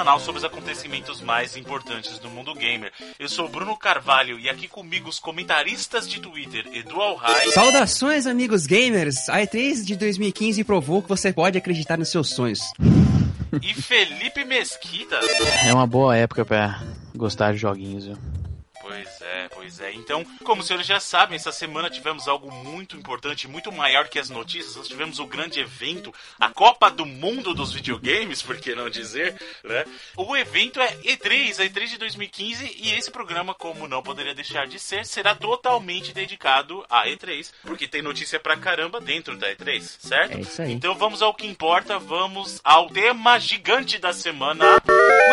semanal sobre os acontecimentos mais importantes do mundo gamer. Eu sou Bruno Carvalho e aqui comigo os comentaristas de Twitter, Edu Alhai. Saudações, amigos gamers! A E3 de 2015 provou que você pode acreditar nos seus sonhos. E Felipe Mesquita. É uma boa época pra gostar de joguinhos, viu? Então, como os senhores já sabem, essa semana tivemos algo muito importante, muito maior que as notícias. Nós tivemos o grande evento, a Copa do Mundo dos Videogames, por que não dizer, né? O evento é E3, a E3 de 2015, e esse programa, como não poderia deixar de ser, será totalmente dedicado à E3, porque tem notícia pra caramba dentro da E3, certo? É isso aí. Então vamos ao que importa, vamos ao tema gigante da semana.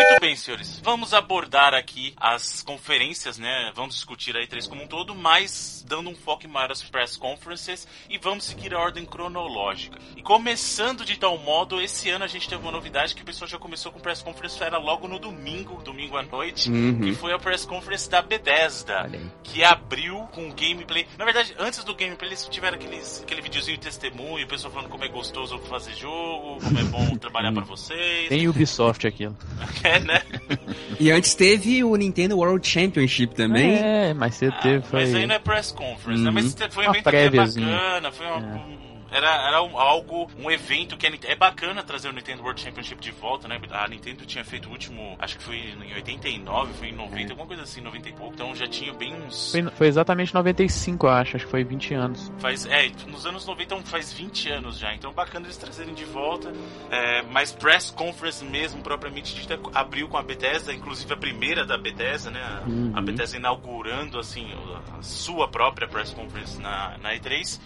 Muito bem, senhores. Vamos abordar aqui as conferências, né? Vamos discutir a E3 como um todo, mas dando um foco maior às press conferences e vamos seguir a ordem cronológica. E começando de tal modo, esse ano a gente teve uma novidade que o pessoal já começou com press conference, era logo no domingo, domingo à noite, Uhum. que foi a press conference da Bethesda, que abriu com gameplay. Na verdade, antes do gameplay, eles tiveram aqueles, aquele videozinho de testemunho, o pessoal falando como é gostoso fazer jogo, como é bom trabalhar pra vocês. Tem Ubisoft aquilo. É, né? E antes teve o Nintendo World Championship também. É, mas você teve, foi... Mas aí não é press conference, né? Uhum. Mas te- foi um Uma evento é bacana, foi uma- um- Era, era um- algo, um evento que é bacana trazer o Nintendo World Championship de volta, né? A Nintendo tinha feito o último, acho que foi em 89, foi em 90, alguma coisa assim, 90 e pouco. Então já tinha bem uns. Foi, foi exatamente 95, eu acho. Acho que foi 20 anos. Faz, é, nos anos 90 então faz 20 anos já, então bacana eles trazerem de volta. É, mas press conference mesmo, propriamente dita, abriu com a Bethesda, inclusive a primeira da Bethesda, né? A- Uhum. A Bethesda inaugurando assim a sua própria press conference na, na E3.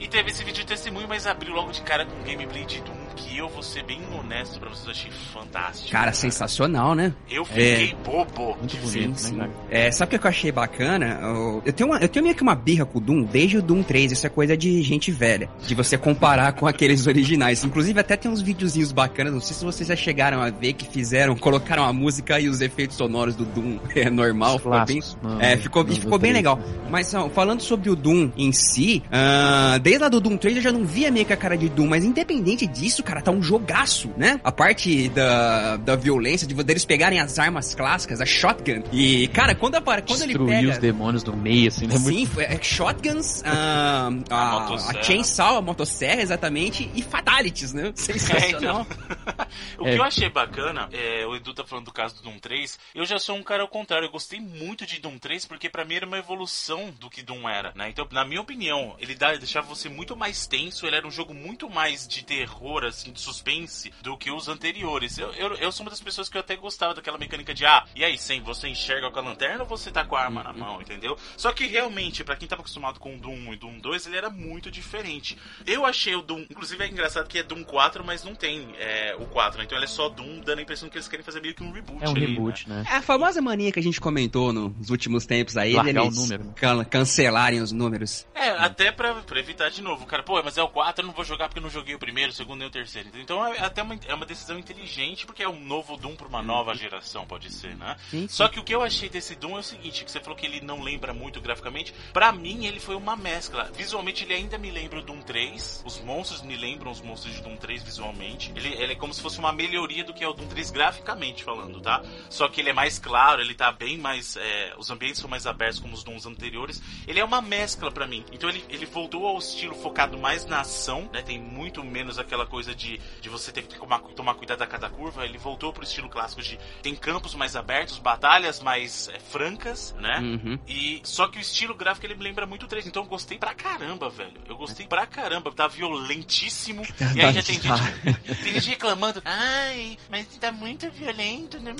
E teve esse vídeo de testemunho, mas abriu logo de cara com um gameplay de Doom que eu vou ser bem honesto pra vocês, eu achei fantástico. Cara, sensacional, né? Eu fiquei bobo. Muito bonito, ver. né, cara? É, sabe o que eu achei bacana? Eu, tenho uma, eu tenho meio que uma birra com o Doom desde o Doom 3. Isso é coisa de gente velha. De você comparar com aqueles originais. Inclusive, até tem uns videozinhos bacanas. Não sei se vocês já chegaram a ver que fizeram, colocaram a música e os efeitos sonoros do Doom é normal. Ficou bem, é, ficou, no- no ficou bem legal. Mas falando sobre o Doom em si, ah, desde lá do Doom 3 eu já não via meio que a cara de Doom, mas independente disso, cara, tá um jogaço, né? A parte da, da violência, de deles pegarem as armas clássicas, a shotgun. E, cara, quando, apare- quando ele Destruir pega... os demônios do meio, assim, né? Muito Sim, foi, é, shotguns, ah, A a, a chainsaw, a motosserra, exatamente, e fatalities, né? Sensacional. o É. que eu achei bacana, é, o Edu tá falando do caso do Doom 3, eu já sou um cara ao contrário, eu gostei muito de Doom 3 porque pra mim era uma evolução do que Doom era, né? Então, na minha opinião, ele dá, deixava você muito mais tenso, ele era um jogo muito mais de terror, assim, de suspense, do que os anteriores. Eu, eu, eu sou uma das pessoas que eu até gostava daquela mecânica de, ah, e aí, sem você enxerga com a lanterna ou você tá com a arma na mão, entendeu? Só que realmente, pra quem tava acostumado com o Doom 1 e Doom 2, ele era muito diferente. Eu achei o Doom, inclusive é engraçado que é Doom 4, mas não tem é, o 4, né? Então ele é só Doom, dando a impressão que eles querem fazer meio que um reboot. É um ali, reboot, né? né? É a famosa mania que a gente comentou nos últimos tempos aí, Largar deles o número, né? can- cancelarem os números. É, até pra, pra evitar de novo. Cara, pô, mas é o 4, eu não vou jogar porque eu não joguei o primeiro, o segundo nem o terceiro. Então é até uma, é uma decisão inteligente, porque é um novo Doom pra uma nova geração, pode ser, né? Sim, sim. Só que o que eu achei desse Doom é o seguinte, que você falou que ele não lembra muito graficamente. Pra mim, ele foi uma mescla. Visualmente, ele ainda me lembra o Doom 3. Os monstros me lembram os monstros de Doom 3 visualmente. Ele, ele é como se fosse uma melhoria do que é o Doom 3 graficamente falando, tá? Só que ele é mais claro, ele tá bem mais... é, os ambientes são mais abertos como os Dooms anteriores. Ele é uma mescla pra mim. Então ele, ele voltou ao estilo focado mais na ação, né? Tem muito menos aquela coisa de, de você ter que tomar, tomar cuidado a cada curva. Ele voltou pro estilo clássico de tem campos mais abertos, batalhas mais é, francas, né? Uhum. E só que o estilo gráfico ele me lembra muito o 3, então eu gostei pra caramba, velho. Eu gostei pra caramba, tá violentíssimo. E aí já tem gente, tem gente reclamando, ai, mas tá muito violento, né?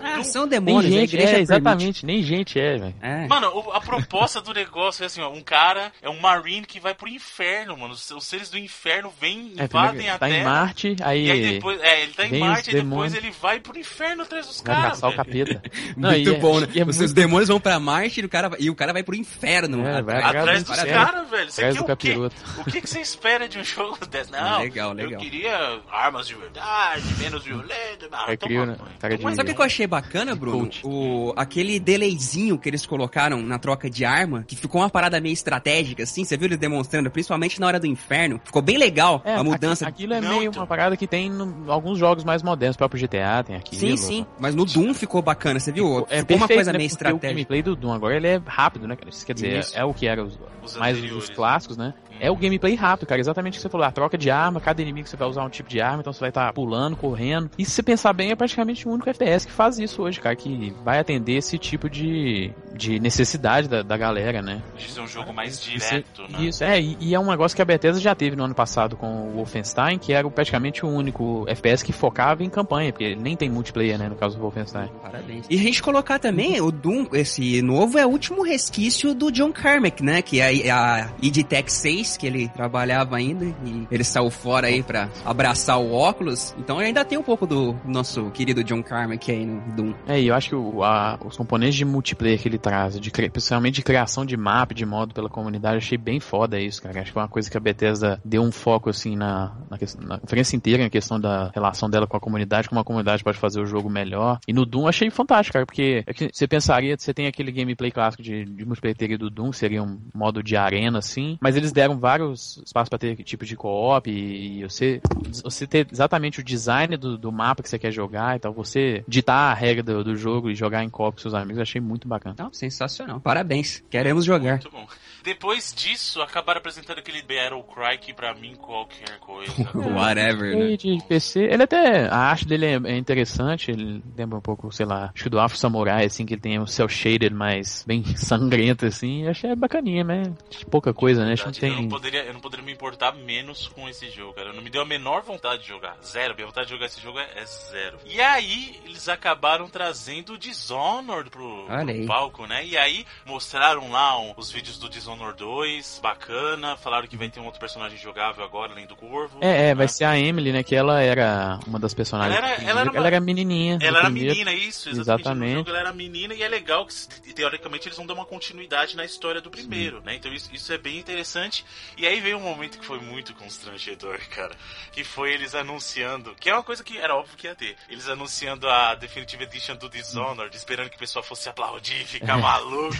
Ah, Não- são Nem demônios, a gente, é, permite. exatamente, nem gente é, velho. É. Mano, a proposta do negócio é assim, ó, um cara é um marine que vai pro inferno, mano. Os, os seres do inferno vêm, É, invadem a tá Terra. em Marte, aí, E aí depois, é, ele tá em Marte e depois ele vai pro inferno atrás dos vai caras. caçar o capeta. Não, Muito e é- bom, né? e é Os muito- demônios vão pra Marte e o cara, vai- e o cara vai pro inferno. É, vai atrás. Atrás dos caras, velho. Você Atrás quer do o quê? O que, que você espera de um jogo desse? Não, Legal, legal. eu queria armas de verdade, menos violento. Ah, É crio, né? Cara Sabe o que eu achei bacana, Bruno? O, aquele delayzinho que eles colocaram na troca de arma, que ficou uma parada meio estratégica, assim, você viu eles demonstrando, principalmente na hora do inferno. Ficou bem legal É, a mudança. aqui- Aquilo é Não, meio uma parada que tem em alguns jogos mais modernos, o próprio GTA tem aquilo. Sim, sim. Mas no Doom ficou bacana, você viu? Ficou, É uma perfeito, coisa né? meio Porque O estratégica. gameplay do Doom agora ele é rápido, né, cara? Isso quer dizer, Isso. é, é o que era os, Os mais anteriores, os clássicos, né? É o gameplay rápido, cara. Exatamente o que você falou. A troca de arma, cada inimigo você vai usar um tipo de arma, então você vai estar pulando, correndo. E se você pensar bem, é praticamente o único FPS que faz isso hoje, cara. Que vai atender esse tipo de, de necessidade da, da galera, né? De ser um jogo mais Isso- direto, né? Isso, é, e, e é um negócio que a Bethesda já teve no ano passado com o Wolfenstein, que era praticamente o único FPS que focava em campanha, porque nem tem multiplayer, né, no caso do Wolfenstein. Parabéns. E a gente colocar também, o Doom, esse novo, é o último resquício do John Carmack, né? Que é a, a id Tech 6, que ele trabalhava ainda, e ele saiu fora aí pra abraçar o óculos. Então ainda tem um pouco do nosso querido John Carmack aí no Doom. É, e eu acho que o- a- os componentes de multiplayer que ele traz, de, principalmente de criação de mapa, de modo pela comunidade, achei bem foda isso, cara. Acho que é uma coisa que a Bethesda deu um foco, assim, na, na, na conferência inteira, na questão da relação dela com a comunidade, como a comunidade pode fazer o jogo melhor. E no Doom achei fantástico, cara, porque é você pensaria, você tem aquele gameplay clássico de, de multiplayer do Doom, seria um modo de arena, assim, mas eles deram vários espaços pra ter tipo de co-op e, e você, você ter exatamente o design do, do mapa que você quer jogar, então você ditar a regra do, do jogo e jogar em co-op com seus amigos, eu achei muito bacana. Não, sensacional. Parabéns. Queremos jogar. Muito bom. Depois disso, acabaram apresentando aquele Battle Cry que pra mim qualquer coisa. Whatever, né? E de PC, ele até, a arte dele é, é interessante, ele lembra um pouco, sei lá, acho que do Afro Samurai, assim, que ele tem o cel shaded mais bem sangrento, assim, achei bacaninha, mas pouca coisa, né, acho que não Eu não, poderia, eu não poderia me importar menos com esse jogo, cara. Não me deu a menor vontade de jogar. Zero. Minha vontade de jogar esse jogo é, é zero. E aí, eles acabaram trazendo o Dishonored pro, pro palco, né? E aí, mostraram lá um- os vídeos do Dishonored 2, bacana. Falaram que vai ter um outro personagem jogável agora, além do Corvo. É, é, vai ser a Emily, né, que ela era uma das personagens. Ela era- ela era uma- menininha. do Ela era primeiro. menina, isso, exatamente. Exatamente. No jogo ela era menina e é legal que, teoricamente, eles vão dar uma continuidade na história do primeiro, né? Então isso, isso é bem interessante. E aí veio um momento que foi muito constrangedor, cara. Que foi eles anunciando, que é uma coisa que era óbvio que ia ter. Eles anunciando a Definitive Edition do Dishonored, esperando que o pessoal fosse aplaudir, ficar maluco.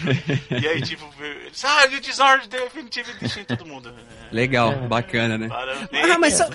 e aí, tipo, eles, ah, o Dishonored Definitive Edition todo mundo. "É, Legal, É. bacana, né? Parabéns. Ah, mas só-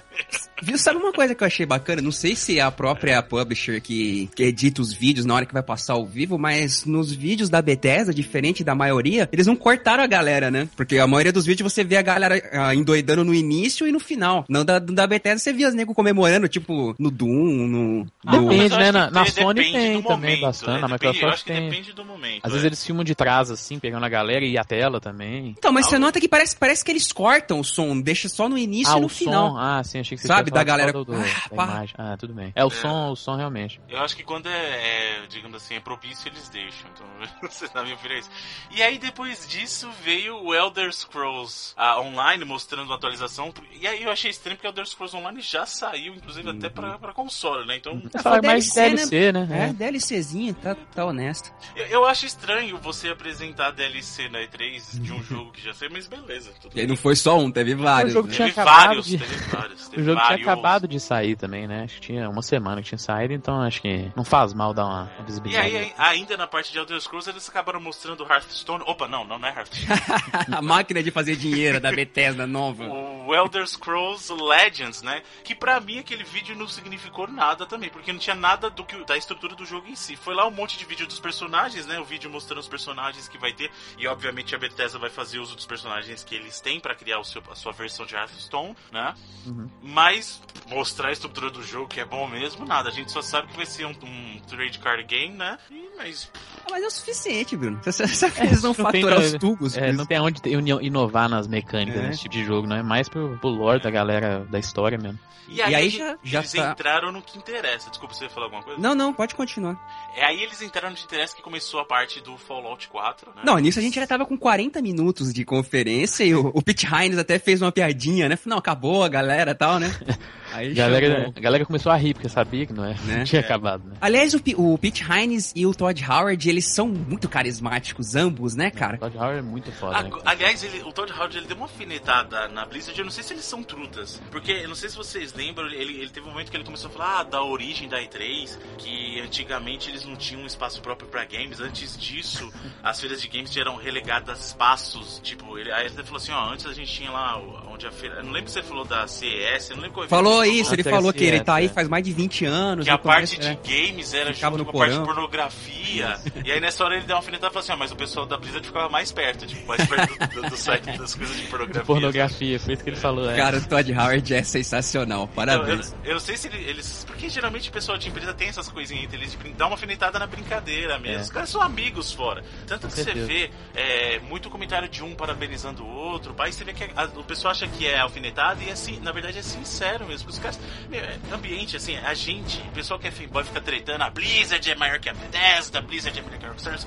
viu, sabe uma coisa que eu achei bacana? Não sei se é a própria publisher que, que edita os vídeos na hora que vai passar ao vivo, mas nos vídeos da Bethesda, diferente da maioria, eles não cortaram a galera, né? Porque a maioria dos vídeos você vê a galera ah, endoidando no início e no final. Não da, da Bethesda você via os nego comemorando, tipo, no Doom, no... Ah, no- Depende, né? Na- na Sony depende tem do também momento, bastante, né? na Depende- eu Microsoft acho que tem. depende do momento. Às é. vezes eles filmam de trás, assim, pegando a galera e a tela também. Então, mas você nota que parece, parece que eles cortam o som, deixa só no início ah, e no o final. som. Ah, sim, achei que você Sabe, da galera- do- do- Ah, da imagem. Ah, tudo bem. É, o som, o som realmente. Eu acho que quando é, é, digamos assim, é propício, eles deixam. Então, você na minha opinião é isso. E aí, depois disso, veio o Elder Scrolls ah, Online, mostrando uma atualização. E aí eu achei estranho, porque o Elder Scrolls Online já saiu, inclusive, até pra, pra console, né? Então, É só mais DLC, né? É, É. DLCzinha, tá, tá honesto. eu, eu acho estranho você apresentar DLC na E3 de um jogo que já saiu, mas beleza. Tudo E aí não foi só um, teve vários. O jogo né? tinha Teve acabado vários, de- teve vários. O teve jogo tinha vários. acabado de sair também, né? Acho que tinha uma semana que tinha saído, então acho que não faz mal dar uma, uma E visibilidade. aí, ainda na parte de Elder Scrolls, eles acabaram mostrando o Hearthstone. Opa, não, não, não é Hearthstone. a máquina de fazer dinheiro da Bethesda nova. o Elder Scrolls Legends, né? Que pra mim aquele vídeo não significou nada também, porque não tinha nada do que da estrutura do jogo em si. Foi lá um monte de vídeo dos personagens, né? O vídeo mostrando os personagens que vai ter e obviamente a Bethesda vai fazer uso dos personagens que eles têm pra criar o seu, a sua versão de Hearthstone, né? Uhum. Mas mostrar a estrutura do jogo que é bom mesmo, nada. A gente só sabe que vai ser um, um trade card game, né? E, mas Mas é o suficiente, Bruno. Você sabe que eles vão não tem- faturar os tubos. É, não tem onde inovar nas mecânicas É. nesse tipo de jogo, não é mais pro, pro lore da galera da história mesmo. e aí, aí eles- já- já eles tá- entraram no que interessa. Desculpa, você ia falar alguma coisa? Não, não, pode continuar. É aí eles entraram no que interessa que começou a parte do Fallout 4, né? Não, nisso a gente já tava com 40 minutos de conferência e o, o Pete Hines até fez uma piadinha, né? Falou, Não, acabou a galera e tal, né? Aí Galera, a galera começou a rir, porque sabia que não, é, Né? não tinha acabado, né? Aliás, o, o Pete Hines e o Todd Howard, eles são muito carismáticos, ambos, né, cara? Todd Howard é muito foda, né? Ag- Aliás, ele- o Todd Howard ele deu uma alfinetada na Blizzard. Eu não sei se eles são trutas. Porque eu não sei se vocês lembram, ele, ele teve um momento que ele começou a falar ah, da origem da E3, que antigamente eles não tinham um espaço próprio pra games. Antes disso, as feiras de games eram relegadas a espaços. Tipo, ele, aí ele falou assim: ó, antes a gente tinha lá o- onde a feira. Eu não lembro se ele falou da CES, eu não lembro qual Falou isso, ele falou que ele tá aí é. faz mais de 20 anos. Que a parte de né? games era Ficava junto no com a parte de pornografia. e aí nessa hora ele deu uma alfinetada e falou assim: ah, mas o pessoal da Blizzard ficava mais perto, tipo, mais perto do, site das coisas de pornografia. Pornografia, foi isso que ele falou, é. Cara, o Todd Howard é sensacional, parabéns. eu não sei se ele- eles. Porque geralmente o pessoal de empresa tem essas coisinhas entre eles dar uma alfinetada na brincadeira mesmo. É. Os caras são amigos fora. Tanto que você vê é, muito comentário de um parabenizando o outro. Aí você vê que a- o pessoal acha que é alfinetada e assim, na verdade é sincero mesmo. Os caras. Meu, é ambiente, assim, a gente, o pessoal que é fanboy fica tretando, a Blizzard é maior que a Bethesda, a Blizzard é maior que a Rockstar,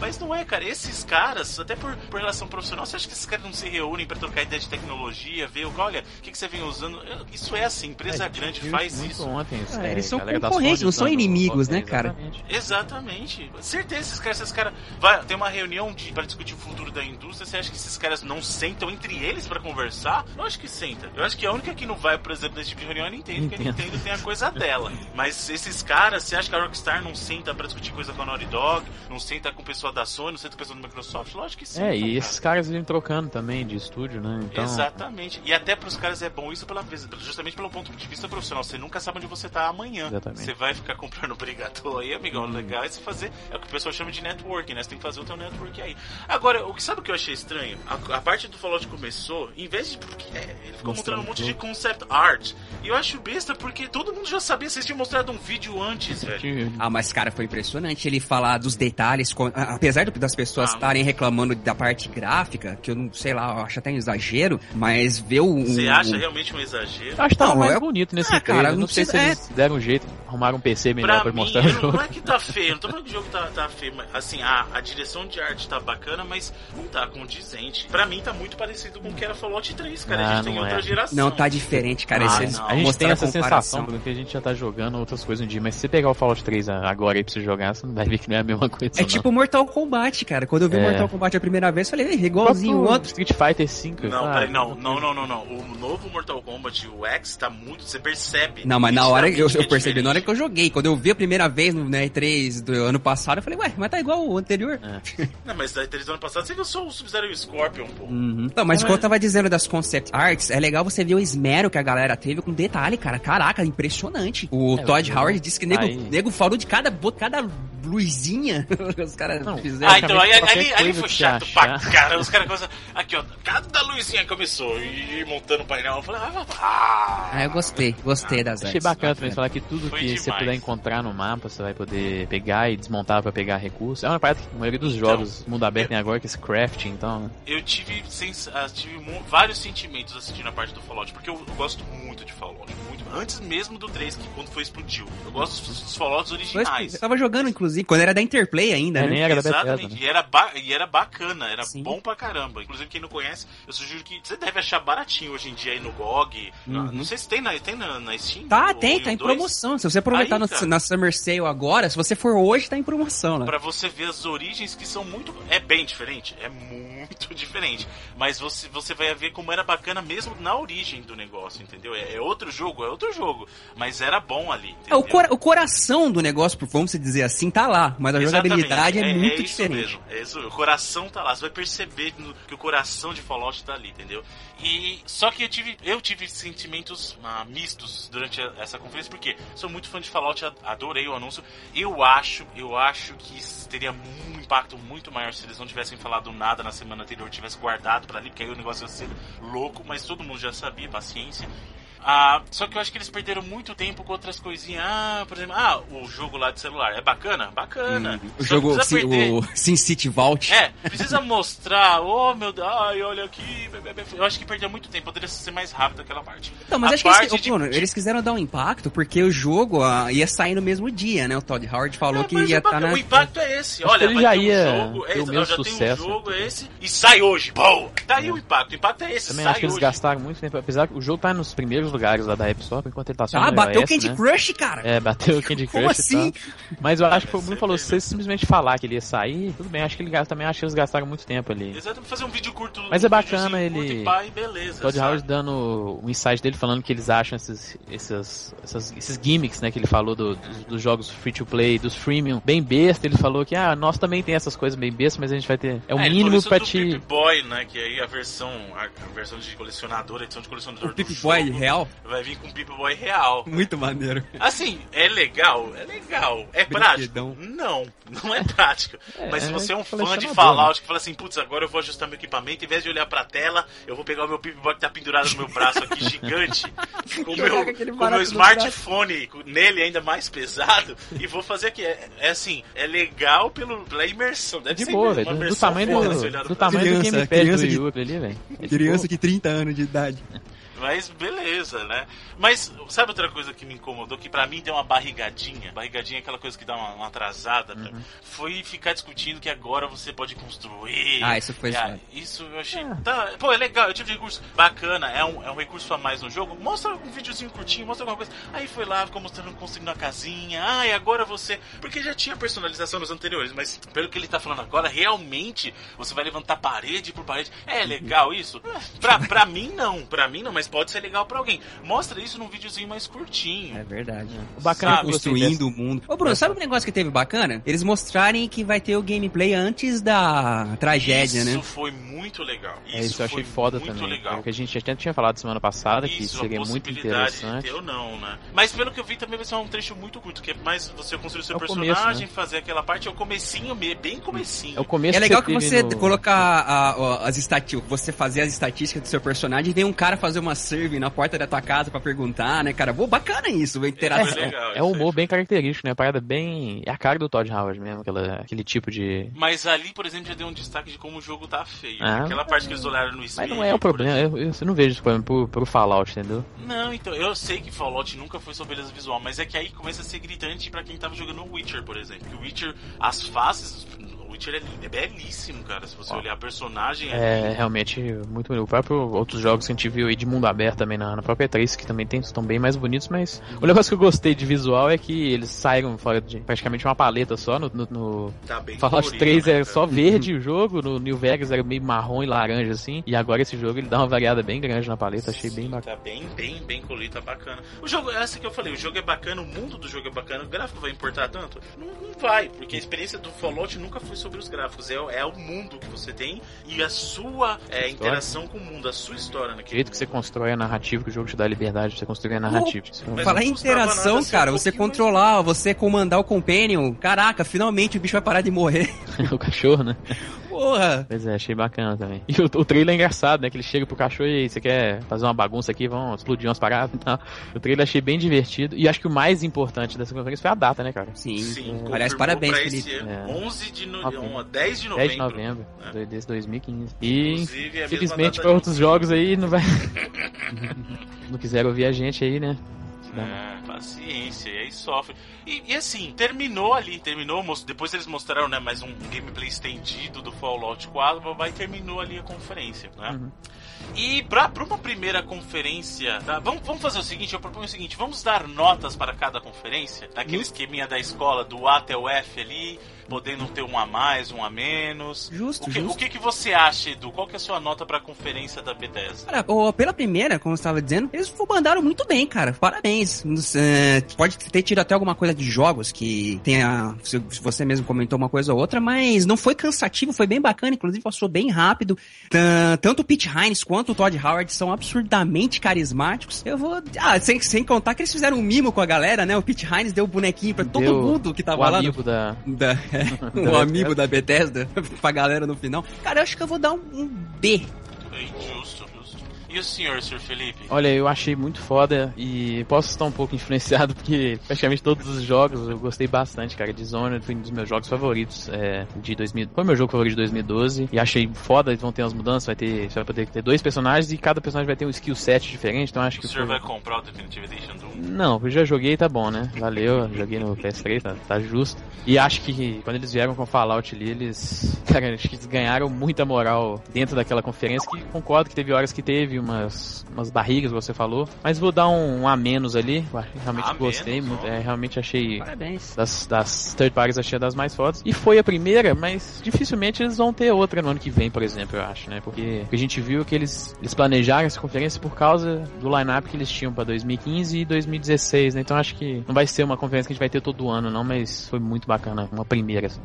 mas não é, cara. Esses caras, até por, por relação profissional, você acha que esses caras não se reúnem pra trocar ideia de tecnologia, ver o olha, o que, que você vem usando? Isso é assim, empresa grande viu faz isso. Ontem, Ah, é, eles são concorrentes, não são inimigos, né, é, cara? exatamente. Exatamente. Certeza, esses caras, esses caras. Vai, tem uma reunião de, pra discutir o futuro da indústria. Você acha que esses caras não sentam entre eles pra conversar? Eu acho que senta. Eu acho que a única que não vai, por exemplo, nesse tipo de reunião é a Nintendo, porque a Nintendo. Tem a coisa dela. Mas esses caras, você acha que a Rockstar não senta pra discutir coisa com a Naughty Dog? Não senta com o pessoal da Sony, não senta com o pessoal da Microsoft? Lógico que sim. É, e esses caras vêm trocando também de estúdio, né? Então, Exatamente. E até pros caras é bom isso pela, justamente pelo ponto de vista profissional. Você nunca sabe onde você tá amanhã. Exatamente. Você vai ficar comprando brigador aí, amigão. O legal é você fazer. É o que o pessoal chama de networking, né? Você tem que fazer o teu network aí. Agora, o que sabe o que eu achei estranho? A, a parte do Fallout começou, em vez de. Porque, é, ele ficou mostrando um monte de concept art. E eu acho besta porque todo mundo já sabia. Vocês tinham mostrado um vídeo antes, velho. que- Ah, mas cara, foi impressionante ele falar dos detalhes, apesar das pessoas Ah, estarem reclamando da parte gráfica, que eu não sei lá, eu acho até um exagero, mas ver o. Você acha realmente um exagero? Acho que tava Não, mais eu- bonito nesse Ah, cara, não Não sei se eles deram um jeito, arrumaram um PC melhor Pra pra, mim, mostrar o jogo. não é que tá feio, não tô falando que o jogo tá, tá feio, mas assim, a, a direção de arte tá bacana, mas não tá condizente. Pra mim tá muito parecido com o que era Fallout 3, cara. a Ah, gente tem não outra é. geração. Não, tá diferente, cara. Ah, não. A gente tem essa sensação, Bruno, que a gente já tá jogando outras coisas um dia, mas se você pegar o Fallout 3 agora aí pra você jogar, você não vai ver que não é a mesma coisa. É não. tipo Mortal Kombat, cara. Quando eu vi É. Mortal Kombat a primeira vez, eu falei, "Ih, O igualzinho o outro. Street Fighter 5. Não, ah, peraí, não, não, não, não, não. O novo Mortal Kombat, o X, tá muito. Você percebe. Não, mas na hora eu, eu que é percebi na hora que eu joguei. Quando eu vi a primeira vez no né, E3 do ano passado, eu falei, ué, mas tá igual o anterior. Não, mas da três do ano passado você viu só o Sub-Zero e o Scorpion, pô. Uhum. Não, mas como é- eu tava dizendo das concept arts, é legal você ver o esmero que a galera teve com detalhe, cara. Caraca, impressionante. O É, Todd eu- Howard disse que nego, aí- nego falou de cada, cada luzinha que os caras Não. fizeram. Ah, então aí, ali, ali foi chato você pra cara. Os caras começam. Aqui, ó, cada luzinha começou e montando o painel. Eu falei, ah, ah, Ah, eu gostei, gostei das Achei artes. bacana também falar que tudo Foi que você demais. puder encontrar no mapa, você vai poder pegar e desmontar pra pegar recursos. É uma parte que a maioria dos Então, jogos mundo aberto tem agora, que é esse crafting, então. né? Eu tive, sens- ah, tive vários sentimentos assistindo a parte do Fallout, porque eu, eu gosto muito de Fallout. Muito, antes mesmo do 3, que quando foi explodiu. Eu gosto dos, dos Fallouts originais. Eu tava jogando, inclusive, quando era da Interplay ainda, É, né? nem era da Bethesda, Exatamente, né? e, era ba- e era bacana, era Sim. bom pra caramba. Inclusive, quem não conhece, eu sugiro que você deve achar baratinho hoje em dia aí no GOG. Na- Uhum. Não sei se tem na, tem na, na Steam. Tá, o- tem, tá em 2, promoção. Se você aproveitar Aí, no- cara. na Summer Sale agora, se você for hoje, tá em promoção, né? Pra você ver as origens que são muito. É bem diferente, é muito diferente. Mas você, você vai ver como era bacana mesmo na origem do negócio, entendeu? É, é outro jogo, é outro jogo. Mas era bom ali. É, o, cora- o coração do negócio, vamos dizer assim, tá lá, mas a Exatamente, jogabilidade é, muito isso diferente. Mesmo, é isso, o coração tá lá, você vai perceber que o coração de Fallout tá ali, entendeu? E só que eu tive, eu tive sentimentos ah, mistos durante a- essa conferência, porque sou muito fã de Fallout, adorei o anúncio. Eu acho, eu acho que teria um impacto muito maior se eles não tivessem falado nada na semana anterior, tivessem guardado pra ali, porque aí o negócio ia ser louco, mas todo mundo já sabia, paciência. Ah, só que eu acho que eles perderam muito tempo com outras coisinhas. Ah, por exemplo, ah, o jogo lá de celular. É bacana? Bacana. Uhum. O jogo, perder- o Sin City Vault. É, precisa mostrar, oh meu Deus, ai, olha aqui. Eu acho que perdeu muito tempo, poderia ser mais rápido aquela parte. Então, mas A acho que eles, de- Bruno, eles quiseram dar um impacto porque o jogo ah, ia sair no mesmo dia, né? O Todd Howard falou É, que ia estar impacto- na. O impacto é esse. Acho Olha, ele já ter um ia jogo, é, não, já tem sucesso. um jogo, é esse, e sai hoje. Pô! Tá aí o impacto. O impacto é esse, Também sai acho que eles hoje. gastaram muito tempo, apesar que o jogo tá nos primeiros primeiros lugares lá da App Store, enquanto ele tá só Ah, bateu o Candy né? Crush, cara! É, bateu o Candy Como Crush assim? Mas eu acho que o Bruno falou, se você simplesmente falar que ele ia sair, tudo bem, acho que ele gasta, também acho que eles gastaram muito tempo ali. Exatamente, fazer um vídeo curto. Mas é bacana ele- e beleza. Todd? Howard dando um insight dele falando que eles acham esses, esses, essas- esses gimmicks, né, que ele falou do- dos, dos jogos free to play, dos freemium, bem besta. Ele falou que, ah, nós também tem essas coisas bem bestas, mas a gente vai ter. É o É, mínimo pra te. Boy, né? Que aí a versão, a, a versão de colecionador, a edição de colecionador O do Pip jogo Boy real? vai vir com Pip Boy real. Muito maneiro. Assim, é legal, é legal. É Brinquedão. prático? Não, não é prático. É, Mas se é você é um fã de Fallout que fala assim, putz, agora eu vou ajustar meu equipamento, em vez de olhar pra tela, eu vou pegar o meu Pip Boy que tá pendurado no meu braço aqui, gigante, com o meu, com meu smartphone nele ainda mais pesado, e vou fazer aqui. É, é assim, é legal pelo, pela imersão. Deve De ser boa, uma velho. Do, do tamanho do, do braço. tamanho do Criança, gamepad criança do ali, velho. É de Criança de 30 anos de idade. Mas beleza, né? Mas sabe outra coisa que me incomodou? Que pra mim deu uma barrigadinha. Barrigadinha é aquela coisa que dá uma, uma atrasada. pra- Uhum. Foi ficar discutindo que agora você pode construir. Ah, isso foi ah. Isso eu achei. Ah. Tá, pô, é legal, é um tipo de recurso bacana. É um, é um recurso a mais no jogo. Mostra um videozinho curtinho, mostra alguma coisa. Aí foi lá, ficou mostrando construindo a casinha. Ah, e agora você. Porque já tinha personalização nos anteriores, mas pelo que ele tá falando agora, realmente você vai levantar parede por parede. É legal isso? É, Pra, pra mim não, pra mim não, mas pode ser legal pra alguém. Mostra isso num videozinho mais curtinho. É verdade. O bacana Sabe, que eu Construindo o mundo. Ô, Bruno, sabe um negócio que teve bacana? Eles mostrarem que vai ter o gameplay antes da tragédia, isso né? foi muito legal. Isso, É, isso eu achei foi foda muito também. legal. Porque a gente até tinha falado semana passada que Isso, a seria muito interessante. ter ou não, né? Mas pelo que eu vi também vai ser um trecho muito curto, que é mais você construir o seu É o personagem, começo, né? fazer aquela parte, é o comecinho, me- bem comecinho. É o começo É legal que teve você no- colocar a- a- as estatísticas, você fazer as estatísticas do seu personagem e vem um cara fazer uma serve na porta da tua casa pra perguntar, né, cara? Pô, bacana isso, a interação. É, legal, É um aí. humor bem característico, né? A parada bem. É a cara do Todd Howard mesmo, aquela, aquele tipo de. Mas ali, por exemplo, já deu um destaque de como o jogo tá feio. Ah, Aquela parte que eles olharam no espelho. Mas não é o problema, eu, eu, eu não vejo esse problema pro, pro Fallout, entendeu? Não, então, eu sei que Fallout nunca foi sua beleza visual, mas é que aí começa a ser gritante pra quem tava jogando Witcher, por exemplo. Que o Witcher, as faces, o Witcher é, lindo, é belíssimo, cara. Se você Ó. olhar a personagem, é, É realmente muito bonito. O próprio outros jogos que a gente viu aí de mundo aberto também na, na própria 3, que também tem, estão bem mais bonitos, mas o negócio que eu gostei de visual é que eles saíram fora de praticamente uma paleta só. No, no, no tá Fallout colorido, 3 né, era só verde o jogo, no New Vegas era meio marrom e laranja assim, e agora esse jogo ele dá uma variada bem grande na paleta, achei bem bacana. Tá bem, bem, bem colorido, tá bacana. O jogo, essa que eu falei, o jogo é bacana, o mundo do jogo é bacana, o gráfico vai importar tanto? Não, não vai, porque a experiência do Fallout nunca foi sobre os gráficos, é, o- é o mundo que você tem e a sua é, interação com o mundo, a sua história O naquele jeito que você constrói a narrativa, que o jogo te dá a liberdade de você construir a narrativa. É um- Mas Falar em interação, nada cara, um você controlar, você comandar o Companion, caraca, finalmente o bicho vai parar de morrer. o cachorro, né? Porra! Pois é, achei bacana também. E o, o trailer é engraçado, né? Que ele chega pro cachorro e você quer fazer uma bagunça aqui, vão explodir umas paradas e tal. O trailer achei bem divertido. E acho que o mais importante dessa conferência foi a data, né, cara? Sim. Sim, Aliás, confirmou parabéns, pra Felipe. esse ano, É. 11 de no... Novembro. um, 10 de 10 novembro. de novembro É. do- desse 2015. E Inclusive, é a mesma felizmente data para de- outros jogos aí não vai. não quiseram ouvir a gente aí, né? É, paciência, e aí sofre. E, e assim, terminou ali, terminou, depois eles mostraram né, mais um gameplay estendido do Fallout 4, vai terminou ali a conferência, né? Uhum. E pra, pra uma primeira conferência, tá? vamos, vamos fazer o seguinte, eu proponho o seguinte, vamos dar notas para cada conferência, naquele esqueminha da escola, do A até o F ali, podendo ter um a mais, um a menos. Justo, o que, justo. O que, que você acha, Edu? Qual que é a sua nota pra conferência da Bethesda? Cara, pela primeira, como você estava dizendo, eles mandaram muito bem, cara. Parabéns. É, pode ter tido até alguma coisa de jogos que tenha. Se se você mesmo comentou uma coisa ou outra, mas não foi cansativo, foi bem bacana, inclusive passou bem rápido. Tan- Tanto o Pete Hines quanto o Todd Howard são absurdamente carismáticos. Eu vou. Ah, sem, sem contar que eles fizeram um mimo com a galera, né? O Pete Hines deu o bonequinho pra todo Deu mundo que tava o lá. no- amigo da. Da amigo da Bethesda pra galera no final. Cara, eu acho que eu vou dar um, um B. E o senhor, Sr. Felipe? Olha, eu achei muito foda e posso estar um pouco influenciado porque praticamente todos os jogos eu gostei bastante, cara. Dishonored foi um dos meus jogos favoritos é, de 2000. Foi meu jogo favorito de 2012 e achei foda. Vão ter umas mudanças, vai ter, você vai poder ter dois personagens e cada personagem vai ter um skill set diferente. Então acho O que senhor foi- vai comprar o Definitive Edition do 1? Não, eu já joguei, tá bom, né? Valeu, joguei no PS3, tá, tá justo. E acho que quando eles vieram com Fallout ali, eles. Cara, acho que eles ganharam muita moral dentro daquela conferência. Que concordo que teve horas que teve umas, umas barrigas, você falou. Mas vou dar um, um a menos ali. Realmente A gostei menos, muito. É, realmente achei. Parabéns. Das, das third parties achei das mais fodas. E foi a primeira, mas dificilmente eles vão ter outra no ano que vem, por exemplo, eu acho, né? Porque a gente viu que eles, eles planejaram essa conferência por causa do line-up que eles tinham pra 2015 e 2016, né? Então acho que não vai ser uma conferência que a gente vai ter todo ano, não, mas foi muito bacana. Uma primeira, assim.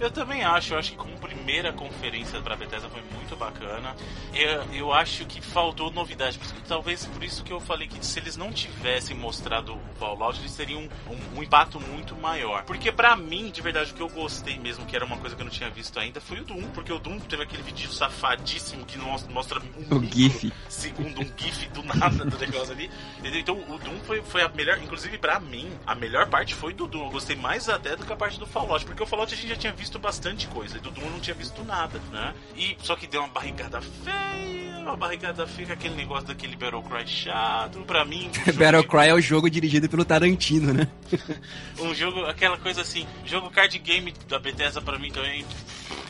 Eu também acho, eu acho que como primeira conferência pra Bethesda foi muito bacana. Eu, eu acho que faltou novidade. Por isso Talvez por isso que eu falei que se eles não tivessem mostrado o Fallout, eles teriam um, um impacto muito maior. Porque pra mim, de verdade, o que eu gostei mesmo, que era uma coisa que eu não tinha visto ainda, foi o Doom. Porque o Doom teve aquele vídeo safadíssimo que mostra, mostra um O GIF. segundo um gif do nada do negócio ali. Entendeu? Então o Doom foi, foi a melhor, inclusive pra mim, a melhor parte foi do Doom. Eu gostei mais até do que a parte do Fallout, porque o Fallout a gente já tinha visto bastante coisa, e do Doom eu não tinha visto nada, né? E só que deu uma barrigada feia, uma barrigada feia, aquele negócio daquele Battle Cry chato. Pra mim, um Battle de- Cry é o jogo dirigido pelo Tarantino, né? um jogo, aquela coisa assim, jogo card game da Bethesda pra mim também,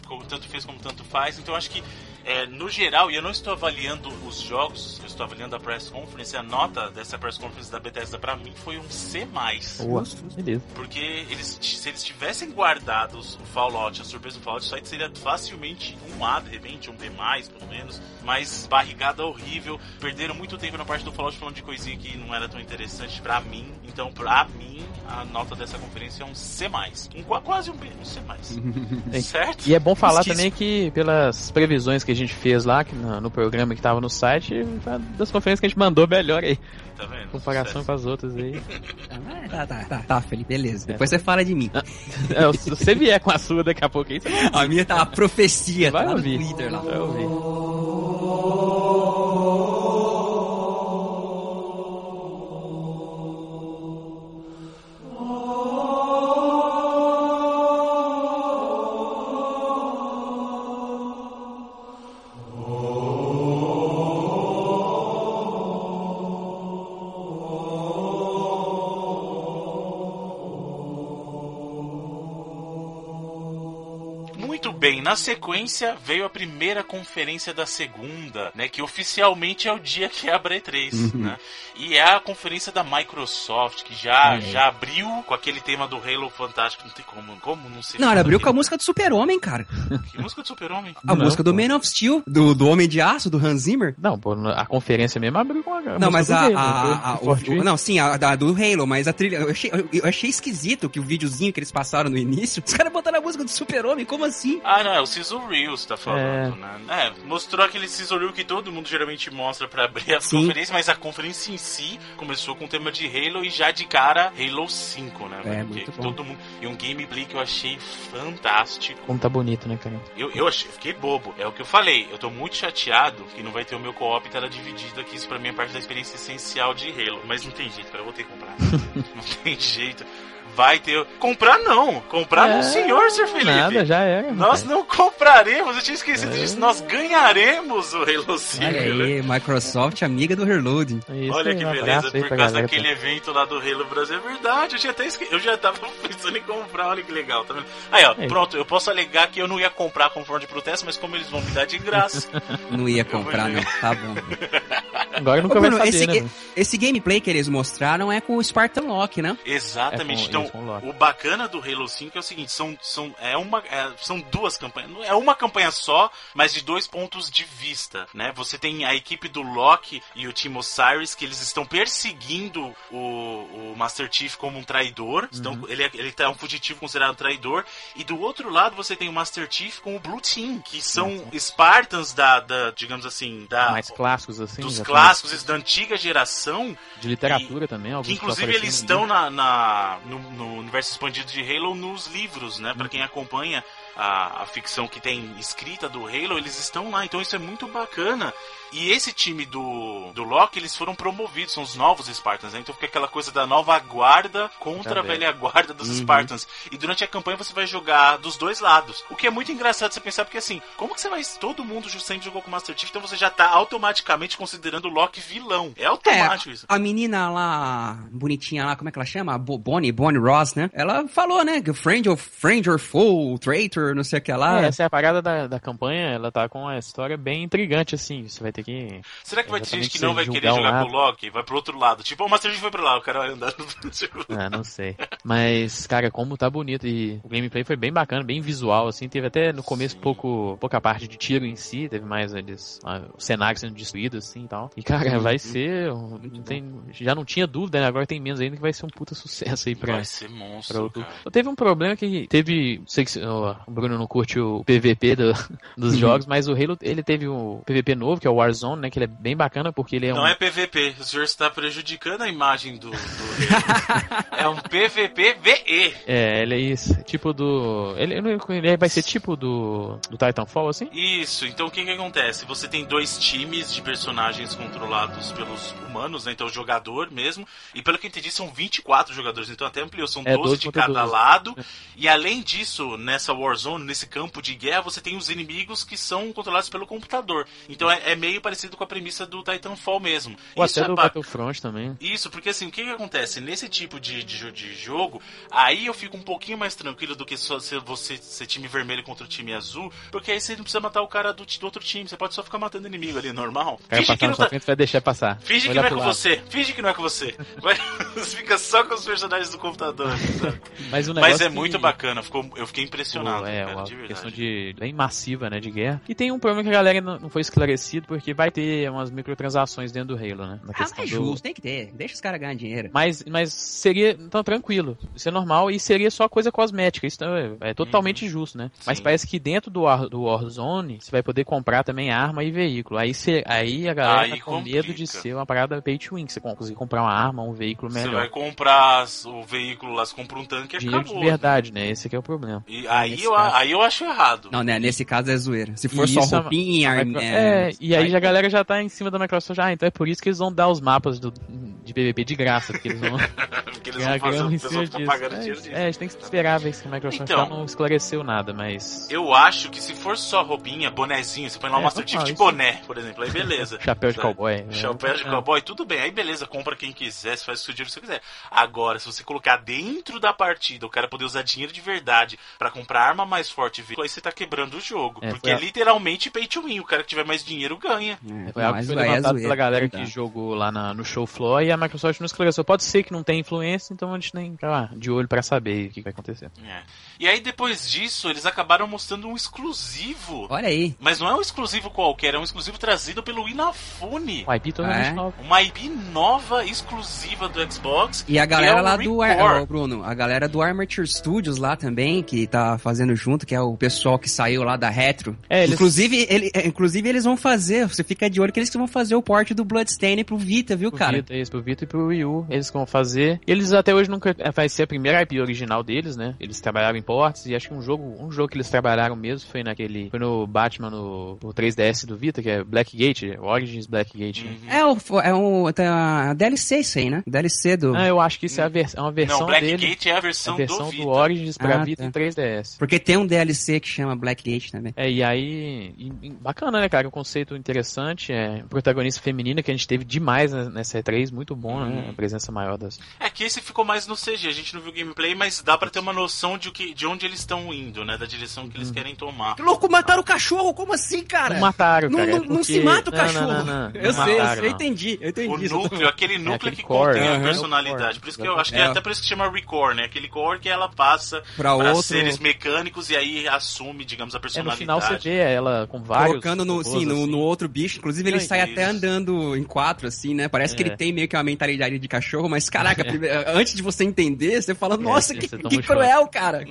como tanto fez como tanto faz. Então acho que é, no geral, e eu não estou avaliando os jogos, eu estou avaliando a press conference, a nota dessa press conference da Bethesda pra mim foi um C+. Boa. Beleza. Porque eles, se eles tivessem guardado o Fallout, a surpresa do Fallout, isso aí seria facilmente um A, de repente, um B+, pelo menos. Mas barrigada horrível. Perderam muito tempo na parte do Fallout falando de coisinha que não era tão interessante pra mim. Então, pra mim, a nota dessa conferência é um C+. Um, qua- quase um B, um C+. certo? E é bom falar Esqueci. também que, pelas previsões que a gente fez lá que no, no programa que tava no site, foi uma das conferências que a gente mandou melhor aí. Tá vendo? Comparação Sucesso. com as outras aí. Tá, tá, tá, tá, Felipe, beleza. Depois você fala de mim. É, se você vier com a sua daqui a pouco aí, você A minha tá a profecia, tá vai lá no ouvir. Twitter lá. Vai ouvir. Na sequência veio a primeira conferência da segunda, né? Que oficialmente é o dia que abre a E3, Uhum. né? E é a conferência da Microsoft, que já, É. já abriu com aquele tema do Halo Fantástico. Não tem como, como não ser. Não, ele abriu com a música do Super-Homem, cara. Que música do Super-Homem? A Não, música do pô. Man of Steel, do, do Homem de Aço, do Hans Zimmer. Não, pô, a conferência mesmo abriu com a. a Não, mas a, do Halo, a, a- Do o- o- não, sim, a, da- do Halo, mas a trilha, eu achei, eu, eu achei esquisito que o videozinho que eles passaram no início, os caras botaram a música do Super-Homem, como assim? Ah, não, é o Sizzle Reels, tá falando, É. né? É, mostrou aquele Sizzle Reel que todo mundo geralmente mostra pra abrir a Sim. conferência, mas a conferência em si começou com o tema de Halo e já de cara Halo 5, né? É, muito bom. todo mundo... E um gameplay que eu achei fantástico. Como tá bonito, né, cara? Eu, eu achei, fiquei bobo. É o que eu falei. Eu tô muito chateado que não vai ter o meu co-op tela dividida, que isso pra mim é parte da experiência essencial de Halo. Mas não tem jeito, cara. Eu vou ter que comprar. não tem jeito. Vai ter. Comprar não. Comprar não, É, senhor, Sr. Felipe. Nada, já era. Nós não compraremos, eu tinha esquecido É. disso. Nós ganharemos o Halo 5. Olha aí, Microsoft, amiga do Reloading. É isso Olha que beleza, por causa galera, daquele evento lá do Halo Brasil. É verdade, eu, tinha até esque... eu já tava pensando em comprar, olha que legal, tá vendo? Aí, ó, Aí. pronto, eu posso alegar que eu não ia comprar com forma de protesto, mas como eles vão me dar de graça. Não ia comprar, não. Tá bom. Agora Ô, nunca vai Bruno, saber, esse, né? esse gameplay que eles mostraram é com o Spartan Lock, né? Exatamente. É com- então, com o Loki. o bacana do Halo 5 é o seguinte: são, são, é uma, é- são duas campanhas. É uma campanha só, mas de dois pontos de vista, né? Você tem a equipe do Loki e o Team Osiris, que eles estão perseguindo o, o Master Chief como um traidor. Uhum. ele, é- ele tá um fugitivo considerado um traidor. E do outro lado você tem o Master Chief com o Blue Team, que são Spartans da, da, digamos assim, da. Mais clássicos, assim. dos clássicos da antiga geração De literatura também, alguns que inclusive eles estão na, na- no, no universo expandido de Halo nos livros, né? Uhum. Pra quem acompanha a, a ficção que tem escrita do Halo, eles estão lá. Então isso é muito bacana. E esse time do, do Loki, eles foram promovidos, são os novos Spartans, né? Então fica aquela coisa da nova guarda contra a Também. velha guarda dos Uhum. Spartans. E durante a campanha você vai jogar dos dois lados. O que é muito engraçado você pensar, porque assim, como que você vai. Todo mundo sempre jogou com o Master Chief, então você já tá automaticamente considerando o Loki vilão. É automático isso. A menina lá, bonitinha lá, como é que ela chama? A Bo- Bonnie, Bonnie Ross, né? Ela falou, né? Friend or, friend or foe, traitor, Não sei o que lá. É, essa é a parada da, da campanha, ela tá com uma história bem intrigante, assim. Você vai ter que. Será que vai ter gente que não vai querer um jogar com o Loki? Vai pro outro lado. Tipo, o Master Chief foi pra lá, o cara vai andar no Ah, não sei. Mas, cara, como tá bonito. E o gameplay foi bem bacana, bem visual, assim. Teve até no começo Sim. pouco, pouca parte de tiro em si. Teve mais eles, ah, o cenário sendo destruído, assim e tal. E, cara, vai ser. Não tem, já não tinha dúvida, né? Agora tem menos ainda que vai ser um puta sucesso aí pra. Vai ser pra monstro, outro. cara. Teve um problema que teve. Sei que o Bruno não curte o PVP do- dos Uhum. jogos, mas o Halo ele teve o PVP novo, que é o Warzone, né? Que ele é bem bacana porque ele é Não um. é PVP, o senhor está prejudicando a imagem do. do... é um PVP-VE. É, ele é isso. Tipo do. Ele, ele vai ser tipo do. Do Titanfall, assim? Isso, então o que que acontece? Você tem dois times de personagens controlados pelos humanos, né? Então o jogador mesmo. E pelo que eu entendi, são 24 jogadores, então até ampliou, são É, 12 12 de cada 12. lado. E além disso, nessa Warzone, nesse campo de guerra, você tem os inimigos que são controlados pelo computador. Então é, é meio parecido com a premissa do Titanfall mesmo. Ou Isso até é do ba- Battlefront também. Isso, porque assim, o que, que acontece? Nesse tipo de, de, de jogo, aí eu fico um pouquinho mais tranquilo do que só ser você ser time vermelho contra o time azul, porque aí você não precisa matar o cara do, do outro time, você pode só ficar matando inimigo ali, normal. Cara Finge que não tá. vai deixar passar. Finge que não é com você, finge que não é com você. Vai, você fica só com os personagens do computador. Mas, Mas é que- muito bacana, ficou, eu fiquei impressionado. É, cara, uma de questão de bem massiva, né, de guerra. E tem um problema que a galera não foi esclarecido, porque vai ter umas microtransações dentro do Halo, né? Na Ah, mas é do- justo, tem que ter. Deixa os caras ganhar dinheiro. Mas, mas seria, então, tranquilo. Isso é normal e seria só coisa cosmética. Isso é, é totalmente justo, né? Mas Sim. parece que dentro do, War, do Warzone, você vai poder comprar também arma e veículo. Aí, cê, aí a galera Aí tá com complica. medo de ser uma parada pay to win, que você conseguir comprar uma arma, um veículo Você melhor. vai comprar o veículo lá, você compra um tanque e Dinheiro acabou. de verdade, né? Esse que é o problema. E aí, eu, caso. aí eu acho errado. Não, né? Nesse caso é zoeira. Se for E só isso é- roupinha, A arma. Micro- É, e aí já a galera já tá em cima da Microsoft. Ah, então é por isso que eles vão dar os mapas do, de PVP de graça, porque eles vão Porque eles vão fazer grana o em pessoal cima ficar pagando É, dinheiro disso. é, a gente tem que esperar ver se a Microsoft Então. já não esclareceu nada, mas. Eu acho que se for só roupinha, bonezinho, você põe lá É, um Master Chief de isso. boné, por exemplo, aí beleza. Chapéu de cowboy. né? Chapéu de É. cowboy, tudo bem, aí beleza, compra quem quiser, você faz o dinheiro que você quiser. Agora, se você colocar dentro da partida, o cara poder usar dinheiro de verdade pra comprar arma mais forte, veículo, aí você tá quebrando o jogo. É, porque é a- literalmente pay to win, o cara que tiver mais dinheiro ganha. É, Foi algo que mas foi é levantado pela galera que jogou lá na- no show floor e a Microsoft não esclareceu. Pode ser que não tenha influência, então a gente nem tá lá de olho pra saber o que vai acontecer. É. E aí depois disso, eles acabaram mostrando um exclusivo. Olha aí. Mas não é um exclusivo qualquer, é um exclusivo trazido pelo Inafune. O IP totalmente É? novo. Uma IP nova, exclusiva do Xbox. E a que galera é lá do Ar-. Ô, Bruno, a galera do Armature Studios lá também, que tá fazendo junto, que é o pessoal que saiu lá da Retro. É, eles- inclusive, ele, é, inclusive, eles vão fazer, você fica de olho que eles vão fazer o porte do Bloodstain pro Vita, viu, Pro cara? Vita, isso, pro Vita e pro Wii U, eles que vão fazer. Eles até hoje nunca. é, Vai ser a primeira IP original deles, né? Eles trabalharam em ports e acho que um jogo, um jogo que eles trabalharam mesmo foi naquele. Foi no Batman no, no 3DS do Vita, que é Blackgate, Origins Blackgate. Uhum. É, o, é um, tem a DLC isso aí, né? DLC do... Ah, eu acho que isso é, a vers- é uma versão Não, dele. Blackgate é a A versão, versão do do, Vita. Origins pra Ah, Vita tá. e 3DS. Porque tem um DLC que chama Blackgate também. É, e aí. e- bacana, né, cara? Um conceito interessante. É, protagonista feminina que a gente teve demais né, nessa E3, muito bom, né? Uhum. A presença maior das. É que esse ficou mais no CG, a gente não viu gameplay, mas dá pra ter uma noção de, o que, de onde eles estão indo, né? Da direção que eles querem tomar. Louco, mataram o cachorro, como assim, cara? Não mataram, Não, cara. não, é não porque- se mata o Não, não, cachorro. não, não, não eu sei, eu, mataram, sei, eu não. entendi, eu entendi. O isso. núcleo, aquele núcleo aquele que core, contém a aham. personalidade. Core. Por isso que eu acho que é É. até por isso que chama Recore, né? Aquele core que ela passa Pra pra outro- seres mecânicos e aí assume, digamos, a É, no personalidade. final você vê ela com vários. Colocando no, robôs, sim, no, assim. no outro bicho. Inclusive, ele Não, sai isso. até andando em quatro, assim, né? Parece que É. ele tem meio que uma mentalidade de cachorro, mas caraca, antes de você entender, você fala, nossa, você- que, você que um choque. cruel, cara.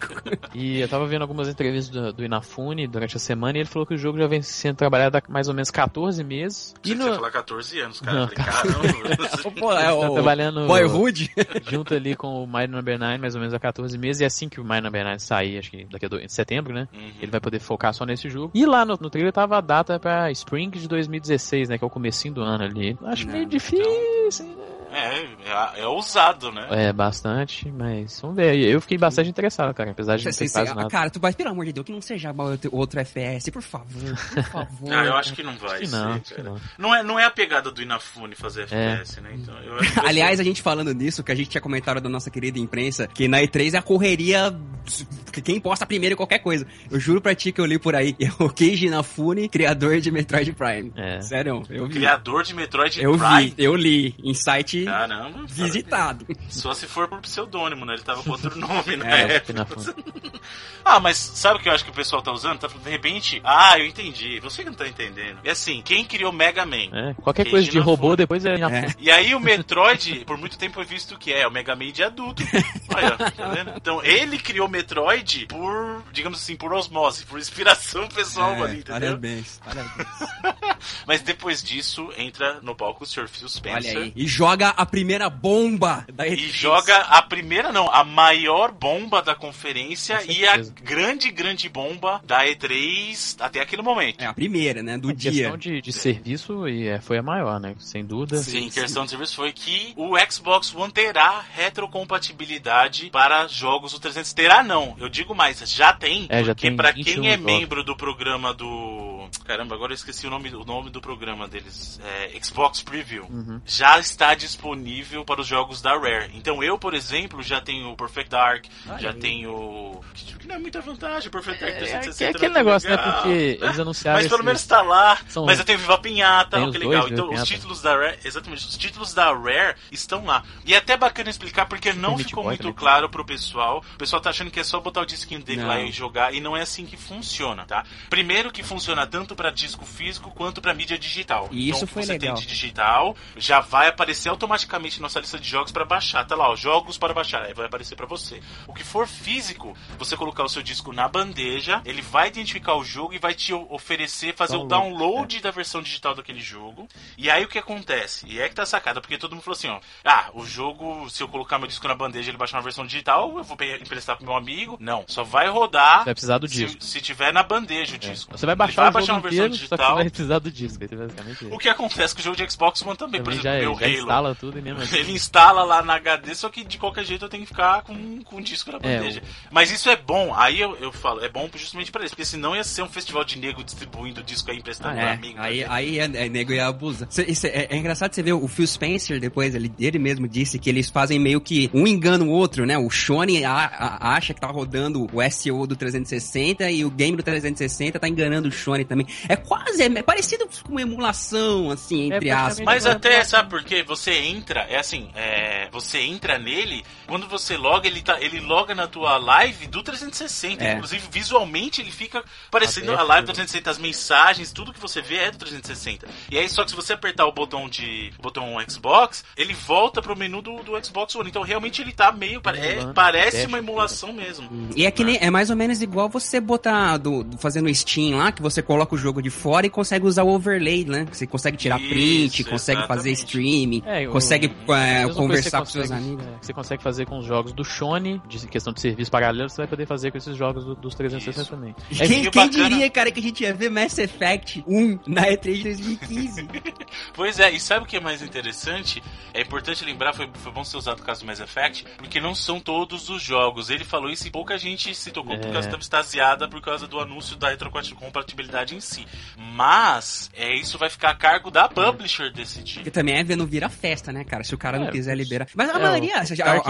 E eu tava vendo algumas entrevistas do, do Inafune durante a semana e ele falou que o jogo já vem sendo trabalhado há mais ou menos 14 meses. E E você no, falar 14 anos, cara. Não, Eu falei, caramba. Pô, é tá o trabalhando Boyhood. junto ali com o My Number 9, mais ou menos há 14 meses. E assim que o My Number 9 sair, acho que daqui a do, em setembro, né? Uhum. Ele vai poder focar só nesse jogo. E lá no, no trailer tava a data pra Spring de 2016, né? Que é o comecinho do ano ali. Acho Não, meio difícil, né? É, é, é ousado, né? É, bastante, mas vamos ver. Eu fiquei bastante interessado, cara, apesar de não ter quase nada. Cara, tu vai, pelo amor de Deus, que não seja outro, outro FPS, por favor, por favor. Ah, eu acho que não vai Acho que ser, não, acho que cara. não. Não é, não é a pegada do Inafune fazer FPS, né? Então, eu acho que vai Aliás, ser- a gente falando nisso, que a gente tinha comentado da nossa querida imprensa, que na E3 a correria quem posta primeiro qualquer coisa. Eu juro pra ti que eu li por aí. É o Keiji Inafune, criador de Metroid Prime. É. Sério, eu vi. Criador de Metroid Eu Prime. vi, eu li em site Caramba. visitado. Só se for por pseudônimo, né? Ele tava com outro nome na É, época. Ah, mas sabe o que eu acho que o pessoal tá usando? Tá, de repente, ah, eu entendi. Você que não tá entendendo. É assim, quem criou Mega Man? É, qualquer coisa de robô depois é. É. E aí o Metroid, por muito tempo foi visto que é, é o Mega Man de adulto. Olha, tá vendo? Então ele criou Metroid por, digamos assim, por osmose, por inspiração pessoal É, ali, entendeu? parabéns, parabéns. Mas depois disso, entra no palco o Sr. Phil Olha Spencer. aí. E joga a primeira bomba da E E3. joga a primeira, não, a maior bomba da conferência e a grande, grande bomba da E3 até aquele momento. É a primeira, né? Do Em dia. questão de, de serviço, e é, foi a maior, né? Sem dúvida. Sim, sim. questão de serviço foi que o Xbox One terá retrocompatibilidade para jogos do 300. Terá não, eu digo mais, já tem. É, já porque tem para 21 quem é jogos. membro do programa do... Caramba, agora eu esqueci o nome, o nome do programa deles. É, Xbox Preview. Uhum. Já está disponível para os jogos da Rare. Então eu, por exemplo, já tenho o Perfect Dark, Olha já tenho... Que não é muita vantagem, o Perfect Dark É, 360. é aquele não é negócio, né? legal. Porque eles anunciaram. Mas pelo menos tá lá. São- Mas eu tenho Viva Pinhata, ó, que dois, legal. Viva Então, os Pinhata. títulos da Rare, exatamente, os títulos da Rare estão lá. E é até bacana explicar porque não Meat ficou Boy muito também. claro pro pessoal. O pessoal tá achando que é só botar o disquinho dele Não. lá e jogar, e não é assim que funciona, tá? Primeiro que funciona tanto pra disco físico quanto pra mídia digital. E isso então, o que foi você legal. tem de digital, já vai aparecer automaticamente na nossa lista de jogos pra baixar. Tá lá, ó, jogos para baixar, aí vai aparecer pra você. O que for físico, você colocar o seu disco na bandeja, ele vai identificar o jogo e vai te oferecer, fazer o Download, download da versão digital daquele jogo. E aí o que acontece? E é que tá sacada, porque todo mundo falou assim, ó, ah, o jogo, se eu colocar meu disco na bandeja ele baixar uma versão digital, eu vou emprestar pro meu amigo. Não, só vai rodar Vai precisar do se, disco. se tiver na bandeja o É. disco. Você vai baixar vai o baixar jogo uma versão inteiro, só que digital. vai precisar do disco. É basicamente. O que acontece com o jogo de Xbox One também, por Também exemplo, já, meu já Halo. instala tudo mesmo assim. Ele instala lá na HD, só que de qualquer jeito eu tenho que ficar com, com o disco na É, bandeja. Mas isso é bom, aí eu, eu falo, é bom justamente pra isso, porque senão ia ser um festival de nego distribuindo disco aí, emprestando Ah, pra é. amigo. Aí, né? aí é, é nego e abusa. Cê- isso é, é engraçado você ver o Phil Spencer depois, ele, ele mesmo disse que eles fazem meio que um engana o outro, né? O Shone a- a- acha que tá rodando o SEO do 360 e o game do 360 tá enganando o Shone também. É quase, é, parecido com uma emulação, assim, É entre praticamente aspas. Mas até, sabe por quê? Você entra, é assim, é, você entra nele, quando você loga, ele, tá, ele loga na tua live do 360. É. Inclusive, visualmente, ele fica parecendo Aberto, a live do né? 360, as mensagens, tudo que você vê é do 360. E aí, só que se você apertar o botão de o botão Xbox, ele volta pro menu do, do Xbox One. Então, realmente, ele tá meio. é, parece uma emulação mesmo. E é que nem, é mais ou menos igual você botar do, do- fazendo Steam lá, que você coloca o jogo de fora e consegue usar o overlay, né? Você consegue tirar Isso, print, consegue fazer exatamente. streaming, É, consegue é, conversar com você seus consegue- amigos. é, você consegue fazer com os jogos do Shone, de questão de serviço paralelo, você vai poder fazer com esses jogos do- dos 360 Isso. também. Quem, quem diria, cara, que a gente ia ver Mass Effect 1 na E3 de 2015? Pois é, e sabe o que é mais interessante? É importante lembrar, foi, foi bom ser usado o caso do Mass Effect, porque não são todos os jogos. Ele falou isso e pouca gente se tocou por É. causa estava extasiada por causa do anúncio da retrocompatibilidade em si. Mas, é isso vai ficar a cargo da publisher decidir. Porque também é não vira festa, né, cara? Se o cara não É, quiser liberar. Mas a É, maioria, a,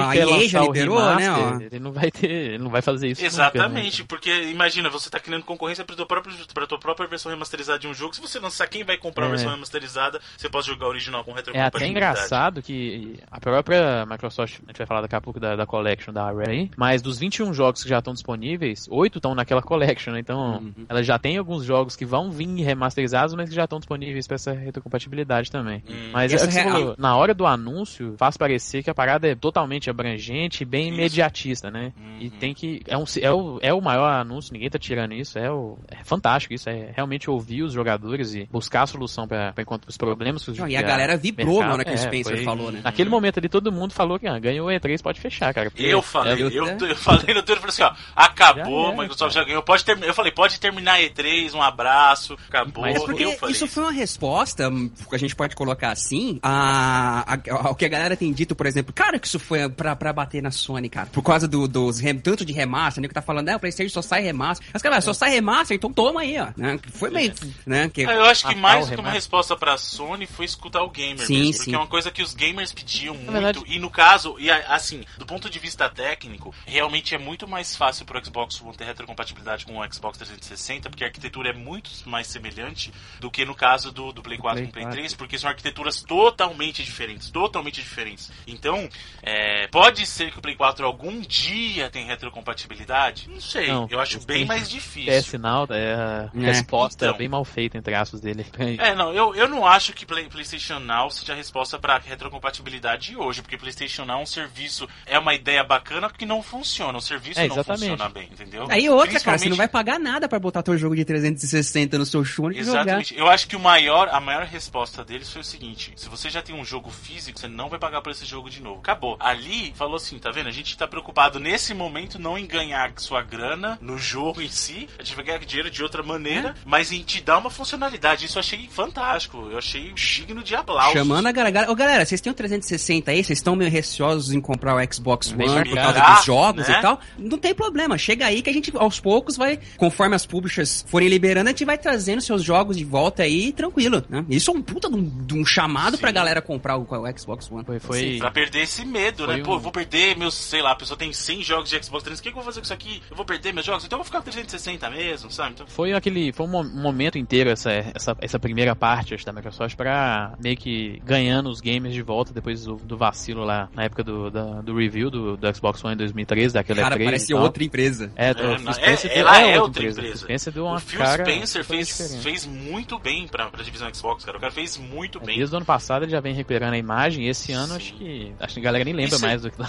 a EA já lançar o liberou, né? ó. remaster, Ele não vai ter, ele não vai fazer isso. nunca, Exatamente, né? porque imagina, você tá criando concorrência pra tua, própria, pra tua própria versão remasterizada de um jogo. Se você lançar quem vai comprar a É. versão remasterizada, você pode jogar a original com É até retrocompatibilidade. engraçado que a própria Microsoft, a gente vai falar daqui a pouco da, da Collection da Rare, aí, mas dos 21 jogos que já estão disponíveis, 8 estão naquela Collection, né? Então, Uhum. ela já tem alguns jogos que vão vir remasterizados, mas que já estão disponíveis para essa retrocompatibilidade também. Hum. Mas E é falou, na hora do anúncio, faz parecer que a parada é totalmente abrangente e bem Isso. imediatista, né? E Uhum. tem que. É, um, é, o, é o maior anúncio, ninguém tá tirando isso. É, o, é fantástico isso. É realmente ouvir os jogadores e buscar a solução para encontrar os problemas que os Não, e a galera vibrou mercado- na hora que o é, Spencer foi- falou, né? Naquele momento ali, todo mundo falou que ah, ganhou o E3, pode fechar, cara. porque Eu falei, é- eu, eu- eu falei no Twitter, falei assim, ó, acabou, Já a era, Microsoft cara. já ganhou, pode terminar, eu falei, pode terminar a E3, um abraço, abraço, acabou. Mas É porque eu falei isso foi uma resposta, que a gente pode colocar assim, a, a- ao que a galera tem dito, por exemplo, cara, que isso foi pra, pra bater na Sony, cara. Por causa do, dos rem- tanto de remaster, né? Que tá falando, é, o Playstation só sai remaster. Mas, cara, só sai remaster, então toma aí, ó. Né? Foi meio, né? Que, Ah, Eu acho que Ah, mais tá, do que uma resposta pra Sony foi escutar o gamer Sim, mesmo, sim. porque é uma coisa que os gamers pediam muito, verdade- e no caso, e assim, do ponto de vista técnico, realmente é muito mais fácil pro Xbox One ter retrocompatibilidade com o Xbox 360, porque a arquitetura é muito mais semelhante do que no caso do, do Play 4 Play com o Play 4. 3, porque são arquiteturas totalmente diferentes, totalmente diferentes. Então, é, pode ser que o Play 4 algum dia tem retrocompatibilidade? Não sei, Não, eu acho bem mais difícil. É sinal, é, a É. resposta Então. bem mal feita, entre aspas, dele. É, não, eu, eu não acho que Play- PlayStation Now seja a resposta pra retrocompatibilidade de hoje, porque PlayStation Now é um serviço, é uma ideia bacana que não funciona, o serviço É, não funciona bem, entendeu? Aí outra, cara, você não vai pagar nada pra botar teu jogo de 360 no seu Shure e jogar. Exatamente. Eu acho que o maior, a maior resposta deles foi o seguinte: se você já tem um jogo físico, você não vai pagar por esse jogo de novo. Acabou. Ali falou assim, tá vendo? A gente tá preocupado nesse momento não em ganhar sua grana no jogo em si, a gente vai ganhar dinheiro de outra maneira, É. mas em te dar uma funcionalidade. Isso eu achei fantástico. Eu achei digno de aplausos. Chamando a galera. Ô, galera, vocês têm o 360 aí? Vocês estão meio receosos em comprar o Xbox One por causa dos jogos né? e tal? Não tem problema. Chega aí que a gente, aos poucos, vai, conforme as publishers forem liberando, a gente vai trazendo seus jogos de volta aí, tranquilo, né? Isso é um puta de um, de um chamado Sim. pra galera comprar o, o Xbox One. Foi, foi, Pra perder esse medo, Foi né? Pô, um- eu vou perder meus, sei lá, a pessoa tem 100 jogos de Xbox 360, o que, que eu vou fazer com isso aqui? Eu vou perder meus jogos? Então eu vou ficar com 360 mesmo, sabe? Então, Foi aquele. Foi um mo- um momento inteiro essa, essa, essa primeira parte acho, da Microsoft pra meio que ganhando os gamers de volta depois do, do vacilo lá na época do, da- do review do, do Xbox One em 2013, daquele Cara, E3 e parece outra empresa. É, É, o Phil não, Spencer é- deu- ela é outra empresa. O Phil Spencer deu uma o Phil cara Spencer fez, fez muito bem pra, pra divisão Xbox, cara. O cara fez muito bem. Desde o ano passado ele já vem recuperando a imagem e esse ano Sim. acho que. Acho que a galera nem lembra Isso é- mais do que da,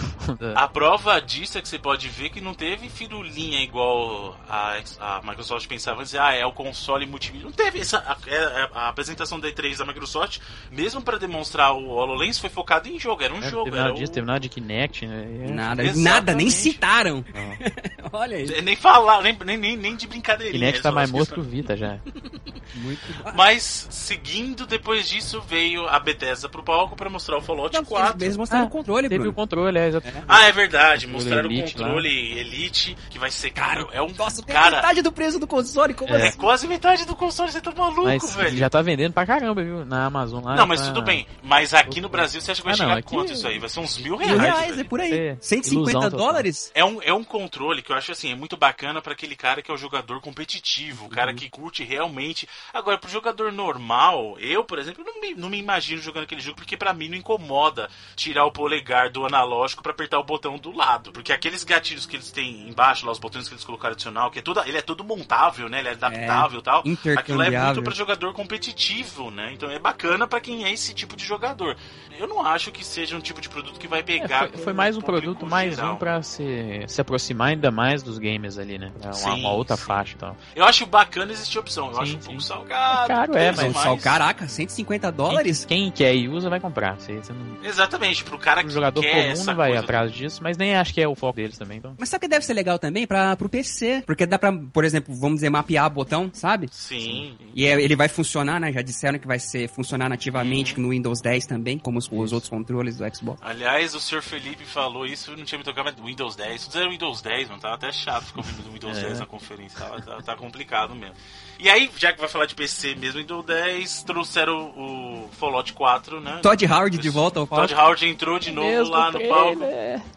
da- A prova disso é que você pode ver que não teve firulinha igual a, a Microsoft pensava antes, ah, é o console multimídia. Não teve essa. A, é- a apresentação da E3 da Microsoft, mesmo pra demonstrar o HoloLens, foi focado em jogo. Era um É, jogo. teve Era nada disso, o- teve nada de Kinect, né? É- Nada, Exatamente. nada, nem citaram. Olha aí. É, Nem falar, nem, nem, nem, de brincadeirinha. Kinect é tá mais morto que o Vita já. Muito. Mas, seguindo, depois disso, veio a Bethesda pro palco pra mostrar o Fallout Não, 4. Eles mostraram Ah, o controle, Teve Bruno. o controle, é, exato. Ah, é verdade. Mostraram Elite o controle Elite, que vai ser, cara, é um Nossa, cara, metade do preço do console, como É. é assim? quase metade do console, você tá maluco, Mas velho. já tá vendendo pra caramba, viu? Na Amazon lá. Não, mas tá- tudo bem. Mas aqui no Brasil você acha que vai Ah, não, chegar aqui- quanto isso aí? Vai ser uns mil Mil reais. reais, velho. é por aí. É, 150 ilusão total. dólares? É um, é um controle que eu acho assim, é muito bacana pra aquele cara que é o jogador competitivo, o cara Uhum. Que curte realmente. Agora, pro jogador normal, eu, por exemplo, não me, não me imagino jogando aquele jogo, porque pra mim não incomoda tirar o polegar do analógico pra apertar o botão do lado. Porque aqueles gatilhos que eles têm embaixo, lá, os botões que eles colocaram adicional, que é tudo, ele é todo montável, né? Ele é adaptável e tal. Aquilo é muito pra jogador competitivo, né? Então é bacana pra quem é esse tipo de jogador. Eu não acho que seja um tipo de produto que vai É, pegar. foi, com foi o mais um produto, mais geral. um pra se, se aproximar ainda mais dos gamers ali, né? É uma, Sim, uma outra sim. faixa e tal. Eu acho bacana existir opção. Eu Sim, acho um sim. pouco salgado. Caro é, mas-. Só, caraca, 150 dólares? Quem, quem quer e usa vai comprar. Você, você não, Exatamente, pro cara o que jogador quer comum essa não vai coisa atrás disso, mas nem acho que é o foco deles também. Então. Mas sabe que deve ser legal também pra, pro PC? Porque dá pra, por exemplo, vamos dizer, mapear o botão, sabe? Sim. E é- ele vai funcionar, né? Já disseram que vai ser funcionar nativamente Uhum. no Windows 10 também, como os, os outros controles do Xbox. Aliás, o Sr. Felipe falou isso, não tinha me tocado, mas Windows 10. Tudo era Windows 10, mano. Tava até chato ficar ouvindo do Windows É. 10 na conferência. Tava, tá, tá complicado mesmo. E aí, já que vai falar de PC mesmo, Windows 10, trouxeram o, o Fallout 4, né? Todd Howard de volta ao Todd palco. Howard entrou de novo lá no palco.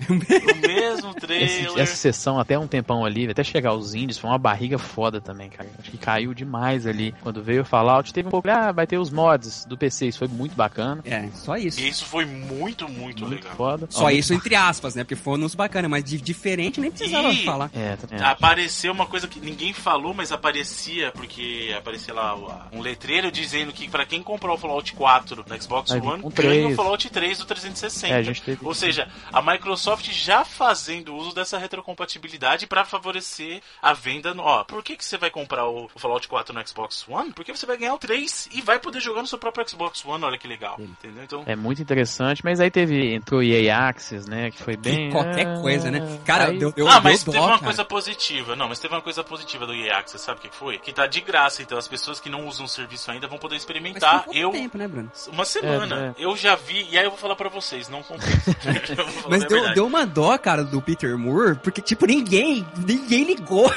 No mesmo Esse- trailer. essa sessão até um tempão ali, até chegar os indies, foi uma barriga foda também, cara. Acho que caiu demais ali. Quando veio o Fallout, teve um pouco, ah, vai ter os mods do PC, isso foi muito bacana. É, só isso. E isso foi muito, muito, Muito legal. foda. Só Ó, isso entre aspas, né? Porque foi nos bacana, mas de diferente nem precisava E- falar. É. Apareceu uma coisa que ninguém falou, mas aparecia, porque aparecia lá o- um letreiro dizendo que pra quem comprou o Fallout 4 no Xbox One, ganha o. Fallout 3 do 360. É, a gente teve- Ou seja, a Microsoft já fazendo uso dessa retrocompatibilidade pra favorecer a venda. No... Ó, por que, que você vai comprar o, o Fallout 4 no Xbox One? Porque você vai ganhar o 3 e vai poder jogar no seu próprio Xbox One, olha que legal. Entendeu? Então, É muito interessante, mas aí teve, entrou EA Access, né, que foi bem... Qualquer ah, coisa, né? Cara, aí- deu, deu, ah, deu mas dó, teve uma cara. coisa positiva. Não, mas teve uma coisa positiva do EA Access, sabe o que foi? Que tá de graça, então as pessoas que não usam o serviço ainda vão poder Mas experimentar. pouco Eu tempo, né, Bruno? uma semana. É, Eu já vi, e aí eu vou falar pra vocês, não falar Mas a deu, deu uma dó, cara, do Peter Moore, porque, tipo, ninguém, ninguém ligou.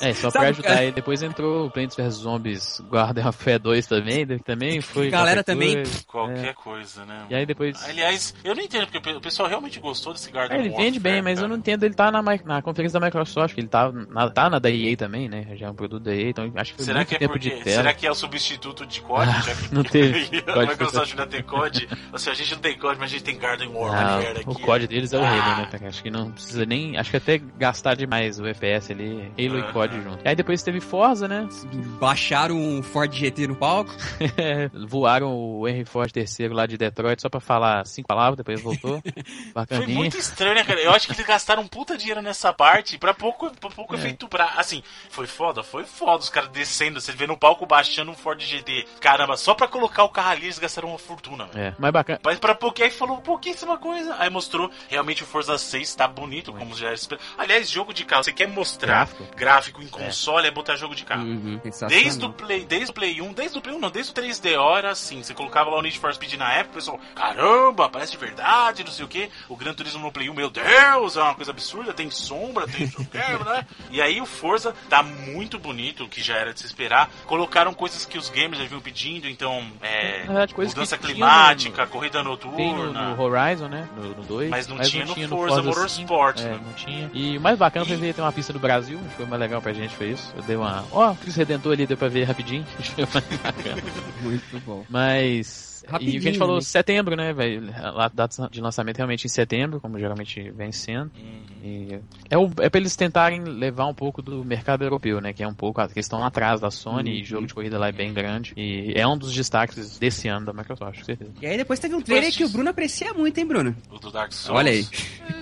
É, só Sabe, pra ajudar cara? ele. Depois entrou o Plants vs Zombies Guardian of Fé 2 também, daí também foi. Galera qualquer também- coisa. Qualquer É. coisa, né? E aí depois. Aliás, eu não entendo, porque o pessoal realmente gostou desse Garden É, ele vende bem, mas eu não entendo, ele tá na, na conferência da Microsoft, que ele tá na, tá na da EA também, né? Já é um produto da EA, então acho que foi Será muito que é tempo porque, de tela. será que é o substituto de COD? Ah, não teve a Microsoft não tem COD. Ou seja, a gente não tem COD, mas a gente tem Garden Warfare aqui. o COD deles é o Ah. Halo, né? Acho que não precisa nem. Acho que até gastar demais o FPS ali, Halo COD junto. E aí depois teve Forza, né? Baixaram um Ford GT no palco. Voaram o Henry Ford III lá de Detroit só pra falar cinco palavras, depois voltou. Foi Bacaninha. muito estranho, né, cara? Eu acho que eles gastaram um puta dinheiro nessa parte pra pouco, pra pouco É. efeito pra. Assim, foi foda, foi foda. Os caras descendo, você vê no palco baixando um Ford GT. Caramba, só pra colocar o carro ali eles gastaram uma fortuna, velho. É, mas bacana. Mas pra pouquinho, aí falou pouquíssima coisa. Aí mostrou, realmente o Forza 6 tá bonito, como já era esperado. Aliás, jogo de carro, você quer mostrar Gráfico. gráfico, em console, é. botar jogo de carro. Uhum. Desde o Play, desde o Play 1, desde o Play 1 não, desde o 3DO era assim, você colocava lá o Need for Speed na época, o pessoal, caramba, parece de verdade, não sei o que. O Gran Turismo no Play 1, meu Deus, é uma coisa absurda, tem sombra, tem não sei o quê, né? E aí o Forza tá muito bonito, o que já era de se esperar. Colocaram coisas que os gamers já vinham pedindo, então, é, verdade, mudança tinha climática, no- corrida Tem no, noturna. no Horizon, né? No 2. Mas não tinha no Forza 5. Motorsport, É, né? não tinha. E o mais bacana foi E- ver ter uma pista do Brasil, acho que foi mais legal pra gente, foi isso. Eu dei uma. Ó, oh, Cristo Redentor ali, deu pra ver rapidinho. Muito bom. Mas. E o que a Rapidinho, gente falou, né? setembro, né, velho? A data de lançamento realmente em setembro, como geralmente vem sendo. Uhum. E é, o, é pra eles tentarem levar um pouco do mercado europeu, né? Que é um pouco. Que eles estão atrás da Sony Uhum. e jogo de corrida lá é bem grande. E é um dos destaques desse ano da Microsoft, com certeza. E aí depois teve um trailer Depois que o Bruno aprecia muito, hein, Bruno? O do Dark Souls. Olha aí.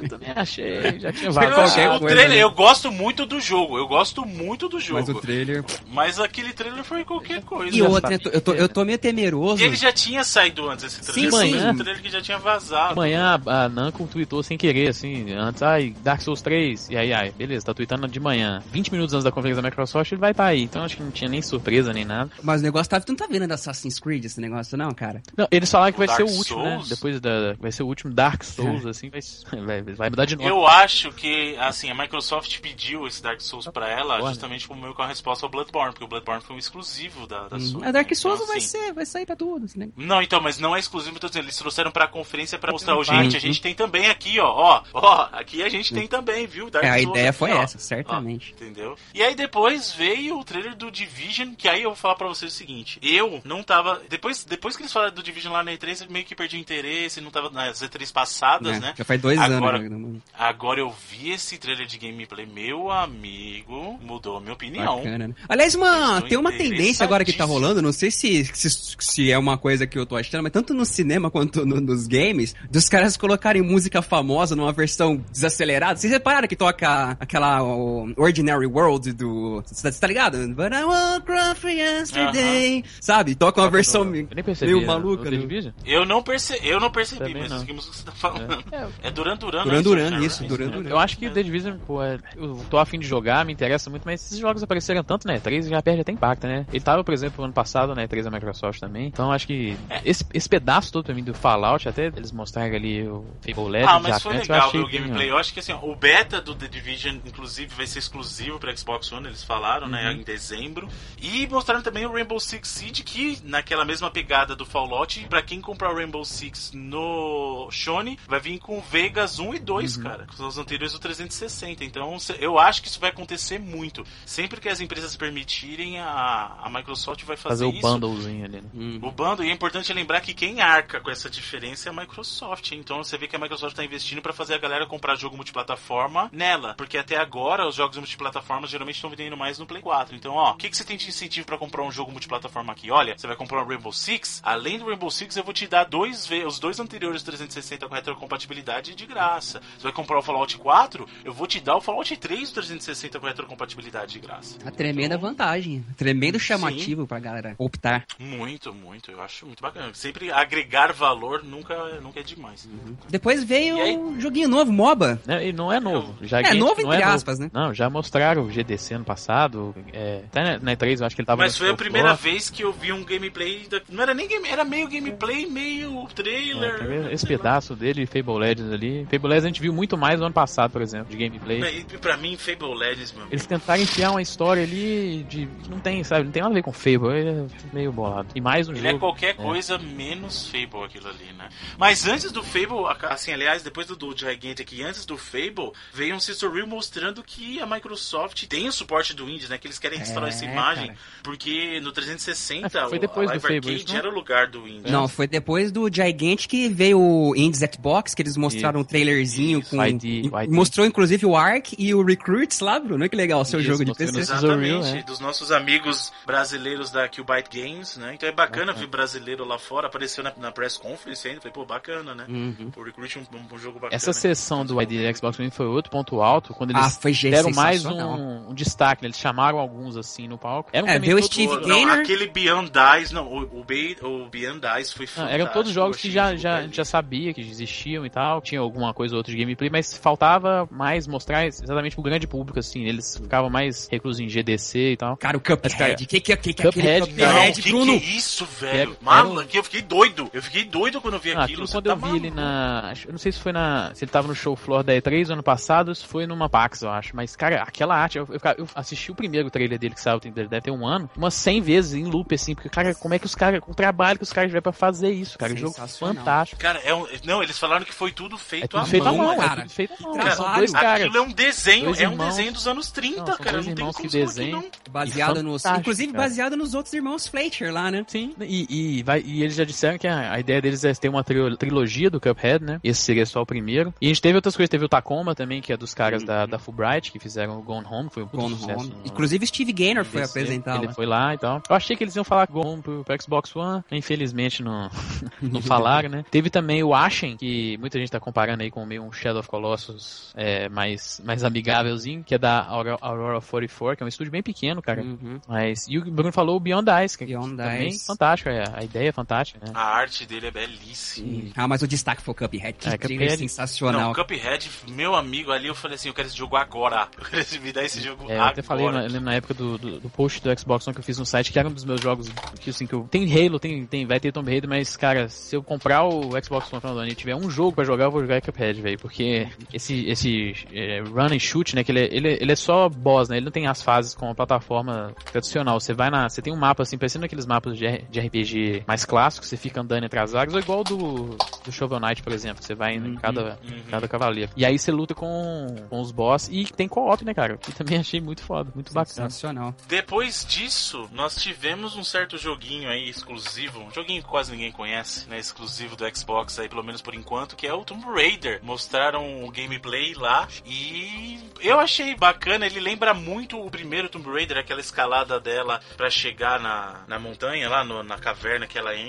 Eu também achei, já tinha vários. qualquer o coisa, trailer, né? eu gosto muito do jogo, eu gosto muito do jogo. Mas o trailer. Mas aquele trailer foi qualquer coisa. E outra, tô, eu tô, eu tô meio temeroso. Ele já tinha saído antes esse trailer. Sim, sim. um trailer que já tinha vazado. Amanhã a Namco tweetou sem querer, assim, antes, ai, Dark Souls 3, e aí, ai, beleza, tá tweetando de manhã. 20 minutos antes da conferência da Microsoft, ele vai estar aí. Então acho que não tinha nem surpresa nem nada. Mas o negócio tá. Tu não tá vendo da Assassin's Creed esse negócio, não, cara? Não, eles falaram que vai ser o Dark último, né? Souls? Depois da. Vai ser o último Dark Souls, assim, vai, vai, vai mudar de nome. Eu acho que, assim, a Microsoft pediu esse Dark Souls pra ela Bloodborne. justamente como meio com a resposta ao Bloodborne, porque o Bloodborne foi um exclusivo da, da Sony. A Hum. Dark Souls Então, vai assim, ser, vai sair pra tudo, esse negócio. Não, então, mas não é exclusivo, tô dizendo, eles trouxeram pra conferência pra mostrar, Uhum. gente, a gente tem também aqui, ó, ó, ó, aqui a gente tem também, viu? Dark É, a Souls ideia aqui, foi ó. essa, certamente. Ó, entendeu? E aí depois veio o trailer do Division, que aí eu vou falar pra vocês o seguinte, eu não tava, depois, depois que eles falaram do Division lá na E3, eu meio que perdi o interesse, não tava nas E3 passadas, É, né? Já faz dois Agora- anos. Agora eu vi esse trailer de gameplay, meu amigo, mudou a minha opinião. Bacana, né? Aliás, uma, tem uma tendência agora que tá rolando, não sei se, se, se é uma coisa que eu tô achando, mas tanto no cinema quanto no- nos games, dos caras colocarem música famosa numa versão desacelerada. Vocês repararam que toca aquela o Ordinary World do. Você tá, tá ligado? But I woke up yesterday. Sabe? Toca uma versão Eu nem percebi. meio né? maluca. No né? Division? Eu não, perce... eu não percebi, Também mas não. o que você tá falando. É. É, Duran Duran, Duran né? Duran, isso, Duran né? Duran. Eu acho que The Division, pô, é- eu tô afim de jogar, me interessa muito, mas esses jogos apareceram tanto na E3 já perde até impacto, né? Ele tava, por exemplo, ano passado na E3 da Microsoft também. Então acho que É. esse, esse pedaço todo pra mim do Fallout, até eles mostrarem ali o Fable Legends, Ah, mas foi legal ver o gameplay. Eu acho que assim, o beta do The Division, inclusive, vai ser exclusivo para Xbox One, eles falaram, né, Uhum. em dezembro. E mostraram também o Rainbow Six Siege, que naquela mesma pegada do Fallout, pra quem comprar o Rainbow Six no Sony, vai vir com o Vegas 1 e 2, Uhum. cara, que são os anteriores do 360. Então, eu acho que isso vai acontecer muito. Sempre que as empresas permitirem, a, a Microsoft vai fazer, Fazer o isso. bundlezinho ali, né? Hum. O bando, e é importante lembrar que quem arca com essa diferença é a Microsoft. Então você vê que a Microsoft está investindo para fazer a galera comprar jogo multiplataforma nela. Porque até agora os jogos multiplataformas geralmente estão vendendo mais no Play 4. Então, ó, o que, que você tem de incentivo para comprar um jogo multiplataforma aqui? Olha, você vai comprar um Rainbow Six, além do Rainbow Six, eu vou te dar dois os dois anteriores 360 com retrocompatibilidade de graça. Você vai comprar o Fallout 4, eu vou te dar o Fallout 3 360 com retrocompatibilidade de graça. A tremenda vantagem. Tremendo chamativo pra galera optar. Muito, muito. Eu acho muito bacana. Bacana. Sempre agregar valor nunca, nunca é demais. Uhum. Depois veio aí- um joguinho novo, MOBA. E não é novo. Já É, novo não entre novo. aspas, né? Não, já mostraram o GDC ano passado. É, até na- na E3 eu acho que ele tava Mas foi a primeira floor. vez que eu vi um gameplay. Da... Não era nem game, era meio gameplay, meio É, trailer. vendo? Esse sei lá. pedaço dele, Fable Legends ali. Fable Legends a gente viu muito mais no ano passado, por exemplo, de gameplay. E pra mim, Fable Legends, meu. Eles tentaram enfiar uma história ali de. Não tem, sabe? Não tem nada a ver com Fable. É meio bolado. E mais um Ele jogo. é qualquer coisa menos Fable aquilo ali, né? Mas antes do Fable, assim, aliás, depois do, do Gigantic e antes do Fable, veio um Sister Reel mostrando que a Microsoft tem o suporte do Indies, né? Que eles querem restaurar É, essa imagem, cara. porque no 360 É, foi o- depois a do Live Fable, Arcade isso, não? era o lugar do Indies. Não, foi depois do Gigantic que veio o Indies Xbox, que eles mostraram um trailerzinho Isso. com. ID, ID. Mostrou inclusive o Ark e o Recruits lá, Bruno. Que legal o seu Isso, jogo de PC. Exatamente, Reel, é. dos nossos amigos brasileiros da Qbyte Games, né? Então é bacana ver brasileiro lá fora, apareceu na, na press conference ainda, falei, pô, bacana, né? Uhum. O Recruit é um, um, um jogo bacana. Essa sessão do ID Xbox foi outro ponto alto, quando eles Ah, deram mais um, um destaque, né? Eles chamaram alguns assim no palco. Eram É, também veio o Steve O- não, aquele Beyond Dies, não, o, o, Be- o Beyond Dies foi Não, fantástico. eram todos jogos que já, já, a belíssimo. gente já sabia que existiam e tal, tinha alguma coisa ou outra de gameplay, mas faltava mais mostrar exatamente pro grande público, assim, eles ficavam mais reclusos em GDC e tal. Cara, o Mas, cara, Cuphead. O que, que, que, que é aquele Cuphead, Não, Cuphead, que Bruno? que é isso, velho? Era- Mano, que eu fiquei doido. Eu fiquei doido quando eu vi Ah, aquilo. quando tá eu vi ele na. Eu não sei se foi na. Se ele tava no show floor da E3 ano passado, se foi numa PAX, eu acho. Mas, cara, aquela arte. Eu, eu, eu assisti o primeiro trailer dele que saiu, tem- deve ter um ano, umas 100 vezes em loop, assim, porque, cara, como é que os caras. O trabalho que os caras tiveram pra fazer isso, cara. O jogo Sensacional. fantástico. Cara, é um... não, eles falaram que foi tudo feito É tudo à feito mão, mão, cara. é tudo feito à mão. Cara, São dois caras. Aquilo é um desenho, Dois é um desenho dos anos 30, Não, cara. dois Não tem irmãos como que que desenham. não. Baseado nos. Inclusive cara. baseado nos outros irmãos Fletcher lá, né? Sim, e, e, vai, e eles já disseram que a, a ideia deles é ter uma trio- trilogia do Cuphead, né? Esse seria só o primeiro. E a gente teve outras coisas, teve o Tacoma também, que é dos caras da, da Fulbright, que fizeram o Gone Home, foi um Gone sucesso. Home. no- Inclusive Steve Gaynor foi DC, apresentar Ele lá. foi lá e tal. Eu achei que eles iam falar Gone Home pro, pro Xbox One, infelizmente não, não falaram, né? Teve também o Ashen, que muita gente tá comparando aí com meio um Shadow of Colossus é, mais, mais amigávelzinho, que é da Aurora, Aurora 44, que é um estúdio bem pequeno, cara. Uhum. Mas, e o Bruno falou o Beyond Ice, que Beyond também Ice. fantástico, é, a ideia é fantástica, né? A arte dele é belíssima. Ah, mas o destaque foi o Cuphead. Que É, Cuphead. sensacional. Não, Cuphead, meu amigo ali, eu falei assim, eu quero esse jogo agora. Eu quero esse- me dar esse jogo É, eu agora. até falei na, eu lembro na época do, do, do post do Xbox One que eu fiz no site, que era um dos meus jogos que assim, que eu. Tem Halo, tem, tem, vai ter Tomb Raider, mas, cara, se eu comprar o Xbox One final do ano e tiver um jogo pra jogar, eu vou jogar Cuphead, velho. Porque esse, esse é, run and shoot, né? Que ele é, ele, é- ele é só boss, né? Ele não tem as fases com a plataforma tradicional. Você vai na. Você tem um mapa assim, parecendo aqueles mapas de, de RPG mais clássicos, você fica andando entre as áreas, ou igual do, do Shovel Knight, por exemplo. que Você vai em cada, uhum. cada cavaleiro. E aí você luta com, com os boss e tem co-op, né, cara? Que também achei muito foda, muito bacana. Sensacional. Depois disso, nós tivemos um certo joguinho aí exclusivo, um joguinho que quase ninguém conhece, né? Exclusivo do Xbox aí, pelo menos por enquanto, que é o Tomb Raider. Mostraram o gameplay lá e eu achei bacana, ele lembra muito o primeiro Tomb Raider, aquela escalada dela pra chegar na, na montanha, lá no- na caverna que ela entra.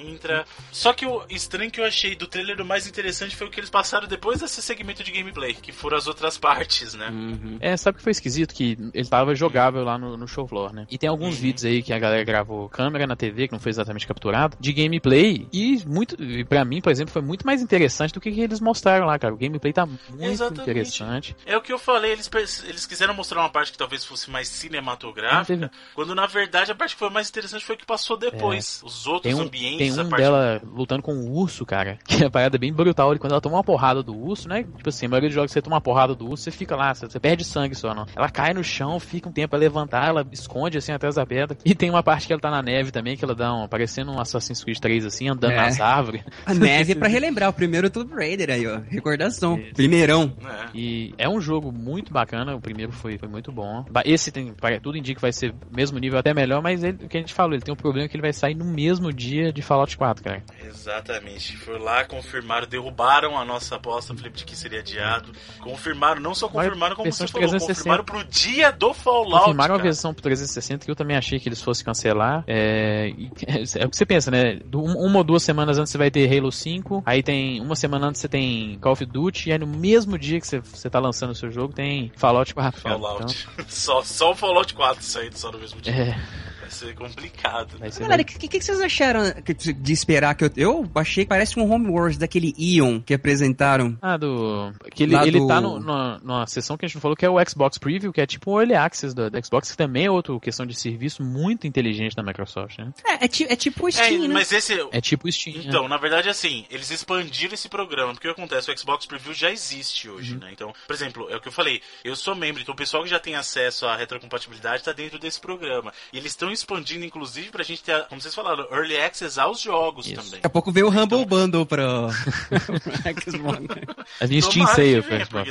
Só que o estranho que eu achei do trailer o mais interessante foi o que eles passaram depois desse segmento de gameplay, que foram as outras partes, né? Uhum. É, sabe o que foi esquisito? Que ele tava jogável lá no, no show floor, né? E tem alguns Uhum. vídeos aí que a galera gravou câmera na TV, que não foi exatamente capturado, de gameplay. E muito, pra mim, por exemplo, foi muito mais interessante do que, que eles mostraram lá, cara. O gameplay tá muito Exatamente. interessante. É o que eu falei, eles, eles quiseram mostrar uma parte que talvez fosse mais cinematográfica, Não quando na verdade a parte que foi mais interessante foi o que passou depois. Os outros um, ambientes, tem a um parte. dela lutando com um urso, cara, que é a parada bem brutal. E quando ela toma uma porrada do urso, né? Tipo assim, a maioria dos jogos você toma uma porrada do urso, você fica lá, você, você perde sangue só, não. Ela cai no chão, fica um tempo pra levantar, ela esconde assim atrás da pedra. E tem uma parte que ela tá na neve também, que ela dá um, parecendo um Assassin's Creed 3, assim, andando É. nas árvores. A neve pra relembrar o primeiro Tomb Raider aí, ó. Recordação. Primeirão. É. E é um jogo muito bacana, o primeiro foi, foi muito bom. Esse tem, tudo indica que vai ser mesmo nível, até melhor, mas ele, o que a gente falou, ele tem um problema que ele vai sair no mesmo dia de Fallout 4, cara. Exatamente. Foi lá, confirmaram, derrubaram a nossa aposta, Felipe, de que seria adiado. Confirmaram, não só confirmaram, como você falou, 360. confirmaram pro dia do Fallout. Confirmaram a cara. versão pro 360 que eu também achei que eles fossem cancelar. É, é o que você pensa, né? Um- Uma ou duas semanas antes você vai ter Halo 5, aí tem uma semana antes você tem Call of Duty, e aí no mesmo dia que você, você tá lançando o seu jogo tem Fallout 4. cara. Fallout. só, só o Fallout 4 saindo só no mesmo dia. Então, é, ser complicado. Ser Galera, o que, que, vocês acharam de esperar que eu. Eu achei que parece um Home Wars daquele Ion que apresentaram. Ah, do. Que ele, ele do... tá no, no, numa sessão que a gente falou que é o Xbox Preview, que é tipo o Early Access da, Xbox, que também é outra questão de serviço muito inteligente da Microsoft, né? É, é, é tipo o Steam, é, né? Mas esse. É tipo o Steam. Então, é. na verdade, assim, eles expandiram esse programa, porque o que acontece? O Xbox Preview já existe hoje, uhum. né? Então, por exemplo, é o que eu falei, eu sou membro, então o pessoal que já tem acesso à retrocompatibilidade tá dentro desse programa. E eles estão expandindo, inclusive, pra gente ter, como vocês falaram, early access aos jogos Isso. também. Daqui a pouco veio o Humble então... Bundle pro Xbox. A gente Steam Sale pro Xbox.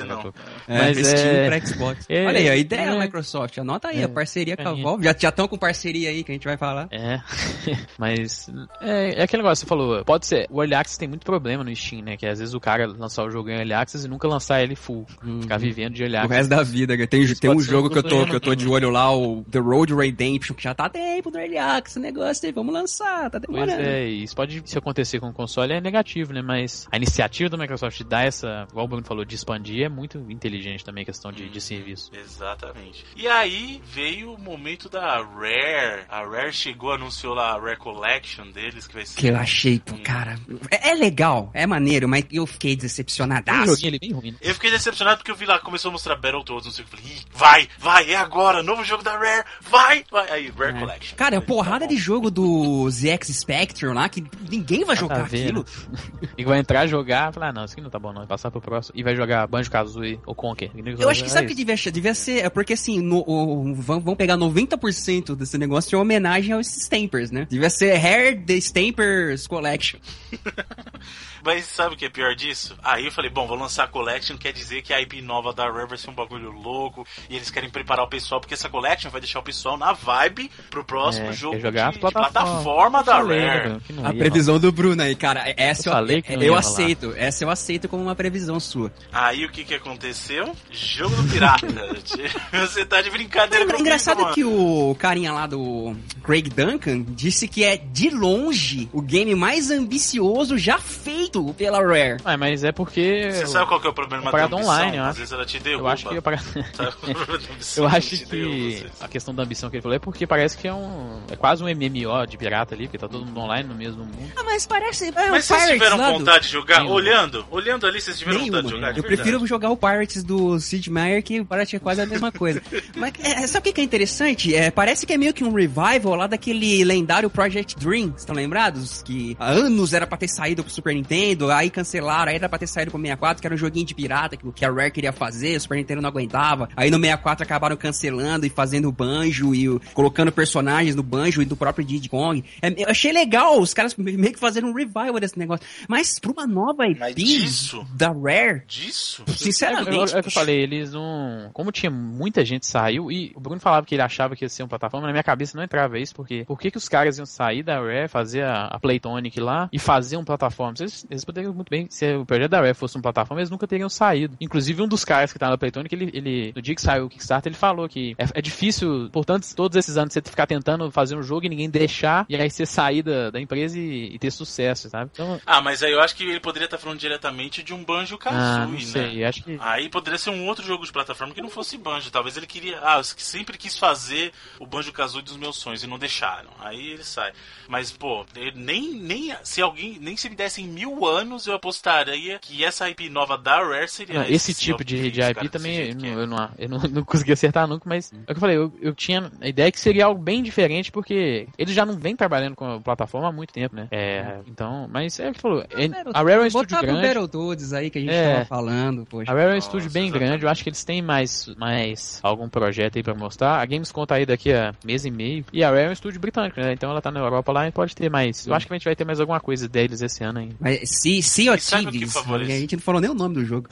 É, Mas é... Steam pra Xbox. É, Olha aí, a ideia é, Microsoft. Anota aí, é, a parceria com a Valve. Já estão com parceria aí que a gente vai falar. É. Mas é, é aquele negócio que você falou. Pode ser. O Early Access tem muito problema no Steam, né? Que às vezes o cara lançar o jogo em Early Access e nunca lançar ele full. Uhum. Ficar vivendo de Early Access. O resto da vida. Tem, tem um jogo que eu, tô, que eu tô de olho lá, o The Road Redemption, que já tá tempo do Early Access, negócio aí, vamos lançar, tá demorando. Pois é, isso pode se acontecer com o console é negativo, né? Mas a iniciativa da Microsoft de dar essa, igual o Bruno falou, de expandir é muito inteligente também, questão de, de serviço. Exatamente. E aí veio o momento da Rare. A Rare chegou, anunciou lá a Rare Collection deles, que vai ser. Que eu achei, um... cara. É, é, legal, é maneiro, mas eu fiquei decepcionadaço. Joguinho ali bem ruim. Né? Eu fiquei decepcionado porque eu vi lá, começou a mostrar Battletoads, não sei o que. Eu falei, vai, vai, é agora, novo jogo da Rare, vai, vai. Aí, Rare é. Collection. Cara, é porrada de jogo do ZX Spectrum lá que ninguém vai jogar aquilo. e vai entrar, jogar, falar, ah, não, isso aqui não tá bom não, vai passar pro próximo. E vai jogar Banjo-Kazooie ou Conker. Eu acho que sabe o que devia, devia ser, é porque assim, no, o, vão pegar 90% desse negócio em homenagem aos Stampers, né? Devia ser Hair The Stampers Collection. Mas sabe o que é pior disso? Aí eu falei, bom, vou lançar a Collection, quer dizer que a IP nova da Rare vai ser um bagulho louco, e eles querem preparar o pessoal, porque essa Collection vai deixar o pessoal na vibe pro próximo é, jogo jogar de, plataforma, de plataforma da falei, Rare. A previsão do Bruno aí, cara, essa eu, eu, eu, eu aceito, essa eu aceito como uma previsão sua. Aí o que que aconteceu? Jogo do pirata. Você tá de brincadeira comigo, Engraçado mano. que o carinha lá do Craig Duncan disse que é de longe o game mais ambicioso já feito pela Rare. Ah, mas é porque. Você sabe qual que é o problema da ambição? online, Às vezes ela te derruba. Eu acho que, parado... eu acho que a questão da ambição que ele falou é porque parece que é um. É quase um MMO de pirata ali, porque tá todo mundo online no mesmo mundo. Ah, mas parece. É mas vocês tiveram vontade de jogar? Olhando, olhando ali, vocês tiveram Nenhuma, vontade de jogar? De eu prefiro jogar o Pirates do Sid Meier, que parece que é quase a mesma coisa. mas é, sabe o que é interessante? É, parece que é meio que um revival lá daquele lendário Project Dream. Estão lembrados? Que há anos era pra ter saído pro Super Nintendo, aí cancelaram, aí era pra ter saído pro 64, que era um joguinho de pirata que a Rare queria fazer, o Super Nintendo não aguentava. Aí no 64 acabaram cancelando e fazendo o banjo e o, colocando personagens no banjo e do próprio Diddy Kong. É, eu achei legal os caras meio que fazendo um revival desse negócio. Mas pra uma nova IP disso? da Rare. Disso? Sinceramente. É, o que eu falei, eles não. Como tinha muita gente saiu, e o Bruno falava que ele achava que ia ser uma plataforma, na minha cabeça não entrava isso, porque por que, que os caras iam sair da Rare, fazer a, a Playtonic lá e fazer um plataforma? Eles, eles poderiam muito bem, se o projeto da Rare fosse uma plataforma, eles nunca teriam saído. Inclusive, um dos caras que tá na Playtonic, ele, ele no dia que saiu o Kickstarter, ele falou que é, é difícil, portanto, todos esses anos você ficar tentando fazer um jogo e ninguém deixar, e aí você sair da, da empresa e, e, ter sucesso, sabe? Então, ah, mas aí eu acho que ele poderia estar falando diretamente de um Banjo Kazooie, ah, sei, né? Acho que... Aí poderia ser um outro jogo de plataforma que não fosse Banjo. Talvez ele queria. Ah, eu sempre quis fazer o Banjo Kazooie dos meus sonhos e não deixaram. Aí ele sai. Mas, pô, nem, nem se alguém. Nem se me dessem mil anos, eu apostaria que essa IP nova da Rare seria. Não, esse, esse tipo de, de IP cara, também eu, não, eu, não, eu não, não consegui acertar nunca, mas é o que eu falei, eu, eu tinha a ideia que seria algo bem diferente, porque eles já não vem trabalhando com a plataforma há muito tempo, né? É, então, mas é o que falou. A Rare é um estúdio grande. Battletoads aí que a gente é, tava falando, poxa. A Rare é um estúdio bem grande, eu acho que eles têm mais, mais algum projeto aí pra mostrar. A Gamescom tá aí daqui a mês e meio. E a Rare é um estúdio britânico, né? Então ela tá na Europa lá e pode ter mais. Eu acho que a gente vai ter mais alguma coisa deles esse ano ainda. Mas se, Sea of Thieves, a gente não falou nem o nome do jogo.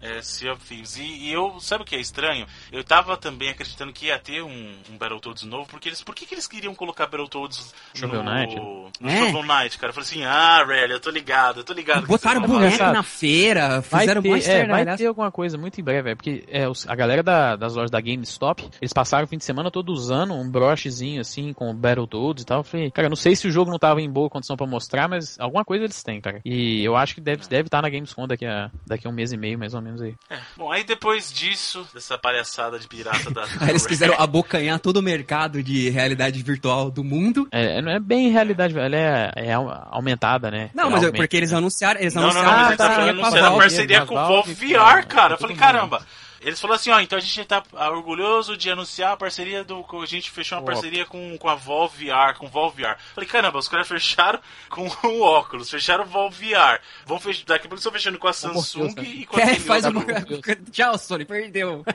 É, Sea of Thieves. E, e, eu, sabe o que é estranho? Eu tava também acreditando que ia ter um, um Battletoads novo, porque eles, por que, que eles queriam colocar Battletoads no, Knight? no é. Shovel Knight, cara? Eu falei assim, ah, Rare, eu tô ligado, eu tô ligado. Botaram boneco na feira, fizeram vai ter, é, vai ter alguma coisa muito em breve, é, porque é, os, a galera da, das lojas da GameStop, eles passaram o fim de semana todo usando um brochezinho assim, com Battletoads e tal. Eu falei, cara, não sei se o jogo não tava em boa condição para mostrar, mas alguma coisa eles têm, cara. E E eu acho que deve, deve estar na Gamescom daqui a, daqui a um mês e meio, mais ou menos aí. É. Bom, aí depois disso, dessa palhaçada de pirata da. Aí eles quiseram abocanhar todo o mercado de realidade virtual do mundo. É, não é bem realidade, ela é, é aumentada, né? Não, mas é porque eles anunciaram. Eles não, não, anunciaram não, mas a eles parceria anunciaram com a parceria com o Valve VR, cara. Eu falei, caramba. Eles falaram assim, ó, então a gente tá orgulhoso de anunciar a parceria do. A gente fechou uma parceria com, com a Valve VR, com o Valve VR. Falei, caramba, os caras fecharam com o óculos, fecharam o Valve VR. Vão fechar. Daqui a pouco estão fechando com a Samsung Deus, e com a É, faz uma... Tchau, Sony, perdeu.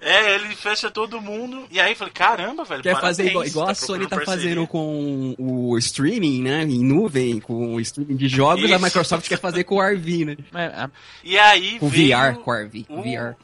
É, ele fecha todo mundo. E aí falei, caramba, velho. Quer parabéns, fazer igual, igual tá a Sony tá parceria. fazendo com o streaming, né? Em nuvem, com o streaming de jogos, a Isso. Microsoft quer fazer com o RV, né? A- E aí Com veio VR, com o RV. o- VR.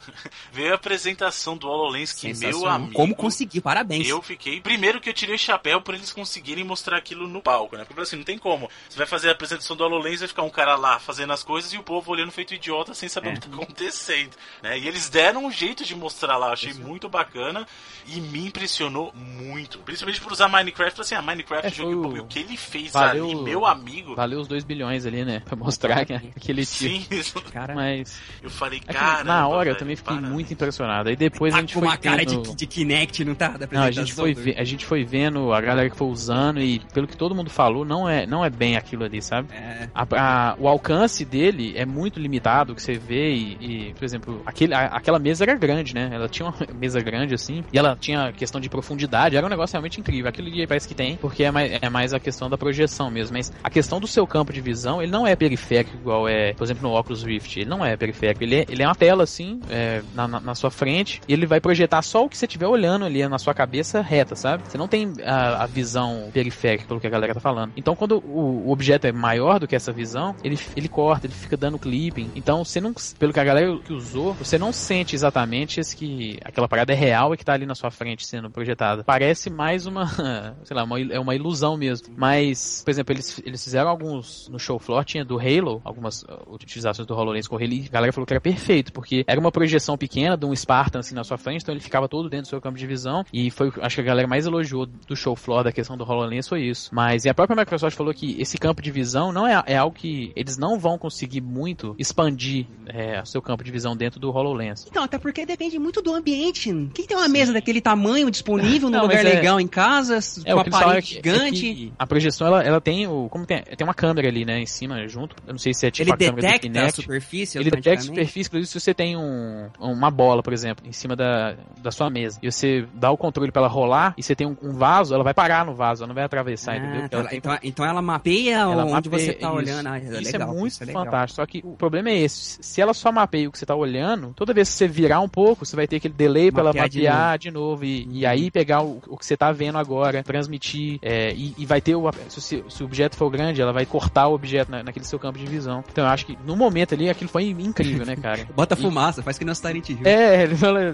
Veio a apresentação do HoloLens que, meu amigo... Como conseguiu, parabéns. Eu fiquei. Primeiro que eu tirei o chapéu por eles conseguirem mostrar aquilo no palco, né? Porque assim, não tem como. Você vai fazer a apresentação do HoloLens, vai ficar um cara lá fazendo as coisas e o povo olhando feito idiota sem saber É. o que tá acontecendo. Né? E eles deram um jeito de mostrar lá, achei muito bacana e me impressionou muito. Principalmente por usar Minecraft, assim, a Minecraft, É, pouco. o- o que ele fez valeu- ali, meu amigo. valeu os 2 bilhões ali, né? Pra mostrar que aquele tipo. Sim, isso- Cara, Mas eu falei, é cara. na hora eu também fiquei muito impressionado. Aí depois a tá gente com foi uma cara vendo... de, de Kinect, não tá? Não, a gente, foi do- a gente foi vendo a galera que foi usando e pelo que todo mundo falou, não é, não é bem aquilo ali, sabe? É, A- a- o alcance dele é muito limitado, que você vê e, e, por exemplo, aquele, a- aquela mesa era grande, né? Ela tinha uma mesa grande assim, e ela tinha questão de profundidade, era um negócio realmente incrível. Aquilo ali parece que tem, porque é mais, é mais a questão da projeção mesmo. Mas a questão do seu campo de visão, ele não é periférico igual é, por exemplo, no Oculus Rift. Ele não é periférico, ele é, ele é uma tela assim, é, na, na, na sua frente, e ele vai projetar só o que você estiver olhando ali na sua cabeça reta, sabe? Você não tem a, a visão periférica, pelo que a galera tá falando. Então, quando o, o objeto é maior do que essa visão, ele, ele corta, ele fica dando clipping. Então, você não, pelo que a galera que usou, você não sente exatamente esse que aquela parada é real e que tá ali na sua frente sendo projetada. Parece mais uma, sei lá, uma, é uma ilusão mesmo. Mas, por exemplo, eles, eles fizeram alguns no show floor, tinha do Halo, algumas uh, utilizações do HoloLens com o Halo, e a galera falou que era perfeito, porque era uma projeção pequena de um Spartan assim na sua frente, então ele ficava todo dentro do seu campo de visão, e foi, acho que a galera mais elogiou do show floor da questão do HoloLens foi isso. Mas e a própria Microsoft falou que esse campo de visão não é, é algo que eles não vão conseguir muito expandir é, o seu campo de visão dentro do HoloLens. Então, até porque depende muito do ambiente. Quem tem uma mesa daquele tamanho disponível num lugar é- legal em casa, É, uma é parede gigante? é que a projeção ela, ela tem o. Como tem, tem uma câmera ali, né, em cima, junto. Eu não sei se é tipo ele a câmera do detecta a Kinect. superfície Ele detecta automaticamente? superfície, inclusive se você tem um, uma bola, por exemplo, em cima da, da sua mesa, e você dá o controle pra ela rolar, e você tem um, um vaso, ela vai parar no vaso, ela não vai atravessar, Ah, entendeu? então, Ela tem então, então ela mapeia ela onde mapeia você tá isso. olhando. Ah, é isso legal, é muito isso é fantástico. Só que o problema é esse. Se ela só mapeia o que você tá olhando, toda vez que você virar um pouco, você vai ter aquele delay pra ela Mapear de mapear de novo. e, e aí pegar o, o que você tá vendo agora, transmitir. é, e, e vai ter o. Se, o se- o objeto for grande, ela vai cortar o objeto na- naquele seu campo de visão. Então eu acho que no momento ali aquilo foi incrível, né, cara? Bota E- fumaça, faz que não Silent Hill. É, ele fala-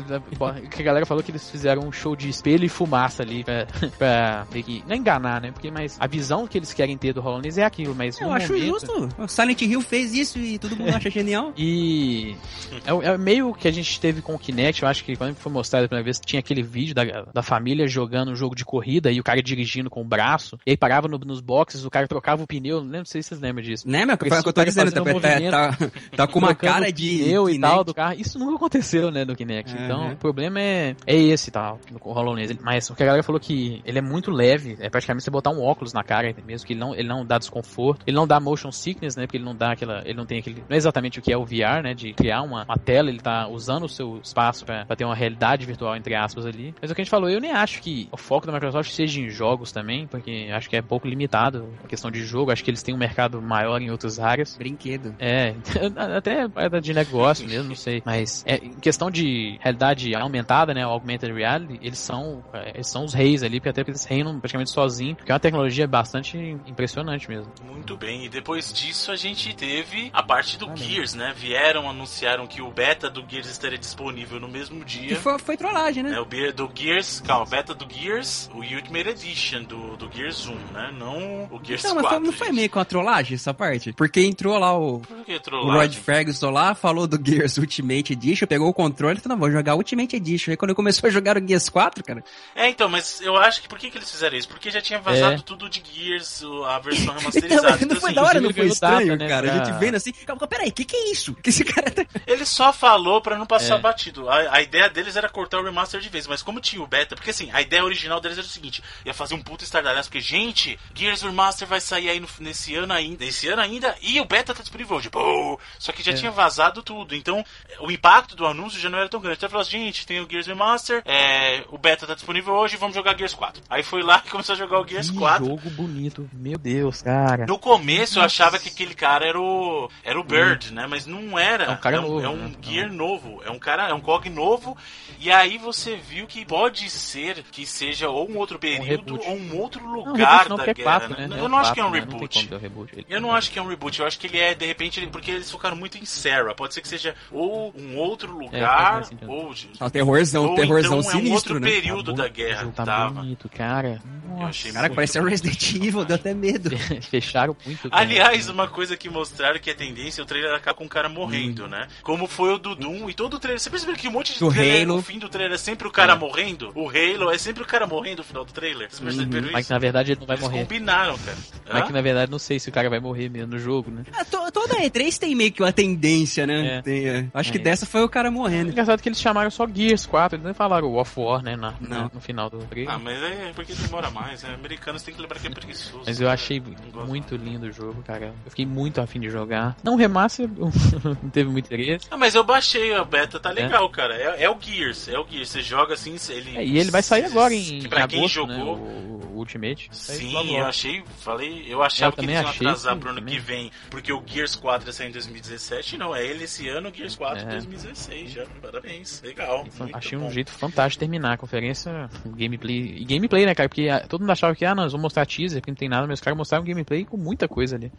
que a galera falou que eles fizeram um show de espelho e fumaça ali pra, pra meio que, não enganar, né? Porque, mas a visão que eles querem ter do HoloLens é aquilo, mas Eu acho momento- justo. O Silent Hill fez isso e todo mundo acha genial. E é, é meio que a gente teve com o Kinect, eu acho que quando foi mostrado a primeira vez, tinha aquele vídeo da, da família jogando um jogo de corrida e o cara dirigindo com o braço, e aí parava no- nos boxes, o cara trocava o pneu, não lembro se vocês lembram disso. Né, meu? Foi o que eu tô Cara dizendo. Tá, fazendo tá, tá, com uma cara de. pneu e tal do carro. Isso nunca aconteceu, né, no Kinect. Uhum. Então, o problema é, é esse tal, no HoloLens. Mas o que a galera falou que ele é muito leve, é praticamente você botar um óculos na cara mesmo, que ele não, ele não dá desconforto. Ele não dá motion sickness, né, porque ele não dá aquela, ele não tem aquele, não é exatamente o que é o VR, né, de criar uma, uma tela, ele tá usando o seu espaço pra, pra ter uma realidade virtual, entre aspas, ali. Mas o que a gente falou, eu nem acho que o foco da Microsoft seja em jogos também, porque acho que é pouco limitado a questão de jogo, acho que eles têm um mercado maior em outras áreas. Brinquedo. É, até de negócio mesmo, não sei. Mas é, em questão de realidade aumentada, né? O augmented reality, eles são, é, eles são os reis ali, porque até porque eles reinam praticamente sozinhos, porque é uma tecnologia bastante impressionante mesmo. Muito bem, e depois disso a gente teve a parte do Valeu. Gears, né? Vieram, anunciaram que o beta do Gears estaria disponível no mesmo Que dia. foi, foi trollagem, né? É, o do Gears, calma, beta do Gears, o Ultimate Edition do, do Gears 1, né? Não o Gears Não, mas 4. foi- não foi meio com a trollagem essa parte? Porque entrou lá o, Por que o Rod? Ferguson lá, falou do Gears Ultimate Edition, pegou o controle e falou, não, vou jogar Ultimate Edition. Aí quando começou a jogar o Gears 4, cara... É, então, mas eu acho que por que, que eles fizeram isso? Porque já tinha vazado É. tudo de Gears, a versão Então, remasterizada. não Então, foi assim, da hora, não ele foi estranho, data, né, cara? A gente vendo assim, calma, peraí, o que que é isso? Que esse cara tá... Ele só falou pra não passar É. batido. A, a ideia deles era cortar o remaster de vez, mas como tinha o beta, porque assim, a ideia original deles era o seguinte: ia fazer um puto estardalhaço, porque, gente, Gears Remaster vai sair aí no- nesse ano ainda, nesse ano ainda, e o beta tá disponível hoje. Pô, só que já É. tinha vazado tudo. Então, o impacto do anúncio já não era tão grande. Então falou assim, gente, tem o Gears Remaster, é, o beta tá disponível hoje, vamos jogar Gears 4. Aí foi lá e começou a jogar o Gears Que 4. jogo bonito. Meu Deus, cara. No começo eu achava que aquele cara era o era o Bird, né? Mas não era. É um cara é um, novo, é um né? Gear novo, é um cara, é um cog novo. E aí você viu que pode ser que seja ou um outro período reboot. ou um outro lugar não, da é guerra. 4, né? né? Eu não acho que é um né? Reboot. um Eu não acho que é um reboot, eu acho que ele é, de repente, porque eles focaram muito em Sarah. Pode ser que seja ou um outro faz lugar, mais sentido. ou. Ah, terrorzão, ou terrorzão então é um sinistro, outro né? período Tá da guerra. Tá Tava. bonito, cara. Nossa. parecia um Resident Evil, deu até medo. Fecharam muito. cara. Aliás, uma coisa que mostraram que é tendência, o trailer acaba com o cara morrendo, né? Como foi o do Doom e todo o trailer. Você percebeu que um monte de Do trailer, Halo. no fim do trailer é sempre o cara É. morrendo? O Halo é sempre o cara morrendo no final do trailer. Vocês perceberam Mas isso? que na verdade ele não vai Eles morrer. combinaram, cara. Mas Hã? que na verdade não sei se o cara vai morrer mesmo no jogo, né? Ah, to- toda E3 tem meio que uma tendência, né? É. Tem, é. Acho que É. dessa foi o cara morrendo. Engraçado que eles chamaram só Gears 4, eles nem falaram War of War, né? na- no final do trailer. Ah, mas é porque demora mais. Né? Americanos tem que lembrar que é preguiçoso. Mas eu achei muito lindo o jogo, cara. Eu fiquei muito afim de jogar. Não remaster, não teve muito interesse. Ah, mas eu baixei a beta, tá legal, cara. É, é o Gears, é o Gears. Você joga assim, ele. É, e ele vai sair agora em, Que pra em quem agosto, jogou. né? O, o Ultimate. Sim, logo, eu achei, falei, eu achava Eu que eles iam achei, atrasar sim, pro ano também. que vem, porque o Gears 4 ia sair em 2017, não, é ele esse ano, o Gears 4 É. 2016, já, parabéns, legal. Achei um bom. jeito fantástico de terminar a conferência, gameplay. E gameplay, né, cara? Porque ah, todo mundo achava que, ah, não, eles vão mostrar teaser, porque não tem nada, mas os caras mostraram gameplay com muita coisa ali.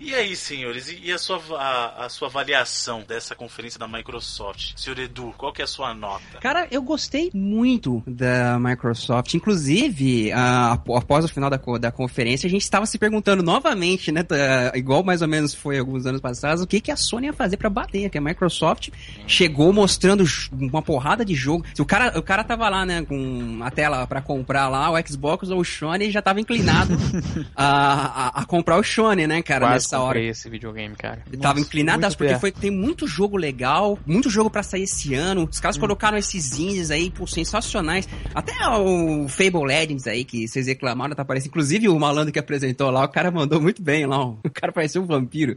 E aí, senhores, e a sua, a, a sua avaliação dessa conferência da Microsoft? Senhor Edu, qual que é a sua nota? Cara, eu gostei muito da Microsoft. Inclusive, ap- após o final da, da conferência, a gente estava se perguntando novamente, né? tá, igual mais ou menos foi alguns anos passados, o que, que a Sony ia fazer pra bater. Que a Microsoft chegou mostrando uma porrada de jogo. O cara, o cara tava lá, né, com a tela pra comprar lá o Xbox ou o Sony, ele já tava inclinado a, a, a comprar o Sony, né, cara, Quase nessa hora. comprei esse videogame, cara. Ele tava Nossa, inclinado, muito porque perto. foi, tem muito jogo legal, muito jogo pra sair esse ano. Os caras colocaram esses indies aí, pô, sensacionais. Até o Fable Legends aí, que vocês reclamaram, tá aparecendo. Inclusive o malandro que apresentou lá, o cara mandou muito bem lá. O cara parecia um vampiro.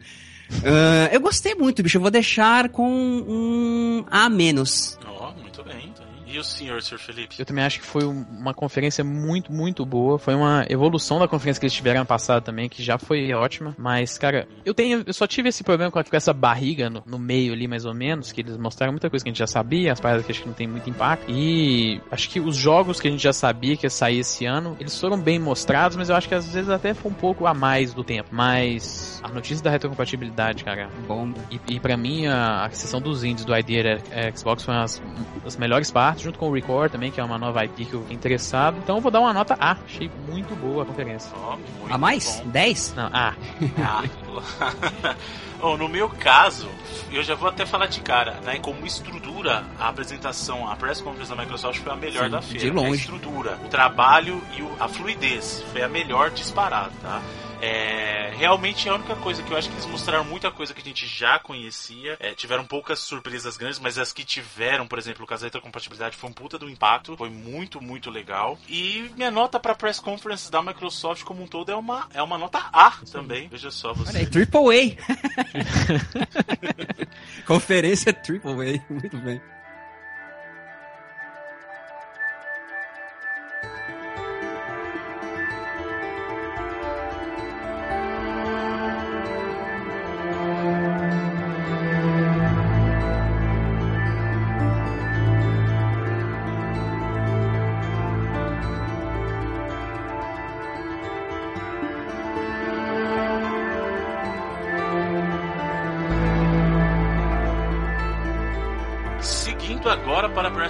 Ah, eu gostei muito, bicho. Eu vou deixar com um A menos. E o senhor, senhor Felipe? Eu também acho que foi um- uma conferência muito, muito boa. Foi uma evolução da conferência que eles tiveram ano passado também, que já foi ótima. Mas, cara, eu tenho. Eu só tive esse problema com, a- com essa barriga no, no meio ali, mais ou menos, que eles mostraram muita coisa que a gente já sabia, as paradas que acho que não tem muito impacto. E acho que os jogos que a gente já sabia que ia sair esse ano, eles foram bem mostrados, mas eu acho que às vezes até foi um pouco a mais do tempo. Mas a notícia da retrocompatibilidade, cara, Bom. e, e para mim, a, a sessão dos indies do Idea Xbox foi uma das melhores partes, junto com o Record também, que é uma nova IP que eu fiquei interessado. Então eu vou dar uma nota A. Achei muito boa a conferência. Muito A mais? bom. 10? Não, A. Ah. Bom, no meu caso, eu já vou até falar de cara, né? Como estrutura, a apresentação, a press conference da Microsoft foi a melhor Sim, da de feira. longe. A estrutura, o trabalho e a fluidez foi a melhor disparada, tá? É, realmente é a única coisa que eu acho que eles mostraram muita coisa que a gente já conhecia. É, tiveram poucas surpresas grandes, mas as que tiveram, por exemplo, o caso da retrocompatibilidade foi um puta do impacto. Foi muito, muito legal. E minha nota pra press conference da Microsoft como um todo é uma, é uma nota A também. Veja só você. Olha aí, Triple A. Conferência Triple A. Muito bem.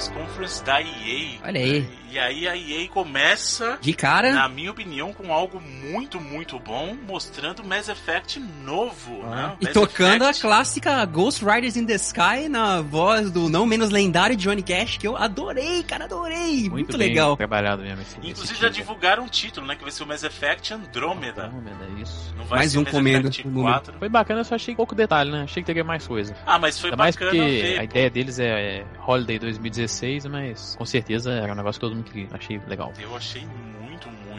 Press conference da EA. Olha aí. E aí a EA começa, De cara. na minha opinião, com algo muito, muito bom, mostrando Mass Effect novo, né? E Mass tocando a Effect- clássica Ghost Riders in the Sky na voz do não menos lendário Johnny Cash, que eu adorei, cara, adorei. Muito, bem legal. trabalhado mesmo esse, Inclusive esse já divulgaram o título, né? Que vai ser o Mass Effect Andromeda. Andrômeda, isso. Não vai Mais ser um Mass comendo Effect o número. 4. Foi bacana, eu só achei pouco detalhe, né? Achei que teria mais coisa. Ah, mas foi Ainda mais bacana porque ver. a pô. ideia deles é, é Holiday 2016, mas com certeza era um negócio que todo mundo queria. Achei legal. Eu achei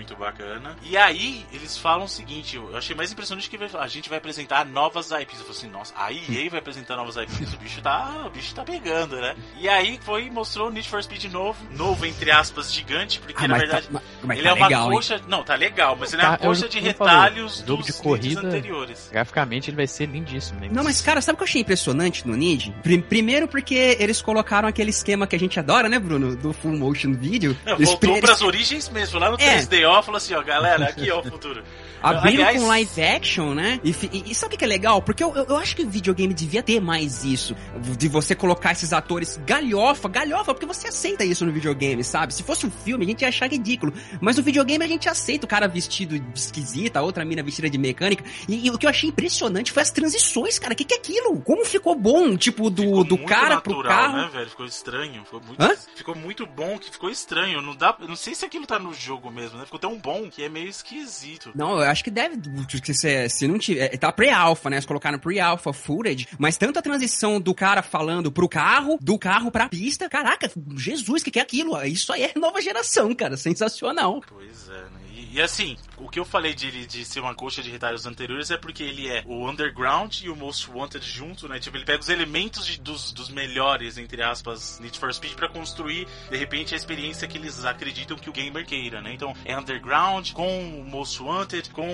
muito bacana. E aí, eles falam o seguinte: eu achei mais impressionante que a gente vai apresentar novas IPs. Eu falei assim, nossa, a EA vai apresentar novas IPs. O bicho tá, o bicho tá pegando, né? E aí foi mostrou o Need for Speed novo, novo entre aspas, gigante, porque Ah, na mas verdade. tá, mas ele tá é uma legal, hein? coxa. Não, tá legal, mas ele é Tá, uma coxa de eu falei, retalhos jogo dos de corrida- anteriores. Graficamente ele vai ser lindíssimo, né? Não, mas cara, sabe o que eu achei impressionante no Nid? Pri- Primeiro porque eles colocaram aquele esquema que a gente adora, né, Bruno? Do full motion video. Não, Eles voltou pri- pras origens mesmo, lá no É. 3DO, falou assim, ó, galera, aqui ó o futuro. Abriram Aliás- com live action, né? E, e- e sabe o que é legal? Porque eu, eu, eu acho que o videogame devia ter mais isso. De você colocar esses atores galhofa, galhofa, porque você aceita isso no videogame, sabe? Se fosse um filme, a gente ia achar ridículo. Mas no videogame a gente aceita o cara vestido de esquisita, a outra mina vestida de mecânica. E, e o que eu achei impressionante foi as transições, cara. O que, que é aquilo? Como ficou bom, tipo, do, Ficou do cara natural, pro carro. né, velho? Ficou estranho. Ficou muito, Hã? ficou muito bom, que ficou estranho. Não dá, não sei se aquilo tá no jogo mesmo, né? Ficou tão bom que é meio esquisito. Não, eu acho que deve. porque Se, se não tiver. Tá pre-alpha, né? Eles colocaram pre-alpha footage. Mas tanto a transição do cara falando pro carro, do carro pra pista. Caraca, Jesus, o que, que é aquilo? Isso aí é nova geração, cara. Sensacional. Pois é, né? E, assim, o que eu falei de ele de ser uma coxa de retalhos anteriores é porque ele é o Underground e o Most Wanted junto, né? Tipo, ele pega os elementos de- dos, dos melhores, entre aspas, Need for Speed pra construir, de repente, a experiência que eles acreditam que o gamer queira, né? Então, é Underground com o Most Wanted, com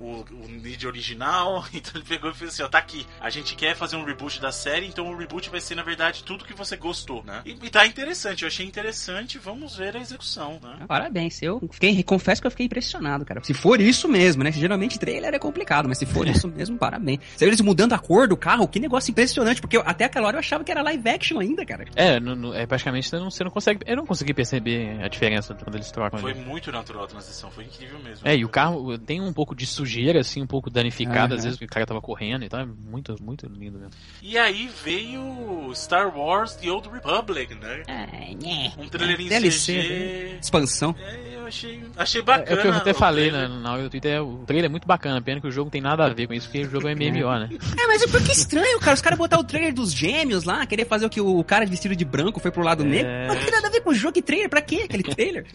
o, o Need original. Então ele pegou e fez assim, ó, tá aqui. A gente quer fazer um reboot da série, então o reboot vai ser, na verdade, tudo que você gostou, né? E, e tá interessante, eu achei interessante, vamos ver a execução, né? Parabéns, eu fiquei, confesso que eu fiquei impressionado, cara. Se for isso mesmo, né? Geralmente trailer é complicado, mas se for isso mesmo, parabéns. Você viu eles mudando a cor do carro, que negócio impressionante, porque eu- até aquela hora eu achava que era live action ainda, cara. É, no- no- é praticamente você não, você não consegue. Eu não consegui perceber a diferença quando eles trocam. Foi ali. muito natural a transição, foi incrível mesmo. É, e o carro tem um pouco de sujeira, assim, um pouco danificado, Aham. às vezes porque o cara tava correndo, então é muito, muito lindo mesmo. E aí veio Star Wars The Old Republic, né? Ah, né. Um trailer em DLC, CG. né? Expansão. É, eu achei, achei É, bacana. É o que eu até falei trailer. na, na hora do Twitter, é, o trailer é muito bacana, pena que o jogo tem nada a ver com isso, porque o jogo é MMO, né? É, mas é porque estranho, cara. Os caras botaram o trailer dos gêmeos lá, querer fazer o que o cara vestido de branco foi pro lado É. negro. Mas não tem nada a ver com o jogo e trailer. Pra quê aquele trailer?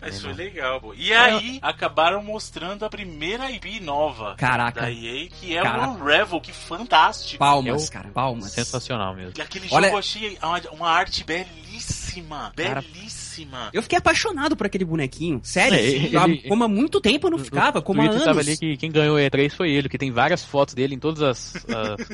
Mas foi legal, pô. E aí, acabaram mostrando a primeira IP nova Caraca. da EA, que é Caraca. o Unravel, que fantástico. Palmas, É cara. Palmas. Sensacional mesmo. E aquele Olha- jogo eu achei uma, uma arte belíssima. Cara, belíssima. Eu fiquei apaixonado por aquele bonequinho. Sério. É, ele- há- ele- como há muito tempo eu não ficava, no como há anos. tava ali que quem ganhou o E3 foi ele, que tem várias fotos dele em todas as,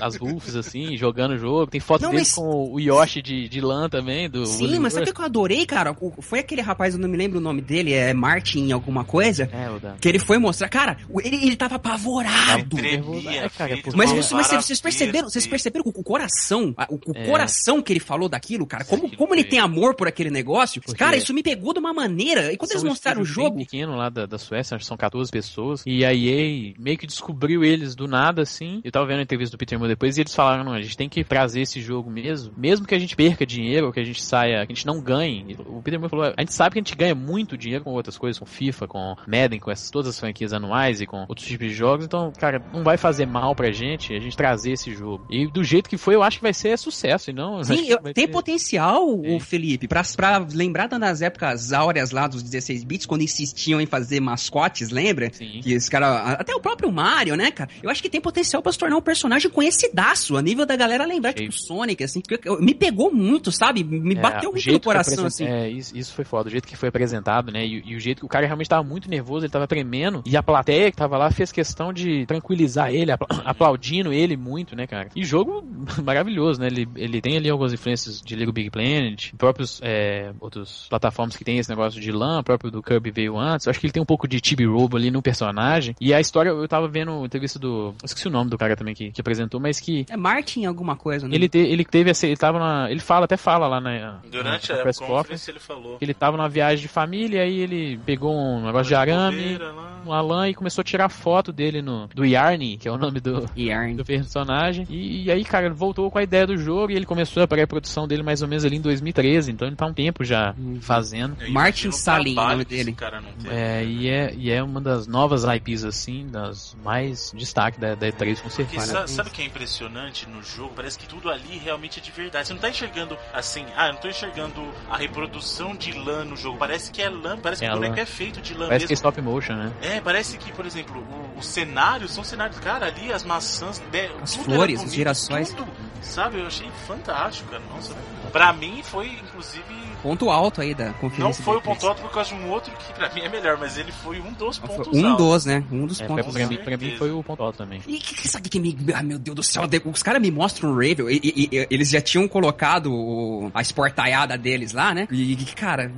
as, as assim, jogando o jogo. Tem fotos Não, dele mas- com o Yoshi de, de lã também, do Sim, mas sabe o que eu adorei, cara? O- Foi aquele rapaz, eu não me lembro o nome dele, é Martin alguma coisa, É, o da... que ele foi mostrar. Cara, o- ele, ele tava apavorado. Tremia, É, cara, Mas, mas vocês perceberam, vocês perceberam o coração, o, o É. coração que ele falou daquilo, cara, como, como ele tem amor por aquele negócio, Porque- cara, isso me pegou de uma maneira. E quando eles São um mostraram o jogo, bem pequeno lá da, da Suécia, acho que são 14 pessoas. E a EA meio que descobriu eles do nada, assim. Eu tava vendo a entrevista do Peter Moore depois e eles falaram, não, a gente tem que trazer esse jogo mesmo. Mesmo que a gente perca dinheiro, ou que a gente saia, que a gente não ganhe. O Peter Moore falou, a gente sabe que a gente ganha muito dinheiro com outras coisas, com FIFA, com Madden, com essas, todas as franquias anuais e com outros tipos de jogos. Então, cara, não vai fazer mal pra gente a gente trazer esse jogo. E do jeito que foi, eu acho que vai ser sucesso. E não, Sim, eu- tem ter- potencial, o. Felipe, pra, pra lembrar das épocas áureas lá dos 16 bits, quando insistiam em fazer mascotes, lembra? Sim. Que esse cara, até o próprio Mario, né, cara? Eu acho que tem potencial pra se tornar um personagem conhecidaço, a nível da galera lembrar, Achei. tipo Sonic, assim. me pegou muito, sabe? Me É, bateu muito no coração, assim. É, isso, foi foda. O jeito que foi apresentado, né? E, e o jeito que o cara realmente tava muito nervoso, ele tava tremendo. E a plateia que tava lá fez questão de tranquilizar ele, apla- aplaudindo ele muito, né, cara? E jogo maravilhoso, né? Ele, ele tem ali algumas influências de Lego Big Planet, próprios é, outros plataformas que tem esse negócio de LAN, próprio do Kirby veio antes. Eu acho que ele tem um pouco de Chibi Robo ali no personagem. E a história, eu tava vendo entrevista do. Eu esqueci o nome do cara também que, que apresentou, mas que. É Martin alguma coisa, né? Ele, te, ele teve essa. Ele tava na. Ele fala, até fala lá na. Durante na, a press conference ele falou. Ele tava numa viagem de família, aí ele pegou um negócio de arame, um Alan e começou a tirar foto dele no. Do Yarny, que é o nome do, Yarn. do personagem. E, e aí, cara, ele voltou com a ideia do jogo e ele começou a pré-produção dele mais ou menos ali em 2013. Então ele tá um tempo já Uhum. fazendo. Eu Martin o Salim, o trabalho nome dele. cara não teve. É, e é, e é uma das novas IPs, assim, das mais destaque da, da E3, com Porque certeza. sa- sabe o que é impressionante no jogo? Parece que tudo ali realmente é de verdade. Você não tá enxergando assim, ah, eu não tô enxergando a reprodução de lã no jogo. Parece que é lã, parece É que o lã. boneco é feito de lã Parece que é mesmo. stop motion, né? É, parece que, por exemplo, o- os cenários são cenários, cara, ali as maçãs, be- As flores, bonito, girassóis. tudo, sabe? Eu achei fantástico, cara. Nossa, pra mim foi, inclusive, Ponto alto aí da conferência. não foi o ponto E3. alto por causa de um outro que pra mim é melhor, mas ele foi um dos Foi pontos Um altos. dos, né? Um dos É, pra, pontos pra altos. mim, pra mim foi o ponto alto também. E que, que sabe que me. Ah, meu Deus do céu, os caras me mostram o Ravel. E, e- e- eles já tinham colocado o- a esportaiada deles lá, né? E, e, cara,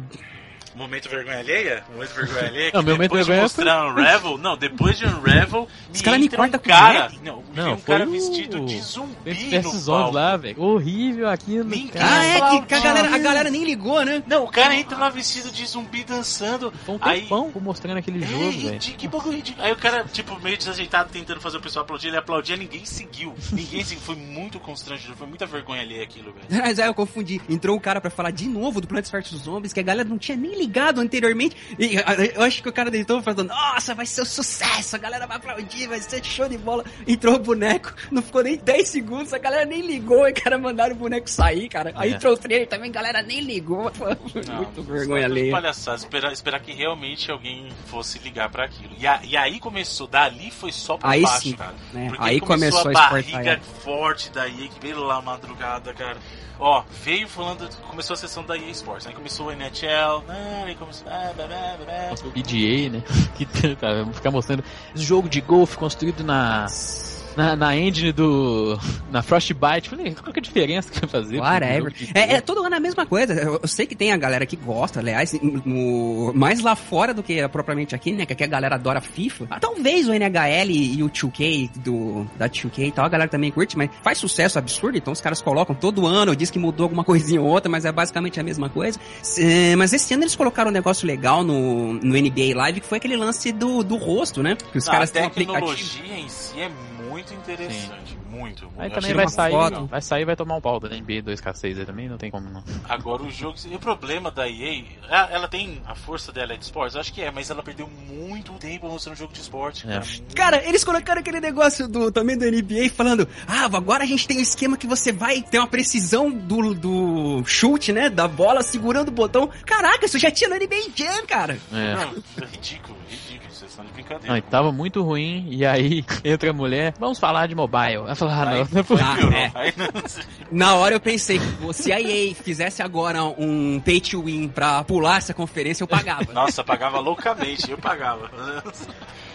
Momento vergonha alheia? Momento vergonha alheia? Não, meu momento depois de vergonha mostrar Unravel, não, depois de Unravel, Os cara me corta um com cara, o não, Não, um foi cara o- vestido de zumbi no Versus palco. Zombies lá, velho. Horrível aquilo. Ninguém ah, é que, que a, galera, a galera nem ligou, né? Não, o cara entra lá vestido de zumbi dançando, Foi um aí... tempão mostrando aquele É, jogo, velho. que bagulho ridículo. Aí o cara, tipo, meio desajeitado, tentando fazer o pessoal aplaudir, ele aplaudia, ninguém seguiu. Ninguém seguiu, foi muito constrangedor, foi muita vergonha ali aquilo, velho. Mas aí eu confundi. Entrou o cara pra falar de novo do Plants vs Zombies, que a galera não tinha nem ligado anteriormente. E eu acho que o cara deitou falando, nossa, vai ser um sucesso, a galera vai aplaudir, vai ser show de bola. Entrou o boneco, não ficou nem 10 segundos, a galera nem ligou, e o cara mandaram o boneco sair, cara. Aí É. entrou o trailer também, a galera nem ligou. Foi Não, Muito vergonha alheia. palhaçada, esperar, esperar que realmente alguém fosse ligar pra aquilo. E, a- e aí começou, dali foi só pra Aí baixo, sim, cara. né? Porque Aí começou a a barriga forte da EA, que veio lá madrugada, cara. Ó, veio falando, começou a sessão da EA Sports, aí começou o NHL, ah, aí começou, ah, blá, blá, blá. Nossa, o PGA, né? Que tá, ficar mostrando jogo de golfe construído na, na, na engine do. na Frostbite. Falei, qual que é a diferença que vai fazer? Whatever. É, é todo ano a mesma coisa. Eu, eu sei que tem a galera que gosta, aliás, no- mais lá fora do que propriamente aqui, né? Que aqui a galera adora FIFA. Ah, talvez o NHL e o 2K do, da 2K e tal, a galera também curte, mas faz sucesso absurdo, então os caras colocam todo ano, diz que mudou alguma coisinha ou outra, mas é basicamente a mesma coisa. Se- mas esse ano eles colocaram um negócio legal no, no NBA Live, que foi aquele lance do, do rosto, né? Que os Não, caras a têm um aplicativo. tecnologia em si é muito interessante, muito. Aí Eu também vai muito sair, legal. vai sair e vai tomar um pau da NBA 2K6 aí também, não tem como não. Agora o jogo. E o problema da EA. ela- tem. A força dela é de esportes? Acho que é, mas ela perdeu muito tempo mostrando jogo de esporte. É. Cara. Cara, eles colocaram aquele negócio do, também do NBA falando, ah, agora a gente tem um esquema que você vai ter uma precisão do, do chute, né? Da bola segurando o botão. Caraca, isso já tinha no NBA Jam, cara. É. Não, é ridículo, ridículo. Estão de brincadeira. Não, tava muito ruim, e aí entra a mulher, vamos falar de mobile. Ela falou, ah, não, Aí, não é foi é. Aí não- Na hora eu pensei, se a EA fizesse agora um pay to win pra pular essa conferência, eu pagava. Nossa, pagava loucamente, eu pagava.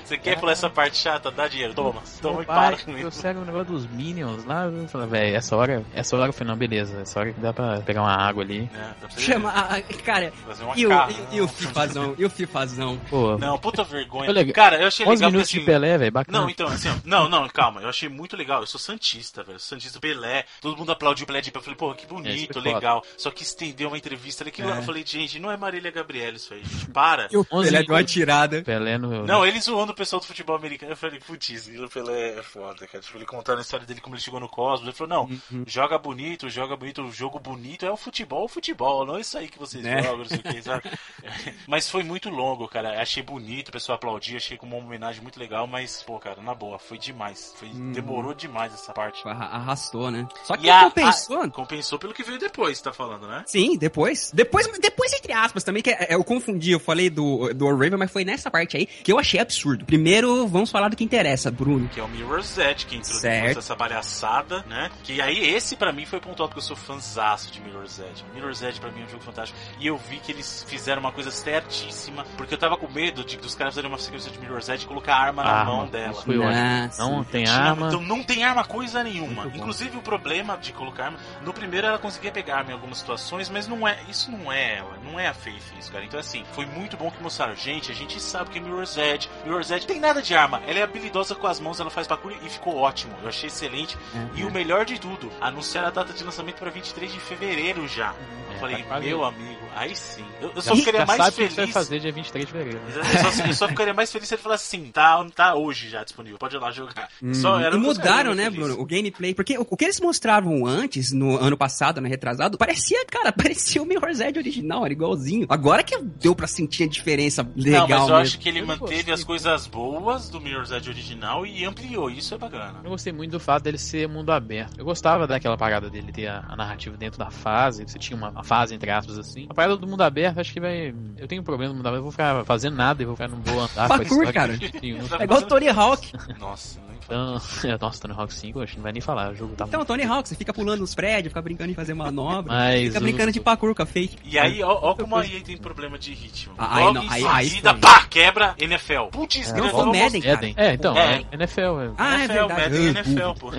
Você quer pular essa parte chata? Dá dinheiro, toma. Toma e para com eu isso. segue o negócio dos Minions lá, eu falei, velho, essa hora, essa hora eu falei, não, beleza, essa hora que dá pra pegar uma água ali. É, dá pra você Chama, a- cara, fazer uma e o, carro. e, e o Fifazão, e o Fifazão. Pô, Não, puta vergonha. Legal. Cara, eu achei 11 legal minutos porque, de assim, Pelé, velho, bacana. Não, então, assim, ó, não, não, calma, eu achei muito legal. Eu sou Santista, velho. Santista Pelé. Todo mundo aplaudiu o Pelé. Eu falei, pô, que É, bonito, isso foi foda. legal. Só que estendeu uma entrevista ali que É. eu falei, gente, não é Marília Gabriela isso aí, gente. Para. E o 11 Pelé deu uma tirada. Pelé no... Não, ele zoando o pessoal do futebol americano. Eu falei, putz, o Pelé é foda, cara. Tipo, ele contando a história dele, como ele chegou no Cosmos. Ele falou, não, Uhum. joga bonito, joga bonito, o jogo bonito é o futebol, o futebol, não é isso aí que vocês Né? jogam, não sei o que, sabe? Mas foi muito longo, cara. Achei bonito, o pessoal aplaudiu, achei como uma homenagem muito legal, mas, pô, cara, na boa, foi demais. Foi, Uhum. Demorou demais essa parte. Arra- Arrastou, né? Só que a- compensou. a- compensou pelo que veio depois, tá falando, né? Sim, depois. Depois, depois entre aspas, também, que é- é, eu confundi, eu falei do, do Raven, mas foi nessa parte aí que eu achei absurdo. Primeiro vamos falar do que interessa, Bruno. Que é o Mirror's Edge, que introduziu Certo. essa palhaçada, né? Que aí esse pra mim foi pontuado porque eu sou fãzaço de Mirror's Edge. Mirror's Edge pra mim é um jogo fantástico. E eu vi que eles fizeram uma coisa certíssima, porque eu tava com medo de dos caras fazerem uma sequência de Mirror's Edge e colocar a arma na Arma, mão dela. foi. Nossa. Não tem Tinha- arma. Então não tem arma coisa nenhuma. Muito bom. Inclusive o problema de colocar arma. No primeiro ela conseguia pegar arma em algumas situações, mas não é. Isso não é ela. Não é a Faith isso, cara. Então assim, foi muito bom que mostraram. Gente, a gente sabe que é Mirror's Edge. Mirror's Edge tem nada de arma. Ela é habilidosa com as mãos, ela faz parkour e ficou ótimo. Eu achei excelente. É, E é. o melhor de tudo, anunciaram a data de lançamento pra 23 de fevereiro já. Eu É, falei, tá quase meu amigo, aí sim. Eu, eu só Já, ficaria já mais sabe o que você vai feliz. fazer dia 23 de fevereiro. né? Eu só, eu só ficaria mais feliz se ele falasse assim, tá, tá hoje já disponível, pode ir lá jogar. Só era e mudaram, né, feliz. Bruno, o gameplay. Porque o, o que eles mostravam antes, no ano passado, no retrasado, parecia, cara, parecia o Mirror's Edge original, era igualzinho. Agora que deu pra sentir a diferença legal Não, mas eu mesmo. acho que ele Eu manteve gostei. as coisas boas do Mirror's Edge original e ampliou, isso é bacana. Eu gostei muito do fato dele ser mundo aberto. Eu gostava daquela parada dele ter a, a narrativa dentro da fase, que você tinha uma, uma fase entre aspas assim. A parada do mundo aberto, acho que vai. Eu tenho um problema no mundo aberto, eu vou ficar fazendo nada e vou ficar, não vou andar Parkour, cara. É igual o Tony Hawk. Nossa, fala. Então, é, nossa, Tony Hawk 5, acho que não vai nem falar. O jogo tá Então, muito. Tony Hawk, você fica pulando nos prédios, fica brincando em fazer manobra. Mas Fica o- brincando de parkour com a fake. E aí, ó, ó como a EA tem problema de ritmo. Ah, aí não, aí- aí foi. pá, quebra NFL. Putz, É, o mostrou- Madden, cara. É, então, É. é. NFL. É. Ah, é NFL, verdade. Madden NFL, pô.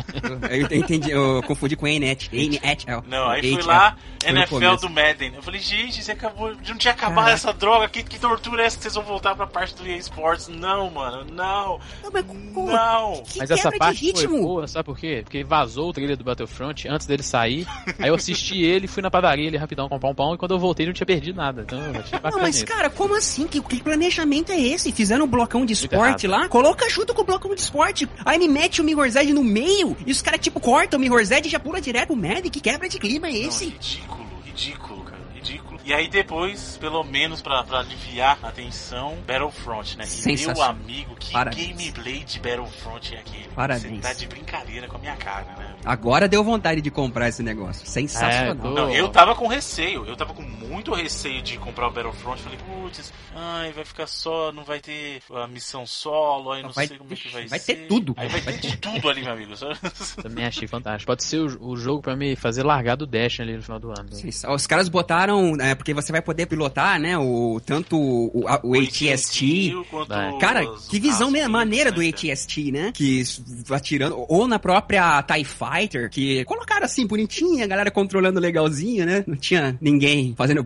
Eu entendi, eu confundi com a Enet. NHL. Não, aí fui lá, NFL do Madden. Eu falei, gente, você acabou. Não tinha acabado essa droga. Que, que tortura é essa que vocês vão voltar pra parte do EA Sports? Não, mano, não. Não, mas como? Não. Que Mas essa quebra parte de foi ritmo. boa, sabe por quê? Porque vazou o trailer do Battlefront antes dele sair. aí eu assisti ele, fui na padaria ele rapidão comprar um pão e quando eu voltei não tinha perdido nada. Então eu achei bacana Não, mas isso. cara, como assim? Que, que planejamento é esse? Fizeram um blocão de esporte lá? Coloca junto com o blocão de esporte. Aí me mete o Mirror's Edge no meio e os caras tipo cortam o Mirror's Edge e já pula direto pro Madden. Que quebra de clima é Não, esse? ridículo, ridículo, cara, ridículo. E aí depois, pelo menos pra, pra aliviar a tensão, Battlefront, né? E meu amigo, que Parabéns. gameplay de Battlefront é aquele? Parabéns. Você tá de brincadeira com a minha cara, né? Agora deu vontade de comprar esse negócio. Sensacional. É, Não, eu tava com receio, eu tava com muito receio de comprar o Battlefront. Falei, putz, ai, vai ficar só, não vai ter a missão solo, aí não Vai sei como é que ter- vai, vai ser. ter tudo. Aí vai ter de tudo ali, meu amigo. Também achei fantástico. Pode ser o, o jogo pra me fazer largar do Dash ali no final do ano. Sim, Os caras botaram, é, porque você vai poder pilotar, né, o, tanto o, a- o ATST, quanto Vai. Cara, que visão as me- wings, maneira do né, ATST, né? Que s- vai tirando. Ou na própria TIE Fighter, que colocaram assim, bonitinha, a galera controlando legalzinho, né? Não tinha ninguém fazendo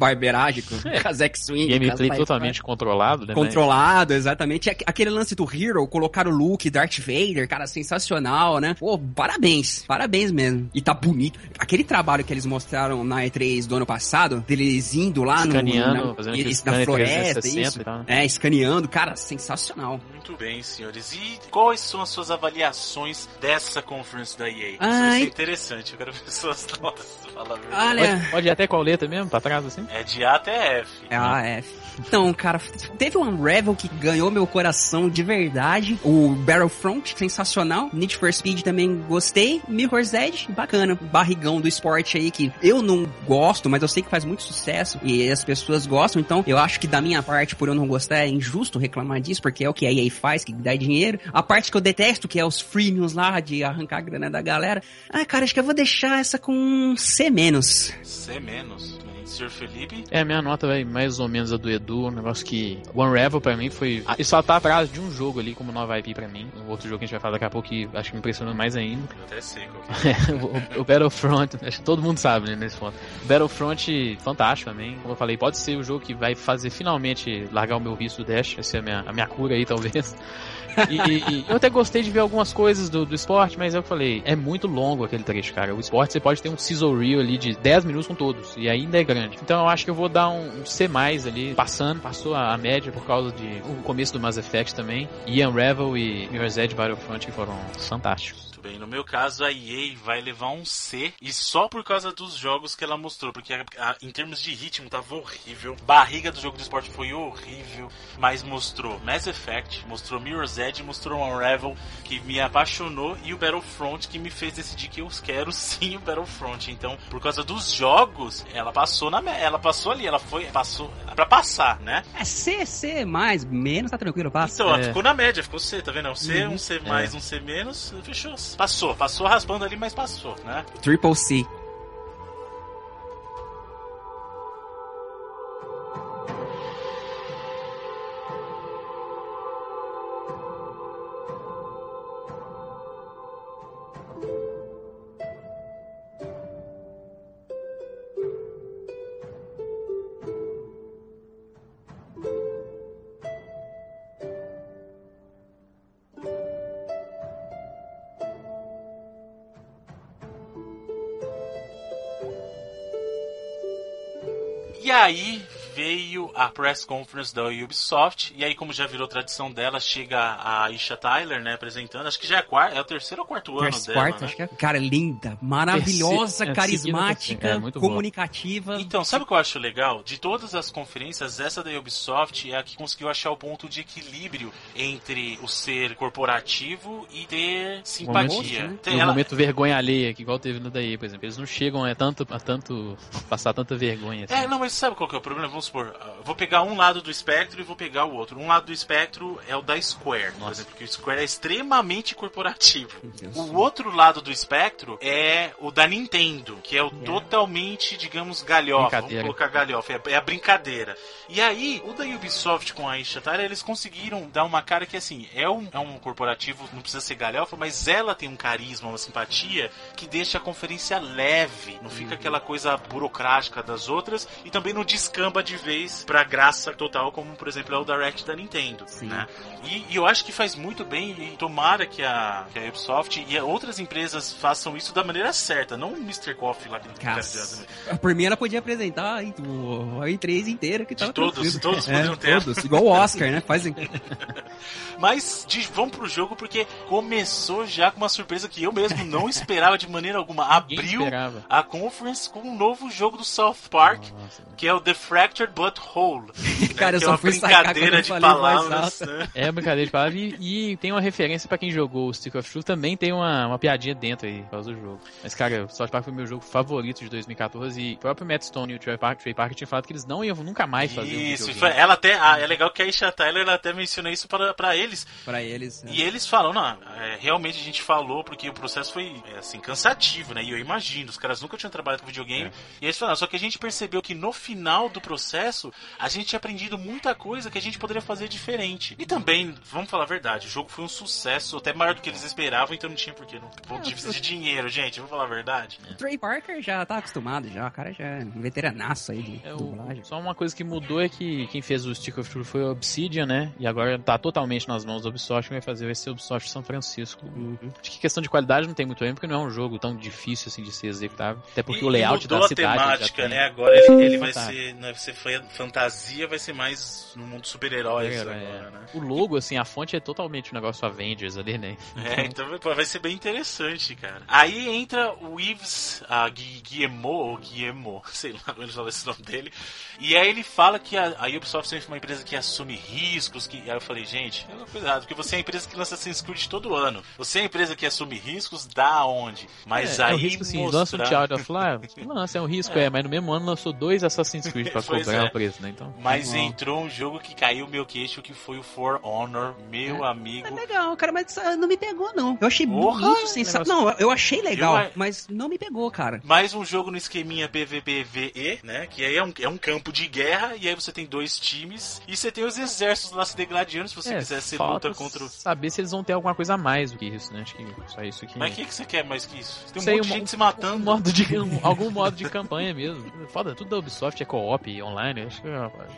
as X-Wing. com as Gameplay TIE totalmente controlado, né? Controlado, exatamente. Aque- Aquele lance do Hero, colocaram o look Darth Vader, cara, sensacional, né? Pô, parabéns, parabéns mesmo. E tá bonito. Aquele trabalho que eles mostraram na E3 do ano passado, deles indo lá Escaneando, no, fazendo na, isso, na floresta, 360 isso. tal. É, escaneando, cara, sensacional. Muito bem, senhores. E quais são as suas avaliações dessa conference da EA? Isso vai Ai. ser interessante. Eu quero ver suas notas. Fala a verdade. Olha, Pode, pode ir até qual letra mesmo? Pra trás assim? É de A até F. É a F. Então, cara, teve um Unravel que ganhou meu coração de verdade. O Battlefront, sensacional. Need for Speed também gostei. Mirror's Edge, bacana. Barrigão do esporte aí que eu não gosto, mas eu sei que faz muito sucesso e as pessoas gostam. Então, eu acho que da minha parte, por eu não gostar, é injusto reclamar disso, porque é o que a EA faz, que dá dinheiro. A parte que eu detesto, que é os freemiums lá, de arrancar a grana da galera. Ah, cara, acho que eu vou deixar essa com C. C Sr. Felipe. É, minha nota vai mais ou menos a do Edu, um negócio que. O Unravel pra mim foi. Ele só tá atrás de um jogo ali como nova IP pra mim. Um outro jogo que a gente vai falar daqui a pouco que acho que me impressionou mais ainda. Eu até sei qual que é. o, o Battlefront, acho que todo mundo sabe né, nesse ponto. Battlefront, fantástico também. Como eu falei, pode ser o jogo que vai fazer finalmente largar o meu vício do Dash. Essa é a minha, a minha cura aí, talvez. E, e eu até gostei de ver algumas coisas do, do esporte, mas eu falei, é muito longo aquele trecho, cara. O esporte você pode ter um sizzle reel ali de 10 minutos com todos, e ainda é grande. Então eu acho que eu vou dar um, um C ali, passando, passou a, a média por causa de o começo do Mass Effect também, e Unravel e Mirror's Edge Battlefront que foram fantásticos. Muito bem, no meu caso a EA vai levar um C e só por causa dos jogos que ela mostrou, porque a- a- em termos de ritmo tava horrível. Barriga do jogo do esporte foi horrível. Mas mostrou Mass Effect, mostrou Mirror's Edge, mostrou Unravel, que me apaixonou. E o Battlefront, que me fez decidir que eu quero sim o Battlefront. Então, por causa dos jogos, ela passou na ela passou ali, ela foi, passou pra passar, né? É C, C mais, menos, tá tranquilo, passa. Então, é. ficou na média, ficou C, tá vendo? Um C, uhum. um C mais, é. um C menos, fechou. Passou, passou raspando ali, mas passou, né? Triple C. press conference da Ubisoft, e aí, como já virou tradição dela, chega a Isha Tyler, né, apresentando. Acho que já é, quarto, é o terceiro ou quarto ano dela. Quarto, né? acho que é. Cara, linda, maravilhosa, Terceiro, carismática, é, é comunicativa. Boa. Então, sabe o que eu acho legal? De todas as conferências, essa da Ubisoft é a que conseguiu achar o ponto de equilíbrio entre o ser corporativo e ter simpatia. Momento, né? ela... momento vergonha alheia, que igual teve no daí, por exemplo. Eles não chegam a tanto, a tanto passar tanta vergonha. Assim. É, não, mas sabe qual que é o problema? Vamos supor, vou pegar um lado do espectro e vou pegar o outro. Um lado do espectro é o da Square, Nossa. por exemplo, porque o Square é extremamente corporativo. O outro lado do espectro é o da Nintendo, que é o é. totalmente, digamos, galhofa. Vamos colocar galhofa, é, é a brincadeira. E aí, o da Ubisoft com a Isha Tyler, eles conseguiram dar uma cara que, assim, é um, é um corporativo, não precisa ser galhofa, mas ela tem um carisma, uma simpatia que deixa a conferência leve, não fica uhum. aquela coisa burocrática das outras e também não descamba de vez pra graça total, como por exemplo é o Direct da Nintendo. Sim. Né? E, e, eu acho que faz muito bem e tomara que a, que a Ubisoft e outras empresas façam isso da maneira certa, não o Mr. Coffee lá que Cass. Por mim ela podia apresentar o E3 inteira que De todos, todos é, poderiam ter. Todos, igual o Oscar, né? Fazem. Mas de, vamos pro jogo porque começou já com uma surpresa que eu mesmo não esperava de maneira alguma. Abriu a conference com um novo jogo do South Park, Nossa. que é o The Fractured But Whole. Cara, né? eu só é uma fui brincadeira de palavras. Né? É brincadeira de palavras e, e, tem uma referência pra quem jogou o Stick of Truth, também tem uma, uma piadinha dentro aí por causa do jogo. Mas, cara, o South Park foi meu jogo favorito de 2014 e o próprio Matt Stone e o Trey Parker, Trey Parker tinham falado que eles não iam nunca mais fazer isso, um ela até, ah, é legal que a Isha Tyler ela até menciona isso para, para eles. Para eles. E eles falam, não, é, realmente a gente falou porque o processo foi, é, assim, cansativo, né? E eu imagino, os caras nunca tinham trabalhado com videogame. É. E eles falaram, só que a gente percebeu que no final do processo, a gente tinha aprendido muita coisa que a gente poderia fazer diferente. E também, vamos falar a verdade, o jogo foi um sucesso, até maior do que eles esperavam, então não tinha porquê. Não, ponto de vista de dinheiro, gente, vamos falar a verdade. O Trey Parker já tá acostumado, já, o cara já é um veteranaço aí de é, dublagem. Só uma coisa que mudou é que quem fez o Stick of Truth foi o Obsidian, né? E agora tá totalmente nas mãos do Ubisoft, quem vai fazer vai ser o Ubisoft São Francisco. Uhum. Acho que questão de qualidade não tem muito erro, porque não é um jogo tão difícil assim de ser executável. Até porque e, o layout da cidade. a temática, né? Agora ele, ele vai ser, não vai ser fantasia, vai ser mais no mundo super-heróis super agora, é. né? O logo, assim, a fonte é totalmente o um negócio Avengers ali, né? É, então vai ser bem interessante, cara. Aí entra o Yves a Guillemot, ou Guillemot, sei lá como ele fala esse nome dele. E aí ele fala que a, a Ubisoft sempre foi uma empresa que assume riscos, que... Aí eu falei, gente, errada, porque você é a empresa que lança Assassin's Creed todo ano. Você é a empresa que assume riscos, dá onde? Mas é, aí é um risco, sim, mostrar... lança um Child of Life, lança, é um risco, é. é. mas no mesmo ano lançou dois Assassin's Creed pra cobrar é. o preço, né? Então, mas entrou um jogo que caiu meu queixo, que foi o For Honor, meu é. amigo. É legal, cara, mas não me pegou, não. Eu achei Porra, muito sensacional. Não, eu achei legal, eu... mas não me pegou, cara. Mais um jogo no esqueminha PVPVE, né? Que aí é um, é um campo de guerra, e aí você tem dois times, e você tem os exércitos lá se degladiando, se você é, quiser ser luta contra... saber se eles vão ter alguma coisa a mais do que isso, né? Acho que só isso que... Mas o que, que você quer mais que isso? Tem um monte de gente se matando. Um modo de, um, algum modo de campanha mesmo. Foda, tudo da Ubisoft é co-op, online Online, acho que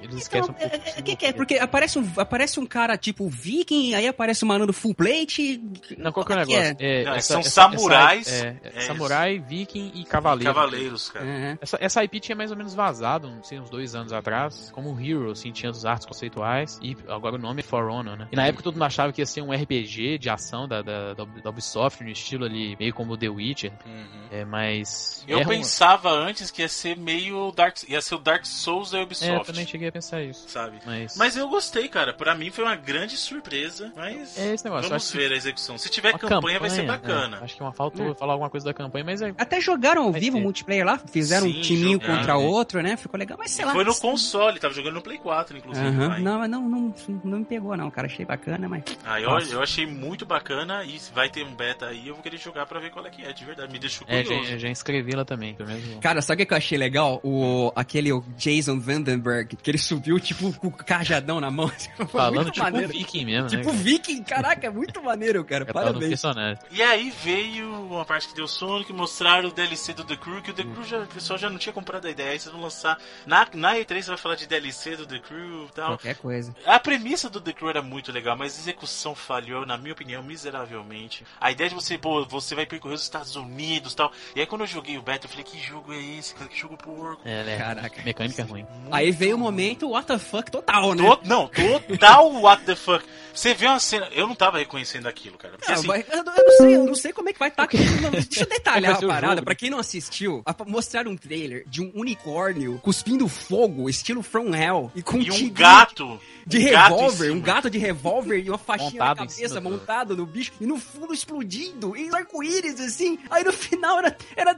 eles Então, esquecem um pouco. é, é, que que é? Porque aparece um, aparece um cara tipo viking, aí aparece um maluco full plate. Não, qual que é o Como negócio? É, Não, essa- são essa- samurais, essa- é, é, é samurai, viking e cavaleiro. Cavaleiros, cara. É. Essa, essa IP tinha mais ou menos vazado, não sei, uns dois anos atrás, como Hero, assim, tinha os artes conceituais, e agora o nome é For Honor, né? E na época todo mundo achava que ia ser um RPG de ação da, da, da da Ubisoft, no estilo ali, meio como The Witcher, Uhum. é, mas... Eu é um- pensava antes que ia ser meio Dark, ia ser o Dark Souls da É, Ubisoft, também cheguei a pensar isso. sabe? Mas, Mas eu gostei, cara. Pra mim foi uma grande surpresa. Mas é esse negócio. vamos acho que ver a execução. Se tiver uma campanha, vai ser é, bacana. acho que uma faltou falar alguma coisa da campanha, mas é, Até jogaram ao vivo ter. multiplayer lá, fizeram Sim, um timinho jogaram, contra né? outro, né? Ficou legal, mas sei lá. foi no console, tava jogando no Play 4, inclusive. Aham. vai. Não, mas não, não, não me pegou não, cara. Achei bacana, mas. Ah, eu, Nossa. eu achei muito bacana e vai ter um beta aí, eu vou querer jogar pra ver qual é que é, de verdade. Me deixou é curioso. já, já inscrevi lá também, pelo menos. Cara, sabe o que eu achei legal? O, aquele o Jason Vandenberg, que ele subiu, tipo, com o cajadão na mão. Foi Falando muito tipo maneiro. viking mesmo, Tipo né? Viking, caraca, é muito maneiro, cara. no Parabéns. E aí veio uma parte que deu sono, que mostraram o DLC do The Crew, que o The Crew já, o pessoal já não tinha comprado a ideia, aí vocês vão lançar. Na, na E3 você vai falar de DLC do The Crew e tal. Qualquer coisa. A premissa do The Crew era muito legal, mas a execução falhou, na minha opinião, miseravelmente. A ideia de você, pô, você vai percorrer os Estados Unidos e tal. E aí quando eu joguei o beta, eu falei, que jogo é esse, cara? Que jogo porco. É, né? Caraca. Mecânica ruim. Aí veio o momento, what the fuck, total, né? To- não, total what the fuck. Você vê uma cena. Eu não tava reconhecendo aquilo, cara. Porque Não, assim. vai- eu, não- eu não sei, eu não sei como é que vai estar. Deixa eu detalhar a parada. jogo, Pra quem não assistiu, a- mostraram um trailer de um unicórnio cuspindo fogo, estilo From Hell, e com E um gato. de um revólver, um gato de revólver e uma faixinha Montado na cabeça, montado no bicho, e no fundo explodindo, e arco-íris, assim. Aí no final era,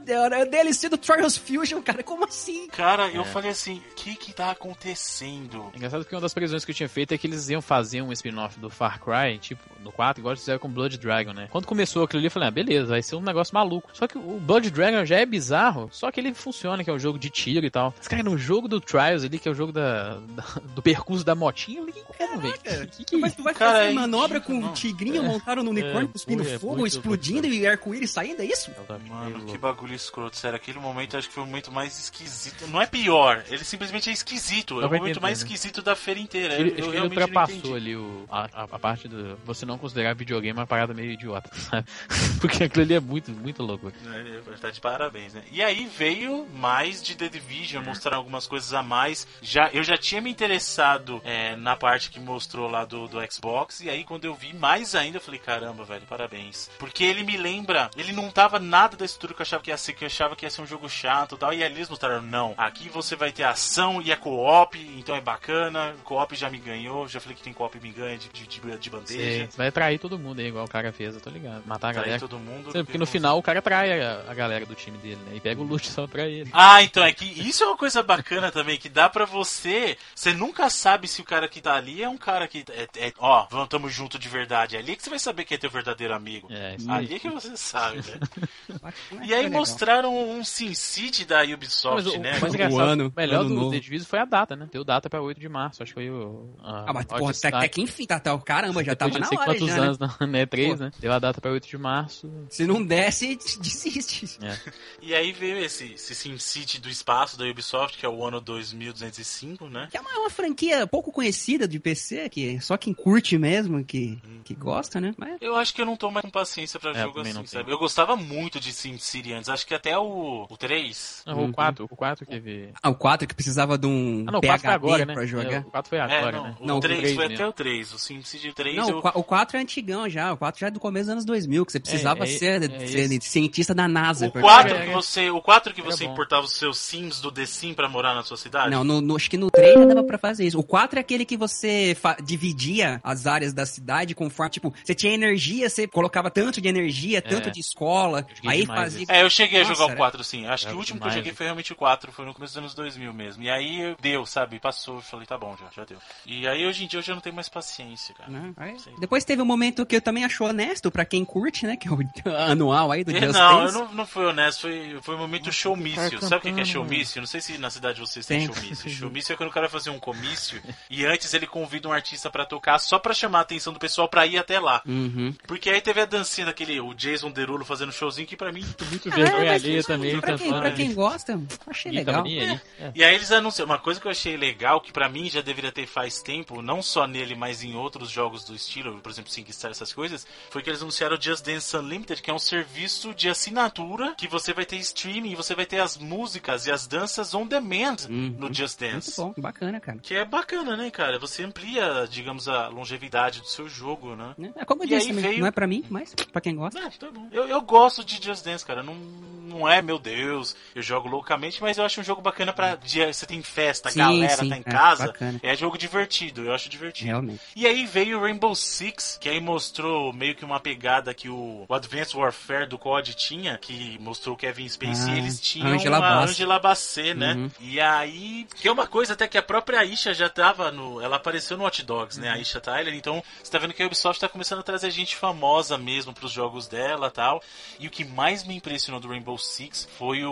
era DLC do Trials Fusion, cara, como assim? Cara, eu É. falei assim, o que que tá acontecendo? É Engraçado que uma das previsões que eu tinha feito é que eles iam fazer um spin-off do Far Cry, tipo, no 4, igual eles fizeram com Blood Dragon, né? Quando começou aquilo ali, eu falei, ah, beleza, vai ser um negócio maluco. Só que o Blood Dragon já é bizarro, só que ele funciona, que é um jogo de tiro e tal. Mas, cara, no jogo do Trials ali, que é o jogo da, da- do percurso da motinha, eu falei, como, velho? Que, que, Mas tu vai Cara, fazer é manobra com não. um tigrinho montado no unicórnio, É, cuspindo é fogo, explodindo e arco-íris saindo, é isso? Mano, que bagulho escroto. Sério, aquele momento acho que foi o momento mais esquisito. Não é pior, ele simplesmente é esquisito. É o momento mais né? esquisito da feira inteira. Ele, eu que ele ultrapassou ali o, a, a- parte do você não considerar videogame uma parada meio idiota, sabe? Porque aquilo ali é muito, muito louco. É, Tá de parabéns, né? E aí veio mais de The Division, mostrar algumas coisas a mais. Já, eu já tinha me interessado é, na parte que mostrou lá do, do Xbox, e aí quando eu vi mais ainda, eu falei, caramba, velho, parabéns. Porque ele me lembra, ele não tava nada da estrutura que eu achava que ia que eu achava que ia ser um jogo chato e tal, e aí eles mostraram, não, aqui você vai ter ação e é co-op, então é bacana, co-op já me ganhou, já falei que tem co-op me ganha de, de, de, de bandeja. Vai trair todo mundo aí, igual o cara fez, eu tô ligado. Matar a aí galera. todo mundo. Sim, porque no final o cara trai a, a galera do time dele, né? E pega o loot só pra ele. Ah, então é que isso é uma coisa bacana também, que dá pra você. Você nunca sabe se o cara que tá ali é um cara que. É, é- ó, vamos, tamo junto de verdade. É ali que você vai saber quem é teu verdadeiro amigo. É, isso Ali que você sabe, né? Bacana, E aí legal. Mostraram um Sin City da Ubisoft, Mas o, né? o mais O engraçado, ano- o melhor ano do novo. The Division foi a data, né? Deu data pra 8 de março, acho que foi o. A, Ah, mas o porra, até, até que enfim, tá, tá, caramba, já Depois tava na sei hora quantos já, né? anos na, na E3, Pô. né? Deu a data pra 8 de março. Se não desce, desiste. É. E aí veio esse, esse Sin City do espaço da Ubisoft, que é o ano 2205, né? Que é uma, uma franquia pouco conhecida de PC, que só quem curte mesmo, que, que gosta, né? Mas Eu acho que eu não tô mais com paciência pra É, jogo assim, sabe? Eu gostava muito de Sin City antes, acho que até o, o 3. Não, Uhum. o 4, o 4 que vi. ah, o 4 que precisava de um Ah, não, o 4 foi PHD agora, né? pra É, jogar. o 4 foi É, agora, não, né? o Não, o 3 três foi mesmo. até o 3. O Sin City 3 Não, eu... o qua- o 4 é antigão já. O 4 já é do começo dos anos 2000, que você precisava é- ser, é ser cientista da NASA. O pra- 4 É, que é. você, o 4 que você importava os seus sims do The Sim pra morar na sua cidade? Não, no, no- acho que no 3 já dava pra fazer isso. O 4 é aquele que você dividia as áreas da cidade conforme, tipo, você tinha energia, você colocava tanto de energia, tanto É. de escola, aí fazia... É, eu cheguei Nossa, a jogar o era- 4 sim. Acho que o último que eu joguei né? foi realmente o 4, foi no começo dos anos 2000 mesmo. E aí deu, sabe? Passou, eu falei, tá bom, já, já deu. E aí hoje em dia eu já não tenho mais paciência. cara. Né? Depois teve um momento que eu também acho honesto pra quem curte, né? Que é o anual aí do É, Just não, eu não, não fui honesto, foi, foi um momento showmício. Sabe o que é cantando, showmício? Não sei se na cidade de vocês tem showmício. Showmício é quando o cara vai fazer um comício e antes ele convida um artista pra tocar só pra chamar a atenção do pessoal pra ir até lá. Uhum. Porque aí teve a dancinha daquele, o Jason Derulo fazendo showzinho que pra mim. Muito Ah, mas alheia isso, também, pra, quem, pra ali. quem gosta, achei tava legal. aí. É. E aí eles anunciaram, uma coisa que eu achei legal, que pra mim já deveria ter faz tempo, não só nele, mas em outros jogos do estilo, por exemplo, SingStar, essas coisas, foi que eles anunciaram o Just Dance Unlimited, que é um serviço de assinatura, que você vai ter streaming, e você vai ter as músicas e as danças on demand Uhum. no Just Dance. Muito bom, bacana, cara. Que é bacana, né, cara? Você amplia, digamos, a longevidade do seu jogo, né? É como eu E disse, aí veio- não é pra mim, mas pra quem gosta. Ah, tá bom. Eu, eu gosto de Just Dance, cara. Não, não é, meu Deus, eu jogo loucamente, mas eu acho um jogo bacana pra. Dia, você tem festa, Sim, galera sim, tá em é, casa. bacana. É jogo divertido, eu acho divertido. Realmente. E aí veio o Rainbow Six, que aí mostrou meio que uma pegada que o, o Advanced Warfare do COD tinha, que mostrou o Kevin Spacey Ah, e eles tinham Angela uma Bassett. Angela Bassett, né? Uhum. E aí, que é uma coisa até que a própria Isha já tava no, ela apareceu no Watch Dogs, né? A Isha Tyler, então você tá vendo que a Ubisoft tá começando a trazer gente famosa mesmo pros jogos dela, tal. E o que mais me impressionou do Rainbow Six foi o,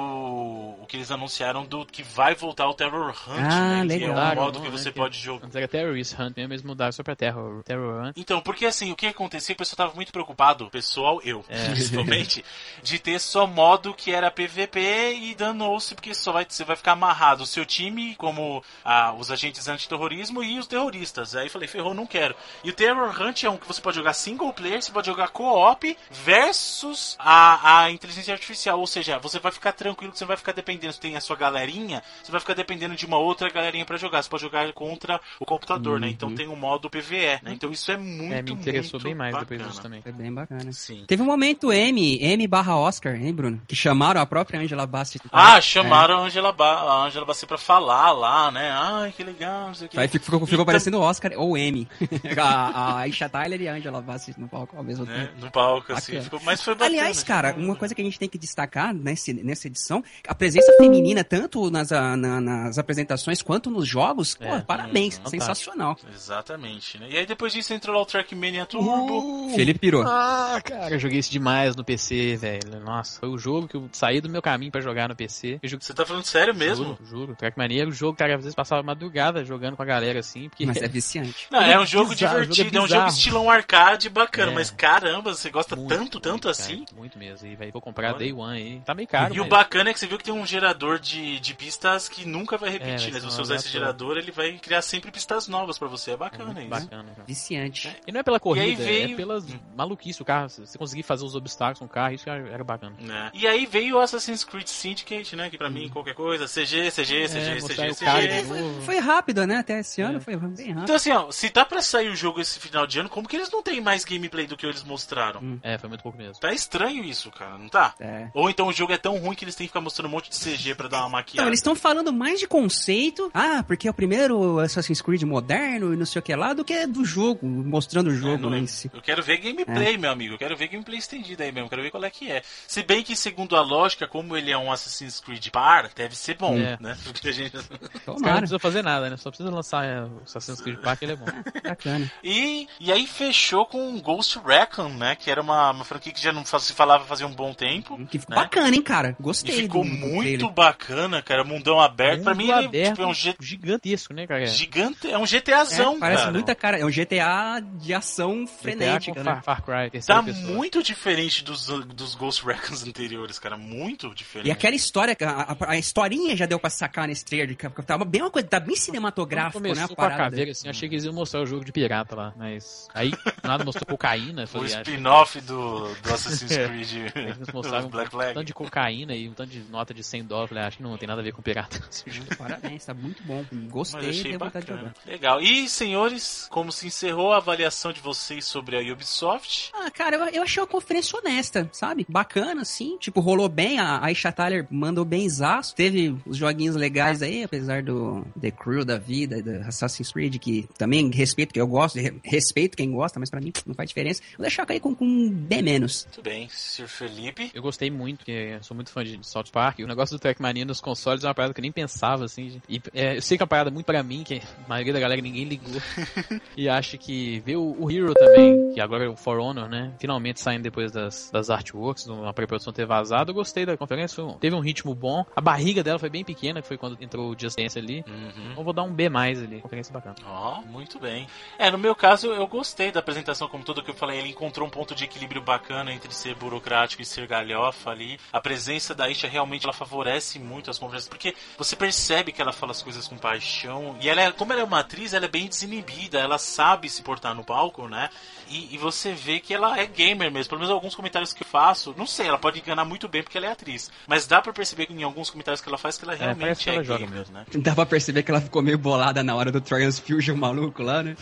o que eles anunciaram do que vai voltar o Terror Hunt, Ah, né? Que é legal. um modo que você né, pode jogar. Antes era Terrorist Hunt mesmo, eles mudaram só pra Terror, Terror Hunt. Então, porque assim, o que acontecia, o pessoal tava muito preocupado, pessoal, eu, É. principalmente, de ter só modo que era PVP e danou-se, porque só vai, você vai ficar amarrado o seu time, como ah, os agentes antiterrorismo e os terroristas. Aí eu falei, ferrou, não quero. E o Terror Hunt é um que você pode jogar single player, você pode jogar co-op versus a, a inteligência artificial, ou seja, você vai ficar tranquilo que você vai ficar dependendo, você tem a sua galerinha, você vai ficar dependendo de uma outra galerinha pra jogar. Você pode jogar contra o computador, né? Então tem um modo PVE, né? Então isso é muito, É, me interessou muito bem mais bacana. depois disso também. Foi bem bacana. Sim. Teve um momento M, M barra Oscar, hein, Bruno? Que chamaram a própria Angela Bassett. Ah, chamaram a Angela, ba a Angela Bassett pra falar lá, né? Ai, que legal, não sei o que. Aí ficou, ficou Então- parecendo Oscar ou M. a, a Isha Tyler e a Angela Bassett no palco ao mesmo Né? tempo. No palco, assim. Ficou, mas foi bacana. Aliás, cara, uma coisa que a gente tem que destacar nesse, nessa edição, a presença feminina, tanto nas, a- na- nas apresentações quanto nos jogos, pô, É, parabéns, fantástico. sensacional. Exatamente, né? E aí depois disso entrou lá o Trackmania Turbo. Felipe pirou. Ah, cara, eu joguei isso demais no PC, velho. Nossa, foi o jogo que eu saí do meu caminho pra jogar no PC. Eu joguei Você tá falando sério mesmo? Juro, juro. Trackmania era o jogo, cara, às vezes passava madrugada jogando com a galera assim, porque Mas é viciante. Não, é um jogo bizarro, divertido, é jogo um jogo estilão arcade bacana, É. mas caramba, você gosta Muito, tanto, tanto muito, assim? cara, muito mesmo. E vai, vou comprar Olha. Day One aí. Tá meio caro, e o mas- bacana é que você viu que tem um gerador de, de pistas que nunca vai repetir, É, né? Se você usar esse gerador, ele vai criar sempre pistas novas pra você. É bacana isso. Bacana, cara. Viciante. E não é pela corrida, aí veio- é pelas maluquice o carro. Você conseguir fazer os obstáculos com o carro, isso era, bacana. né? E aí veio o Assassin's Creed Syndicate, né? Que pra mim, qualquer coisa, CG, CG, CG, É, CG, o CG. novo. Foi rápido, né? Até esse ano É. foi bem rápido. Então assim, ó, se tá pra sair o jogo esse final de ano, como que eles não têm mais gameplay do que eles mostraram? Hum. É, foi muito pouco mesmo. Tá estranho isso, cara, não tá? É. Ou então o jogo é tão ruim que eles têm que ficar mostrando um monte de CG pra dar uma maquiagem. Então, eles estão falando mais de conceito. Ah, porque é o primeiro Assassin's Creed moderno e não sei o que lá, do que do jogo, mostrando o É, jogo não- né, em si. Eu quero ver gameplay, meu amigo. Eu quero ver gameplay estendido aí mesmo. Eu quero ver qual é que é. Se bem que, segundo a lógica, como ele é um Assassin's Creed par, deve ser bom, É. né? Porque a gente... Caras não Tomara. precisam fazer nada, né? Só precisa lançar é, o Assassin's Creed Park ele é bom. Bacana. E, e aí fechou com Ghost Recon, né? Que era uma, uma franquia que já não se falava fazia um bom tempo. Que ficou né? bacana, hein, cara? E Gostei. ficou do- do muito trailer. bacana, cara. Mundão aberto. pra mim, Mundo ele aberto, tipo, é um G- gigantesco, né, cara? gigante. É um GTAzão, É, parece cara. muita cara. É um GTA de ação GTA frenética, com né? Far, Far Cry, terceira Tá pessoa. muito diferente dos, dos Ghost Recons anteriores, cara. Muito diferente. E aquela história, a, a, a historinha já deu pra sacar nesse trailer, que tava bem uma coisa, tá bem cinematográfico, né? A com a parada. caveira, assim, achei que eles iam mostrar o jogo de pirata lá, mas aí nada mostrou cocaína, O spin-off do, do Assassin's É. Creed eles mostraram do Black um tanto de cocaína e um tanto de nota de 100 dólares, falei, acho que não tem nada a ver com pirata. Parabéns, tá muito bom. Mas Gostei, achei tenho vontade de jogar. Legal. E, senhores, como se encerrou a avaliação de vocês sobre a Ubisoft? Ah, cara, eu, eu achei uma conferência honesta, sabe? Bacana, assim. Tipo, rolou bem. A, a Isha Tyler mandou bem zaço. Teve os joguinhos legais aí, apesar do The Crew da vida, do Assassin's Creed, que também respeito, que eu gosto, re- respeito quem gosta, mas pra mim não faz diferença. Vou deixar cair com, com bem menos. Muito bem, Sr. Felipe. Eu gostei muito, porque porque sou muito fã de South Park. O negócio do Trackmania nos consoles é uma parada que eu nem pensava, assim. E é, eu sei que é uma parada muito pra mim, que a maioria da galera ninguém ligou. e acho que ver o, o, Hero também, que agora é o For Honor, né? Finalmente saindo depois das, das artworks, uma pré-produção ter vazado. Eu gostei da conferência, teve um ritmo bom. A barriga dela foi bem pequena, que foi quando entrou o Just Dance ali. Uhum. Então vou dar um B mais ali. Conferência bacana. Ó, oh, muito bem. É, no meu caso, eu gostei da apresentação como tudo que eu falei. Ele encontrou um ponto de equilíbrio bacana entre ser burocrático e ser galhofa ali. A presença da Isha realmente ela favorece muito as conversas, porque você percebe que ela fala as coisas com paixão. E ela é, como ela é uma atriz, ela é bem desinibida, ela sabe se portar no palco, né? E, e, você vê que ela é gamer mesmo. Pelo menos alguns comentários que eu faço, não sei, ela pode enganar muito bem porque ela é atriz. Mas dá para perceber que em alguns comentários que ela faz que ela é, realmente é, ela gamer, joga mesmo. né? Dá pra perceber que ela ficou meio bolada na hora do Trials Fusion maluco lá, né?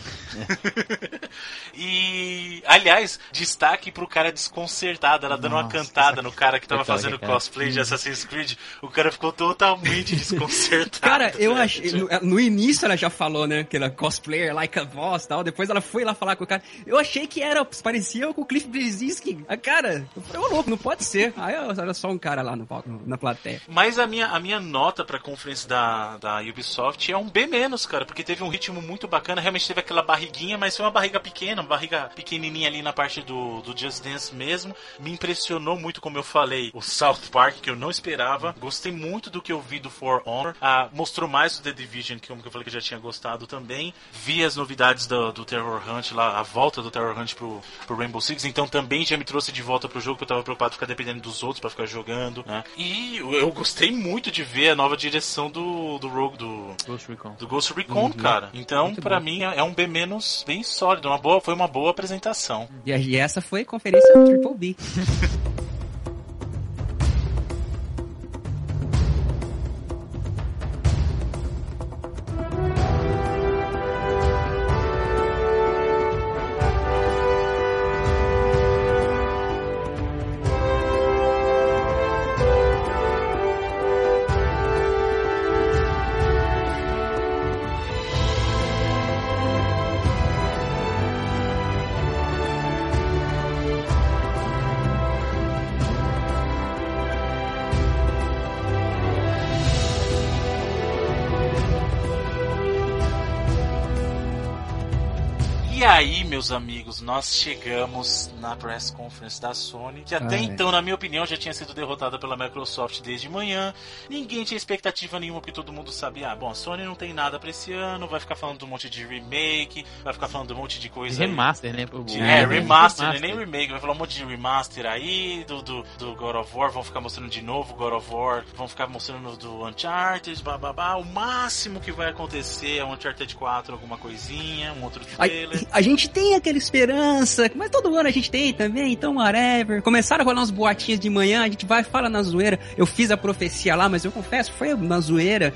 e, aliás, destaque pro cara desconcertado, ela dando Nossa, uma cantada no cara que tava fazendo cosplay de Assassin's Creed. O cara ficou totalmente desconcertado. cara, eu achei. No, no, início ela já falou, né? Que ela cosplayer, like a boss tal. Depois ela foi lá falar com o cara. Eu achei que era. Parecia com o Cliff Brzezinski. A cara, eu falei, louco, não pode ser. Aí era só um cara lá no, na plateia. Mas a minha, a minha nota pra conferência da, da Ubisoft é um B menos, cara, porque teve um ritmo muito bacana. Realmente teve aquela barriguinha, mas foi uma barriga pequena, uma barriga pequenininha ali na parte do, do Just Dance mesmo. Me impressionou muito, como eu falei, o South Park, que eu não esperava. Gostei muito do que eu vi do For Honor. Ah, mostrou mais o The Division, que eu falei que eu já tinha gostado também. Vi as novidades do, do Terror Hunt lá, a volta do Terror Hunt pro, pro Rainbow Six, então também já me trouxe de volta pro jogo, que eu tava preocupado de ficar dependendo dos outros para ficar jogando, né? E eu gostei muito de ver a nova direção do, do Rogue, do Ghost Recon, do Ghost Recon uhum. cara. Então, para mim, é um B menos bem sólido, uma boa, foi uma boa apresentação. E, e essa foi a conferência Triple B. amigos, nós chegamos na press conference da Sony, que até então, na minha opinião, já tinha sido derrotada pela Microsoft desde manhã. Ninguém tinha expectativa nenhuma, porque todo mundo sabia, ah, bom, a Sony não tem nada pra esse ano, vai ficar falando de um monte de remake, vai ficar falando de um monte de coisa. Remaster, né? De, é, é, remaster, remaster. nem remake, vai falar um monte de remaster aí, do, do, do, God of War, vão ficar mostrando de novo God of War, vão ficar mostrando do Uncharted, bababá. O máximo que vai acontecer é um Uncharted 4, alguma coisinha, um outro trailer. A, a gente tem esperança, mas todo ano a gente tem também, então whatever. Começaram a rolar uns boatinhos de manhã, a gente vai, fala na zoeira. Eu fiz a profecia lá, mas eu confesso, foi na zoeira,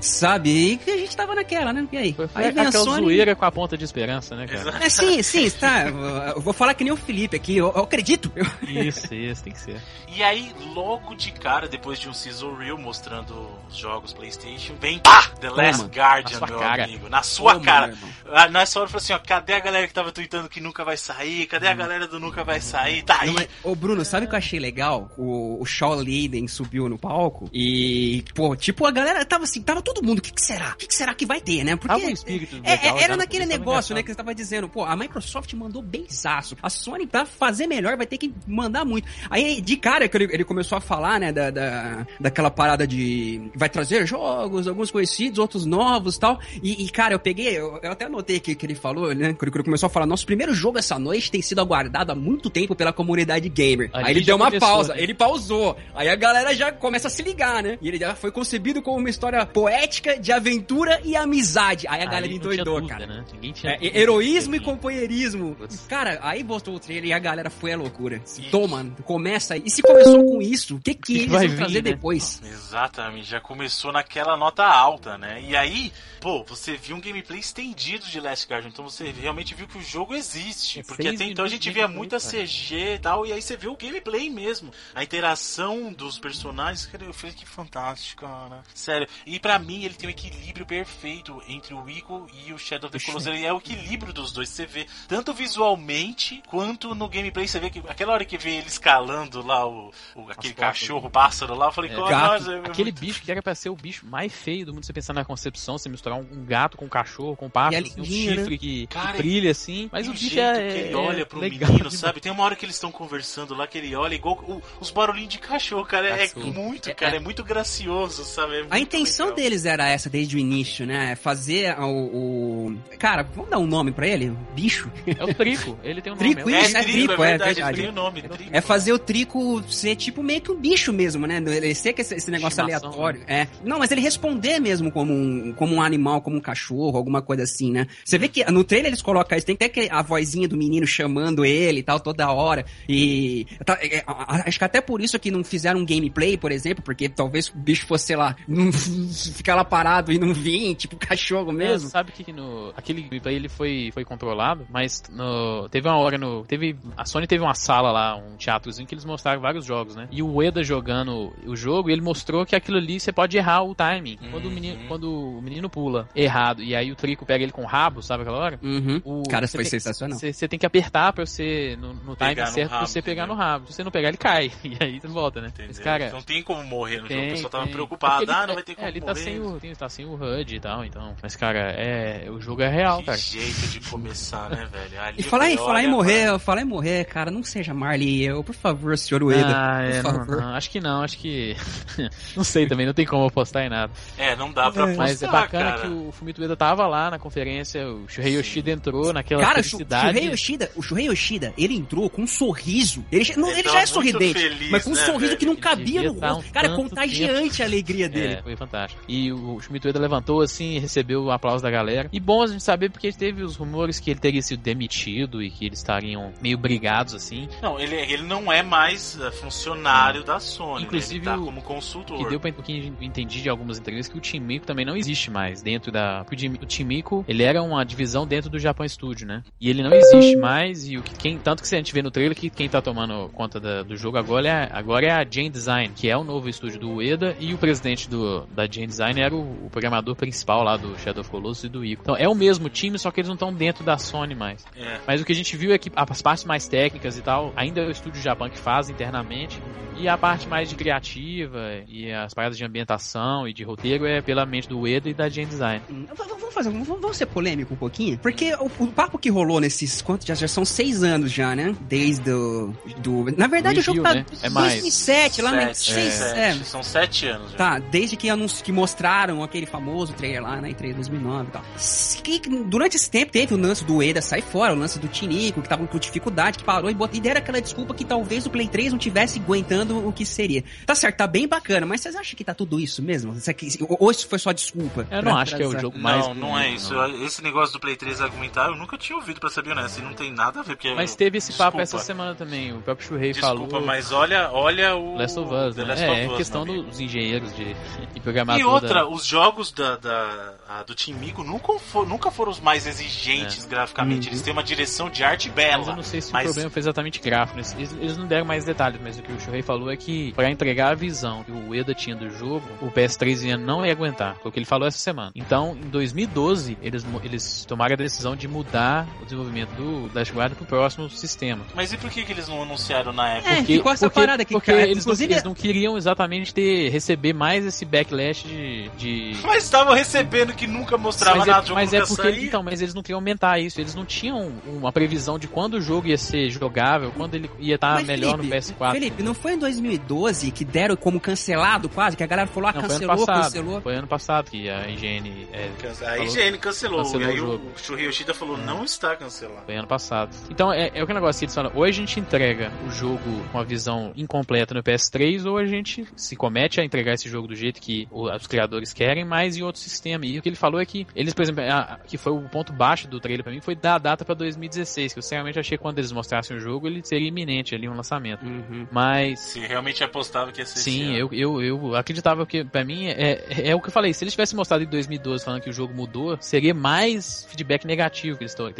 sabe? E a gente tava naquela, né? E aí? Foi, aí vem aquela Sony... zoeira com a ponta de esperança, né, cara? É, sim, sim, tá. Eu vou falar que nem o Felipe aqui, eu, eu acredito. Isso, isso, tem que ser. E aí, logo de cara, depois de um Sizzle Reel mostrando os jogos PlayStation, vem pá, The Last Toma, Guardian, meu cara. amigo. Na sua Toma, cara. Ah, hora eu falei assim, ó, cadê a galera que tava tweetando que nunca vai sair? Cadê a hum. galera do nunca vai sair? Tá aí. Não, mas, ô, Bruno, sabe o que eu achei legal? O, o Shaw Liden subiu no palco e, pô, tipo, a galera tava assim, tava todo mundo, o que, que será? O que, que, será que vai ter, né? Porque um espírito é, legal, era naquele negócio, né, que você tava dizendo, pô, a Microsoft mandou bem zaço. A Sony, pra fazer melhor, vai ter que mandar muito. Aí, de cara, que ele, ele começou a falar, né, da, da, daquela parada de vai trazer jogos, alguns conhecidos, outros novos tal. E, e cara, eu peguei, eu, eu até anotei que, que ele falou, né, quando ele começou a falar, nosso primeiro jogo essa noite tem sido aguardado há muito tempo pela comunidade gamer. Ali Aí ele deu uma começou, pausa, né? ele pausou. Aí a galera já começa a se ligar, né? E ele já foi concebido como uma história poética de aventura e amizade. Aí a aí galera endoidou, cara. Né? É, heroísmo e companheirismo. Cara, aí botou o trailer e a galera foi a loucura. Toma, começa aí. E se começou com isso, o que, que, que eles vão trazer né? depois? Exatamente, já começou naquela nota alta, né? E aí, pô, você viu um gameplay estendido de Last Guardian, então você realmente viu que o jogo existe. É porque até então a gente via muita. CG e tal, e aí você vê o gameplay mesmo. A interação dos personagens, cara, eu falei que fantástico, cara. Sério. E pra mim ele tem um equilíbrio perfeito entre o Ico e o Shadow of the Colossus. Ele é o equilíbrio dos dois. Você vê tanto visualmente quanto no gameplay. Você vê que aquela hora que vê ele escalando lá o, o- aquele portas, cachorro, pássaro lá, eu falei, É, "Cara, gato. nossa, é Aquele muito- bicho que era pra ser o bicho mais feio do mundo, você pensar na concepção, você misturar um, um gato com um cachorro, com um pássaro, assim, um né? chifre que, que Cara, brilha assim. Mas o bicho jeito é. que ele é olha pro legal menino, demais. sabe? Tem uma hora que eles estão conversando lá que ele olha igual o- os barulhinhos de cachorro, cara. É muito, É, cara, é. é muito gracioso, sabe? É A intenção legal. deles era essa desde o início, né? Fazer o, o- Cara, vamos dar um nome pra ele? Bicho? É o Trico, ele tem um Trico, nome. É, Isso, é trico, trico, é é verdade, verdade. ele tem o nome, trico. É fazer o Trico ser tipo meio que um bicho mesmo, né? Ele ser que esse, esse negócio Estimação, aleatório. É. Não, mas ele responder mesmo como um, como um animal, como um cachorro, alguma coisa assim, né? Você vê que no trailer eles colocam isso, tem até que a vozinha do menino chamando ele e tal, toda hora. E. tá, é, acho que até por isso que não fizeram um gameplay, por exemplo, porque talvez o bicho fosse, sei lá, não, ficar lá parado e não vir, tipo cachorro É, mesmo. sabe que no aquele gameplay ele foi foi controlado, mas no, teve uma hora no teve a Sony teve uma sala lá, um teatrozinho que eles mostraram vários jogos, né? E o Ueda jogando o jogo, ele mostrou que aquilo ali você pode errar o timing. Quando o menino Uhum. quando o menino pula errado e aí o Trico pega ele com o rabo, sabe aquela hora? Uhum. O- Cara, foi tem- sensacional. Você você tem que apertar pra você, no, no Pegar time no certo, pra rabo, você pegar entendeu? no rabo. Se você não pegar, ele cai. E aí você volta, né? Entendeu? Mas, cara, não tem como morrer no jogo. O tem, pessoal tava tem. preocupado. Porque ele- Ah, não vai ter é, como ele tá morrer. sem, o, tem- tá sem o HUD e tal, então. Mas, cara, é, o jogo é real, que cara. jeito de começar, né, velho? Ali E falar em, falar em morrer, falar em morrer, cara, não seja Marley eu, por favor, senhor Ueda. Ah, é, por não, favor. não, acho que não, acho que. não sei também, não tem como apostar em nada. É, não dá pra É. apostar, Mas é bacana cara. que o Fumito Ueda tava lá na conferência, o Shuhei Yoshida entrou naquela Cara, o Shu- felicidade. Shuhei Yoshida, o Shuhei Yoshida, ele entrou com um sorriso. Ele, já- não, Ele já é sorridente, feliz, mas com um né, sorriso velho? que não cabia no tá rosto. um Cara, contagiante a alegria dele. É, foi fantástico. E o Schmidt Ueda levantou assim, recebeu o aplauso da galera. E bom a gente saber porque teve os rumores que ele teria sido demitido e que eles estariam meio brigados assim. Não, ele, ele não é mais é, funcionário da Sony. Inclusive, né? Ele tá o- como consultor. Que deu pra, o que eu entendi de algumas entrevistas que o Team Mico também não existe mais dentro da. O o Team Mico, ele era uma divisão dentro do Japan Studio, né? E ele não existe mais. E o que quem, tanto que a gente vê no trailer que quem tá tomando conta da- do jogo agora é, agora é a Jane Design, que é o novo estúdio do Ueda. E o presidente do, da Jane Design era o, o programador principal lá do Shadow of Colossus e do Ico. Então é o mesmo time, só que eles não estão dentro da Sony mais. É. Mas o que a gente viu é que as partes mais técnicas e tal, ainda é o estúdio Japan que faz internamente. E a parte mais de criativa e as paradas de ambientação e de roteiro é pela mente do Ueda e da Gen Design. Hum, Vamos fazer, vamos ser polêmico um pouquinho? Porque o, o papo que rolou nesses, quantos, já, já são seis anos já, né? Desde o, do... Na verdade, Review, o jogo tá né? É mais. 2007, lá, né? Sete, Seis, sete. é. São sete anos. já. Tá, desde que, anunci- que mostraram aquele famoso trailer lá, né, em 3 2009 e tal. Que, durante esse tempo teve o lance do Eda sair fora, o lance do Tinico, que tava com dificuldade, que parou e, botou, e deram aquela desculpa que talvez o Play 3 não tivesse aguentando o que seria. Tá certo, tá bem bacana, mas vocês acham que tá tudo isso mesmo? Ou- isso foi só desculpa? Eu não acho que é o jogo mais. Não, não é isso. não. Esse negócio do Play 3 argumentar, eu nunca tinha ouvido, pra ser honesto. E não tem nada a ver, porque... Mas teve esse papo Desculpa. essa semana também. O próprio Desculpa, falou. mas olha, olha o... Last of Us, né? Last É, of é Us, questão dos engenheiros de, e programador. E outra, da- os jogos da, da- a- do Team Mico nunca, for- nunca foram os mais exigentes graficamente. Uhum. Eles têm uma direção de arte Mas eu bela. não sei se mas- o problema foi exatamente gráfico. né? Eles, eles não deram mais detalhes, mas o que o Shuhei falou é que pra entregar a visão que o Ueda tinha do jogo, o PS3 ia não ia aguentar. Foi o que ele falou essa semana. Então, em 2012, eles, eles tomaram a decisão de mudar o desenvolvimento do Dash Guard pro próximo sistema. Mas e por que, que eles não anunciaram na época? É, ficou essa parada aqui, porque cara. eles, não, Inclusive- eles não queriam exatamente ter receber mais esse backlash de. de... Mas estavam recebendo que nunca mostrava mas nada, é, o jogo mas é porque saía. então, mas eles não queriam aumentar isso. Eles não tinham uma previsão de quando o jogo ia ser jogável, quando ele ia estar Mas, melhor Felipe, no PS4. Felipe, não foi em 2012 que deram como cancelado quase? Que a galera falou, ah, Não, foi ano cancelou, passado. cancelou. Foi ano passado que a IGN é, A IGN cancelou, cancelou e aí o o, Yoshida falou, não está cancelado. Foi ano passado. Então é, é o que negócio que eles falam. Ou a gente entrega o jogo com a visão incompleta no PS3, ou a gente se comete a entregar esse jogo do jeito que os criadores querem, mas em outro sistema. E o que ele falou é que eles, por exemplo, a- que foi o ponto baixo do trailer pra mim, foi dar a data pra 2016, que eu sinceramente achei que quando eles mostrassem o jogo, ele seria iminente ali um lançamento. Uhum. Mas Você realmente apostava que ia ser Sim, eu, eu, eu acreditava que, pra mim, é, é, é o que eu falei. Se eles tivessem mostrado em 2012 falando que o jogo mudou, seria mais feedback negativo que eles to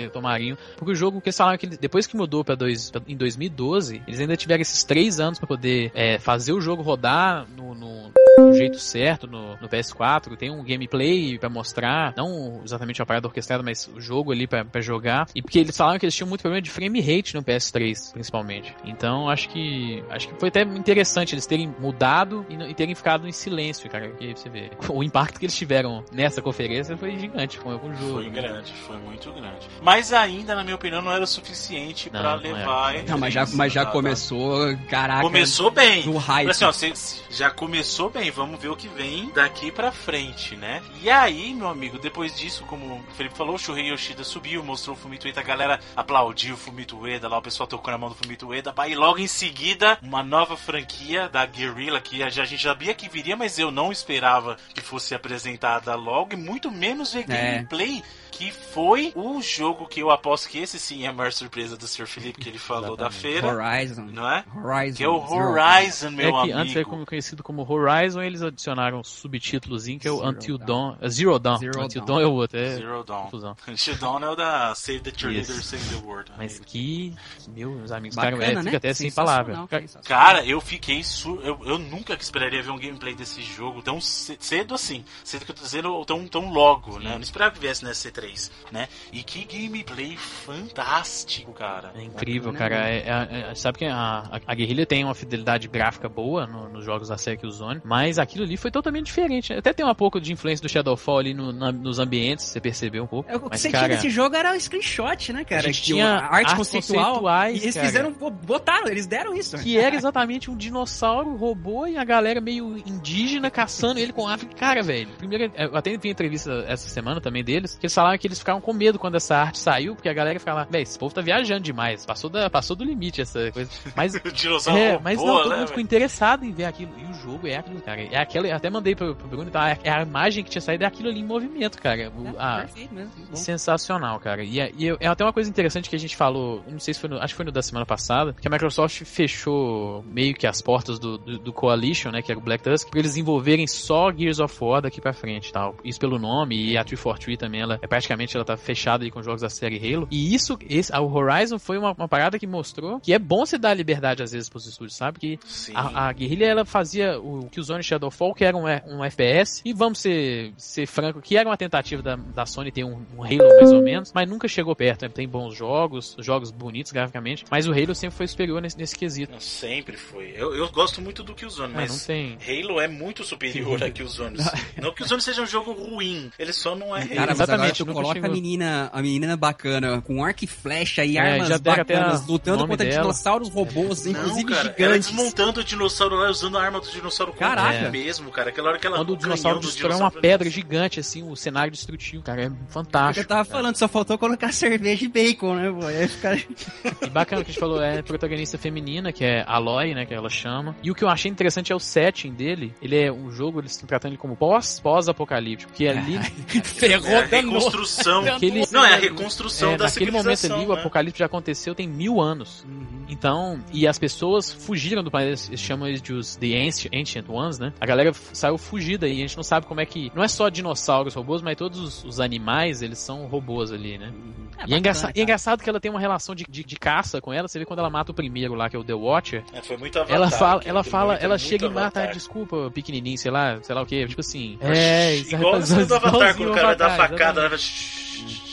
Porque o jogo, que eles falaram que depois que mudou pra dois, pra, em 2012, eles ainda tiveram esses três anos para poder é, fazer o jogo rodar no, no, no jeito certo no, no, PS4. Tem um gameplay para mostrar, não exatamente a parada orquestrada, mas o jogo ali para jogar. E porque eles falaram que eles tinham muito problema de frame rate no PS3, principalmente. Então acho que acho que foi até interessante eles terem mudado e, e terem ficado em silêncio, cara. Que você vê. O impacto que eles tiveram nessa conferência foi gigante com o jogo. Foi grande, foi muito grande. Mas ainda, na minha opinião, não era o suficiente para levar. Não, não, mas já, mas já começou, caraca. Começou bem. No hype. Assim, ó, cê, já começou bem, vamos ver o que vem daqui pra frente, né? E aí, meu amigo, depois disso, como o Felipe falou, o Shuhei Yoshida subiu, mostrou o Fumito Ueda, a galera aplaudiu o Fumito Ueda lá, o pessoal tocou na mão do Fumito Ueda, e logo em seguida, uma nova franquia da Guerrilla, que a gente sabia que viria, mas eu não esperava que fosse apresentada logo, e muito menos ver é. gameplay que foi o jogo que eu aposto que esse sim é a maior surpresa do Sr. Felipe que ele falou da feira. Horizon. Não é? Horizon. Que é o Horizon, meu é que amigo. Antes era conhecido como Horizon, eles adicionaram um subtítulozinho que é o Zero Until Dawn. Dawn. Zero Dawn. Zero Until Dawn. Dawn é o outro. É Zero Dawn. Confusão. Until Dawn é o da Save the Cheerleader, yes. Save the World. Mas que, meus amigos, Bacana, cara, é, né? fica até sem palavra. Cara, eu fiquei sur... eu, eu nunca esperaria ver um gameplay desse jogo tão cedo assim. Cedo que eu tô dizendo, tão, tão logo, né? Eu não esperava que viesse nessa C3, né? E que gameplay fantástico, cara. É incrível, cara. É, é, é, sabe que a, a, guerrilha tem uma fidelidade gráfica boa no, nos jogos da série Killzone, mas aquilo ali foi totalmente diferente. Até tem um pouco de influência do Shadowfall ali no, na, nos ambientes, você percebeu um pouco. É, o que mas, você cara, tinha nesse jogo era o screenshot, né, cara? A gente tinha arte conceitual. E eles cara, fizeram, botaram, eles deram isso. Que era exatamente um dinossauro robô e a galera meio indígena caçando ele com África. Cara, velho, primeiro, eu até vi entrevista essa semana também deles, que eles falaram que eles ficaram com medo quando essa arte saiu, porque a galera ficava, velho, esse povo tá viajando demais, passou, da, passou do limite essa coisa. Mas, é, mas não, todo né, mundo ficou interessado em ver aquilo. E o jogo é aquilo, cara. É aquela, até mandei pro, pro Bruno, tá? É a imagem que tinha saído, é aquilo ali em movimento, cara. O, é, a, mesmo, sensacional, cara. E, é, e é, é até uma coisa interessante que a gente falou, não sei se foi no, acho que foi no da semana passada, que a Microsoft fechou meio que as portas do, do, do Coalition, né, que era o Black Tusk, pra eles envolverem só Gears of War daqui pra frente, tal. Isso pelo nome, e a 343 também, ela é praticamente ela tá fechada aí com jogos da série Halo. E isso, esse, a Horizon foi uma, uma parada que mostrou que é bom você dar liberdade às vezes pros estúdios, sabe? Que a, a guerrilha ela fazia o Killzone Shadowfall, que era um, um FPS, e vamos ser, ser franco, que era uma tentativa da, da Sony ter um, um Halo mais ou menos, mas nunca chegou perto. Tem bons jogos, jogos bonitos graficamente, mas o Halo sempre foi superior nesse, nesse quesito. Não, sempre foi. Eu, eu gosto muito do Killzone, mas, mas tem... Halo é muito superior a Killzone. não que o Killzone seja um jogo ruim, ele só não é Halo. Cara, exatamente. Tu coloca chegou... a menina, a menina bacana, com arco e flecha e é, armas bacanas, lutando contra dela. dinossauros robôs, não, inclusive cara, gigantes. Ela desmontando o dinossauro lá, usando a arma do dinossauro Caraca. É. mesmo, cara. Aquela hora que ela Quando o dinossauro destrói uma pedra gigante, assim, o cenário destrutivo, cara, é fantástico. Eu tava cara. falando, só faltou colocar cerveja e bacon, né, pô? Aí fica... E bacana que a gente falou, é protagonista feminina, que é Aloy, né, que ela chama. E o que eu achei interessante é o setting dele. Ele é um jogo, eles estão tratando ele como pós, pós-apocalíptico, porque ali... Ferrou é a reconstrução. Aquele, não, é a reconstrução é, da naquele momento ali, né? o apocalipse já aconteceu tem mil anos. Uhum. Então, e as pessoas fugiram do planeta, eles chamam eles de os The Ancient Ones, né? A galera saiu fugida e a gente não sabe como é que. Não é só dinossauros robôs, mas todos os, os animais, eles são robôs ali, né? Uhum. É, e, é engraçado, e é engraçado que ela tem uma relação de, de, de, caça com ela. Você vê quando ela mata o primeiro lá, que é o The Watcher. É, foi muito avatar, Ela fala, ela, fala, ela chega e mata, desculpa, pequenininho, sei lá, sei lá o que. Tipo assim. É, igual o do Avatar, quando o cara dá facada, leva.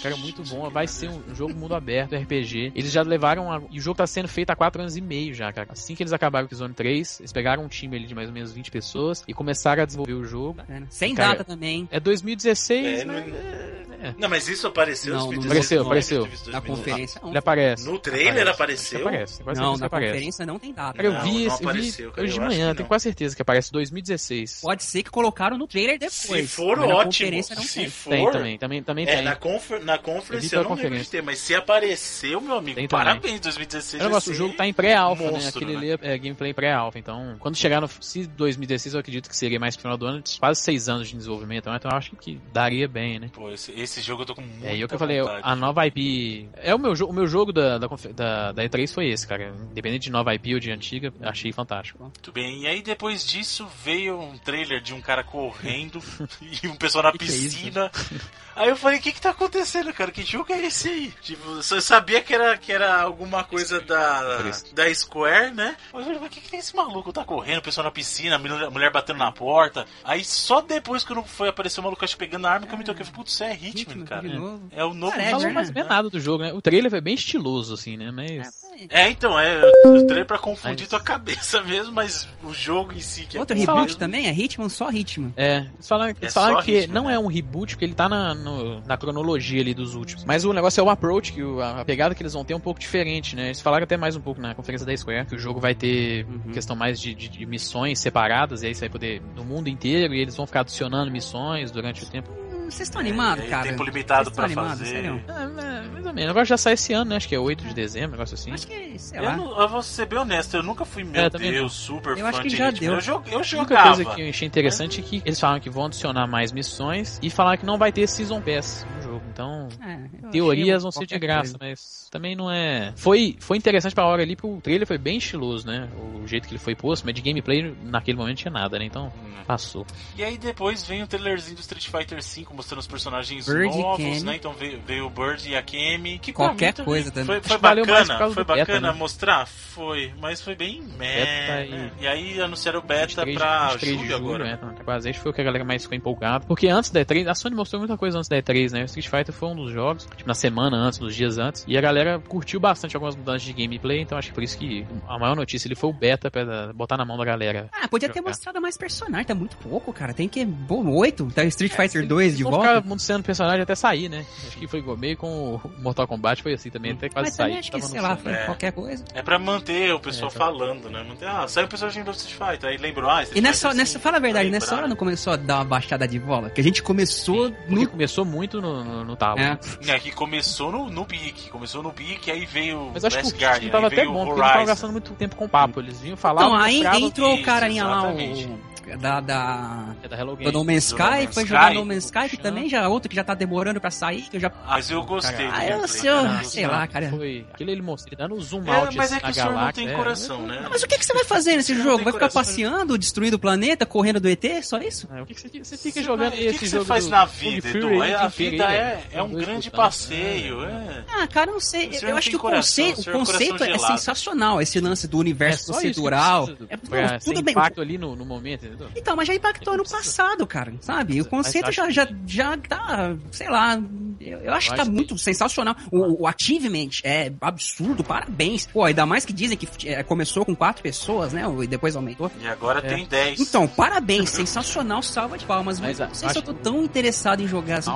Cara, muito bom. Vai ser um jogo mundo aberto, RPG. Eles já levaram. A... E o jogo tá sendo feito há 4 anos e meio já, cara. Assim que eles acabaram com o Zone 3, eles pegaram um time ali de mais ou menos 20 pessoas e começaram a desenvolver o jogo. Sem cara, data também. É 2016, é, mas... É. Não, mas isso apareceu não, não apareceu, apareceu. Na conferência. Ele aparece. No trailer apareceu? aparece. aparece. Não, na aparece. conferência não tem data. Cara, eu vi esse. Apareceu, vi, hoje de manhã, tenho quase certeza que aparece 2016. Pode ser que colocaram no trailer depois. Se for ótimo. Se tem. for. Tem também, também, também é, tem. Na, confer, na conferência eu, eu não lembro de ter, mas se apareceu, meu amigo, tem parabéns, 2016. Eu gosto, o jogo tá em pré-alpha, né? Aquele né? ali é, é gameplay pré-alpha. Então, quando chegar no. Se 2016, eu acredito que seria mais pro final do ano, quase seis anos de desenvolvimento, então eu acho que daria bem, né? Pô, esse, esse jogo eu tô com muito. É, e o que eu falei, a nova IP. É o meu, o meu jogo da, da, da, da E3 foi esse, cara. Independente de nova IP ou de antiga, achei fantástico. Muito bem, e aí depois disso veio um trailer de um cara correndo e um pessoal na que piscina. Que é Aí eu falei, o que que tá acontecendo, cara? Que jogo é esse aí? Tipo, eu sabia que era, que era alguma coisa da, da Square, né? Mas eu falei, mas o que que tem esse maluco? Tá correndo, o pessoal na piscina, a mulher batendo na porta. Aí só depois que não foi aparecer o maluco acho, pegando a arma que eu me toquei. Putz, isso é Hitman, cara. É, é o novo Cara, não falou mais bem nada do jogo, né? O trailer foi bem estiloso, assim, né? Mas... É, então, é o trailer pra confundir mas... tua cabeça mesmo, mas o jogo em si que é Outro reboot mesmo. também? É Hitman? Só Hitman. É, eles falaram, eles é falaram que Hitman, não né? é um reboot, porque ele tá na, no, na cronologia ali dos últimos. Mas o negócio é o approach, que o, a pegada que eles vão ter é um pouco diferente, né? Eles falaram até mais um pouco na conferência da Square, que o jogo vai ter uhum. questão mais de, de, de, missões separadas, e aí você vai poder no mundo inteiro, e eles vão ficar adicionando missões durante o tempo. Vocês estão animados, é, cara? Tempo limitado pra fazer. Sério? É, é, mais ou menos. Agora já sai esse ano, né? Acho que é 8 de dezembro, negócio assim. Acho que, sei lá. Eu, não, eu vou ser bem honesto, eu nunca fui, meu é, Deus, super eu fã acho que de já Deu. Eu, jog, eu jogava. A única coisa que eu achei interessante é que eles falaram que vão adicionar mais missões e falaram que não vai ter Season Pass no jogo. Então, é, teorias vão ser de graça, coisa. mas também não é... Foi, foi interessante pra hora ali, porque o trailer foi bem estiloso, né? O jeito que ele foi posto, mas de gameplay naquele momento tinha nada, né? Então, hum. passou. E aí depois vem o trailerzinho do Street Fighter V mostrando os personagens Bird novos, né? Então veio, veio o Bird e a Kemi. Que Qualquer coisa também. Foi, foi bacana, foi bacana beta, né? mostrar? Foi, mas foi bem meh, né? E aí anunciaram o beta 23, pra 23 julho, julho agora. Né? Quase foi o que a galera mais ficou empolgada. Porque antes da E3, a Sony mostrou muita coisa antes da E3, né? O Street Fighter foi um dos jogos, tipo, na semana antes, nos dias antes. E a galera curtiu bastante algumas mudanças de gameplay, então acho que por isso que a maior notícia ele foi o beta pra botar na mão da galera. Ah, podia ter mostrado mais personagens, tá muito pouco, cara. Tem que. Bom, oito, tá Street é, Fighter 2 de volta. Ficar sendo personagem até sair, né? Acho que foi meio com o Mortal Kombat, foi assim também, até quase Mas sair. Acho que, sei lá, foi é. qualquer coisa. É pra manter o pessoal é, tá. falando, né? Manter, ah, saiu o personagem do Street Fighter, aí lembrou, ah, Street E nessa, assim, nessa, fala a verdade, nessa hora não começou a dar uma baixada de bola? Que a gente começou Sim, no... começou muito no, no, no talo. É. é, que começou no, no pique, começou no pique, aí veio Mas acho Last que o Guardian, tava até bom, porque eles estavam gastando muito tempo com papo, eles vinham falar... Não, aí entrou o carinha lá, o da, da, é da Hello do No Man's Sky, foi jogar No Man's Sky, que também já outro que já tá demorando pra sair, que eu já... Mas eu gostei. Ah, eu, eu, sei lá, cara. Foi, aquilo ele mostrou, ele dando zoom é, out Mas é que o senhor não tem coração, é, né? Mas o que, que você vai fazer nesse jogo? Vai ficar passeando, destruindo o planeta, correndo do ET? Só isso? É, o que, que você, você fica jogando esse jogo? O que, você faz na vida, Edu? A vida é, é um grande passeio, é. Ah, cara, não sei. Eu acho que o conceito, o conceito é sensacional, esse lance do universo procedural. É tudo bem. impacto ali no momento, entendeu? Então, mas já impactou ano passado, cara, sabe? O conceito já, já, já tá, sei lá, eu, eu acho que tá muito sensacional. O, o achievement é absurdo, parabéns. Pô, ainda mais que dizem que é, começou com quatro pessoas, né? E depois aumentou. E agora é. tem dez. Então, parabéns, sensacional, salva de palmas. Mas, mas não sei se eu tô tão interessado em jogar assim.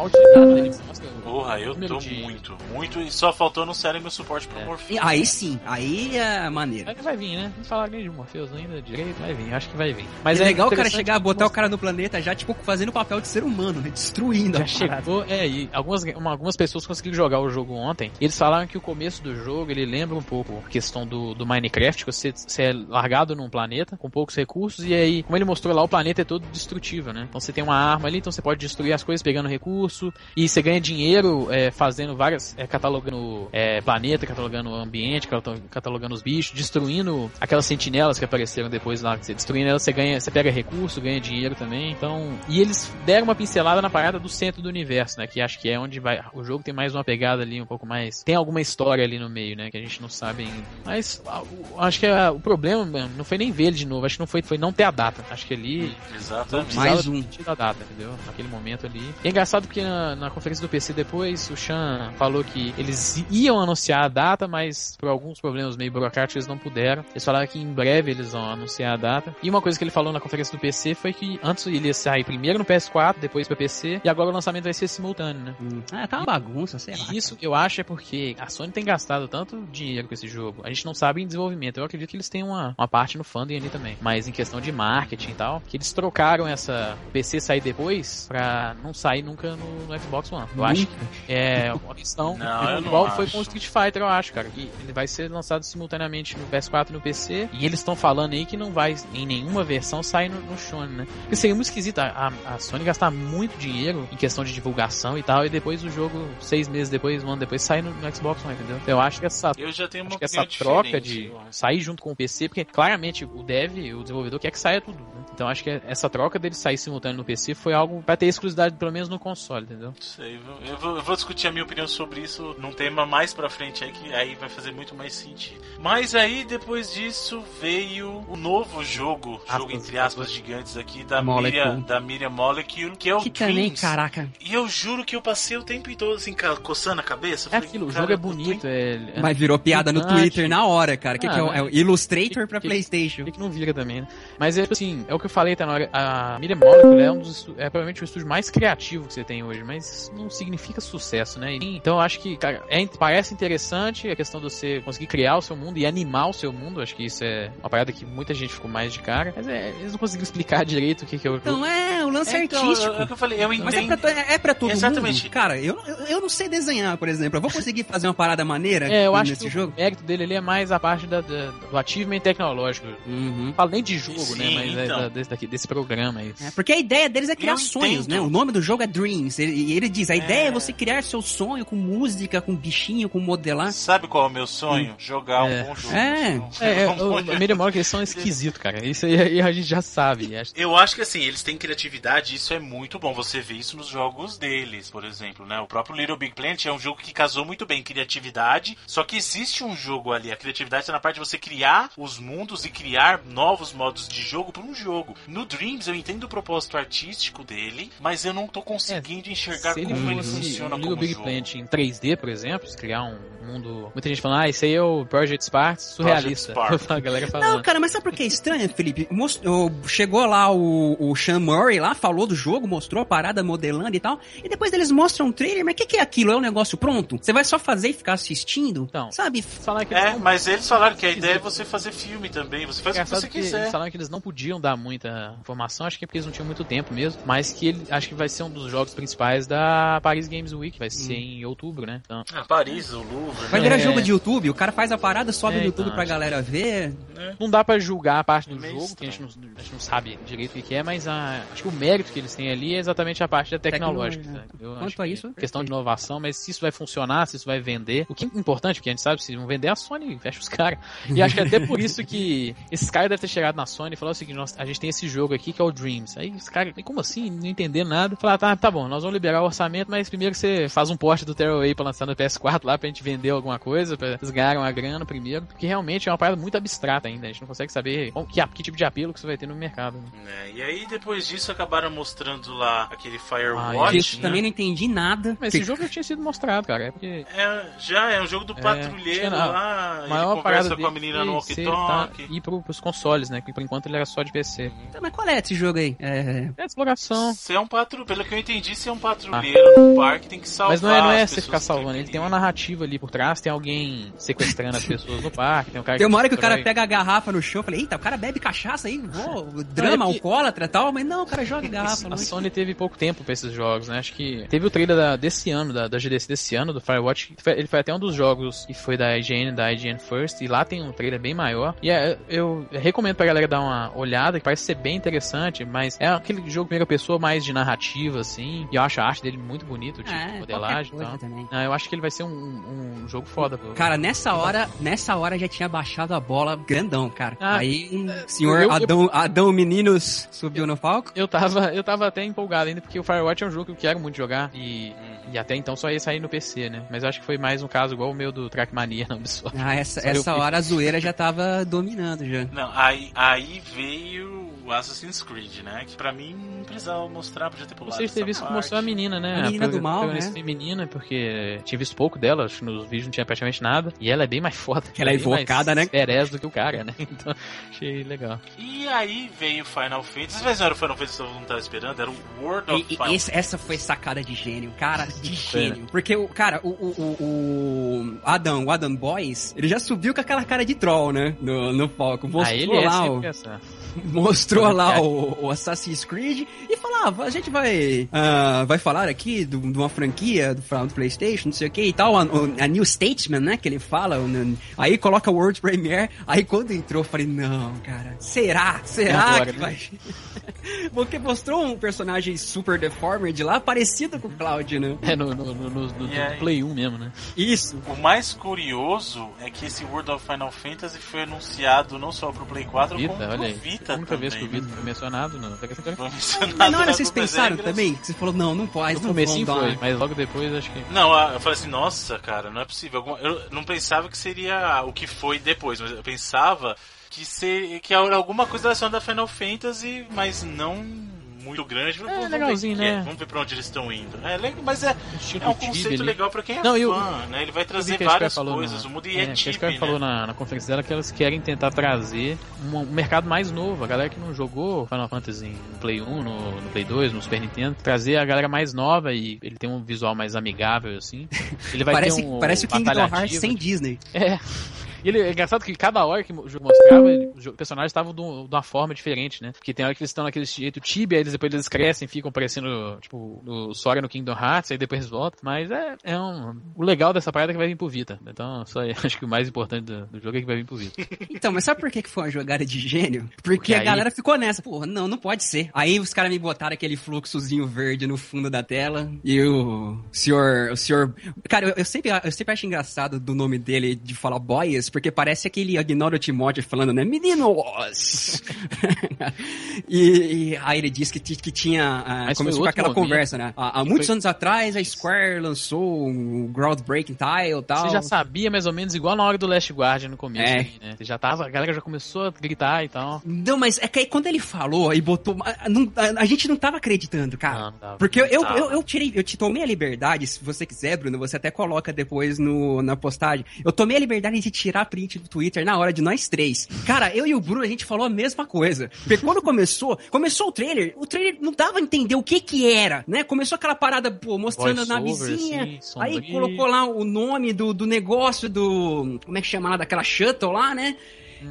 Porra, eu tô muito, muito. E só faltou no sério meu suporte pro é. Morpheus. Aí sim, aí é maneiro. Vai vir, né? Não falar nem de Morpheus ainda direito, vai vir, acho que vai vir. Mas é, é legal o cara chegar, botar o cara no planeta já, tipo, fazendo o papel de ser humano, né? Destruindo já chegou, é, e algumas, uma, algumas pessoas conseguiram jogar o jogo ontem. E eles falaram que o começo do jogo ele lembra um pouco a questão do, do Minecraft, que você, você é largado num planeta com poucos recursos, e aí, como ele mostrou lá, o planeta é todo destrutível, né? Então você tem uma arma ali, então você pode destruir as coisas pegando recurso, e você ganha dinheiro é, fazendo várias. É, catalogando é, planeta, catalogando o ambiente, catalogando os bichos, destruindo aquelas sentinelas que apareceram depois lá. Você destruindo elas, você ganha, você pega recurso, ganha dinheiro também. Então. E eles deram uma pincelada na parada do centro do universo, né? Que acho que é onde vai. O jogo tem mais uma pegada ali, um pouco mais. Tem alguma história ali no meio, né? Que a gente não sabe ainda. Mas acho que a, o problema não foi nem ver ele de novo, acho que não foi, foi não ter a data. Acho que ali. Exatamente. Mais um. Da data, entendeu? Naquele momento ali. E é engraçado porque na, na, conferência do PC depois, o Chan falou que eles iam anunciar a data, mas por alguns problemas meio burocráticos eles não puderam. Eles falaram que em breve eles vão anunciar a data. E uma coisa que ele falou na conferência do PC foi que antes ele ia sair primeiro no PS4, depois pra PC, e agora o lançamento vai ser simultâneo, né? Hum. Ah, tá uma bagunça, sei lá. Isso eu acho é porque a Sony tem gastado tanto dinheiro com esse jogo. A gente não sabe em desenvolvimento. Eu acredito que eles têm uma, uma parte no funding ali também. Mas em questão de marketing e tal, que eles trocaram essa PC sair depois pra não sair nunca no, no Xbox One. Eu acho que é uma questão não, igual foi com o Street Fighter, eu acho, cara. Que ele vai ser lançado simultaneamente no PS4 e no PC. E eles estão falando aí que não vai em nenhuma versão sair no, no Sony, né? Porque seria muito esquisito a, a, a Sony gastar muito dinheiro em questão de divulgação e tal, e depois o jogo, seis meses depois, um ano depois, sai no, no Xbox One, entendeu? Então eu acho que essa, Eu já tenho uma acho que essa troca de sair junto com o PC, porque claramente o dev, o desenvolvedor quer que saia tudo, né? Então acho que essa troca dele sair simultâneo no PC foi algo pra ter exclusividade pelo menos no console, entendeu? Sei, eu vou- eu vou, discutir a minha opinião sobre isso num tema mais pra frente aí, que aí vai fazer muito mais sentido. Mas aí, depois disso, veio o novo jogo, jogo entre aspas gigantes aqui, da Molecule. Miriam, da Miriam Molecule, que é o Que também, Dreams. caraca. E eu juro que eu passei o tempo todo assim, coçando a cabeça. É Falei, aquilo, o jogo é bonito, é... é Mas virou piada no. Twitter na hora, cara. O que, Ah, que é, o, é o Illustrator pra que- Playstation? Que, que não vira também, né? Mas é tipo assim, é o que eu falei, tá na hora. A Miriam Molecule é um dos é provavelmente o estúdio mais criativo que você tem hoje, mas isso não significa sucesso, né? Então eu acho que, cara, é, parece interessante a questão de você conseguir criar o seu mundo e animar o seu mundo. Acho que isso é uma parada que muita gente ficou mais de cara. Mas é, eles não conseguiram explicar direito o que, que é o jogo. Então é, o lance É, então, artístico. é o que eu falei, eu entendo. Mas é pra, to- é pra todo Exatamente. mundo? Cara, eu, eu, eu não sei desenhar, por exemplo. Eu vou conseguir fazer uma parada maneira É, eu acho nesse que jogo? o mérito dele ali é mais a parte da, da- do achievement tecnológico. Uhum. Não falo nem de jogo, né? Sim, Mas é então. da- desse, daqui, desse programa aí. É, porque a ideia deles é criar Eu sonhos, entendo. né? O nome do jogo é Dreams. Ele- E ele, diz, a É. ideia é você criar seu sonho com música, com bichinho, com modelar. Sabe qual é o meu sonho? Jogar É. um bom jogo. É. É, é, Miriam Molecule eles são esquisitos, cara. Isso aí, a gente já sabe. Eu acho que assim, eles têm criatividade e isso é muito bom. Você vê isso nos jogos deles, por exemplo, né? O próprio Little Big Planet é um jogo que casou muito bem criatividade, só que existe um jogo ali. A criatividade está na parte de você criar os mundos e criar novos modos de jogo para um jogo. No Dreams eu entendo o propósito artístico dele, mas eu não tô conseguindo enxergar Se ele como ele fosse funciona o Little como Big jogo. Planet em 3D, por exemplo, se criar um mundo. Muita gente falando, ah, isso aí é o Project Spark surrealista. Project Spark. a galera falando. Não, cara, mas sabe por que é estranho, Felipe? Most- o- chegou lá o, o Sean Murray lá, falou do jogo, mostrou a parada modelando e tal, e depois eles mostram um trailer, mas o que, que é aquilo? É um negócio pronto? Você vai só fazer e ficar assistindo? Então. Sabe? Falar que É, não- mas eles falaram que a ideia é você fazer filme também. Você faz o que você que quiser. eles falaram que eles não podiam dar muita informação, acho que é porque eles não tinham muito tempo mesmo, mas que ele acho que vai ser um dos jogos principais da Paris Games Week, vai ser em outubro, né? Então, Ah, Paris, o Louvre. Vai virar É. jogo de YouTube, o cara faz a parada, sobe É, no YouTube então, pra galera ver. não dá pra julgar a parte do Meio jogo, que a gente, não, a gente não sabe direito o que é, mas a- acho que o mérito que eles têm ali é exatamente a parte da tecnológica. Tecnologia. Eu Quanto a isso, é questão de inovação, mas se isso vai funcionar, se isso vai vender, o que é importante, porque a gente sabe, se não vender a Sony, fecha os caras. E acho que até por isso que esses caras devem ter chegado na Sony e falado o seguinte, nós, a gente tem esse jogo aqui que é o Dreams. Aí os caras, como assim? Não entender nada. Falaram, tá, tá bom, nós vamos liberar o orçamento, mas primeiro você faz um porte do Tearaway pra lançar no PS4 lá pra gente vender alguma coisa, pra eles ganharem uma grana primeiro, porque realmente é uma parada muito abstrata ainda, a gente não consegue saber qual- que, que tipo de apelo que você vai ter no mercado. né? É, e aí depois disso acabaram mostrando lá aquele Ah, Firewatch. Isso né? também não entendi nada. Mas esse jogo já tinha sido mostrado, cara, é porque É, já é um jogo do patrulheiro tinha- lá, a ele maior conversa com a menina no foi ser, tá, walkie-talkie. ir pro, pros consoles, né, que por enquanto ele era só de PC. Tá, mas qual é esse jogo aí? É... É exploração. Você é um patrulheiro, pelo que eu entendi, você é um patrulheiro num parque, tem que salvar Mas não é, não é você ficar salvando, ele tem uma narrativa ali por trás, tem alguém sequestrando as pessoas no parque, tem um cara Tem uma hora que o cara pega a garrafa no chão, eu falei, eita, o cara bebe cachaça aí, drama, é que- alcoólatra e tal, mas não, o cara joga garrafa. A não. Sony teve pouco tempo pra esses jogos, né? Acho que teve o trailer da- desse ano, da, da GDC desse ano, do Firewatch. que Ele foi até um dos jogos que foi da IGN, da IGN First, e lá tem um trailer bem maior. E é, eu recomendo pra galera dar uma olhada, que parece ser bem interessante, mas é aquele jogo primeira pessoa mais de narrativa, assim. E eu acho a arte dele muito bonito, tipo, É, modelagem e tal. também. Não, eu acho que ele vai ser um, um jogo foda, pô. Cara, nessa hora, nessa hora já tinha baixado a bola grandão, cara. Ah, Aí, senhor eu- eu- Adão, Adão Meninos subiu no palco. Eu tava, eu tava até empolgado ainda, porque o Firewatch é um jogo que eu quero muito jogar. E, e até então só ia sair no PC, né? Mas eu acho que foi mais um caso igual o meu do Trackmania na Ubisoft. Ah, essa, eu essa hora a zoeira já tava dominando já. Não, aí, aí veio o Assassin's Creed, né? Que pra mim não precisava mostrar, podia ter pulado Vocês teve visto que mostrou a menina, né? A menina do mal, né? feminina, porque tinha visto pouco dela, acho que nos vídeos não tinha praticamente nada. E ela é bem mais foda. Ela é invocada, né? Perez do que o cara, né? Então, achei legal. E aí veio Final Fantasy. Às vezes não era o Final Fantasy que todo mundo tava esperando, era o World of E- Final esse- essa foi sacada de gênio, cara, de né? gênio. Porque o cara, o, o, o, o Adam, o Adam Boys, ele já subiu com aquela cara de troll, né? No, no palco. Mostrou ah, ele é lá, essa. mostrou mostrou lá o, o, Assassin's Creed e falava, ah, a gente vai uh, vai falar aqui de uma franquia do, do PlayStation, não sei o que e tal, a, a, New Statesman, né, que ele fala, aí coloca o World Premiere, aí quando entrou eu falei, não, cara, será? Será que né? vai... Porque mostrou um personagem super deformed lá, parecido com o Cloud, né? É, no, no, no, no Play 1 mesmo, né? Isso. O mais curioso é que esse World of Final Fantasy foi anunciado não só pro Play 4, Vita, como pro Vita. A que Vita foi mencionado, não. Foi mencionado mas não era vocês pensaram também? Que você falou, não, não pode, no não comecinho foi, mas logo depois acho que... Não, eu falei assim, nossa, cara, não é possível. Eu não pensava que seria o que foi depois, mas eu pensava que, ser, que era alguma coisa relacionada a Final Fantasy, mas não muito grande. É, vamos legalzinho, ver né? É. Vamos ver pra onde eles estão indo. É, mas é, é um conceito legal pra quem é não, fã, eu, né? Ele vai trazer várias coisas. Na, o mundo é, é Tib, né? falou na, na conferência dela que elas querem tentar trazer um, um, mercado mais novo. A galera que não jogou Final Fantasy no Play 1, no, no, Play 2, no Super Nintendo, trazer a galera mais nova e ele tem um visual mais amigável, assim. Ele vai parece, ter um, parece o Kingdom Hearts sem Disney. É. E ele, é engraçado que cada hora que o jogo mostrava, ele, os personagens estavam de uma forma diferente, né? Porque tem hora que eles estão naquele jeito tibia, aí eles, depois eles crescem, ficam parecendo, tipo, no Sora no Kingdom Hearts, aí depois eles voltam. Mas é, é um. O legal dessa parada é que vai vir pro Vita. Então, só acho que o mais importante do, do, jogo é que vai vir pro Vita. então, mas sabe por que foi uma jogada de gênio? Porque, Porque a aí... galera ficou nessa, porra, não, não pode ser. Aí os caras me botaram aquele fluxozinho verde no fundo da tela e o senhor. O senhor. Cara, eu, eu sempre, eu sempre acho engraçado do nome dele de falar boys, porque parece aquele o Timóteo falando, né? Meninos! e, e, aí ele disse que, que tinha. Uh, começou com aquela conversa, né? Há, há muitos foi... anos atrás, a Square lançou o Groundbreaking Tile e tal. Você já sabia mais ou menos, igual na hora do Last Guardian no começo, é. aí, né? Você já tava, a galera já começou a gritar e tal. Não, mas é que aí quando ele falou e botou. A, não, a, a, gente não tava acreditando, cara. Não, não Porque eu, eu, eu, eu, tirei, eu te tomei a liberdade, se você quiser, Bruno, você até coloca depois no, na postagem. Eu tomei a liberdade de tirar print do Twitter na hora de nós três. Cara, eu e o Bruno, a gente falou a mesma coisa. Porque quando começou, começou o trailer, o trailer não dava a entender o que que era, né? Começou aquela parada, pô, mostrando a navezinha, assim, aí colocou lá o nome do, do negócio do... Como é que chama lá? Daquela shuttle lá, né?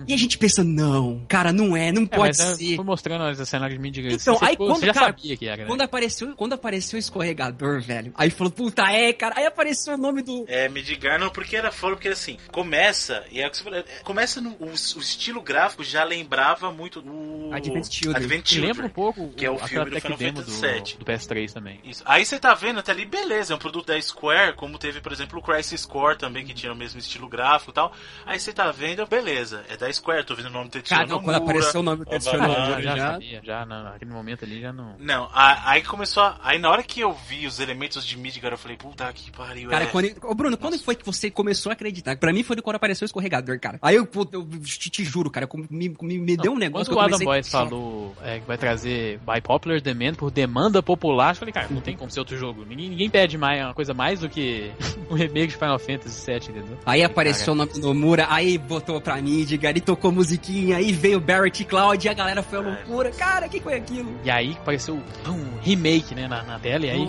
E a gente pensa, não, cara, não é, não é, pode é, ser. Foi mostrando as cenas de mídia. Então, você aí ficou, quando, já cara, sabia que era, né? quando apareceu, quando apareceu o escorregador, velho, aí falou, puta, é, cara, aí apareceu o nome do... É, Midgar não, porque era fora, porque assim, começa, e é o que você falou, começa no, o, o, estilo gráfico já lembrava muito o... Advent Children. Advent Children. Lembra um pouco que é o filme do Final Fantasy VII. Do, do PS3 também. Isso. Aí você tá vendo até ali, beleza, é um produto da Square, como teve, por exemplo, o Crisis Core também, que tinha o mesmo estilo gráfico e tal. Aí você tá vendo, beleza, é da Square, tô vendo nome Tetsuya Cara, não, quando apareceu o nome do Tetsuya Nomura, já, já sabia, já naquele momento ali já não... Não, aí começou a, Aí na hora que eu vi os elementos de Midgar, eu falei, puta que pariu, Cara, é... quando... Ô Bruno, Nossa. quando foi que você começou a acreditar? Pra mim foi quando apareceu o escorregador, cara. Aí eu, puta, eu te, te juro, cara, me, me, me deu um negócio quando o Adam Boys falou é, que vai trazer by popular demand, por demanda popular, eu falei, cara, não tem como ser outro jogo. Ninguém, ninguém pede mais, uma coisa mais do que um remake de Final Fantasy VII, entendeu? Aí apareceu cara. o nome do Nomura, aí botou pra Midgar e tocou musiquinha, aí veio Barrett Cloud e a galera foi a loucura. Cara, o que foi aquilo? E aí apareceu um remake, né, na, na tela, e aí.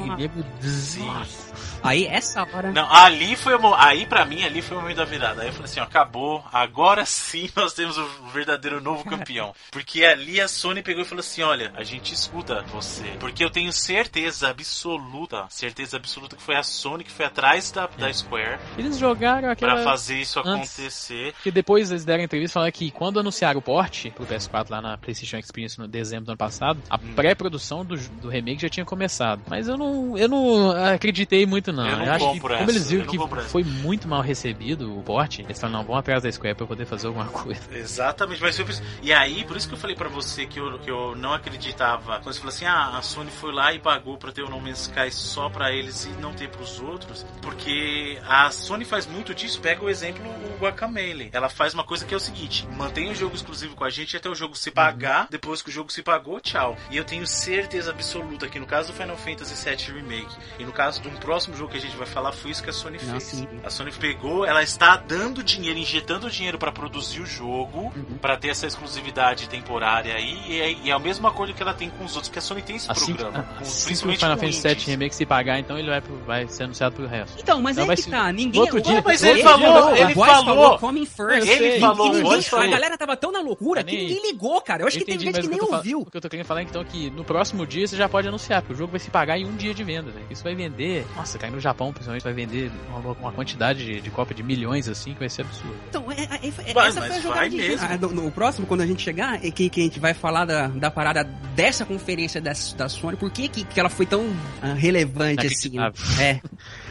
Nossa. Aí essa hora. Não, ali foi o, aí para mim ali foi o momento da virada. Aí eu falei assim, ó, acabou. Agora sim nós temos o verdadeiro novo campeão. Porque ali a Sony pegou e falou assim, olha, a gente escuta você, porque eu tenho certeza absoluta, certeza absoluta que foi a Sony que foi atrás da, é. da Square. Eles jogaram aquela para fazer isso acontecer. Que depois eles deram entrevista falando que quando anunciaram o port pro PS4 lá na PlayStation Experience no dezembro do ano passado, a hum. pré-produção do, do remake já tinha começado. Mas eu não eu não acreditei muito muito, não. Eu, não eu acho que, como essa. eles viram que foi muito mal recebido o porte, eles falaram, não, vamos atrás da Square pra poder fazer alguma coisa. Exatamente, mas eu, e aí, por isso que eu falei pra você que eu, que eu não acreditava. Quando você falou assim, ah, a Sony foi lá e pagou pra ter o No Man's Sky só pra eles e não ter pros outros, porque a Sony faz muito disso. Pega o exemplo o Guacamele. Ela faz uma coisa que é o seguinte: mantém o jogo exclusivo com a gente até o jogo se pagar. Uhum. Depois que o jogo se pagou, tchau. E eu tenho certeza absoluta que no caso do Final Fantasy VII Remake e no caso de um próximo jogo que a gente vai falar foi isso que a Sony fez. Sim. A Sony pegou, ela está dando dinheiro, injetando dinheiro para produzir o jogo, uhum. para ter essa exclusividade temporária aí, e é, e é o mesmo acordo que ela tem com os outros, que a Sony tem esse assim, programa. Com, assim principalmente o Final Fantasy VII Remake se pagar, então ele vai, vai ser anunciado pro resto. Então, mas então, é que tá, ninguém... Outro dia, mas ele, falou, ele falou, coming first. Ele falou ninguém a galera tava tão na loucura que ninguém ligou, cara. Eu acho Eu que tem gente que nem ouviu. O que eu tô querendo falar então é que no próximo dia você já pode anunciar, porque o jogo vai se pagar em um dia de venda, velho. Isso vai vender. Nossa, cara, no Japão, principalmente, vai vender uma, uma quantidade de, de cópia de milhões assim que vai ser absurdo. Então, é, é, é, Vai, essa foi a jogada de. Ah, no, no próximo, quando a gente chegar, é que, que a gente vai falar da, da parada dessa conferência da, da Sony, por que, que, que ela foi tão ah, relevante assim. né? Inacreditável. É.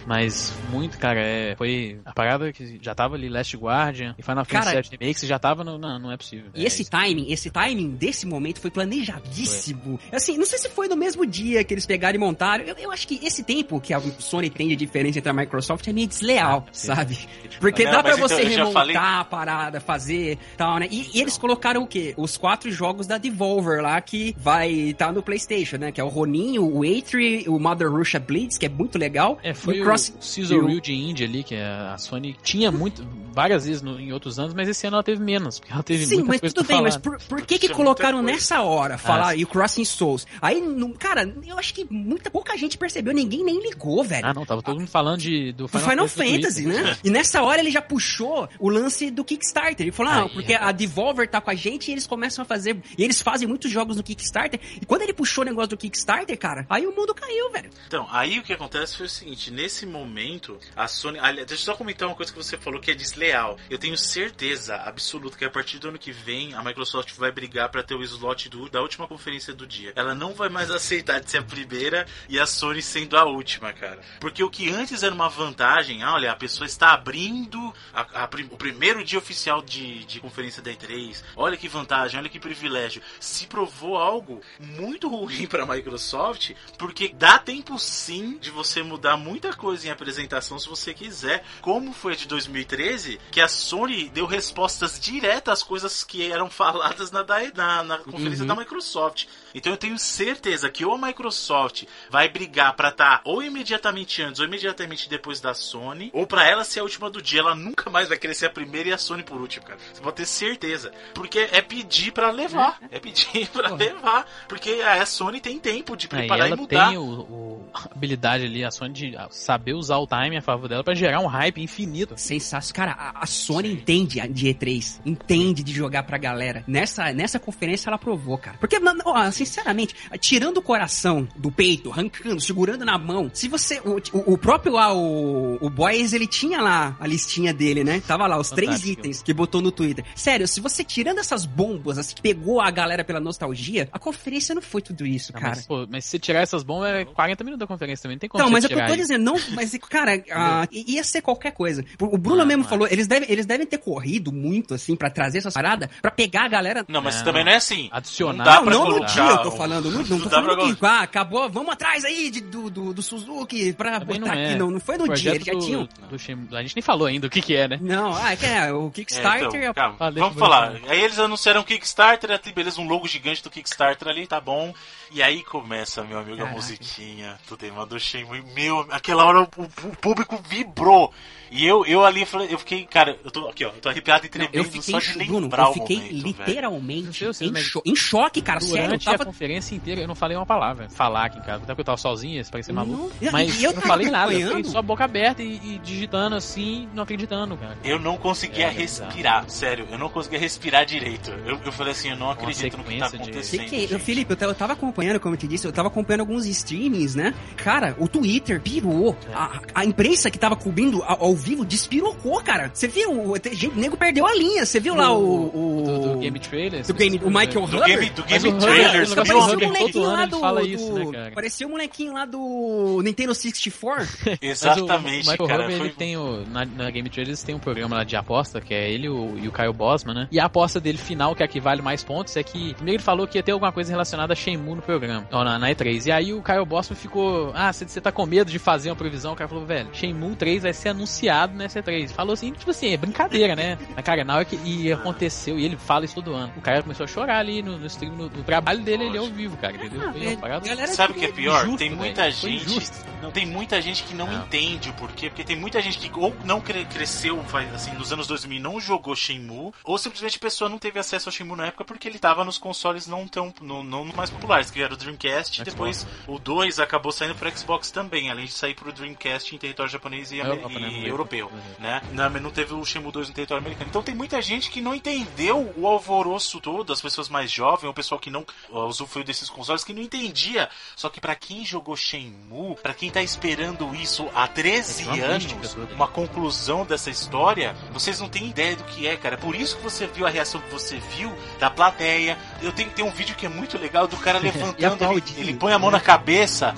Mas muito, cara, é, foi a parada que já tava ali Last Guardian e Final Fantasy Cara, VII Remake, já tava no. Não, não é possível. E É, esse isso- timing, esse timing desse momento foi planejadíssimo. Assim, não sei se foi no mesmo dia que eles pegaram e montaram. Eu, eu acho que esse tempo que a Sony tem de diferença entre a Microsoft é meio desleal, Ah, sabe? Porque Não, dá então, você já remontar falei- a parada, fazer tal, né? E, e eles colocaram o quê? Os quatro jogos da Devolver lá que vai estar no PlayStation, né? Que é o Ronin, o Atri, o Mother Russia Blitz, que é muito legal. É, foi e o, O- Reel de Indie ali, que a Sony tinha muito, várias vezes no- em outros anos, mas esse ano ela teve menos, porque ela teve Sim, mas coisa tudo pra bem, mas falar. por, por que que Tinha colocaram nessa hora falar Ah, e o Crossing Souls? Aí, não- cara, eu acho que muita pouca gente percebeu, ninguém nem ligou, velho. Ah, não, tava todo mundo falando de, do Final, Final Fantasy, Twitter. né? E nessa hora ele já puxou o lance do Kickstarter. Ele falou, ah, Aí, porque rapaz. a Devolver tá com a gente e eles começam a fazer. E eles fazem muitos jogos no Kickstarter. E quando ele puxou o negócio do Kickstarter, cara, aí o mundo caiu, velho. Então, aí o que acontece foi o seguinte: nesse momento, a Sony. aliás, deixa eu só comentar uma coisa que você falou que é desleal. Eu tenho certeza absoluta que a partir do ano que vem a Microsoft vai brigar pra ter o slot do- da última conferência do dia. Ela não vai mais aceitar de ser a primeira e a Sony sendo a última, cara. Porque o que antes era uma vantagem, ah, olha, a pessoa está abrindo a- a o primeiro dia oficial de, de conferência da E3. Olha que vantagem, olha que privilégio. Se provou algo muito ruim pra Microsoft, porque dá tempo sim de você mudar muita coisa em apresentação se você quiser. Como foi a de 2013, que a Sony deu respostas diretas às coisas que eram faladas na, na, na conferência Uhum. da Microsoft. Então eu tenho certeza que ou a Microsoft vai brigar pra estar ou imediatamente antes ou imediatamente depois da Sony, ou pra ela ser a última do dia. Ela nunca mais vai querer ser a primeira e a Sony por último, cara. Você pode ter certeza. Porque é pedir pra levar. É pedir pra levar. Porque a Sony tem tempo de É, e preparar e, ela mudar. tem o, o- a habilidade ali, a Sony, de saber usar o time a favor dela pra gerar um hype infinito. Sensacional. Cara, a, a Sony entende de E3, entende de jogar pra galera. Nessa, nessa conferência ela provou, cara. Porque, mano, ó, sinceramente, tirando o coração do peito, arrancando, segurando na mão, se você. O, o- o próprio lá, o, o Boys, ele tinha lá a listinha dele, né? Tava lá, os três Fantástico. itens que botou no Twitter. Sério, se você tirando essas bombas, assim, que pegou a galera pela nostalgia, a conferência não foi tudo isso, Não, cara. mas, pô, mas se você tirar essas bombas, é 40 minutos da conferência também. Não tem como você mas eu tô dizendo, não, mas, cara, ah, ia ser qualquer coisa. O Bruno Não, mesmo não falou, eles devem, eles devem ter corrido muito, assim, pra trazer essas paradas, pra pegar a galera. Não, mas Não. também não é assim. Adicionar. Não Não, pra não eu tô o- falando, não, não tô pra falando que, ah, acabou, vamos atrás aí de- do, do, do Suzuki pra Também botar não é. aqui, não, não foi no dia, eles já do- tinham. do Shenmue- a gente nem falou ainda o que que é, né? Não, ah, é que é, o É, Kickstarter... então, calma, Ah, deixa vamos falar. Aí eles anunciaram o Kickstarter, ali, beleza, um logo gigante do Kickstarter ali, tá bom. E aí começa, meu amigo, a Caraca. musiquinha do tema do Shenmue. Meu, aquela hora o, o público vibrou. E eu, eu ali falei, eu fiquei, cara, eu tô aqui, ó, eu tô arrepiado e Não, tremendo eu fiquei, só de Bruno, o eu fiquei momento, literalmente Eu em, cho- em choque, cara, sério, eu Durante a tava... conferência inteira eu não falei uma palavra. Falar aqui em casa. Até porque eu tava sozinho, isso parecia maluco. Não, Mas e eu eu não tava falei nada. Eu fiquei só boca aberta e, e digitando assim, não acreditando, cara. Eu não conseguia É, respirar, sério, eu não conseguia respirar direito. Eu, eu falei assim, eu não acredito no que tá sequência de- acontecendo. Que que é? gente. Felipe, eu tava, eu tava acompanhando, como eu te disse, eu tava acompanhando alguns streamings, né? Cara, o Twitter pirou. É. A, a imprensa que tava cobrindo ao, ao vivo despirocou, cara. Você viu? O tem nego perdeu a linha. Você viu lá o. o Do, do Game Trailer. do game- o Michael Do Hubbard? game, do game o trailer? Parecia o todo molequinho lá do, fala do- isso, né, cara? Parecia o molequinho lá do Nintendo 64. Exatamente, o, o Michael cara. Foi- ele tem o, na, na Game Trailer eles têm um programa lá de aposta, que é ele o, e o Kyle Bosman, né? E a aposta dele final, que é a que vale mais pontos, é que primeiro ele falou que ia ter alguma coisa relacionada a Shenmue no programa, ou na, na E3. E aí o Kyle Bosman ficou, ah, você tá com medo de fazer uma previsão? O cara falou, velho, Shenmue 3 vai ser anunciado nessa E3. Falou assim, tipo assim, é brincadeira, né? Mas, cara, na hora que e aconteceu, e ele fala isso todo ano. O cara começou a chorar ali no, no stream, no, no trabalho dele, ele é ao vivo, cara, entendeu? Ah, é, galera Sabe o que é pior? injusto, tem velho. muita Foi gente. Não, tem muita gente que não, Não. entende o porquê, porque tem muita gente que ou não cre- cresceu faz, assim, nos anos 2000 e não jogou Shenmue, ou simplesmente a pessoa não teve acesso ao Shenmue na época porque ele tava nos consoles não tão não, não mais populares, que era o Dreamcast, e depois o 2 acabou saindo pro Xbox também, além de sair pro Dreamcast em território japonês e, É, Europa, né? e Uhum. europeu, Uhum. né? Na, no não teve o Shenmue 2 no território americano. Então tem muita gente que não entendeu o alvoroço todo, as pessoas mais jovens, o pessoal que não usufruiu desses consoles, que não entendia. Só que para quem jogou Shenmue, para quem tá esperando isso há 13 é anos, uma conclusão dessa história, vocês não têm ideia do que é, cara. Por isso que você viu a reação que você viu da plateia. Eu tenho, tem um vídeo que é muito legal do cara levantando, ele, ele, põe a mão na cabeça,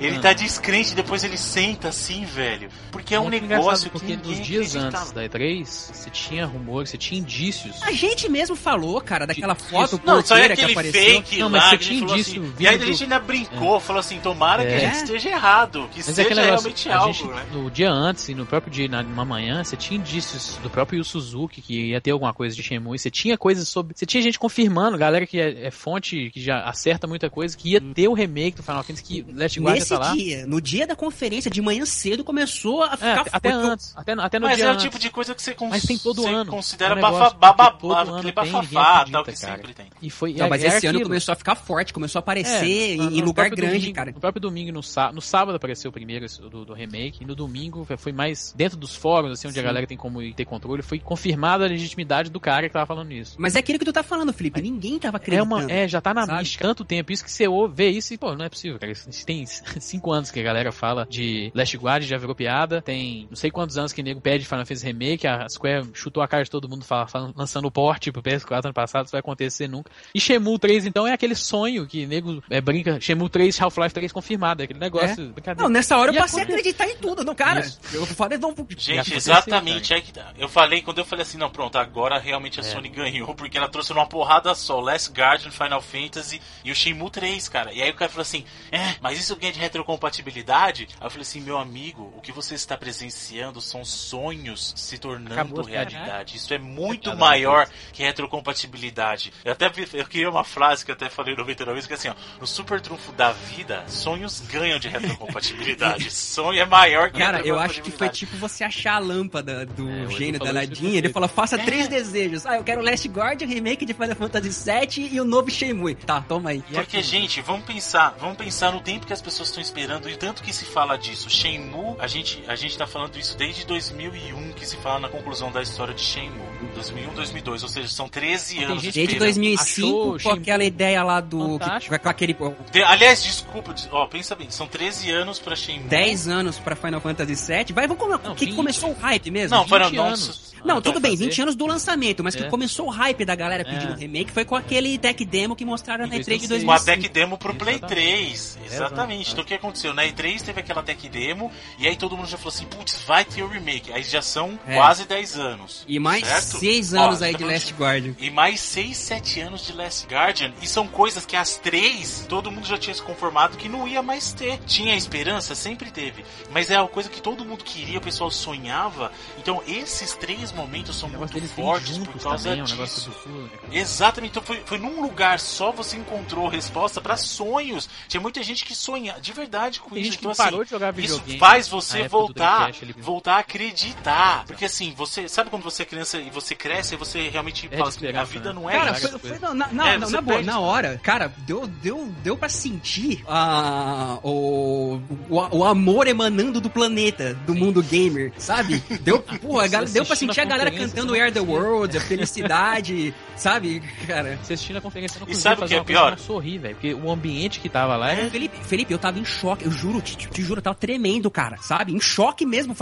ele tá descrente, depois ele senta assim, velho. Porque é um negócio porque nos dias antes da E3, você tinha rumores, você tinha indícios. A gente mesmo falou, cara, daquela foto não, só é aquele que apareceu. fake não, mas lá, você tinha indício. Assim, e aí a gente ainda brincou, é. falou assim, tomara é. que a gente esteja errado, que mas seja é realmente algo, gente, né? No dia antes e no próprio dia, numa manhã, você tinha indícios do próprio Yu Suzuki que ia ter alguma coisa de Shenmue, você tinha coisas sobre... Você tinha gente confirmando, galera que é, é fonte, que já acerta muita coisa, que ia ter o remake do Final Fantasy, que Last Guard Nesse tá lá. dia, no dia da conferência, de manhã cedo, começou a é, ficar... É, até antes, até, até no Mas dia é o tipo de coisa que você, cons Mas tem todo você ano. considera é um bafa, baba, aquele bafafá, tal, que cara. sempre tem. E foi, Não, mas é, esse ano começou a ficar forte, começou a aparecer é, em, em lugar grande, domingo, cara. No próprio domingo, no, sá, no sábado apareceu o primeiro do, do, remake, e no domingo foi mais dentro dos fóruns, assim, onde Sim. a galera tem como ter controle, foi confirmada a legitimidade do cara que tava falando isso. Mas é aquilo que tu tá falando, Felipe, ninguém tava acreditando. É, uma, é já tá na mística tanto tempo, isso que você ouve, vê isso e, pô, não é possível, cara. Isso tem cinco anos que a galera fala de Last Guard, já virou piada, tem não sei quantos anos que o nego pede Final Fantasy Remake, a Square chutou a cara de todo mundo fala, fala, lançando o porte pro PS4 ano passado, isso vai acontecer nunca. E Shenmue 3, então, é aquele sonho que nego é, brinca, Shenmue 3, Half-Life 3 confirmado, é aquele negócio. É? Não, nessa hora eu passei a acreditar em tudo, não, cara. Isso. Eu falei, não. Gente, exatamente, é que tá. Eu falei, quando eu falei assim, não, pronto, agora realmente a é. Sony ganhou, porque ela trouxe numa porrada só, Last Guardian, Final Fantasy e o Shenmue 3, cara. E aí o cara falou assim, é, mas isso ganha de retrocompatibilidade? Aí eu falei assim, meu amigo, o que você está presenciando são sonhos se tornando Acabou realidade. Isso é muito maior que retrocompatibilidade. Eu até eu queria uma frase que eu até falei no 99 vezes, que é assim, ó, no super trunfo da vida, sonhos ganham de retrocompatibilidade. Sonho é maior que Cara, eu acho que foi tipo você achar a lâmpada do é, gênio da Nadinha, ele falou, faça é. três desejos. Ah, eu quero Last Guard, remake de Final Fantasy VII e o novo Shenmue. Tá, toma aí. Porque, gente, vamos pensar, vamos pensar no tempo que as pessoas estão esperando e tanto que se fala disso. Shenmue, a gente, a gente tá falando isso desde 2001 que se fala na conclusão da história de Shenmue. 2001, 2002, ou seja, são 13 anos gente Desde 2005, com aquela ideia lá do... Que, com aquele... De, aliás, desculpa, ó, pensa bem, são 13 anos pra Shenmue. 10 anos pra Final Fantasy VII. Vai, vamos... Não, que começou o hype mesmo? Não, foram anos. Não, tudo bem, 20 anos do lançamento, mas é. que começou o hype da galera pedindo é. remake foi com aquele tech demo que mostraram na E3 de 2005. Com a tech demo pro Play 3. Exatamente. Então o que aconteceu? Na E3 teve aquela tech demo e aí todo mundo já falou assim, putz, vai ter o remake. Aí já são é. quase 10 anos. E mais 6 anos Ó, aí de Last Guardian. E mais 6, 7 anos de Last Guardian. E são coisas que as três, todo mundo já tinha se conformado que não ia mais ter. Tinha esperança? Sempre teve. Mas é uma coisa que todo mundo queria, o pessoal sonhava. Então esses três momentos são muito fortes por causa também, disso. Um né, Exatamente. Então foi, foi num lugar só você encontrou resposta para sonhos. Tinha muita gente que sonha de verdade com Tem isso. Gente então, que assim, parou de jogar videogame isso faz você voltar, voltar a acreditar. Porque assim, você sabe quando você é criança e você cresce e você realmente é fala assim, a vida né? não é Cara, foi, foi, na, na, é, na, boa, na hora, cara, deu, deu, deu pra sentir uh, o, o, o amor emanando do planeta, do Sim. mundo gamer, sabe? Deu, porra, deu pra sentir a galera cantando Air the World, a felicidade, sabe, cara? Você assistindo a conferência não E sabe o que é pior? sorrir, velho, porque o ambiente que tava lá é... Felipe, Felipe, eu tava em choque, eu juro, te, te juro, eu tava tremendo, cara, sabe? Em choque mesmo,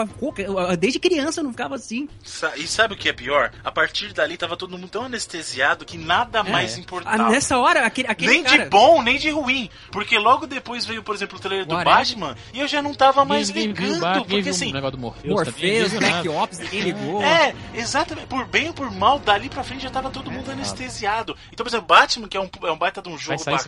desde criança eu não ficava assim. E sabe o que é pior? A partir dali tava todo mundo tão anestesiado que nada é. mais importava. Ah, nessa hora, aquele, aquele Nem cara... de bom, nem de ruim. Porque logo depois veio, por exemplo, o trailer do Batman e eu já não tava mais ninguém ligando. porque assim. Um do Morpheus, Morpheus Black Ops, ninguém ligou. É, exatamente. Por bem ou por mal, dali pra frente já tava todo mundo é, anestesiado. Então, por exemplo, Batman, que é um, é um baita de um jogo bacana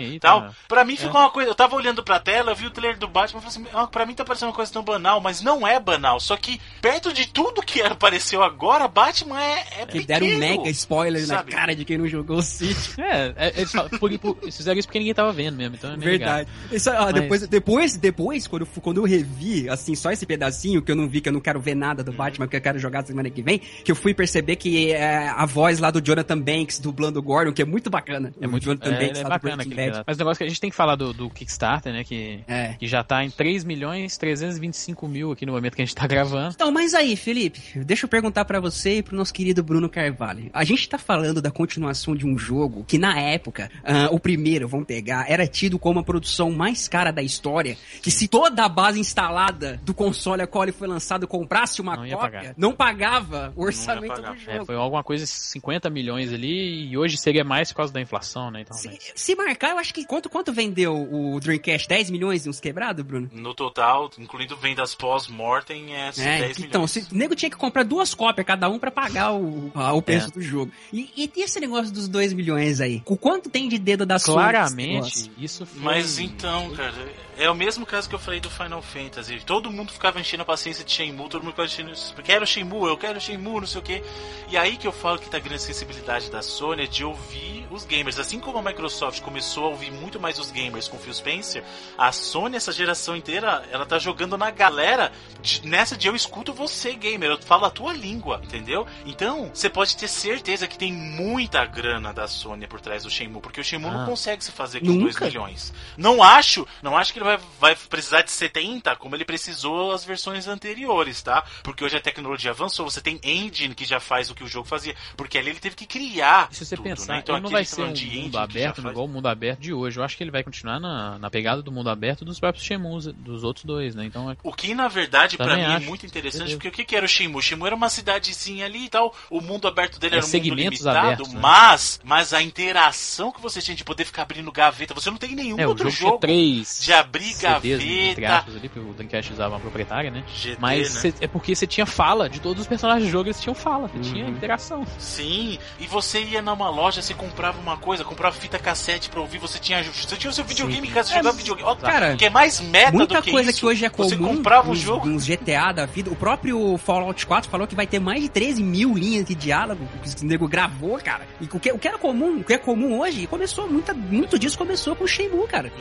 e tal, tá? pra mim ficou é. uma coisa. Eu tava olhando pra tela, eu vi o trailer do Batman e falei assim: ah, pra mim tá parecendo uma coisa tão banal, mas não é banal. Só que perto de tudo que apareceu agora, Batman é, é que deram um mega spoiler sabe? na cara de quem não jogou o City. É, é eles, por, por, eles fizeram isso porque ninguém tava vendo mesmo, então é Verdade. Isso, ó, Mas... depois, depois, depois quando, eu, quando eu revi, assim, só esse pedacinho que eu não vi, que eu não quero ver nada do Batman, que eu quero jogar semana que vem, que eu fui perceber que é, a voz lá do Jonathan Banks dublando Gordon, que é muito bacana. É muito Jonathan é, Banks é lá bacana aquele. Mas o negócio que a gente tem que falar do, do Kickstarter, né? Que, É. que já tá em 3 milhões 325 mil aqui no momento que a gente tá gravando. Então, mas aí, Felipe, deixa eu perguntar pra você e pro nosso querido Bruno Carvalho. A gente tá falando da continuação de um jogo que, na época, ah, o primeiro, vamos pegar, era tido como a produção mais cara da história, que se toda a base instalada do console a qual ele foi lançado comprasse uma Não ia cópia, pagar. não pagava o orçamento pagar. do É, jogo. foi alguma coisa 50 milhões ali e hoje seria mais por causa da inflação, né? Então, Se, mas- se marcar, eu acho que quanto, quanto vendeu o Dreamcast? 10 milhões e uns quebrados, Bruno? No total, incluindo vendas pós-mortem, é, É, 10 então, milhões. se, o nego tinha que comprar duas cópias cada um pra pagar o, a- o preço É. do jogo. E, e tem esse negócio dos 2 milhões aí? O quanto tem de dedo da Sony nesse claramente isso foi. Mas então, cara, é o mesmo caso que eu falei do Final Fantasy. Todo mundo ficava enchendo a paciência de Shenmue, todo mundo ficava enchendo. Quero Shenmue, eu quero Shenmue, não sei o quê. E aí que eu falo que tá a grande sensibilidade da Sony é de ouvir os gamers. Assim como a Microsoft começou a ouvir muito mais os gamers com Phil Spencer, a Sony, essa geração inteira, ela tá jogando na galera de- nessa de eu escuto você, gamer, eu falo a tua língua, entendeu? Então, você pode ter certeza que tem muita grana da Sony por trás do Shenmue, porque o Shenmue não Ah. consegue se fazer com Nunca. 2 milhões. Não acho, não acho que ele vai, vai precisar de 70 como ele precisou as versões anteriores, tá? Porque hoje a tecnologia avançou, você tem engine que já faz o que o jogo fazia, porque ali ele teve que criar E se você tudo, pensar, né? Então não vai tá ser um mundo aberto faz. igual o mundo aberto de hoje. Eu acho que ele vai continuar na, na pegada do mundo aberto dos próprios Shemus, dos outros dois, né? Então, é- O que, na verdade, pra Também mim é acho. muito interessante, porque o que, que era o Shenmue? O Shenmue era uma cidadezinha ali e tal, o mundo aberto dele É, era um mundo limitado, abertos, né? mas, mas a interação que você tinha de poder ficar abrindo gaveta, você não tem nenhum é, outro jogo jogo três de abrir CDs, entre gaveta. aspas, ali, porque o Dreamcast usava uma proprietária, né? GT, Mas né? cê- é porque você tinha fala de todos os personagens do jogo, eles tinham fala, você tinha Uhum. interação. Sim, e você ia numa loja, você comprava uma coisa, comprava fita cassete pra ouvir, você tinha, você tinha o seu videogame em casa, você É, jogava videogame. Ó, cara, que é mais meta Muita do que coisa isso. que hoje é comum, Você comprava um uns, jogo. uns GTA da vida. O próprio Fallout 4 falou que vai ter mais de 13 mil linhas de diálogo que o nego gravou, cara. E o que, o que era comum, o que é comum hoje, começou, muita, muito disso começou com o Shenmue, cara.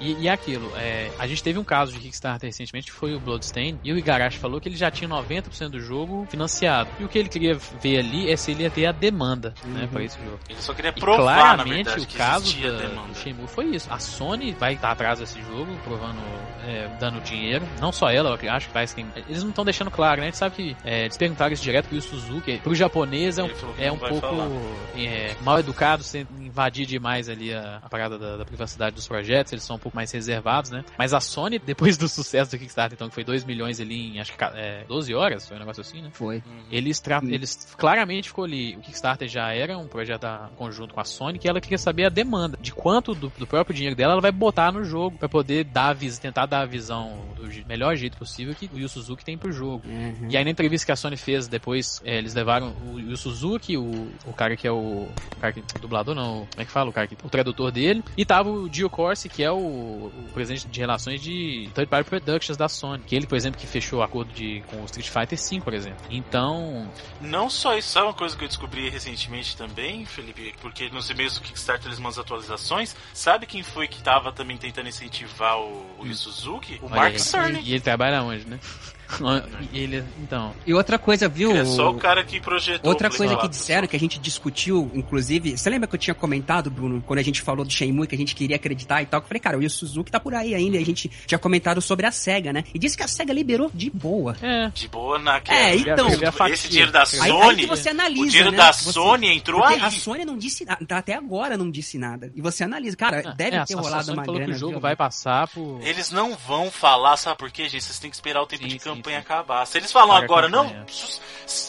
E, e aquilo, é, a gente teve um caso de Kickstarter recentemente, que foi o Bloodstain, e o Igarashi falou que ele já tinha 90% do jogo financiado. E o que ele queria ver ali é se ele ia ter a demanda, né, Uhum. pra esse jogo. Ele só queria E provar, na claramente verdade, o caso da, demanda. do Shenmue foi isso. A Sony vai estar atrás desse jogo, provando, é, dando dinheiro. Não só ela, eu acho que faz quem. Eles não estão deixando claro, né? A gente sabe que é, eles perguntaram isso direto pro Suzuki. Pro japonês é um, é um vai pouco é, mal educado você invadir demais ali a, a parada da, da privacidade dos projetos. Eles são um pouco mais reservados, né? Mas a Sony, depois do sucesso do Kickstarter, então, que foi 2 milhões ali em acho que é, 12 horas, foi um negócio assim, né? Foi. Uhum. Eles, tra- eles claramente ficou ali. O Kickstarter já era um projeto a- conjunto com a Sony que ela queria saber a demanda, de quanto do, do próprio dinheiro dela ela vai botar no jogo pra poder dar a vis- tentar dar a visão do melhor jeito possível que o Yu Suzuki tem pro jogo. Uhum. E aí na entrevista que a Sony fez depois, é, eles levaram o Yu Suzuki, o, o cara que é o, o cara que, o dublador não, como é que fala? O cara que, o tradutor dele, e tava o Gio Corsi, que é o, o presidente de relações de Third Party Productions da Sony, que ele, por exemplo, que fechou o acordo de, com o Street Fighter V, por exemplo. Então, Não só isso, sabe uma coisa que eu descobri recentemente também, Felipe? Porque nos e-mails do Kickstarter eles mandam atualizações. Sabe quem foi que tava também tentando incentivar o, o Yu Suzuki? O olha Mark. Cerny. E ele trabalha onde, né? E ele, então, E outra coisa, viu? É só o cara que projetou Outra coisa que 4, disseram, que a gente discutiu, inclusive, você lembra que eu tinha comentado, Bruno, quando a gente falou do Shenmue, que a gente queria acreditar e tal, que eu falei, cara, o Yu Suzuki tá por aí ainda, e a gente tinha comentado sobre a SEGA, né? E disse que a SEGA liberou de boa. é. De boa na É, então, esse dinheiro da Aí- Aí, Sony. aí que você analisa, o dinheiro né? da Você- Sony entrou aí. a Sony não disse nada, até agora não disse nada. E você analisa, cara, Ah, deve é, ter a- a rolado Sony uma falou grana. que o jogo viu? vai passar por... Eles não vão falar, sabe por quê, gente? Vocês têm que esperar o tempo Sim, de sim, campanha sim. acabar. Se eles falam Paga a agora, não.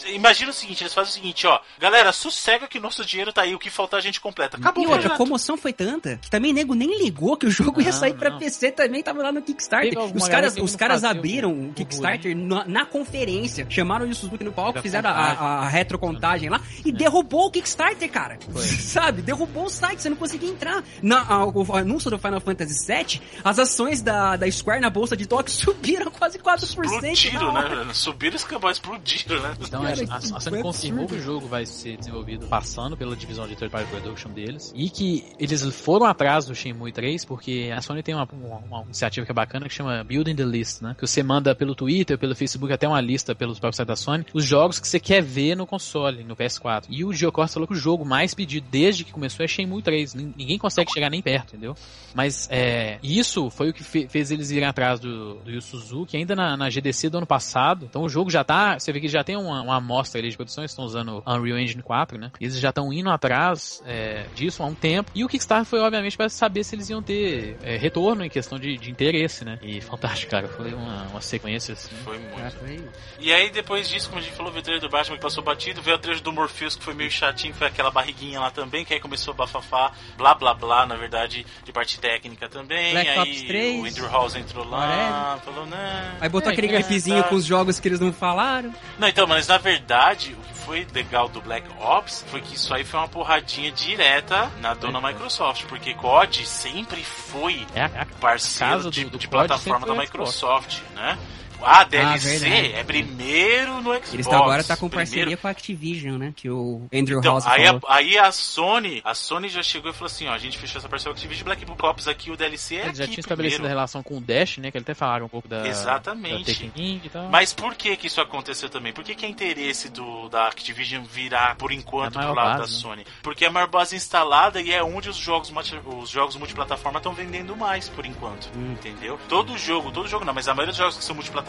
Imagina o seguinte: eles fazem o seguinte, ó. Galera, sossega que nosso dinheiro tá aí, o que faltar a gente completa. Acabou E outra, a comoção foi tanta que também nego nem ligou que o jogo ia Não, sair pra não. PC também, tava lá no Kickstarter. Os caras, os caras abriram o. Kickstarter na, na conferência, chamaram o Suzuki no palco, fizeram a, a, a retrocontagem lá e derrubou o Kickstarter, cara. Foi. Sabe? Derrubou o site, você não conseguia entrar. Na, a- o anúncio do Final Fantasy VII, as ações da, da Square na bolsa de Tóquio subiram quase 4%, explodiram, né? Subiram escambau, explodiram, né? Então Cara, a, a, a Sony confirmou absurdo. que o jogo vai ser desenvolvido passando pela divisão de third party production deles e que eles foram atrás do Shenmue 3 porque a Sony tem uma, uma, uma iniciativa que é bacana que chama Building the List, né? Que você manda pelo Twitter, pelo Facebook, até uma lista pelos próprios sites da Sony, os jogos que você quer ver no console, no PS4. E o Gio Costa falou que o jogo mais pedido desde que começou é Shenmue 3. Nin- Ninguém consegue chegar nem perto, entendeu? Mas é, isso foi o que fe- fez eles irem atrás do, do Yu Suzuki ainda na, na GDC do ano passado. Então o jogo já tá. Você vê que já tem uma, uma amostra ali de produção, eles estão usando o Unreal Engine 4, né? Eles já estão indo atrás é, disso há um tempo. E o Kickstarter foi, obviamente, para saber se eles iam ter é, retorno em questão de, de interesse, né? E fantástico, cara. Foi uma, uma sequência assim. Foi muito. Foi- E aí, depois disso, como a gente falou, veio o trailer do Batman que passou batido, veio o trailer do Morpheus que foi meio chatinho, foi aquela barriguinha lá também, que aí começou a bafafá, blá blá blá, na verdade, de parte técnica também. Black aí Ops 3, o Andrew House entrou lá, falou, não. Aí botou É, aquele clipezinho tá. com os jogos que eles não falaram. Não, então, mas na verdade, o que foi legal do Black Ops foi que isso aí foi uma porradinha direta na dona Microsoft, porque COD sempre foi É a, a parceiro de, do- de plataforma da. Microsoft, né? A DLC verdade. é primeiro no Xbox. Eles agora tá com primeiro- parceria com a Activision, né? Que o Andrew Então, House aí falou. a, aí a Sony, a Sony já chegou e falou assim, ó, a gente fechou essa parceria com a Activision Black Ops aqui, o DLC é Eles já aqui tinham estabelecido a relação com o Dash, né? Que eles até falaram um pouco da. Exatamente. Da Taken King e tal. Mas por que que isso aconteceu também? Por que que é interesse do, da Activision virar, por enquanto, É pro lado base, da né? Sony? Porque é a maior base instalada e é onde os jogos, multi- os jogos multiplataforma estão vendendo mais, por enquanto. Hum. Entendeu? Todo jogo, todo jogo não, mas a maioria dos jogos que são multiplataforma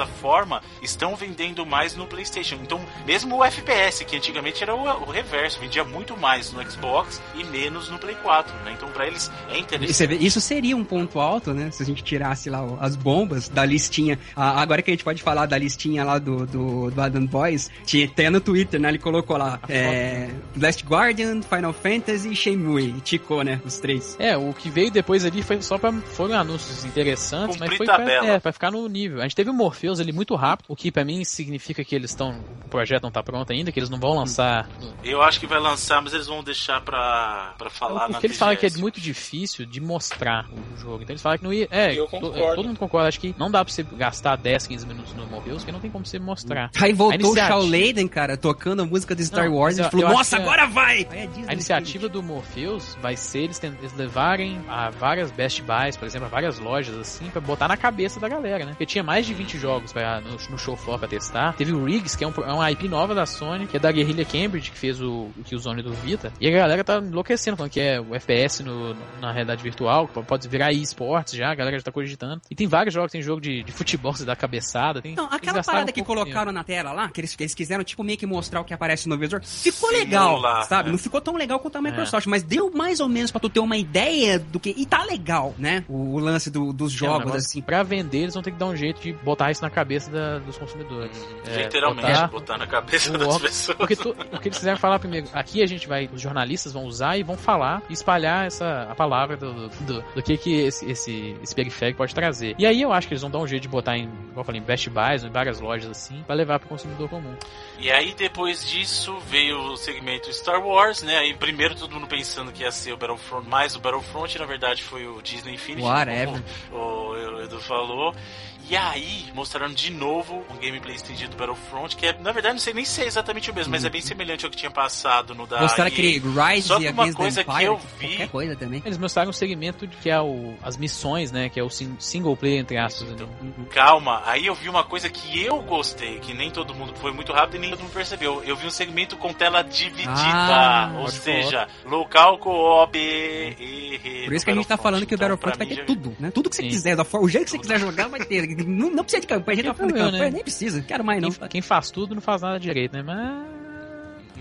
estão vendendo mais no PlayStation. Então, mesmo o FPS, que antigamente era o, o reverso, vendia muito mais no Xbox e menos no Play 4, né? Então, pra eles é interessante. Isso seria um ponto alto, né? Se a gente tirasse lá as bombas da listinha. Ah, agora que a gente pode falar da listinha lá do, do, do Adam Boys, tinha até no Twitter, né? Ele colocou lá é, Last Guardian, Final Fantasy e Shenmue. E ticou, né? Os três. É, o que veio depois ali foi só pra. Foram anúncios interessantes, Cumprir mas foi pra, é, pra ficar no nível. A gente teve o Morpheus ali muito rápido, o que pra mim significa que eles estão. O projeto não tá pronto ainda, que eles não vão lançar. Eu acho que vai lançar, mas eles vão deixar pra, pra falar o na que eles falam é que é muito difícil de mostrar o jogo. Então eles falam que não ia. É, Eu to- concordo. todo mundo concorda. Acho que não dá pra você gastar 10, 15 minutos no Morpheus, porque não tem como você mostrar. Aí voltou o Shaw Layden, cara, tocando a música do Star Não, Wars e falou, nossa, que é- agora vai! É A iniciativa do Morpheus vai ser eles, eles levarem a várias Best Buys, por exemplo, a várias lojas assim, pra botar na cabeça da galera, né? Porque tinha mais de 20 jogos pra, no, no show floor pra testar. Teve o Riggs, que é, um, é uma IP nova da Sony, que é da Guerrilla Cambridge, que fez o, o Killzone do Vita. E a galera tá enlouquecendo, falando que é o FPS no- na realidade virtual, que pode virar eSports já, a galera já tá cogitando. E tem vários jogos, tem jogo de, de futebol, você dá cabeçada. Tem, Não, eles aquela parada um que colocaram na tela lá, que eles, que eles quiseram, tipo, meio que mostrar o que aparece no visor, ficou Simula, legal, sabe? né? Não ficou tão legal quanto a Microsoft, mas deu mais ou menos pra tu ter uma ideia do que... E tá legal, né? O, o lance do- dos É, um jogos, negócio- assim. Pra vender, eles vão ter que dar um jeito de botar isso na cabeça da- dos consumidores. É, Literalmente, botar- botar na cabeça das óculos- pessoas. Porque tu- o que eles quiseram falar primeiro, aqui a gente vai, os jornalistas vão usar e vão falar e espalhar essa a palavra do, do, do que que esse, esse, esse periférico pode trazer. E aí eu acho que eles vão dar um jeito de botar em, como eu falei, em Best Buys, em várias lojas assim, pra levar pro consumidor comum. E aí depois disso veio o segmento Star Wars, né? Aí primeiro todo mundo pensando que ia ser o Battlefront, mais o Battlefront, na verdade foi o Disney Infinity, Whatever. como o Edu falou. E aí mostraram de novo um gameplay estendido do Battlefront, que é, na verdade, não sei nem se é exatamente o mesmo, mas é bem semelhante ao que tinha passado no da Mostraram EA. aquele Rise Só que uma coisa the que Empire, eu tipo, vi- qualquer coisa também. Eles mostraram um segmento de que é o, as missões, né, que é o sim- single player entre aspas. Então. Calma, aí eu vi uma coisa que eu gostei, que nem todo mundo foi muito rápido e nem todo mundo percebeu. Eu vi um segmento com tela dividida, Ah, ou seja, local co-op e Por isso que a gente tá falando que o Então, Battlefront vai ter já- tudo, né? Tudo que você Sim. quiser, da forma, o jeito que você quiser jogar vai ter. Não, não precisa de campanha, a gente tá falando de Viu, né? campanha, nem precisa, quero mais não. Quem, quem faz tudo não faz nada direito, né? Mas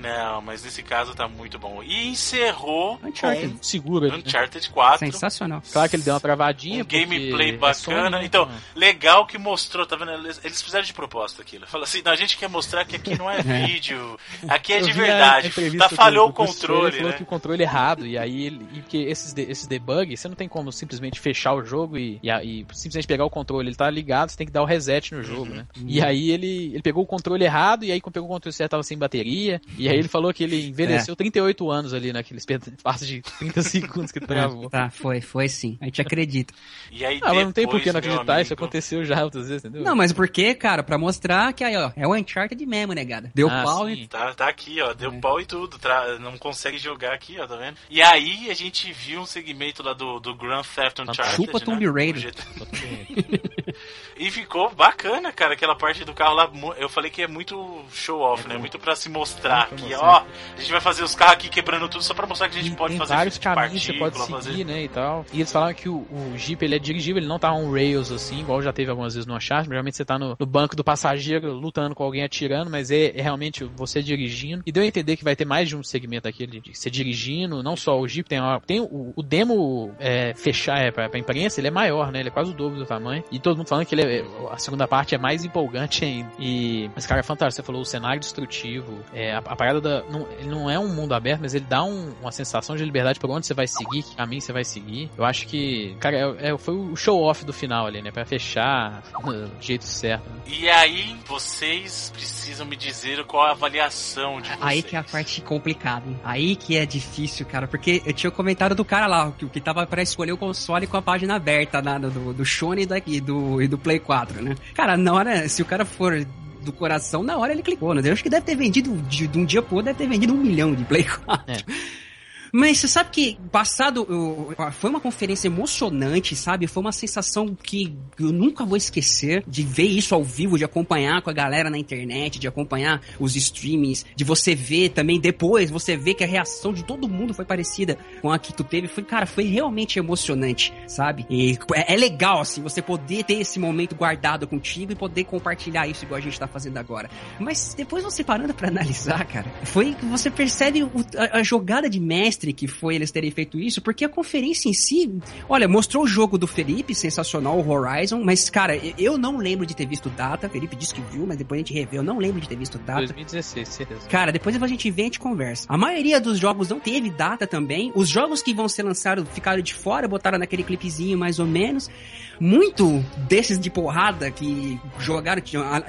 Não, mas nesse caso tá muito bom. E encerrou Uncharted. segura. com né? Uncharted 4. Sensacional. Claro que ele deu uma travadinha. Um gameplay é bacana. né? Então, legal que mostrou, tá vendo? Eles, fizeram de propósito aquilo. Fala assim, não, a gente quer mostrar que aqui não é vídeo, aqui é Eu de verdade. Tá, falhou do- o controle, ele falou né? que o controle errado, e aí ele, e porque esses, de- esses debugs, você não tem como simplesmente fechar o jogo e, e, e simplesmente pegar o controle, ele tá ligado, você tem que dar o reset no jogo, Uhum. né? E aí ele, ele pegou o controle errado, e aí quando pegou o controle certo tava sem bateria, e E aí ele falou que ele envelheceu é. 38 anos ali naquele espaço de 30 segundos que travou. Tá, foi, foi sim. A gente acredita. E aí, ah, mas não tem por que não acreditar, amigo... isso aconteceu já outras vezes, entendeu? Não, mas porque, cara, pra mostrar que aí, ó, é o Uncharted mesmo, negada. Deu ah, pau sim. e. Tá, tá aqui, ó, deu é. pau e tudo. Tra... Não consegue jogar aqui, ó, tá vendo? E aí a gente viu um segmento lá do, do Grand Theft Uncharted. Chupa né? Tomb Raider. e ficou bacana, cara, aquela parte do carro lá. Eu falei que é muito show off, é né? Muito pra se mostrar que, ó, a gente vai fazer os carros aqui quebrando tudo só pra mostrar que a gente pode tem fazer vários caminhos que você pode seguir, fazer... né, e tal. E eles falaram que o, o, Jeep, ele é dirigível, ele não tá on rails, assim, igual já teve algumas vezes no Uncharted. Geralmente você tá no, no, banco do passageiro lutando com alguém atirando, mas é, é, realmente você dirigindo. E deu a entender que vai ter mais de um segmento aqui de você dirigindo, não só o Jeep, tem, uma, tem o, o demo é, fechar é, pra, pra imprensa, ele é maior, né, ele é quase o dobro do tamanho. E todo mundo falando que ele é, a segunda parte é mais empolgante ainda. E, mas cara, é fantástico, você falou o cenário destrutivo, é, a, a parada da... Não, ele não é um mundo aberto, mas ele dá um, uma sensação de liberdade por onde você vai seguir, que caminho você vai seguir. Eu acho que, cara, é, é, foi o show-off do final ali, né? Pra fechar do jeito certo. Né? E aí, vocês precisam me dizer qual a avaliação de vocês. Aí que é a parte complicada, hein? Aí que é difícil, cara, porque eu tinha o comentário do cara lá, que, que tava pra escolher o console com a página aberta na, do, do Sony e do, e do Play 4, né? Cara, na hora, se o cara for do coração, na hora ele clicou, né? Eu acho que deve ter vendido, de, de um dia pro outro, deve ter vendido um milhão de Play 4. É. Mas você sabe que passado foi uma conferência emocionante, sabe? Foi uma sensação que eu nunca vou esquecer de ver isso ao vivo, de acompanhar com a galera na internet, de acompanhar os streamings, de você ver também depois, você ver que a reação de todo mundo foi parecida com a que tu teve. Foi, cara, foi realmente emocionante, sabe? E é, é legal, assim, você poder ter esse momento guardado contigo e poder compartilhar isso igual a gente tá fazendo agora. Mas depois você parando para analisar, cara, foi que você percebe o, a, a jogada de mestre mestre que foi eles terem feito isso, porque a conferência em si, olha, mostrou o jogo do Felipe, sensacional, o Horizon, mas, cara, eu não lembro de ter visto data. Felipe disse que viu, mas depois a gente revê, eu não lembro de ter visto data. 2016, certeza. Cara, depois a gente vê, a gente conversa. A maioria dos jogos não teve data também. Os jogos que vão ser lançados ficaram de fora, botaram naquele clipezinho mais ou menos muito desses de porrada que jogaram,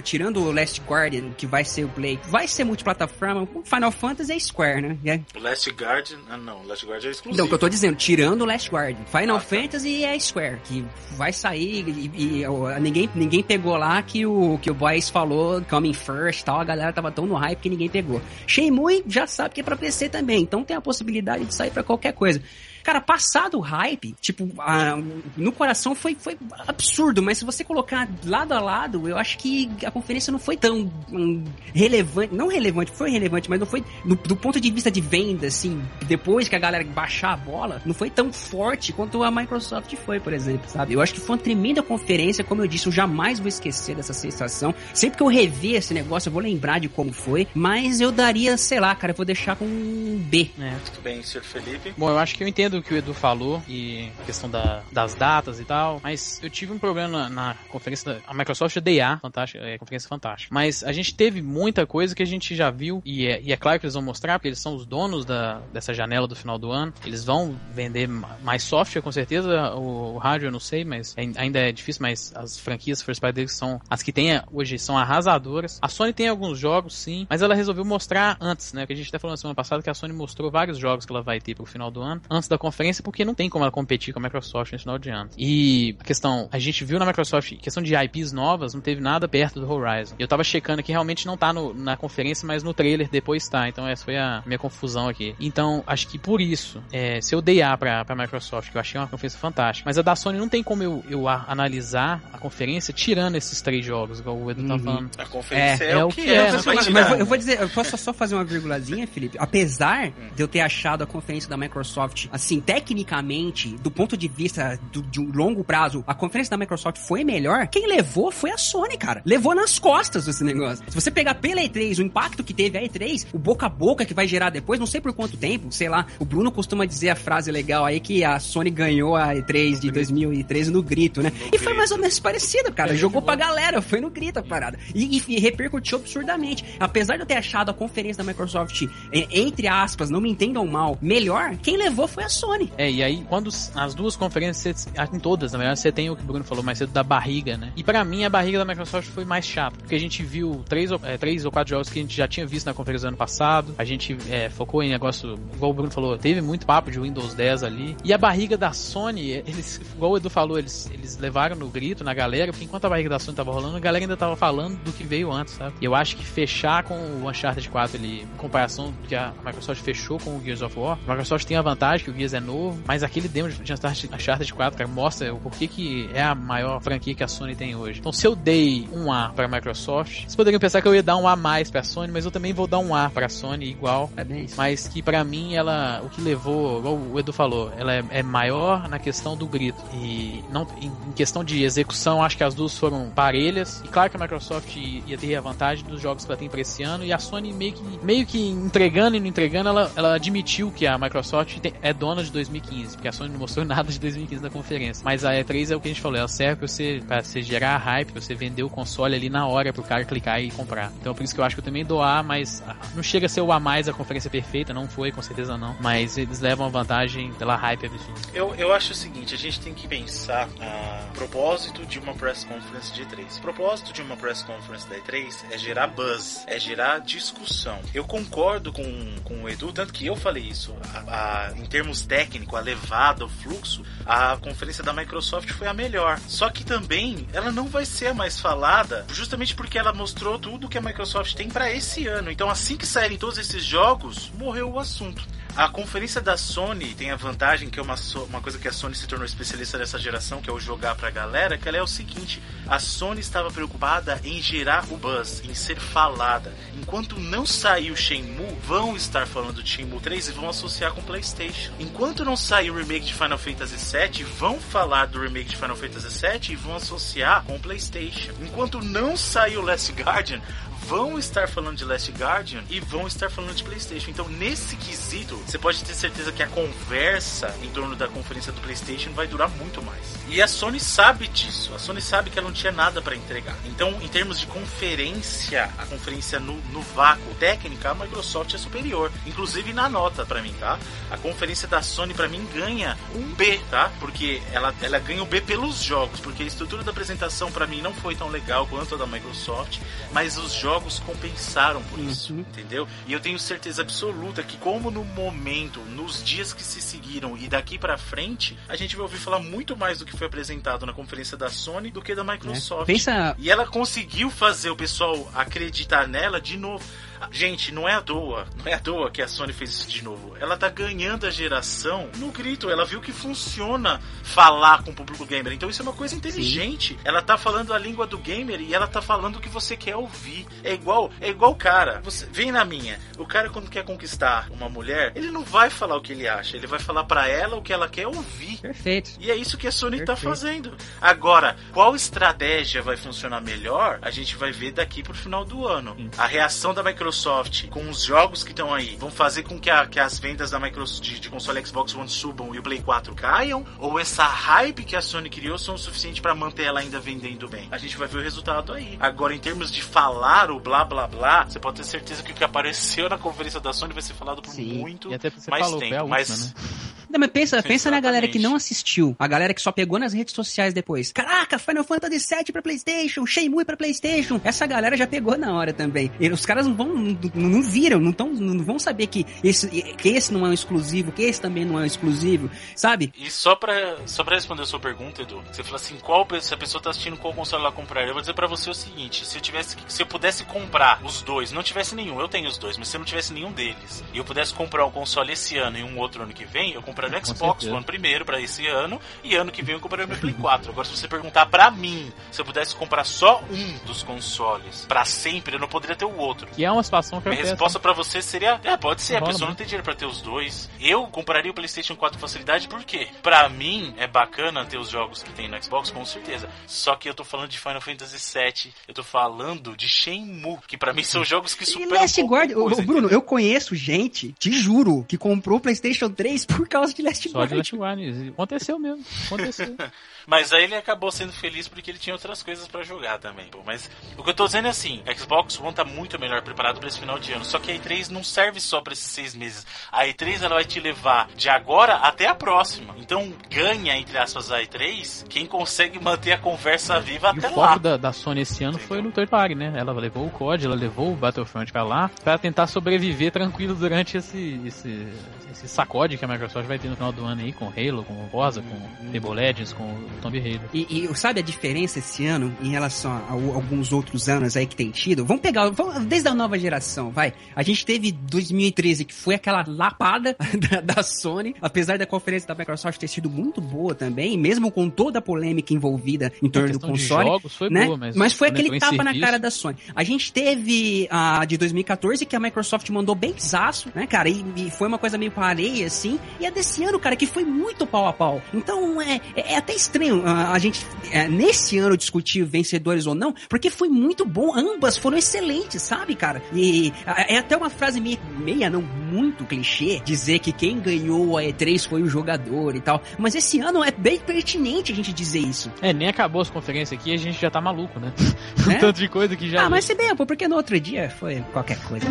tirando o Last Guardian, que vai ser o Play, vai ser multiplataforma, Final Fantasy é Square, né? É. O Last Guardian, não, Last Guardian é exclusivo. Não, o que eu tô dizendo, tirando o Last Guardian, Final ah, tá. Fantasy é Square, que vai sair e, e, e, ninguém, ninguém pegou lá que o, que o Boys falou, coming first tal, a galera tava tão no hype que ninguém pegou. Shenmue já sabe que é pra PC também, então tem a possibilidade de sair para qualquer coisa. Cara, passado o hype, tipo, a, no coração foi, foi absurdo, mas se você colocar lado a lado, eu acho que a conferência não foi tão um, relevante, não relevante, foi relevante, mas não foi, no, do ponto de vista de venda, assim, depois que a galera baixar a bola, não foi tão forte quanto a Microsoft foi, por exemplo, sabe? Eu acho que foi uma tremenda conferência, como eu disse, eu jamais vou esquecer dessa sensação. Sempre que eu rever esse negócio, eu vou lembrar de como foi, mas eu daria, sei lá, cara, eu vou deixar com um B. É. Muito bem, senhor Felipe. Bom, eu acho que eu entendo o que o Edu falou e questão da, das datas e tal, mas eu tive um problema na, na conferência da a Microsoft é DA, fantástica, é conferência fantástica. Mas a gente teve muita coisa que a gente já viu e é, e é claro que eles vão mostrar, porque eles são os donos da, dessa janela do final do ano. Eles vão vender mais software, com certeza. O, o hardware eu não sei, mas ainda é difícil, mas as franquias first party deles são as que tem hoje são arrasadoras. A Sony tem alguns jogos, sim, mas ela resolveu mostrar antes, né? Que a gente até falou na semana passada que a Sony mostrou vários jogos que ela vai ter pro final do ano, antes da conferência, porque não tem como ela competir com a Microsoft no final de ano. E a questão, a gente viu na Microsoft, questão de IPs novas, não teve nada perto do Horizon. Eu tava checando aqui, realmente não tá no, na conferência, mas no trailer depois tá. Então essa foi a minha confusão aqui. Então, acho que por isso, é, se eu dei A pra, pra Microsoft, que eu achei uma conferência fantástica, mas a da Sony não tem como eu, eu a, analisar a conferência tirando esses três jogos, igual o Edu tá uhum. tá falando. A conferência é, é, é o que é. é. Mas, mas, mas, eu vou dizer, eu posso só fazer uma vírgulazinha, Felipe? Apesar de eu ter achado a conferência da Microsoft, assim, tecnicamente, do ponto de vista do, de um longo prazo, a conferência da Microsoft foi melhor, quem levou foi a Sony, cara. Levou nas costas esse negócio. Se você pegar pela E3, o impacto que teve a E3, o boca a boca que vai gerar depois, não sei por quanto tempo, sei lá. O Bruno costuma dizer a frase legal aí que a Sony ganhou a E3 de 2013 no grito, né? E foi mais ou menos parecido, cara. É, Jogou pra galera, foi no grito a parada. E, e, e, repercutiu absurdamente. Apesar de eu ter achado a conferência da Microsoft, entre aspas, não me entendam mal, melhor, quem levou foi a Sony. É, e aí, quando as duas conferências, em todas, na verdade, você tem o que o Bruno falou mais cedo da barriga, né? E para mim, a barriga da Microsoft foi mais chata, porque a gente viu três, é, três ou quatro jogos que a gente já tinha visto na conferência do ano passado, a gente é, focou em negócio, igual o Bruno falou, teve muito papo de Windows 10 ali, e a barriga da Sony, eles, igual o Edu falou, eles, eles levaram no grito na galera, porque enquanto a barriga da Sony tava rolando, a galera ainda tava falando do que veio antes, sabe? E eu acho que fechar com o Uncharted 4 ali, em comparação do que a Microsoft fechou com o Gears of War, a Microsoft tem a vantagem que o Gears é novo, mas aquele demo de Uncharted 4, cara, mostra o porquê que é a maior franquia que a Sony tem hoje. Então, se eu dei um A para a Microsoft, vocês poderiam pensar que eu ia dar um A mais para a Sony, mas eu também vou dar um A para a Sony igual. É bem isso. Mas que para mim ela, o que levou, igual o Edu falou, ela é, é maior na questão do grito e não em, em, questão de execução, acho que as duas foram parelhas. E claro que a Microsoft ia ter a vantagem dos jogos que ela tem para esse ano e a Sony meio que meio que entregando e não entregando, ela, ela admitiu que a Microsoft tem, é dona de 2015, porque a Sony não mostrou nada de 2015 na conferência. Mas a E3 é o que a gente falou, ela serve para você, pra você gerar hype, pra você vender o console ali na hora pro cara clicar e comprar. Então por isso que eu acho que eu também dou A, mas não chega a ser o A mais a conferência perfeita, não foi, com certeza não. Mas eles levam a vantagem pela hype absurda. Eu, eu acho o seguinte, a gente tem que pensar a propósito de uma press conference de E3. O propósito de uma press conference da E3 é gerar buzz, é gerar discussão. Eu concordo com, com o Edu, tanto que eu falei isso. A, a, em termos técnicos, a levada, o fluxo, a conferência da Microsoft foi a melhor. Só que também ela não vai ser a mais falada, justamente porque ela mostrou tudo que a Microsoft tem para esse ano. Então, assim que saírem todos esses jogos, morreu o assunto. A conferência da Sony tem a vantagem que é uma, uma coisa que a Sony se tornou especialista nessa geração, que é o jogar pra galera, que ela é o seguinte, a Sony estava preocupada em gerar o buzz, em ser falada. Enquanto não sair o Shenmue, vão estar falando de Shenmue 3 e vão associar com PlayStation. Enquanto não sair o remake de Final Fantasy VII, vão falar do remake de Final Fantasy VII e vão associar com PlayStation. Enquanto não sair o Last Guardian, vão estar falando de Last Guardian e vão estar falando de PlayStation. Então, nesse quesito, você pode ter certeza que a conversa em torno da conferência do PlayStation vai durar muito mais. E a Sony sabe disso. A Sony sabe que ela não tinha nada para entregar. Então, em termos de conferência, a conferência no, no vácuo técnica, a Microsoft é superior. Inclusive na nota para mim, tá? A conferência da Sony para mim ganha um B, tá? Porque ela, ela ganha o B pelos jogos, porque a estrutura da apresentação para mim não foi tão legal quanto a da Microsoft, mas os jogos compensaram por isso, uhum. entendeu? E eu tenho certeza absoluta que como no momento, nos dias que se seguiram e daqui para frente, a gente vai ouvir falar muito mais do que foi apresentado na conferência da Sony do que da Microsoft. É. Pensa... E ela conseguiu fazer o pessoal acreditar nela de novo. Gente, não é à toa, não é à toa que a Sony fez isso de novo. Ela tá ganhando a geração no grito. Ela viu que funciona falar com o público gamer. Então isso é uma coisa inteligente. Sim. Ela tá falando a língua do gamer e ela tá falando o que você quer ouvir. É igual, é igual cara. Você vem na minha. O cara quando quer conquistar uma mulher, ele não vai falar o que ele acha, ele vai falar para ela o que ela quer ouvir. Perfeito. E é isso que a Sony tá Perfeito. tá fazendo. Agora, qual estratégia vai funcionar melhor? A gente vai ver daqui pro final do ano. Sim. A reação da Microsoft Microsoft, com os jogos que estão aí, vão fazer com que, a, que as vendas da Microsoft de, de, console Xbox One subam e o Play 4 caiam? Ou essa hype que a Sony criou são o suficiente para manter ela ainda vendendo bem? A gente vai ver o resultado aí. Agora, em termos de falar o blá blá blá, você pode ter certeza que o que apareceu na conferência da Sony vai ser falado por Sim. muito mais falou, tempo. Mas... Né? Não, mas pensa, pensa na galera que não assistiu, a galera que só pegou nas redes sociais depois. Caraca, Final Fantasy VII pra Playstation, Shenmue pra Playstation. Essa galera já pegou na hora também. E os caras não vão não, não viram, não, tão, não vão saber que esse, que esse não é um exclusivo, que esse também não é um exclusivo, sabe? E só pra, só pra responder a sua pergunta, Edu, você falou assim, qual, se a pessoa tá assistindo qual console ela comprar, eu vou dizer pra você o seguinte, se eu tivesse, se eu pudesse comprar os dois, não tivesse nenhum, eu tenho os dois, mas se eu não tivesse nenhum deles, e eu pudesse comprar um console esse ano e um outro ano que vem, eu compraria comprando Xbox One primeiro para esse ano e ano que vem eu comprarei meu Play 4. Agora, se você perguntar para mim se eu pudesse comprar só um dos consoles para sempre, eu não poderia ter o outro. Que é uma situação que Minha resposta para você seria: é, pode ser, a pessoa não tem dinheiro para ter os dois. Eu compraria o PlayStation 4 com facilidade porque, para mim, é bacana ter os jogos que tem no Xbox, com certeza. Só que eu tô falando de Final Fantasy VII, eu tô falando de Shenmue, que para mim são jogos que superam. E Last Guard, coisa, Bruno, eu conheço gente, te juro, que comprou o PlayStation 3 por causa de Last Guard. Só de Last Guard. Aconteceu mesmo. Aconteceu. Mas aí ele acabou sendo feliz porque ele tinha outras coisas para jogar também. Pô. Mas o que eu tô dizendo é assim: Xbox One tá muito melhor preparado para esse final de ano. Só que a E3 não serve só para esses seis meses. A E3 ela vai te levar de agora até a próxima. Então ganha, entre aspas, a E3 quem consegue manter a conversa viva e até o foco lá. Da, da Sony esse ano Entendeu? foi no third party, né? Ela levou o COD, ela levou o Battlefront pra lá para tentar sobreviver tranquilo durante esse, esse, esse sacode que a Microsoft vai ter no final do ano aí com Halo, com Rosa, com Fable Legends, com Tomb Raider. E, e, sabe a diferença esse ano em relação a, a, alguns outros anos aí que tem tido? Vamos pegar, vamos, desde a nova geração, vai. A gente teve 2013, que foi aquela lapada da, da, Sony, apesar da conferência da Microsoft ter sido muito boa também, mesmo com toda a polêmica envolvida em torno do console. Jogos foi né? boa, mas, mas foi aquele tapa na cara da Sony. A gente teve a de 2014, que a Microsoft mandou bem zaço, né, cara? E, e foi uma coisa meio pareia, assim. E a desse ano, cara, que foi muito pau a pau. Então é, é, é até estranho a, a gente, é, nesse ano, discutir vencedores ou não, porque foi muito bom. Ambas foram excelentes, sabe, cara? E é até uma frase meia, meia, não muito clichê, dizer que quem ganhou a E3 foi o jogador e tal. Mas esse ano é bem pertinente a gente dizer isso. É, nem acabou as conferências aqui a gente já tá maluco, né? É? tanto de coisa que já. Ah, mas se bem, porque no outro dia foi qualquer coisa.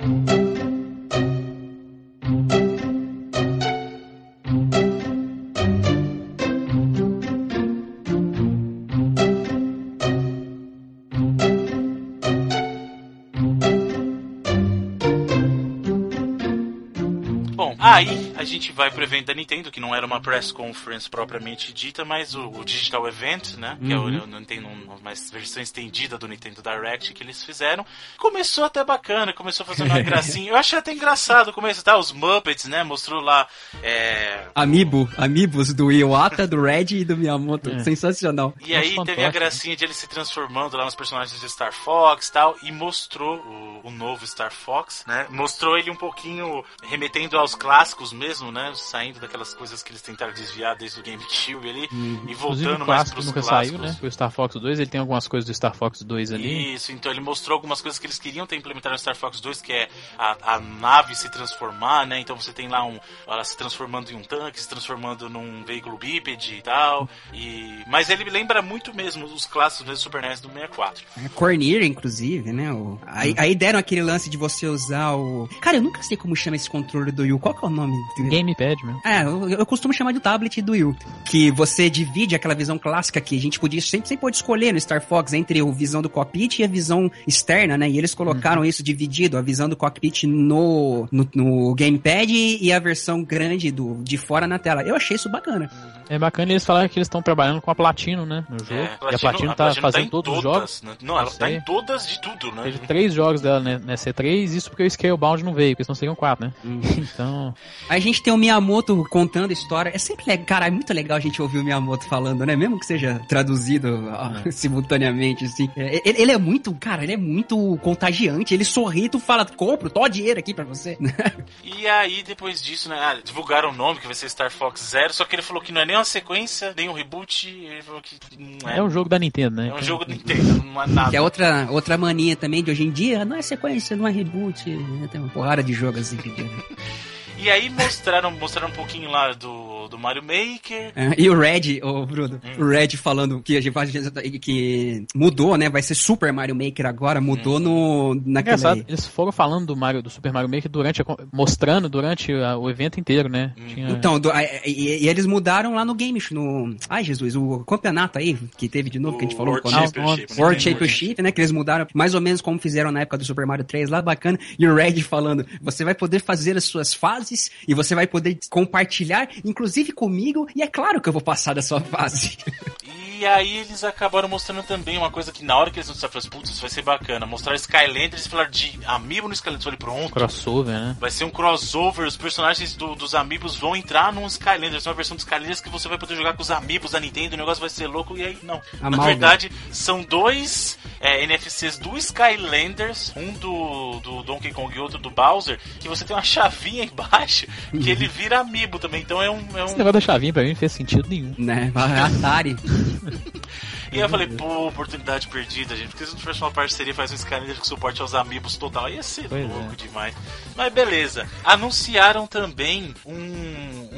Aí a gente vai pro evento da Nintendo, que não era uma press conference propriamente dita, mas o, o Digital Event, né? Uhum. Que é o, o Nintendo, uma versão estendida do Nintendo Direct que eles fizeram. Começou até bacana, começou fazendo uma gracinha. Eu achei até engraçado o começo, tá? Os Muppets, né? Mostrou lá. É... Amiibo, Amiibos do Iwata, do Red e do Miyamoto. É. Sensacional. E aí teve a gracinha de ele se transformando lá nos personagens de Star Fox e tal, e mostrou o, o novo Star Fox, né? Mostrou ele um pouquinho remetendo aos clássicos clássicos mesmo, né? Saindo daquelas coisas que eles tentaram desviar desde o GameCube ali hum, e voltando mais pros nunca clássicos. saiu, né? Foi o Star Fox 2, ele tem algumas coisas do Star Fox 2 ali. Isso, então ele mostrou algumas coisas que eles queriam ter implementado no Star Fox 2, que é a, a nave se transformar, né? Então você tem lá um ela se transformando em um tanque, se transformando num veículo bípede e tal. E mas ele lembra muito mesmo os clássicos do Super NES do 64. É, Cornier, inclusive, né? O, aí, aí deram aquele lance de você usar o. Cara, eu nunca sei como chama esse controle do Yu. Qual que é o nome? Gamepad mesmo. É, eu, eu, costumo chamar de tablet do Wii. Que você divide aquela visão clássica que a gente podia sempre, sempre pode escolher no Star Fox entre a visão do cockpit e a visão externa, né? E eles colocaram uhum. isso dividido, a visão do cockpit no, no, no Gamepad e a versão grande do, de fora na tela. Eu achei isso bacana. É bacana eles falaram que eles estão trabalhando com a Platino, né? No jogo. É, Platino, e a Platino tá a Platino fazendo tá todos todas, os jogos. Né? Não, ela tá em todas de tudo, né? Teve três jogos dela né, nessa E3, isso porque o Scalebound não veio, porque senão seriam quatro, né? Uhum. Então. A gente tem o Miyamoto contando história. É sempre legal, cara, é muito legal a gente ouvir o Miyamoto falando, né? Mesmo que seja traduzido é. simultaneamente, assim. É, ele, ele, é muito, cara, ele é muito contagiante. Ele sorri, tu fala, compro, tô dinheiro aqui pra você. e aí, depois disso, né? Ah, divulgaram o nome, que vai ser Star Fox Zero, só que ele falou que não é nem uma sequência, nem um reboot. Ele falou que não é. É um jogo da Nintendo, né? É um jogo da Nintendo, não é nada. Que é outra, outra mania também de hoje em dia, não é sequência, não é reboot. Né? Tem uma porrada de jogos assim que E aí mostraram, mostraram um pouquinho lá do, do Mario Maker. É, e o Red, o oh, Bruno, hum. o Red falando que a gente que mudou, né? Vai ser Super Mario Maker agora, mudou hum. no naquele... Eles foram falando do Mario, do Super Mario Maker durante a, mostrando durante a, o evento inteiro, né? Hum. Tinha... Então, do, e, e, eles mudaram lá no Games, no ai Jesus, o campeonato aí que teve de novo o que a gente falou, World Championship, né? World Championship, né? Que eles mudaram mais ou menos como fizeram na época do Super Mario 3 lá, bacana. E o Red falando, você vai poder fazer as suas fases fases e você vai poder compartilhar, inclusive comigo, e é claro que eu vou passar da sua fase. E aí eles acabaram mostrando também uma coisa que na hora que eles mostraram, eu putz, isso vai ser bacana. Mostrar Skylanders e falar de Amiibo no Skylanders. Eu falei, pronto. Crossover, né? Vai ser um crossover, os personagens do, dos Amiibos vão entrar num Skylanders. Vai ser uma versão dos Skylanders que você vai poder jogar com os Amiibos da Nintendo, o negócio vai ser louco. E aí, não. Na Amalgam. verdade, são dois é, NFCs do Skylanders, um do, do Donkey Kong e outro do Bowser, que você tem uma chavinha embaixo que ele vira Amiibo também. Então é um. É Esse um... negócio da chavinha pra mim não fez sentido nenhum. Né? Atari. E eu falei, pô, oportunidade perdida, gente. Porque se não tivesse uma parceria, faz um Skylander com suporte aos amigos total, ia ser Pois louco é. demais. Mas beleza. Anunciaram também um,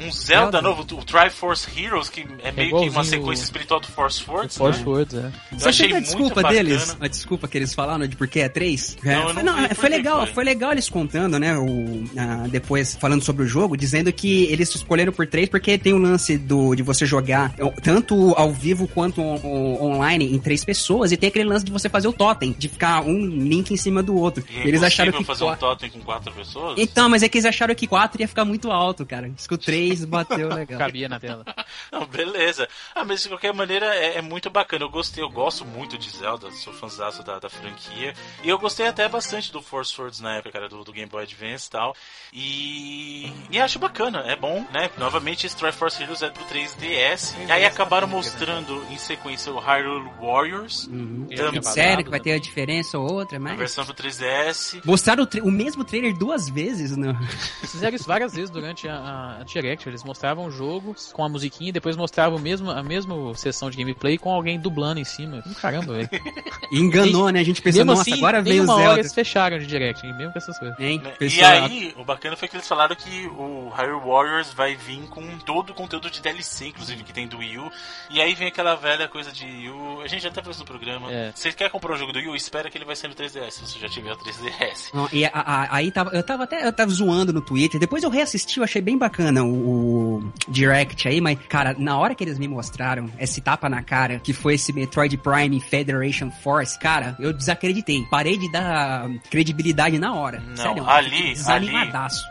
um Zelda, Zelda. novo, o Triforce Heroes, que é meio que uma sequência o- espiritual do Force Force. Force né? Words, é. Eu Você achei a desculpa bacana. deles? A desculpa que eles falaram de porque é três? Não, É, eu foi, não não, é, por foi que legal, foi. foi legal eles contando, né? O, ah, depois falando sobre o jogo, dizendo que eles escolheram por três porque tem o lance do, de você jogar eh, tanto ao vivo quanto on- on- online em três pessoas e tem aquele lance de você fazer o totem, de ficar um link em cima do outro. É eles acharam que fazer um totem com quatro pessoas? Então, mas é que eles acharam que quatro ia ficar muito alto, cara. Isso que o três bateu legal. Cabia na tela. Não, beleza. Ah, mas de qualquer maneira é, é muito bacana. Eu gostei, eu gosto muito de Zelda, sou fãzaço da, da franquia. E eu gostei até bastante do Force Swords na época, cara, do, do Game Boy Advance e tal. E. E acho bacana, é bom, né? Novamente, esse Triforce Heroes é pro 3DS. E aí acabaram mostrando em sequência o Hyrule Warriors, Uhum. Também. Sério que vai ter a diferença ou outra, a mas... versão pro 3DS. Mostraram o, o mesmo trailer duas vezes, né? Eles fizeram isso várias vezes durante a, a, a Direct. Eles mostravam o jogo com a musiquinha e depois mostravam o mesmo, a mesma sessão de gameplay com alguém dublando em cima. Caramba, velho. E enganou, né? A gente pensou, nossa, assim, agora veio o uma hora Zelda. eles fecharam de Direct, mesmo com essas coisas. Hein? E Pessoal, aí, o bacana foi que eles falaram que o Hyrule Warriors vai vir com todo o conteúdo de DLC, inclusive, que tem do Wii U. E aí vem aquela velha coisa de Wii U. A gente já até fez no programa. É. Se você quer comprar um jogo do Wii U, espera que ele vai ser no 3DS, se você já tiver o 3DS. Não, E a- a- aí tava, eu tava até eu tava zoando no Twitter. Depois eu reassisti, eu achei bem bacana o, o Direct aí, mas, cara, na hora que eles me mostraram esse tapa na cara, que foi esse Metroid Prime Federation Force, cara, eu desacreditei. Parei de dar credibilidade na hora. Não, Sério, ali, ali,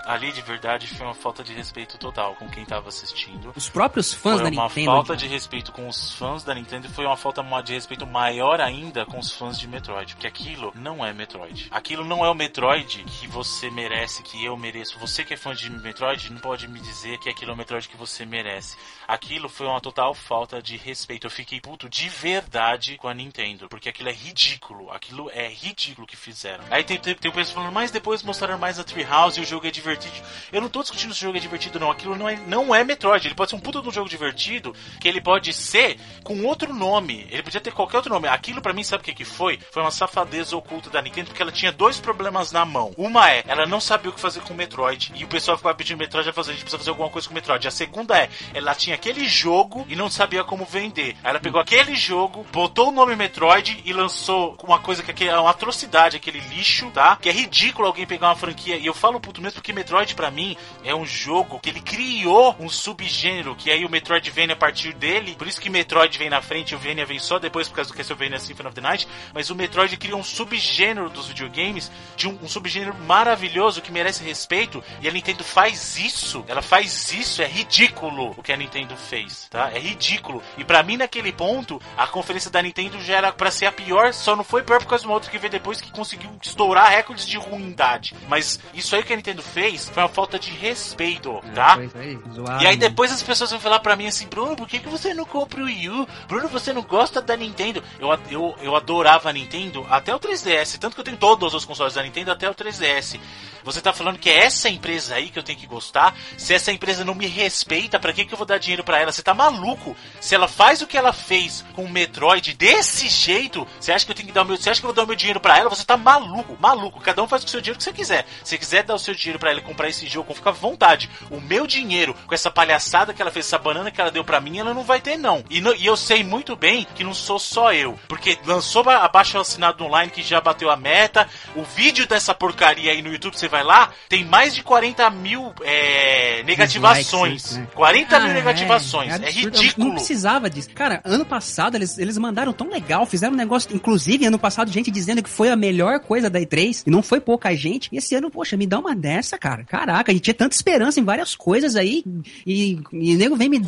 ali de verdade foi uma falta de respeito total com quem tava assistindo. Os próprios fãs foi da uma Nintendo. falta de respeito com os fãs da Nintendo foi uma falta de respeito maior ainda com os fãs de Metroid. Porque aquilo não é Metroid. Aquilo não é o Metroid que você merece, que eu mereço. Você que é fã de Metroid não pode me dizer que aquilo é o Metroid que você merece. Aquilo foi uma total falta de respeito. Eu fiquei puto de verdade com a Nintendo. Porque aquilo é ridículo. Aquilo é ridículo que fizeram. Aí tem, tem, tem o pessoal falando, mas depois mostraram mais a Treehouse e o jogo é divertido. Eu não tô discutindo se o jogo é divertido, não. Aquilo não é, não é Metroid. Ele pode ser um puta de um jogo divertido, que ele pode ser com outro nome. Ele podia ter qualquer outro nome. Aquilo pra mim, sabe o que, que foi? Foi uma safadeza oculta da Nintendo, porque ela tinha dois problemas na mão. Uma é, ela não sabia o que fazer com o Metroid. E o pessoal ficava pedindo Metroid, falou, a gente precisa fazer alguma coisa com o Metroid. A segunda é, ela tinha aquele jogo e não sabia como vender. Aí ela pegou aquele jogo, botou o nome Metroid e lançou uma coisa que é uma atrocidade, aquele lixo, tá? Que é ridículo alguém pegar uma franquia. E eu falo puto mesmo porque Metroid pra mim é um jogo que ele criou um subgênero, que aí o Metroid vem a partir dele. Por isso que Metroid vem na frente e o Venia vem só depois por causa do Castlevania Symphony of the Night. Mas o Metroid criou um subgênero dos videogames, de um, um subgênero maravilhoso que merece respeito. E a Nintendo faz isso. Ela faz isso. É ridículo o que a Nintendo fez, tá? É ridículo. E pra mim, naquele ponto, a conferência da Nintendo já era pra ser a pior. Só não foi pior por causa de uma outra que veio depois que conseguiu estourar recordes de ruindade. Mas isso aí que a Nintendo fez foi uma falta de respeito, tá? Foi, foi zoado, E aí depois as pessoas vão falar pra mim assim, Bruno, por que, que você não compra o Wii U? Bruno, você não gosta da Nintendo? Eu, eu, eu adorava a Nintendo até o 3DS, tanto que eu tenho todos os consoles da Nintendo até o 3DS. Você tá falando que é essa empresa aí que eu tenho que gostar? Se essa empresa não me respeita, pra que, que eu vou dar dinheiro pra ela? Você tá maluco? Se ela faz o que ela fez com o Metroid desse jeito, você acha que eu tenho que dar o meu, você acha que eu vou dar o meu dinheiro pra ela? Você tá maluco, maluco. Cada um faz com o seu dinheiro que você quiser. Se quiser dar o seu dinheiro pra ela e comprar esse jogo, fica à vontade. O meu dinheiro, com essa palhaçada que ela fez, essa banana que ela deu pra mim, ela não vai ter, não. E, no- e eu sei muito bem que não sou só eu. Porque lançou ba- abaixo assinado online que já bateu a meta. O vídeo dessa porcaria aí no YouTube, você vai lá, tem mais de 40 mil é, negativações. Né? 40 mil Ah, negativações. É, absurdo. ridículo. Não precisava disso. Cara, ano passado eles, eles mandaram tão legal, fizeram um negócio. Inclusive, ano passado, gente dizendo que foi a melhor coisa da E3 e não foi pouca gente. E esse ano, poxa, me dá uma dessa, cara. Caraca, a gente tinha tanta esperança em várias coisas aí e, e o nego vem me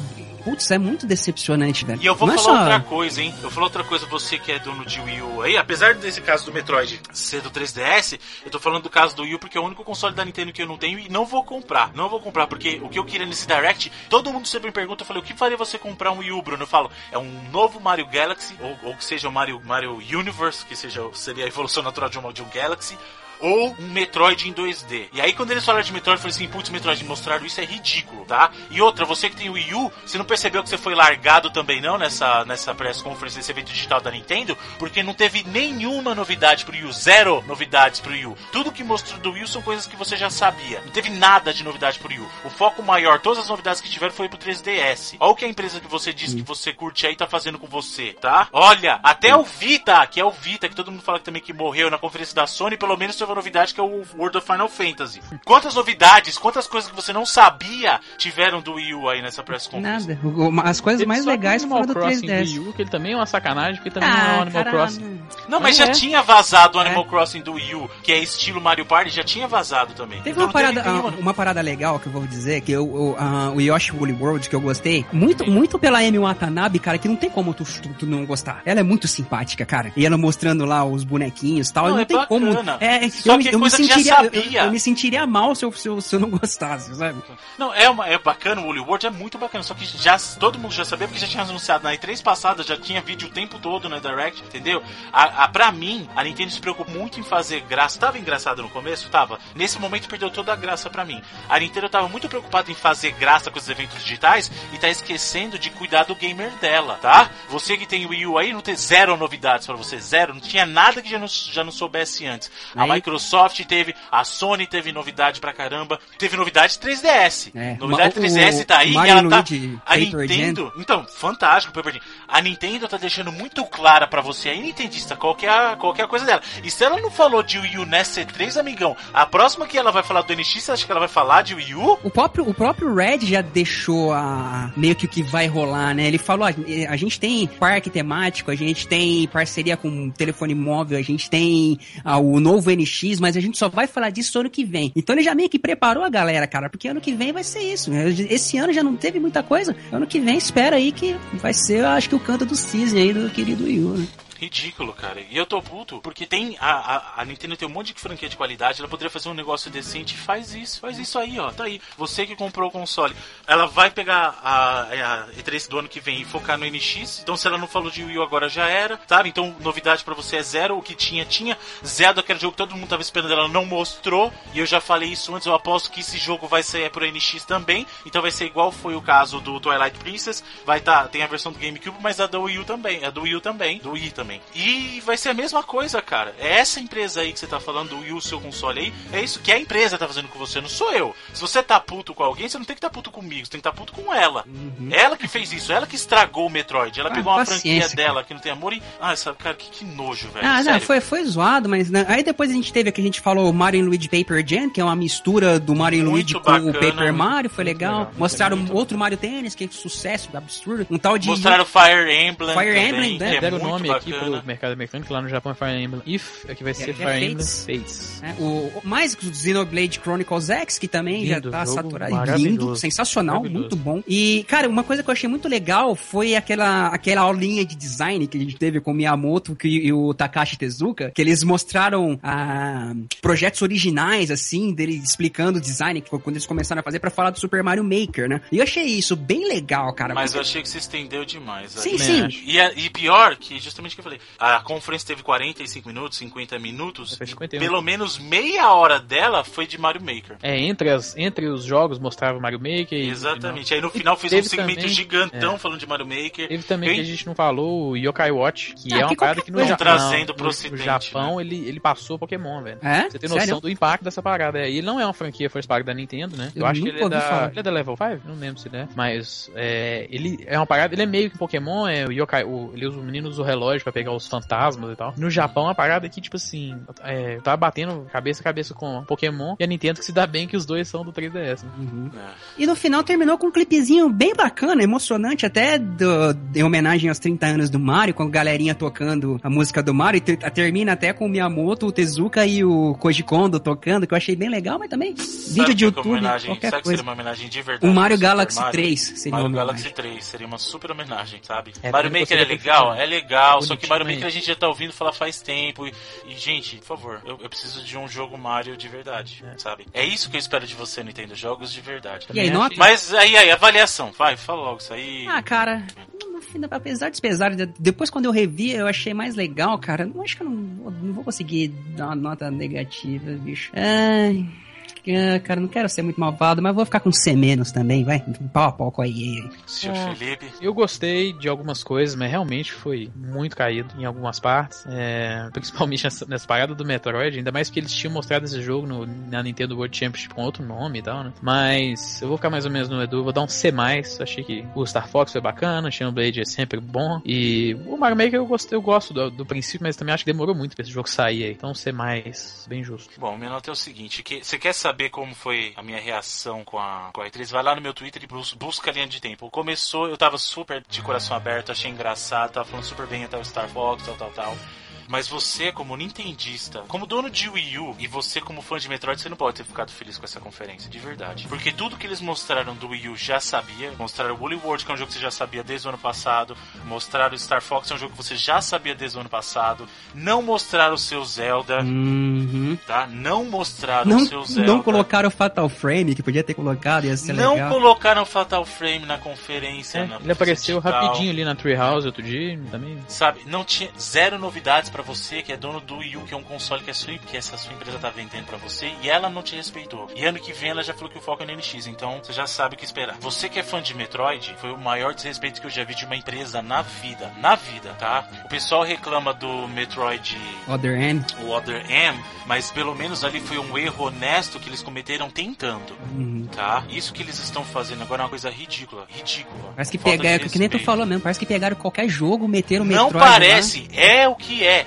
putz, é muito decepcionante, velho. E eu vou Não é falar outra coisa, hein? Eu falar outra coisa, você que é dono de Wii U aí, apesar desse caso do Metroid ser do 3DS, eu tô falando do caso do Wii U porque é o único console da Nintendo que eu não tenho e não vou comprar. Não vou comprar, porque o que eu queria nesse Direct, todo mundo sempre me pergunta, eu falei, o que faria você comprar um Wii U, Bruno? Eu falo, é um novo Mario Galaxy, ou, ou que seja o Mario, Mario Universe, que seja, seria a evolução natural de um, de um Galaxy, ou um Metroid em 2D. E aí quando eles falaram de Metroid, eu falei assim, putz, Metroid, mostraram isso é ridículo, tá? E outra, você que tem o Wii U, você não percebeu que você foi largado também não nessa, nessa press conference, nesse evento digital da Nintendo? Porque não teve nenhuma novidade pro Wii U, zero novidades pro Wii U. Tudo que mostrou do Wii U são coisas que você já sabia. Não teve nada de novidade pro Wii U. O foco maior, todas as novidades que tiveram foi pro 3DS. Olha o que a empresa que você diz que você curte aí tá fazendo com você, tá? Olha, até o Vita, que é o Vita, que todo mundo fala que também que morreu na conferência da Sony, pelo menos teve uma novidade que é o World of Final Fantasy. Quantas novidades, quantas coisas que você não sabia tiveram do Wii U aí nessa press conference? Nada. O- o- As coisas Teve mais legais Animal foram do Crossing 3DS. Wii U, que ele também é uma sacanagem, porque também não é um Animal caralho. Crossing. Não, mas Não já é. tinha vazado o Animal Crossing do Wii U, que é estilo Mario Party, já tinha vazado também. Teve Então uma teve parada, nenhuma- ah, uma parada legal que eu vou dizer, que eu, o- ah, o Yoshi Woolly World, que eu gostei, muito, muito pela Amy Watanabe, cara, que não tem como tu, tu, tu não gostar. Ela é muito simpática, cara. E ela mostrando lá os bonequinhos e tal, Não, não, é tem como. bacana. É, Só eu, que me- é eu me coisa já sentiria, eu, sabia. eu me sentiria mal se eu, se eu, se eu não gostasse, sabe? Não, é, uma, é bacana, o Woolly World é muito bacana, só que já, todo mundo já sabia, porque já tinha anunciado na E3 passada, já tinha vídeo o tempo todo na Direct, entendeu? A, a, pra mim, a Nintendo se preocupou muito em fazer graça. Tava engraçado no começo? Tava. Nesse momento perdeu toda a graça pra mim. A Nintendo tava muito preocupada em fazer graça com os eventos digitais e tá esquecendo de cuidar do gamer dela, tá? Você que tem o Wii U aí, não tem zero novidades pra você, zero. Não tinha nada que já não, já não soubesse antes. A Aí- Microsoft teve, a Sony teve novidade pra caramba, teve novidade 3DS. É, Novidade o- 3DS tá aí o e Mario ela tá. Luigi A Paper Nintendo. Então, fantástico, Paper. A Nintendo tá deixando muito clara pra você aí, Nintendista, qual que, é a, qual que é a coisa dela. E se ela não falou de Wii U nessa C3, amigão, a próxima que ela vai falar do NX, você acha que ela vai falar de Wii U? O próprio, o próprio Red já deixou a, meio que o que vai rolar, né? Ele falou, ó, a gente tem parque temático, a gente tem parceria com telefone móvel, a gente tem ah, o novo NX, mas a gente só vai falar disso ano que vem. Então ele já meio que preparou a galera, cara, porque ano que vem vai ser isso. Esse ano já não teve muita coisa. Ano que vem espera aí que vai ser, acho que o canto do cisne aí do querido Wii U, né? Ridículo, cara. E eu tô puto, porque tem. A, a, a Nintendo tem um monte de franquia de qualidade, ela poderia fazer um negócio decente faz isso. Faz isso aí, ó. Tá aí. Você que comprou o console. Ela vai pegar a, a E3 do ano que vem e focar no NX. Então, se ela não falou de Wii U agora já era, sabe? Então, novidade pra você é zero. O que tinha, tinha. Zelda, aquele jogo que todo mundo tava esperando, ela não mostrou. E eu já falei isso antes. Eu aposto que esse jogo vai sair pro NX também. Então, vai ser igual foi o caso do Twilight Princess. Vai tá, tem a versão do GameCube, mas a do Wii U também. A do Wii U também. Do Wii também. E vai ser a mesma coisa, cara. É essa empresa aí que você tá falando, do Wii U, seu console aí. É isso que a empresa tá fazendo com você, não sou eu. Se você tá puto com alguém, você não tem que tá puto comigo, você tem que tá puto com ela. Ela que fez isso, ela que estragou o Metroid. Ela Ah, pegou uma franquia dela que não tem amor e. Ah, essa, cara, que, que nojo, velho. Ah, não, foi, foi zoado, mas né, aí depois a gente teve aqui, a gente falou Mario Luigi Paper Jam, que é uma mistura do Mario Muito Luigi com bacana, o Paper muito Mario, foi muito legal. legal, muito Mostraram legal. outro Mario Tennis, que é sucesso absurdo. Um tal de. Mostraram Fire Emblem. Fire também, Emblem, né? é Deram o muito nome aqui pro mercado americano, que lá no Japão é Fire Emblem If, aqui vai ser é Fire Emblem Fates. Fates. né, o, mais o Xenoblade Chronicles X, que também Lindo, já tá saturado. Lindo, sensacional, muito bom. E, cara, uma coisa que eu achei muito legal foi aquela, aquela aulinha de design que a gente teve com o Miyamoto que, e o Takashi Tezuka, que eles mostraram ah, projetos originais, assim, dele explicando o design, que foi quando eles começaram a fazer pra falar do Super Mario Maker, né? E eu achei isso bem legal, cara. Mas eu achei que se estendeu demais. Sim, aí. sim. E, e pior, que justamente o que eu falei, a conferência teve 45 minutos, 50 minutos, Foi 51. pelo menos meia hora dela foi de Mario Maker. É, entre, as, entre os jogos mostrava o Mario Maker e. Exatamente. Aí no final fez um segmento também- gigantão falando de Mario Maker. Teve também Eu que a gente não falou o Yokai Watch, que Ah, é uma que parada que no coisa. Japão, Trazendo pro no- ocidente, no Japão né? ele, ele passou Pokémon, velho. É? Você tem noção Sério? do impacto dessa parada. É, E ele não é uma franquia first party da Nintendo, né? Eu, Eu acho que ele é, da, ele é da Level 5? Não lembro se ele é. Mas é, ele é uma parada, ele é meio que Pokémon, é o Yokai, o, ele usa, o menino usa o relógio pra pegar os fantasmas e tal. No Japão, a parada aqui, tipo assim, é, tava batendo cabeça a cabeça com Pokémon e a Nintendo que se dá bem que os dois são do 3DS. Né? Uhum. É. E no final terminou com um clipezinho bem bacana, emocionante, até do, em homenagem aos 30 anos do Mario, com a galerinha tocando a música do Mario, e termina até com o Miyamoto, o Tezuka e o Koji Kondo tocando, que eu achei bem legal, mas também sabe vídeo de é YouTube, homenagem, qualquer sabe coisa. seria uma homenagem de verdade? O Mario Galaxy Mario? 3 seria Mario uma Galaxy 3 seria uma super homenagem, sabe? É, Mario Maker é legal? É legal, só que Mario Maker a gente já tá ouvindo falar faz tempo. E, e gente, por favor, eu, eu, preciso de um jogo Mario de verdade, é. sabe? É isso que eu espero de você, Nintendo, jogos de verdade. E aí, nota? Mas aí, aí, avaliação, vai, fala logo isso aí. Ah, cara, apesar dos pesares, depois quando eu revi, eu achei mais legal, cara. Não acho que eu não, não vou conseguir dar uma nota negativa, bicho. Ai. Ah, cara, não quero ser muito malvado, mas vou ficar com C menos também, vai. Pau a pau com a EA. Senhor é, Felipe. Eu gostei de algumas coisas, mas realmente foi muito caído em algumas partes. É, principalmente nessa, nessa parada do Metroid, ainda mais porque eles tinham mostrado esse jogo no, na Nintendo World Championship com outro nome e tal, né? Mas eu vou ficar mais ou menos no Edu, vou dar um C. Achei que o Star Fox foi bacana, o Blade é sempre bom. E o Mario Maker eu gosto, eu gosto do, do princípio, mas também acho que demorou muito pra esse jogo sair aí. Então C, bem justo. Bom, minha nota é o seguinte: que, você quer saber saber como foi a minha reação com a, com a E3, vai lá no meu Twitter e busca a linha de tempo. Começou, eu tava super de coração aberto, achei engraçado, tava falando super bem até o Star Fox, tal, tal, tal. Mas você, como nintendista, como dono de Wii U, e você como fã de Metroid, você não pode ter ficado feliz com essa conferência, de verdade. Porque tudo que eles mostraram do Wii U já sabia. Mostraram o Woolly World, que é um jogo que você já sabia desde o ano passado. Mostraram o Star Fox, que é um jogo que você já sabia desde o ano passado. Não mostraram o seu Zelda, uhum. tá? Não mostraram não, o seu Zelda. Não colocaram o Fatal Frame, que podia ter colocado, ia ser Não legal. colocaram o Fatal Frame na conferência. É, na ele apareceu digital. rapidinho ali na Treehouse outro dia também. Sabe, não tinha zero novidades para você que é dono do Wii U, que é um console que, é sua, que essa sua empresa tá vendendo para você, e ela não te respeitou. E ano que vem ela já falou que o foco é no NX, então você já sabe o que esperar. Você que é fã de Metroid, foi o maior desrespeito que eu já vi de uma empresa na vida. Na vida, tá? O pessoal reclama do Metroid Other M. O Other M, mas pelo menos ali foi um erro honesto que eles cometeram tentando. Uhum. Tá? Isso que eles estão fazendo agora é uma coisa ridícula. Ridícula. Parece que pegaram, que nem tu falou mesmo, parece que pegaram qualquer jogo, meteram Metroid. Não parece, lá. é o que é.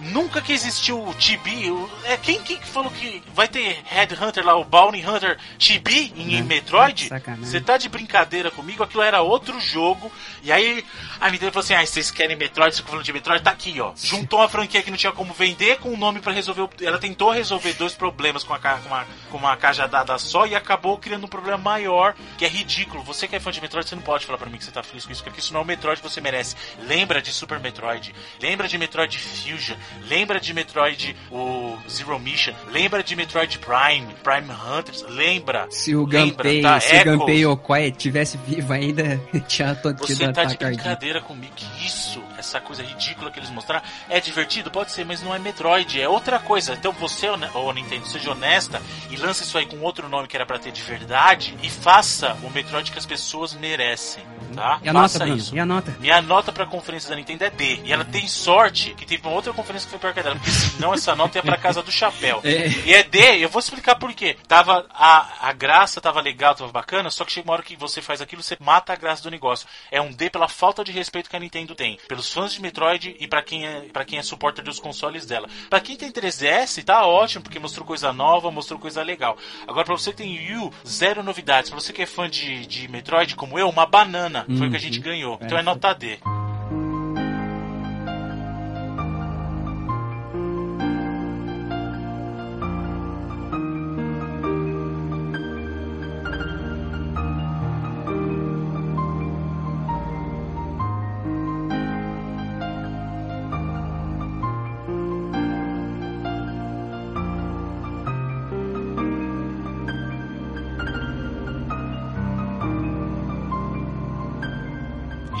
Nunca que existiu o Chibi. É, quem, quem falou que vai ter Headhunter lá, o Bounty Hunter Chibi em, em Metroid? Você tá de brincadeira comigo? Aquilo era outro jogo. E aí a Nintendo falou assim: ah, vocês querem Metroid? Vocês falando de Metroid? Tá aqui, ó. Juntou uma franquia que não tinha como vender com um nome para resolver. O... Ela tentou resolver dois problemas com, a, com, uma, com uma cajadada só e acabou criando um problema maior, que é ridículo. Você que é fã de Metroid, você não pode falar para mim que você tá feliz com isso, porque isso não é o Metroid que você merece. Lembra de Super Metroid, lembra de Metroid Fusion, lembra de Metroid o Zero Mission, lembra de Metroid Prime, Prime Hunters, lembra. Se o Gunpei, tá? se Echoes. o Gunpei Okoye tivesse vivo ainda, tinha todo Você tá de brincadeira comigo, que isso? Essa coisa ridícula que eles mostraram é divertido, pode ser, mas não é Metroid, é outra coisa. Então você, ô Nintendo, seja honesta e lance isso aí com outro nome que era pra ter de verdade e faça o Metroid que as pessoas merecem, tá? E a faça nota, isso. E a nota? Minha nota pra conferência da Nintendo é D. E ela tem sorte que teve uma outra conferência que foi pior que a dela, porque senão essa nota ia pra casa do chapéu. É. E é D, eu vou explicar por quê. Tava, a, a graça tava legal, tava bacana, só que chega uma hora que você faz aquilo, você mata a graça do negócio. É um D pela falta de respeito que a Nintendo tem. Pelos fãs de Metroid e para quem é para quem é suporter dos consoles dela. Para quem tem 3DS, tá ótimo, porque mostrou coisa nova, mostrou coisa legal. Agora para você que tem Wii U, zero novidades. Para você que é fã de, de Metroid como eu, uma banana. Uhum. Foi o que a gente ganhou. Então é nota D.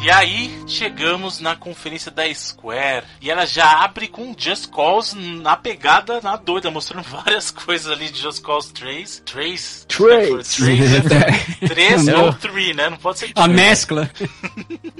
E aí chegamos na conferência da Square e ela já abre com Just Cause na pegada na doida, mostrando várias coisas ali de Just Cause 3. 3? 3! 3 ou 3, né? Não pode ser 3. A mescla.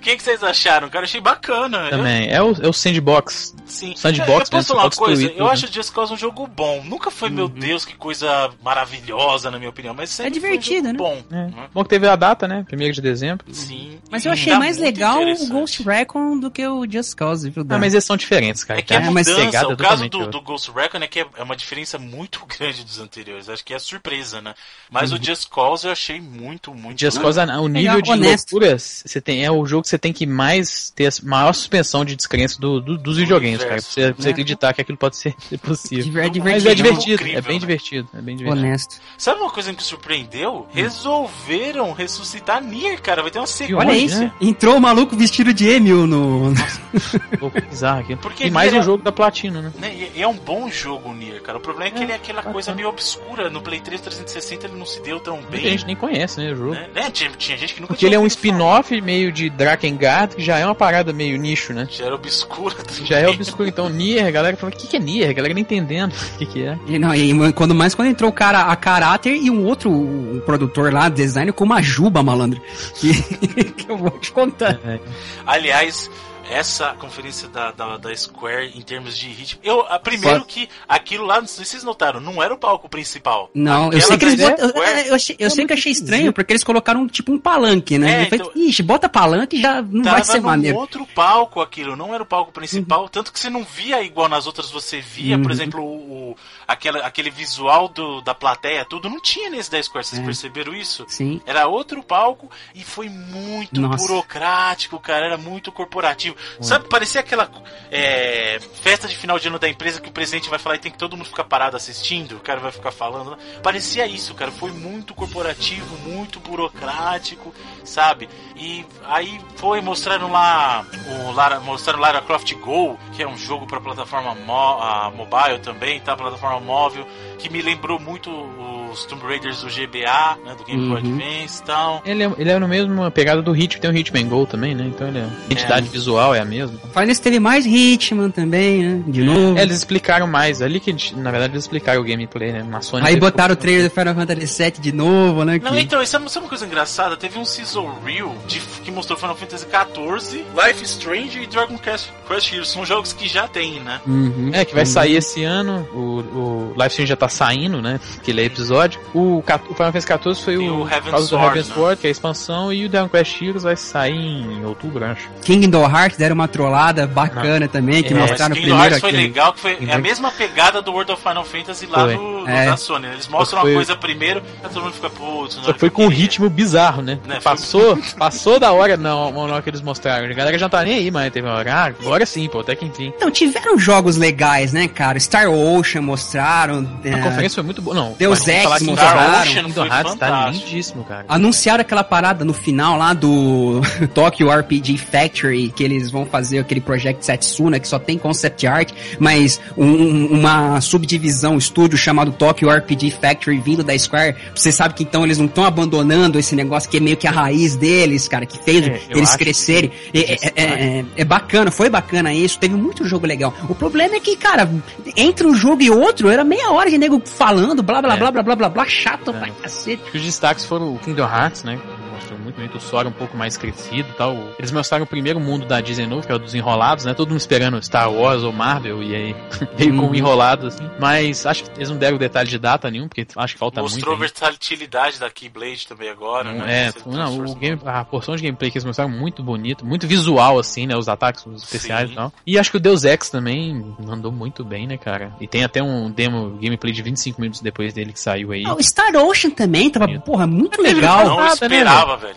O que, que vocês acharam, cara? Achei bacana. Também. Eu... É, o, é o Sandbox. Sim. Sandbox, eu, eu posso falar uma coisa? Eu né? acho Just Cause um jogo bom. Nunca foi, uhum. meu Deus, que coisa maravilhosa, na minha opinião. Mas é divertido, um né? Bom. É. Bom que teve a data, né? 1 de dezembro. Sim. Mas eu achei mais muito legal o. Ghost Recon do que o Just Cause, viu, Dan? Ah, mas eles são diferentes, cara. É que a Tá? mas mudança, pegada o caso do, do Ghost Recon é que é é uma diferença muito grande dos anteriores. Acho que é surpresa, né? Mas o Just Cause eu achei muito, muito Just Cause, o nível Legal, de honesto. loucura, você tem, é o jogo que você tem que mais ter a maior suspensão de descrença do, do- dos videogames, cara. Pra você, pra você Né? acreditar que aquilo pode ser possível. Diver- Mas é divertido, Incrível, é bem né? divertido, é bem divertido. Honesto. Sabe uma coisa que me surpreendeu? Resolveram ressuscitar Nier, cara. Vai ter uma sequência. Olha isso. Entrou o maluco vestido de Emil no. Louco, bizarro aquilo. Porque E mais um é- jogo da Platina, né? Né? E- é um bom jogo o Nier, cara. O problema é que É, ele é aquela bacana. coisa meio obscura. No Play 3 360 ele não se deu tão bem. gente nem conhece, né, o jogo. Né? Né? Tinha, tinha gente que nunca Porque ele é um spin-off meio de Drakengard, que já é uma parada meio nicho, né? Já era obscura. também. Já é obscuro, então Nier, a galera fala, o que, que é Nier? A galera nem entendendo o que, que é. E, não, e quando mais quando entrou o cara a caráter e um outro um produtor lá, designer, com uma juba, malandro. Que, que eu vou te contar. Aliás, essa conferência da, da, da Square em termos de ritmo. Eu, a, primeiro Só- que aquilo lá, não sei se vocês notaram, não era o palco principal. Não, eu Aquela sei que eles botam. Eu, Square- eu, achei, eu sei que achei estranho, porque eles colocaram tipo um palanque, né? É, eu falei, então- ixi, bota palanque e já não vai ser maneiro. outro palco aquilo, não era o palco principal, tanto que você não via igual nas outras você via, por Uhum. exemplo, o, o- aquela, aquele visual do, da plateia, tudo não tinha nesse da Square, vocês É. perceberam isso? Sim. Era outro palco e foi muito Nossa. burocrático, cara. Era muito corporativo. Sabe, parecia aquela é, festa de final de ano da empresa que o presidente vai falar e tem que todo mundo ficar parado assistindo. O cara vai ficar falando. Parecia isso, cara. Foi muito corporativo, muito burocrático, sabe? E aí foi, mostraram lá o Lara, mostraram Lara Croft Go, que é um jogo para plataforma mo mobile também, tá? Plataforma móvel, que me lembrou muito os Tomb Raiders do GBA, né? Do Game Boy Uhum. Advance e tal. Ele é, ele é no mesmo pegada do Hit, tem o Hitman Go também, né? Então ele é, a identidade visual é a mesma. Final Fantasy teve mais Hitman também, né? De novo. É, eles explicaram mais, ali que na verdade eles explicaram o gameplay, né? Na Sony Aí botaram o trailer do Final Fantasy VII de novo, né? Não, que- então, isso é sabe uma coisa engraçada? Teve um Sizzle Reel de, que mostrou Final Fantasy XIV, Life is Strange e Dragon Quest Crush Heroes. São jogos que já tem, né? Uhum. É, que vai sair esse ano, o, o Live Stream já tá saindo, né? Que ele é episódio. O, o Final Fantasy XIV foi o, o Heaven's do Sword, Heaven's né? Sword, que é a expansão, e o Dragon Quest Heroes vai sair em outubro, acho. Kingdom Hearts deram uma trollada bacana também, que É, mostraram Kingdom primeiro Hearts foi aquele- legal, que foi é a mesma pegada do World of Final Fantasy lá Foi. no, no É. da Sony. né? Eles mostram Foi- uma coisa primeiro, aí todo mundo fica, putz, não Só foi com um ritmo bizarro, né? Né, Passou, passou da hora não, na hora que eles mostraram. A galera já não tá nem aí, mas teve uma hora, ah, agora sim, pô, até que enfim. Então, tiveram jogos legais, né, cara? Star Ocean mostraram. A é, conferência foi muito boa. Não, Deus Ex foi Hearts tá lindíssimo, cara. Anunciaram aquela parada no final lá do Tokyo RPG Factory, que eles vão fazer aquele Project Setsuna, que só tem concept art, mas um- uma subdivisão, um estúdio chamado Tokyo RPG Factory vindo da Square. Você sabe que então eles não estão abandonando esse negócio que é meio que a raiz deles, cara, que fez É, eles crescerem. que- É, é- é- é- é bacana, foi bacana isso, teve muito jogo legal. O problema é que, cara, entre um jogo e outro, era meia hora de nego falando, blá blá É. blá blá blá blá blá, chato É. pra cacete. Acho que os destaques foram o Kingdom Hearts, né? Mostrou muito bonito, o Sora um pouco mais crescido e tal. Eles mostraram o primeiro mundo da Disney novo, que é o dos enrolados, né? Todo mundo esperando Star Wars ou Marvel, e aí veio com um Uhum. enrolado, assim. Mas acho que eles não deram detalhe de data nenhum, porque acho que falta Mostrou muito. ainda. versatilidade da Keyblade também agora, Não, né? é, não, o game, a porção de gameplay que eles mostraram muito bonito, muito visual, assim, né? Os ataques os especiais Sim. e tal. E acho que o Deus Ex também mandou muito bem, né, cara? E tem até um demo gameplay de 25 minutos depois dele que saiu aí. Ah, o Star Ocean também tava, porra, muito Eu legal. não nada, né, esperava, velho.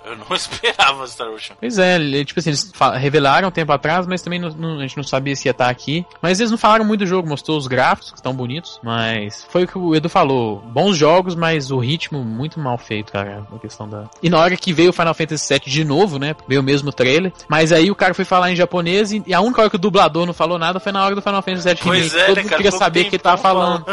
Eu não esperava Star Ocean. Pois é, ele- tipo assim, eles revelaram um tempo atrás, mas também não- não- a gente não sabia se ia estar aqui. Mas eles não falaram muito do jogo, mostrou os gráficos que estão bonitos, mas foi o que o Edu falou. Bons jogos, mas o ritmo muito mal feito, cara, a questão da... E na hora que veio o Final Fantasy VII de novo, né, veio o mesmo trailer, mas aí o cara foi falar em japonês e e a única hora que o dublador não falou nada foi na hora do Final Fantasy VII Pois Remake. é, Todo né, mundo cara? queria saber o que ele tava falando.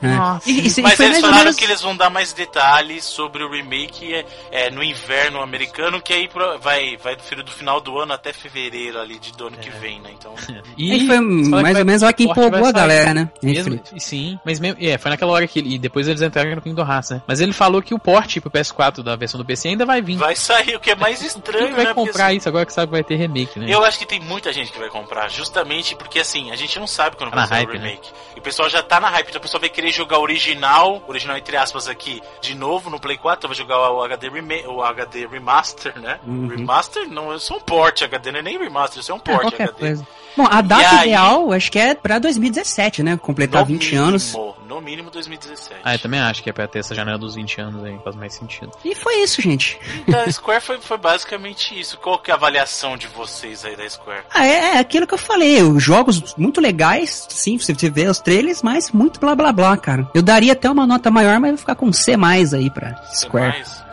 É. Nossa. E- e- e Mas eles falaram menos- que eles vão dar mais detalhes sobre o remake é, é, no inverno americano, que aí pro- vai, vai do, fi- do final do ano até fevereiro ali de do ano que vem, né? Então, E Aí foi mais vai- ou menos a hora que porte empolgou a galera, né? Mesmo, Felipe? sim, mas mesmo, é, foi naquela hora que ele, e depois eles entraram no Kingdom Hearts, né? Mas ele falou que o port pro PS4 da versão do PC ainda vai vir. vai sair, o que é mais Quem estranho, que vai né? Comprar assim, isso agora que sabe que vai ter remake, né? Eu acho que tem muita gente que vai comprar, justamente porque assim, a gente não sabe quando Tá vai sair o remake. E o pessoal já tá na hype, então o pessoal vai querer jogar o original, original entre aspas aqui, de novo no Play 4, então vai jogar o HD, rema o HD remaster, né? Uhum. Remaster não, é só um port HD, não é nem remaster, isso é um É, port qualquer HD. coisa. Bom, a data aí- ideal, acho que é pra 2017, né? Completar No 20 mínimo, anos. No mínimo 2017. Ah, eu também acho que é pra ter essa janela dos 20 anos aí, faz mais sentido. E foi isso, gente. Da Square foi, foi basicamente isso. Qual que é a avaliação de vocês aí da Square? Ah, é, é aquilo que eu falei. Os jogos muito legais, sim, você você vê os trailers, mas muito blá blá blá, cara. Eu daria até uma nota maior, mas vou ficar com C mais aí pra Square. Mais?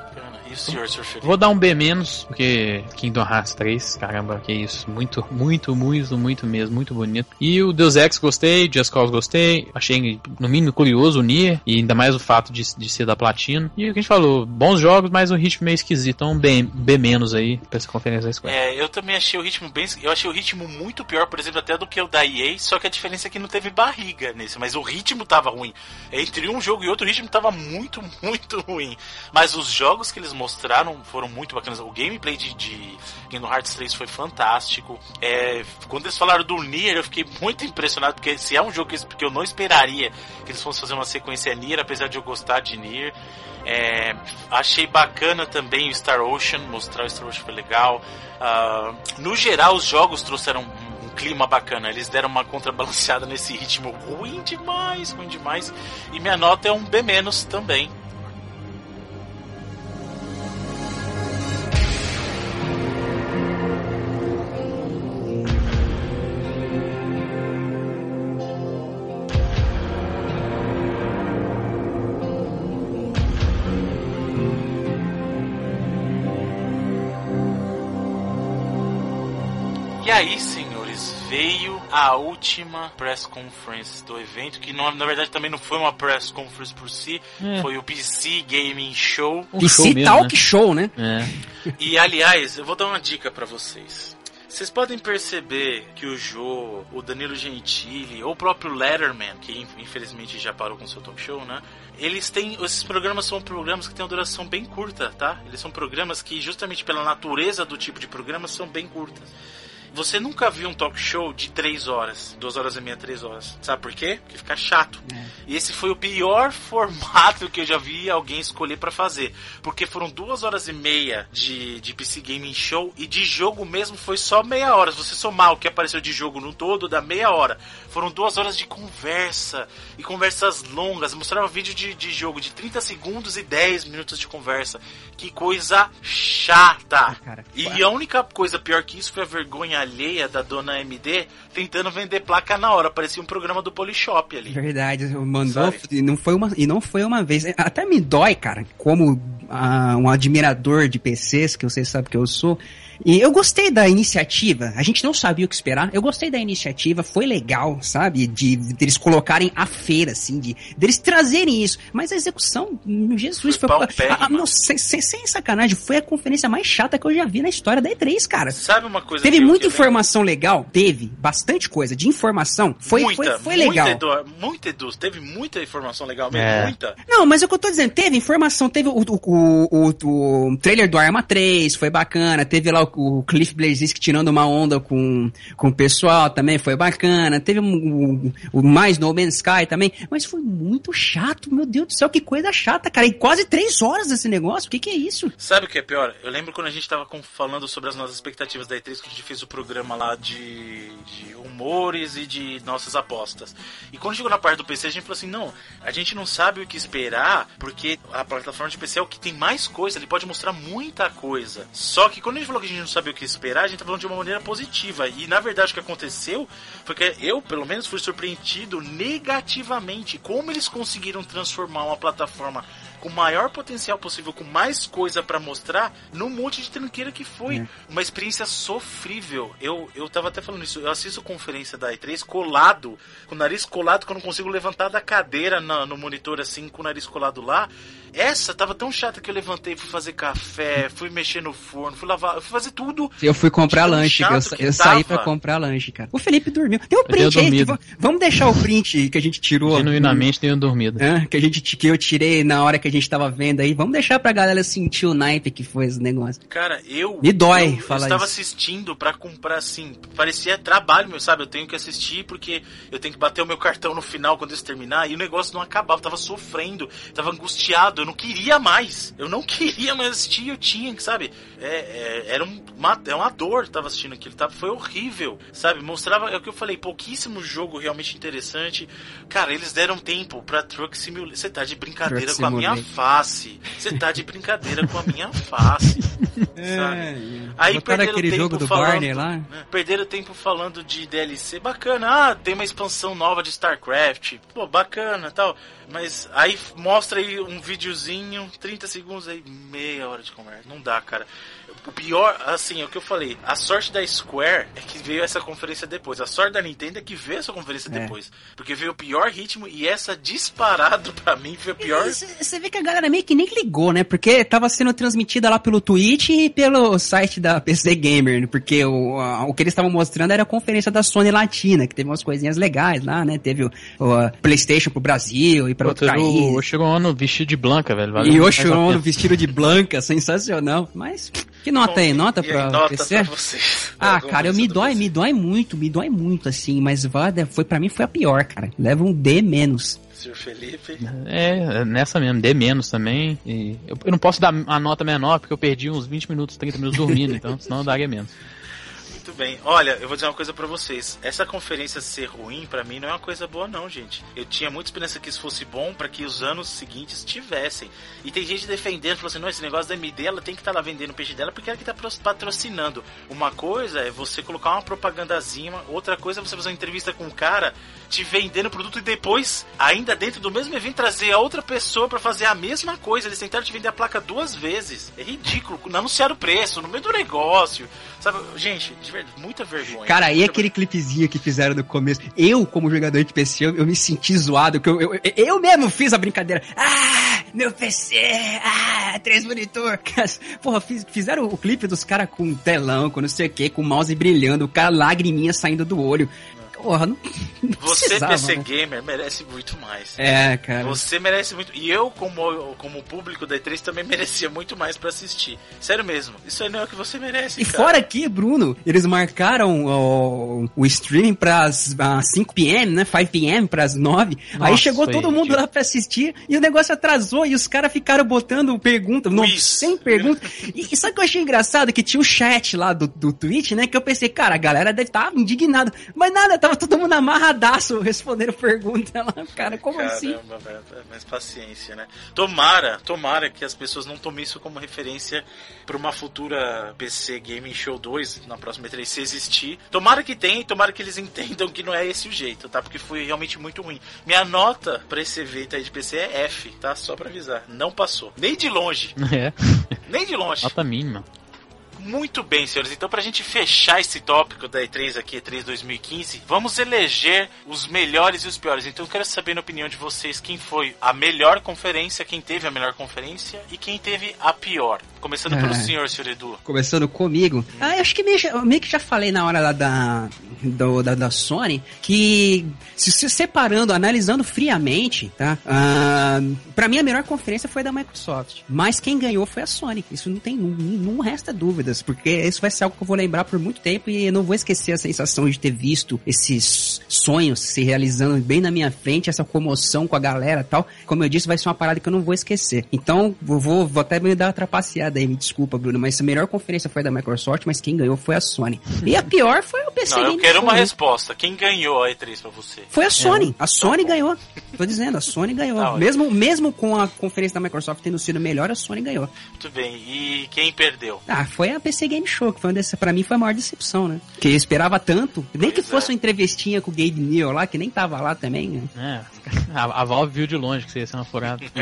E o senhor, senhor Felipe? Vou dar um B menos, porque Kingdom Hearts 3, caramba, que isso. Muito, muito, muito, muito mesmo, muito bonito. E o Deus Ex gostei, Just Cause gostei, achei no mínimo curioso o Nier, e ainda mais o fato de, de ser da Platina. E o que a gente falou, bons jogos, mas o ritmo meio esquisito, então um B, B menos aí pra essa conferência da Square. É, eu também achei o ritmo bem. Eu achei o ritmo muito pior, por exemplo, até do que o da EA, só que a diferença é que não teve barriga nesse, mas o ritmo tava ruim. Entre um jogo e outro, o ritmo tava muito, muito ruim. Mas os jogos que eles mostraram foram muito bacanas. O gameplay de, de Kingdom Hearts 3 foi fantástico. É, quando eles falaram do Nier, eu fiquei muito impressionado, porque se é um jogo que, eu não esperaria que eles fossem fazer uma sequência Nier, apesar de eu gostar de Nier. É, achei bacana também o Star Ocean, mostrar o Star Ocean foi legal. Ah, no geral, os jogos trouxeram um clima bacana. Eles deram uma contrabalanceada nesse ritmo ruim demais, ruim demais. E minha nota é um B- também. Aí, senhores, veio a última press conference do evento, que não- na verdade também não foi uma press conference por si, É. foi o PC Gaming Show. Um PC show mesmo, Talk né? Show, né? É. E aliás, eu vou dar uma dica pra vocês. Vocês podem perceber que o Jô, o Danilo Gentili, ou o próprio Letterman, que in- infelizmente já parou com seu talk show, né? Eles têm. Esses programas são programas que têm uma duração bem curta, tá? Eles são programas que, justamente pela natureza do tipo de programa, são bem curtas. Você nunca viu um talk show de 3 horas, 2 horas e meia, 3 horas. Sabe por quê? Porque fica chato. E esse foi o pior formato que eu já vi alguém escolher pra fazer. Porque foram duas horas e meia de, de PC Gaming Show e de jogo mesmo foi só meia hora. Se você somar o que apareceu de jogo no todo, dá meia hora. Foram duas horas de conversa e conversas longas. Mostrava vídeo de, de jogo de 30 segundos e 10 minutos de conversa. Que coisa chata. cara. E a única coisa pior que isso foi a vergonha alheia da dona MD tentando vender placa na hora. Parecia um programa do Polishop ali. Verdade, mandou Sabe? e não foi uma e não foi uma vez. Até me dói, cara, como ah, um admirador de PCs que vocês sabem que eu sou. E eu gostei da iniciativa. A gente não sabia o que esperar. Eu gostei da iniciativa, foi legal, sabe? De, de eles colocarem a feira, assim, de deles trazerem isso. Mas a execução, Jesus, Foi foi. paupérrima. Ah, não, sem, sem, sem sacanagem, foi a conferência mais chata que eu já vi na história da E3, cara. Sabe uma coisa Teve muita informação legal? Teve. Bastante coisa. De informação. Foi, muita, foi, foi legal. Muita, Edu, muita Edu, teve muita informação legal mesmo, É. muita. Não, mas é o que eu tô dizendo, teve informação, teve o, o, o, o, o trailer do Arma 3, foi bacana, teve lá o, o Cliff Blazinski tirando uma onda com, com o pessoal também, foi bacana, teve o, o, o mais No Man's Sky também, mas foi muito chato, meu Deus do céu, que coisa chata, cara, e quase três horas esse negócio, o que que é isso? Sabe o que é pior? Eu lembro quando a gente tava falando sobre as nossas expectativas da E3, que a gente fez o programa lá de, de rumores e de nossas apostas. E quando chegou na parte do PC, a gente falou assim: não, a gente não sabe o que esperar, porque a plataforma de PC é o que tem mais coisa, ele pode mostrar muita coisa. Só que quando a gente falou que a gente não sabia o que esperar, a gente tá falando de uma maneira positiva. E na verdade o que aconteceu foi que eu, pelo menos, fui surpreendido negativamente. Como eles conseguiram transformar uma plataforma com o maior potencial possível, com mais coisa pra mostrar, num monte de tranqueira que foi. É. Uma experiência sofrível. Eu, eu tava até falando isso, eu assisto conferência da E3 colado, com o nariz colado, que eu não consigo levantar da cadeira na- no monitor assim, com o nariz colado lá. Essa tava tão chata que eu levantei, fui fazer café, fui mexer no forno, fui lavar, eu fui fazer tudo. Eu fui comprar lanche, eu, sa- eu saí pra comprar lanche, cara. O Felipe dormiu. Tem um print aí, vamos deixar o print que a gente tirou. Genuinamente tenho dormido. É, que a gente que eu tirei na hora que a gente tava vendo aí. Vamos deixar pra galera sentir o naipe que foi esse negócio. Cara, eu. Me dói eu, falar Eu estava isso. assistindo pra comprar assim. Parecia trabalho meu, sabe? Eu tenho que assistir porque eu tenho que bater o meu cartão no final quando isso terminar. E o negócio não acabava. Eu tava sofrendo, tava angustiado. Eu não queria mais. Eu não queria mais assistir. Eu tinha, sabe? É, é, era um, uma, é uma dor tava assistindo aquilo, tá? Foi horrível, sabe? Mostrava, é o que eu falei, pouquíssimo jogo realmente interessante. Cara, eles deram tempo pra Truck Simulator. Você tá de brincadeira Truck com a minha face. Você tá de brincadeira com a minha face. É, sabe? Aí Botaram perderam aquele tempo jogo do falando, Barney lá. né? Perderam tempo falando de DLC. Bacana, ah, tem uma expansão nova de StarCraft. Pô, bacana tal. Mas aí mostra aí um videozinho, 30 segundos aí, meia hora de conversa. Não dá, cara. O pior, assim, é o que eu falei. A sorte da Square é que veio essa conferência depois. A sorte da Nintendo é que veio essa conferência É. depois. Porque veio o pior ritmo e essa disparado pra mim foi o pior. Você vê que a galera meio que nem ligou, né? Porque tava sendo transmitida lá pelo Twitch e pelo site da PC Gamer, né? porque o, a- o que eles estavam mostrando era a conferência da Sony Latina, que teve umas coisinhas legais lá, né? Teve o, o, PlayStation pro Brasil e pra Pô, outro país. o Oshiro Ono vestido de blanca, velho. valeu E Oshiro pena. vestido de blanca, sensacional. Mas, que nota aí? Nota E aí, pra nota PC? pra vocês. Ah, cara, eu me dói, me dói muito, me dói muito, assim, mas Vada foi para mim foi a pior, cara. Leva um D menos. Senhor Felipe. É, é nessa mesmo, dê menos também. E eu, eu não posso dar a nota menor porque eu perdi uns 20 minutos, 30 minutos dormindo, então senão eu daria menos. Muito bem. Olha, eu vou dizer uma coisa pra vocês. Essa conferência ser ruim, pra mim, não é uma coisa boa, não, gente. Eu tinha muita esperança que isso fosse bom pra que os anos seguintes tivessem. E tem gente defendendo, falando assim: não, esse negócio da MD, ela tem que estar lá vendendo o peixe dela porque ela que tá patrocinando. Uma coisa é você colocar uma propagandazinha, outra coisa é você fazer uma entrevista com um cara te vendendo o produto e depois, ainda dentro do mesmo evento, trazer a outra pessoa pra fazer a mesma coisa. Eles tentaram te vender a placa duas vezes. É ridículo. Anunciaram o preço, no meio do negócio. Sabe, gente, de verdade, muita vergonha. Cara, e aquele clipezinho que fizeram no começo? Eu, como jogador de PC, eu, eu me senti zoado, que eu, eu, eu mesmo fiz a brincadeira. Ah, meu PC, ah, três monitor. Porra, fiz- fizeram o clipe dos caras com telão, com não sei o que, com o mouse brilhando, o cara lagriminha saindo do olho. Porra, não, não Você, PC né? Gamer, merece muito mais. É, cara. Você merece muito. E eu, como, como público da E3, também merecia muito mais pra assistir. Sério mesmo. Isso aí não é o que você merece. E cara. fora aqui, Bruno, eles marcaram o, o streaming pras ah, 5 p.m., né? 5 p.m. pras 9. Aí Nossa, chegou foi todo mundo ridículo. lá pra assistir e o negócio atrasou e os caras ficaram botando pergunta, não, sem pergunta. E, e sabe o que eu achei engraçado? Que tinha o chat lá do, do Twitch, né? Que eu pensei, cara, a galera deve estar indignada. Mas nada, tava todo mundo amarradaço respondendo pergunta lá. Cara, como assim? Caramba, velho, mas paciência, né? Tomara, tomara que as pessoas não tomem isso como referência pra uma futura PC Gaming Show 2 na próxima E3 se existir. Tomara que tenha e tomara que eles entendam que não é esse o jeito, tá? Porque foi realmente muito ruim. Minha nota pra esse evento aí de PC é F, tá? Só pra avisar. Não passou. Nem de longe. É, Nem de longe. nota mínima. Muito bem, senhores. Então, pra gente fechar esse tópico da E3 aqui, E3 2015, vamos eleger os melhores e os piores. Então, eu quero saber, na opinião de vocês, quem foi a melhor conferência, quem teve a melhor conferência e quem teve a pior. Começando pelo Ah. senhor, senhor Edu. Começando comigo. Ah, eu acho que meio, meio que já falei na hora lá da, do- da, da Sony que se, se separando, analisando friamente, tá? Ah, pra mim a melhor conferência foi a da Microsoft. Mas quem ganhou foi a Sony. Isso não tem, não, não resta dúvidas, porque isso vai ser algo que eu vou lembrar por muito tempo e eu não vou esquecer a sensação de ter visto esses sonhos se realizando bem na minha frente, essa comoção com a galera e tal. Como eu disse, vai ser uma parada que eu não vou esquecer. Então, eu vou, vou até me dar uma trapaceada aí, me desculpa, Bruno, mas a melhor conferência foi a da Microsoft, mas quem ganhou foi a Sony. E a pior foi o PC Não, eu quero uma resposta. Quem ganhou a E3 pra você? Foi a Sony. a Sony bom. ganhou. Tô dizendo, a Sony ganhou. Tá mesmo, mesmo com a conferência da Microsoft tendo sido melhor, a Sony ganhou. Muito bem. E quem perdeu? Ah, foi a PC Game Show, que foi uma desse, pra mim foi a maior decepção, né? Que eu esperava tanto. Nem que Pois fosse é. uma entrevistinha com o Gabe Newell lá, que nem tava lá também. né? É, a, a Valve viu de longe que você ia ser uma furada.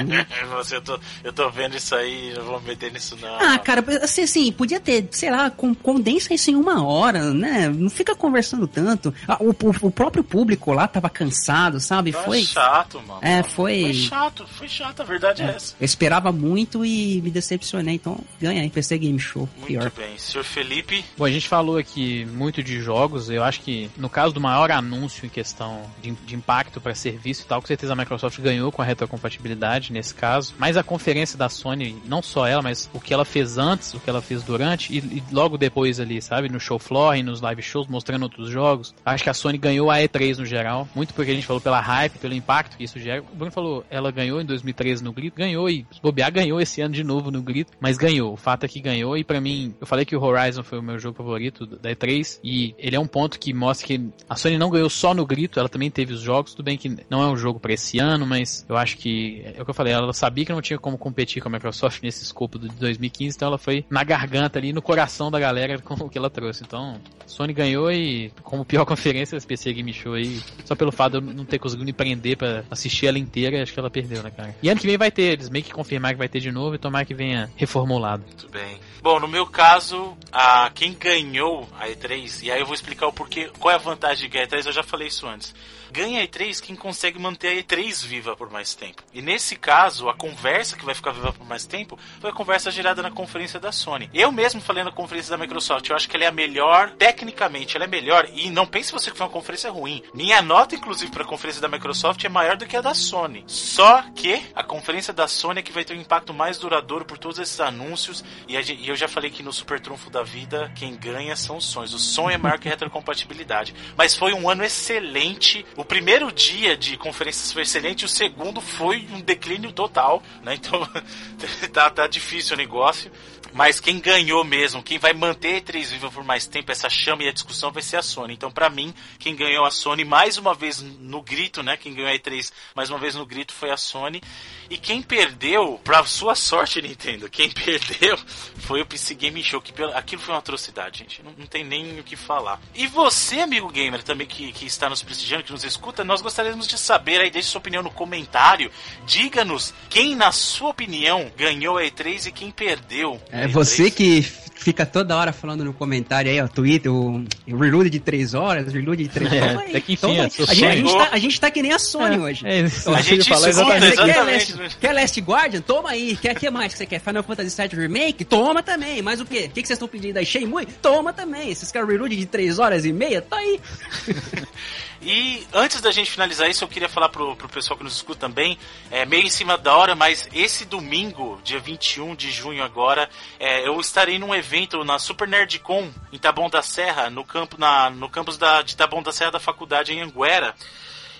Você, eu, tô, eu tô vendo isso aí, não vou me meter nisso não. Ah, cara, assim, assim, podia ter, sei lá, com- condensa isso em uma hora, né? Não fica conversando tanto. Ah, o, o- o próprio público lá tava cansado, sabe? Tá Foi. chato, mano. É, foi- Foi chato, foi chato, a verdade é, essa. Eu esperava muito e me decepcionei, então ganha aí, PC Game Show. Muito Pior. bem. Senhor Felipe, Bom, a gente falou aqui muito de jogos. Eu acho que no caso do maior anúncio em questão de, de impacto para serviço tal, com certeza a Microsoft ganhou com a retrocompatibilidade nesse caso. Mas a conferência da Sony, não só ela, mas o que ela fez antes, o que ela fez durante e, e logo depois ali, sabe? No show floor e nos live shows, mostrando outros jogos. Acho que a Sony ganhou a E3 no geral. Muito porque a gente falou pela hype, pelo impacto que isso gera. O Bruno falou, ela ganhou em 2013 no Grito, ganhou e bobear ganhou esse ano de novo no Grito, mas ganhou. O fato é que ganhou e para mim, eu falei que o Horizon foi o meu jogo favorito da E3 e ele é um ponto que mostra que a Sony não ganhou só no Grito, ela também teve os jogos, tudo bem que não é um jogo para esse ano, mas eu acho que é o que eu falei, ela sabia que não tinha como competir com a Microsoft nesse escopo de 2015, então ela foi na garganta ali, no coração da galera com o que ela trouxe. Então, Sony ganhou e como pior conferência da PC Game Show aí, só pelo fato de eu não ter conseguido me prender para assistir ela inteira, acho que ela perdeu, né, cara? E ano que vem vai ter, eles meio que confirmar que vai ter de novo e tomar que venha reformulado. Muito bem. Bom, no meu caso, a quem ganhou a E3, e aí eu vou explicar o porquê, qual é a vantagem de ganhar a E3, eu já falei isso antes ganha a E3 quem consegue manter a E3 viva por mais tempo. E nesse caso, a conversa que vai ficar viva por mais tempo foi a conversa gerada na conferência da Sony. Eu mesmo falei na conferência da Microsoft, eu acho que ela é a melhor, tecnicamente, ela é melhor. E não pense você que foi uma conferência ruim. Minha nota, inclusive, para a conferência da Microsoft é maior do que a da Sony. Só que a conferência da Sony é que vai ter um impacto mais duradouro por todos esses anúncios. E, eu já falei que no Super Trunfo da Vida, quem ganha são os sonhos. O sonho é maior que a retrocompatibilidade. Mas foi um ano excelente o primeiro dia de conferências foi excelente, o segundo foi um declínio total, né? Então tá, tá difícil o negócio. Mas quem ganhou mesmo, quem vai manter E3 viva por mais tempo, essa chama e a discussão vai ser a Sony. Então, para mim, quem ganhou a Sony mais uma vez no grito, né? Quem ganhou a E3 mais uma vez no grito foi a Sony. E quem perdeu, pra sua sorte, Nintendo, quem perdeu foi o PC Game Show, que aquilo foi uma atrocidade, gente. Não, não tem nem o que falar. E você, amigo gamer, também que, que está nos prestigiando, que nos escuta, nós gostaríamos de saber aí, deixe sua opinião no comentário. Diga-nos quem, na sua opinião, ganhou a E3 e quem perdeu. É você que fica toda hora falando no comentário aí, ó, Twitter, o, o reload de 3 horas, reload de 3 horas. É, até que enfim, a, gente, a, gente tá, a gente tá que nem a Sony é, hoje. É, a gente fala exatamente. Quer Last, quer Last Guardian? Toma aí. Quer que mais que você quer? Final Fantasy VII Remake? Toma também. Mas o quê? O que, que vocês estão pedindo aí? Shenmue? Toma também. Vocês querem reload de 3 horas e meia? Tá aí. E antes da gente finalizar isso, eu queria falar pro, pro pessoal que nos escuta também, é meio em cima da hora, mas esse domingo, dia 21 de junho agora, é, eu estarei num evento na Super Nerdcon em Taboão da Serra, no, campo, na, no campus da, de Taboão da Serra da faculdade em Anguera.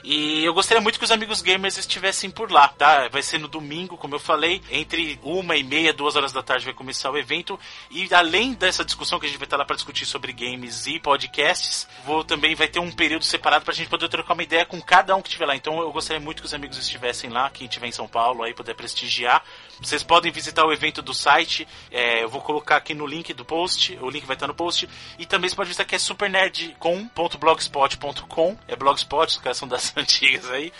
E eu gostaria muito que os amigos gamers estivessem por lá, tá? Vai ser no domingo, como eu falei, entre uma e meia, duas horas da tarde vai começar o evento. E além dessa discussão que a gente vai estar lá para discutir sobre games e podcasts, vou também vai ter um período separado para a gente poder trocar uma ideia com cada um que estiver lá. Então eu gostaria muito que os amigos estivessem lá, quem estiver em São Paulo aí poder prestigiar. Vocês podem visitar o evento do site, é, eu vou colocar aqui no link do post, o link vai estar no post. E também você pode visitar que é supernerdcom.blogspot.com, é blogspot, os caras são das antigas aí.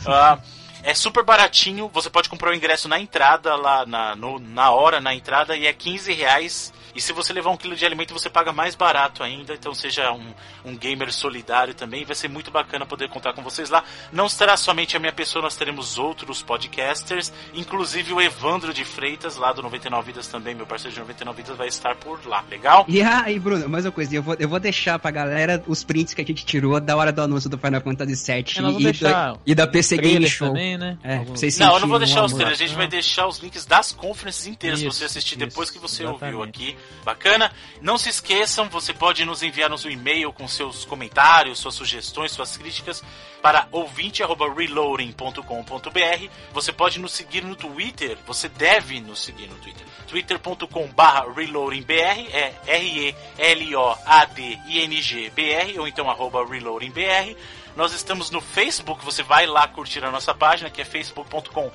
Uh, é super baratinho, você pode comprar o ingresso na entrada, lá na, no, na hora, na entrada, e é 15 reais e se você levar um quilo de alimento, você paga mais barato ainda. Então seja um, um gamer solidário também. Vai ser muito bacana poder contar com vocês lá. Não será somente a minha pessoa, nós teremos outros podcasters. Inclusive o Evandro de Freitas, lá do 99 Vidas também, meu parceiro de 99 Vidas, vai estar por lá. Legal? E aí, Bruno, mais uma coisa. Eu vou, eu vou deixar pra galera os prints que a gente tirou da hora do anúncio do Final Fantasy VII e, da, e da PC Game Show. Também, né? É, não, eu não vou deixar os trailers. A gente vai deixar os links das conferências inteiras isso, pra você assistir isso, depois que você exatamente. ouviu aqui. Bacana? Não se esqueçam, você pode nos enviar nos um e-mail com seus comentários, suas sugestões, suas críticas para ouvinte@reloading.com.br. Você pode nos seguir no Twitter, você deve nos seguir no Twitter. twitter.com/reloadingbr é R E L O A D I N G B R ou então arroba reloadingbr. Nós estamos no Facebook, você vai lá curtir a nossa página, que é facebook.com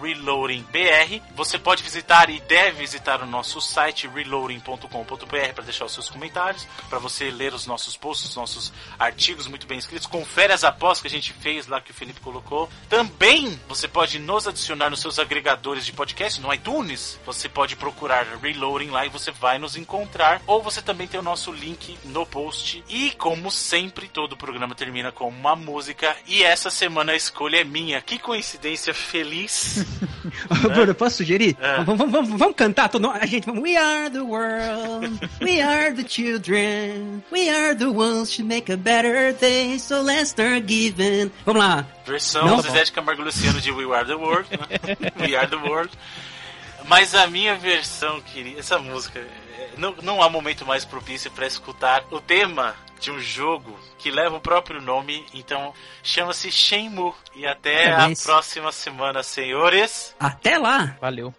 reloadingbr. Você pode visitar e deve visitar o nosso site reloading.com.br para deixar os seus comentários, para você ler os nossos posts, os nossos artigos muito bem escritos. Confere as após que a gente fez lá, que o Felipe colocou. Também você pode nos adicionar nos seus agregadores de podcast, no iTunes. Você pode procurar Reloading lá e você vai nos encontrar. Ou você também tem o nosso link no post. E como sempre, todo o programa termina com uma música e essa semana a escolha é minha. Que coincidência feliz. Bruno, posso sugerir? É. Vamos, vamos, vamos, vamos cantar todo A gente, vamos. We are the world, we are the children, we are the ones to make a better day, so let's start giving. Vamos lá. Versão Não, Zezé de Camargo Luciano de We Are the World. né? We Are the World. Mas a minha versão, querida, essa música, é, não, não há momento mais propício para escutar o tema de um jogo que leva o próprio nome, então chama-se Shenmue. E até Parabéns. a próxima semana, senhores. Até lá. Valeu.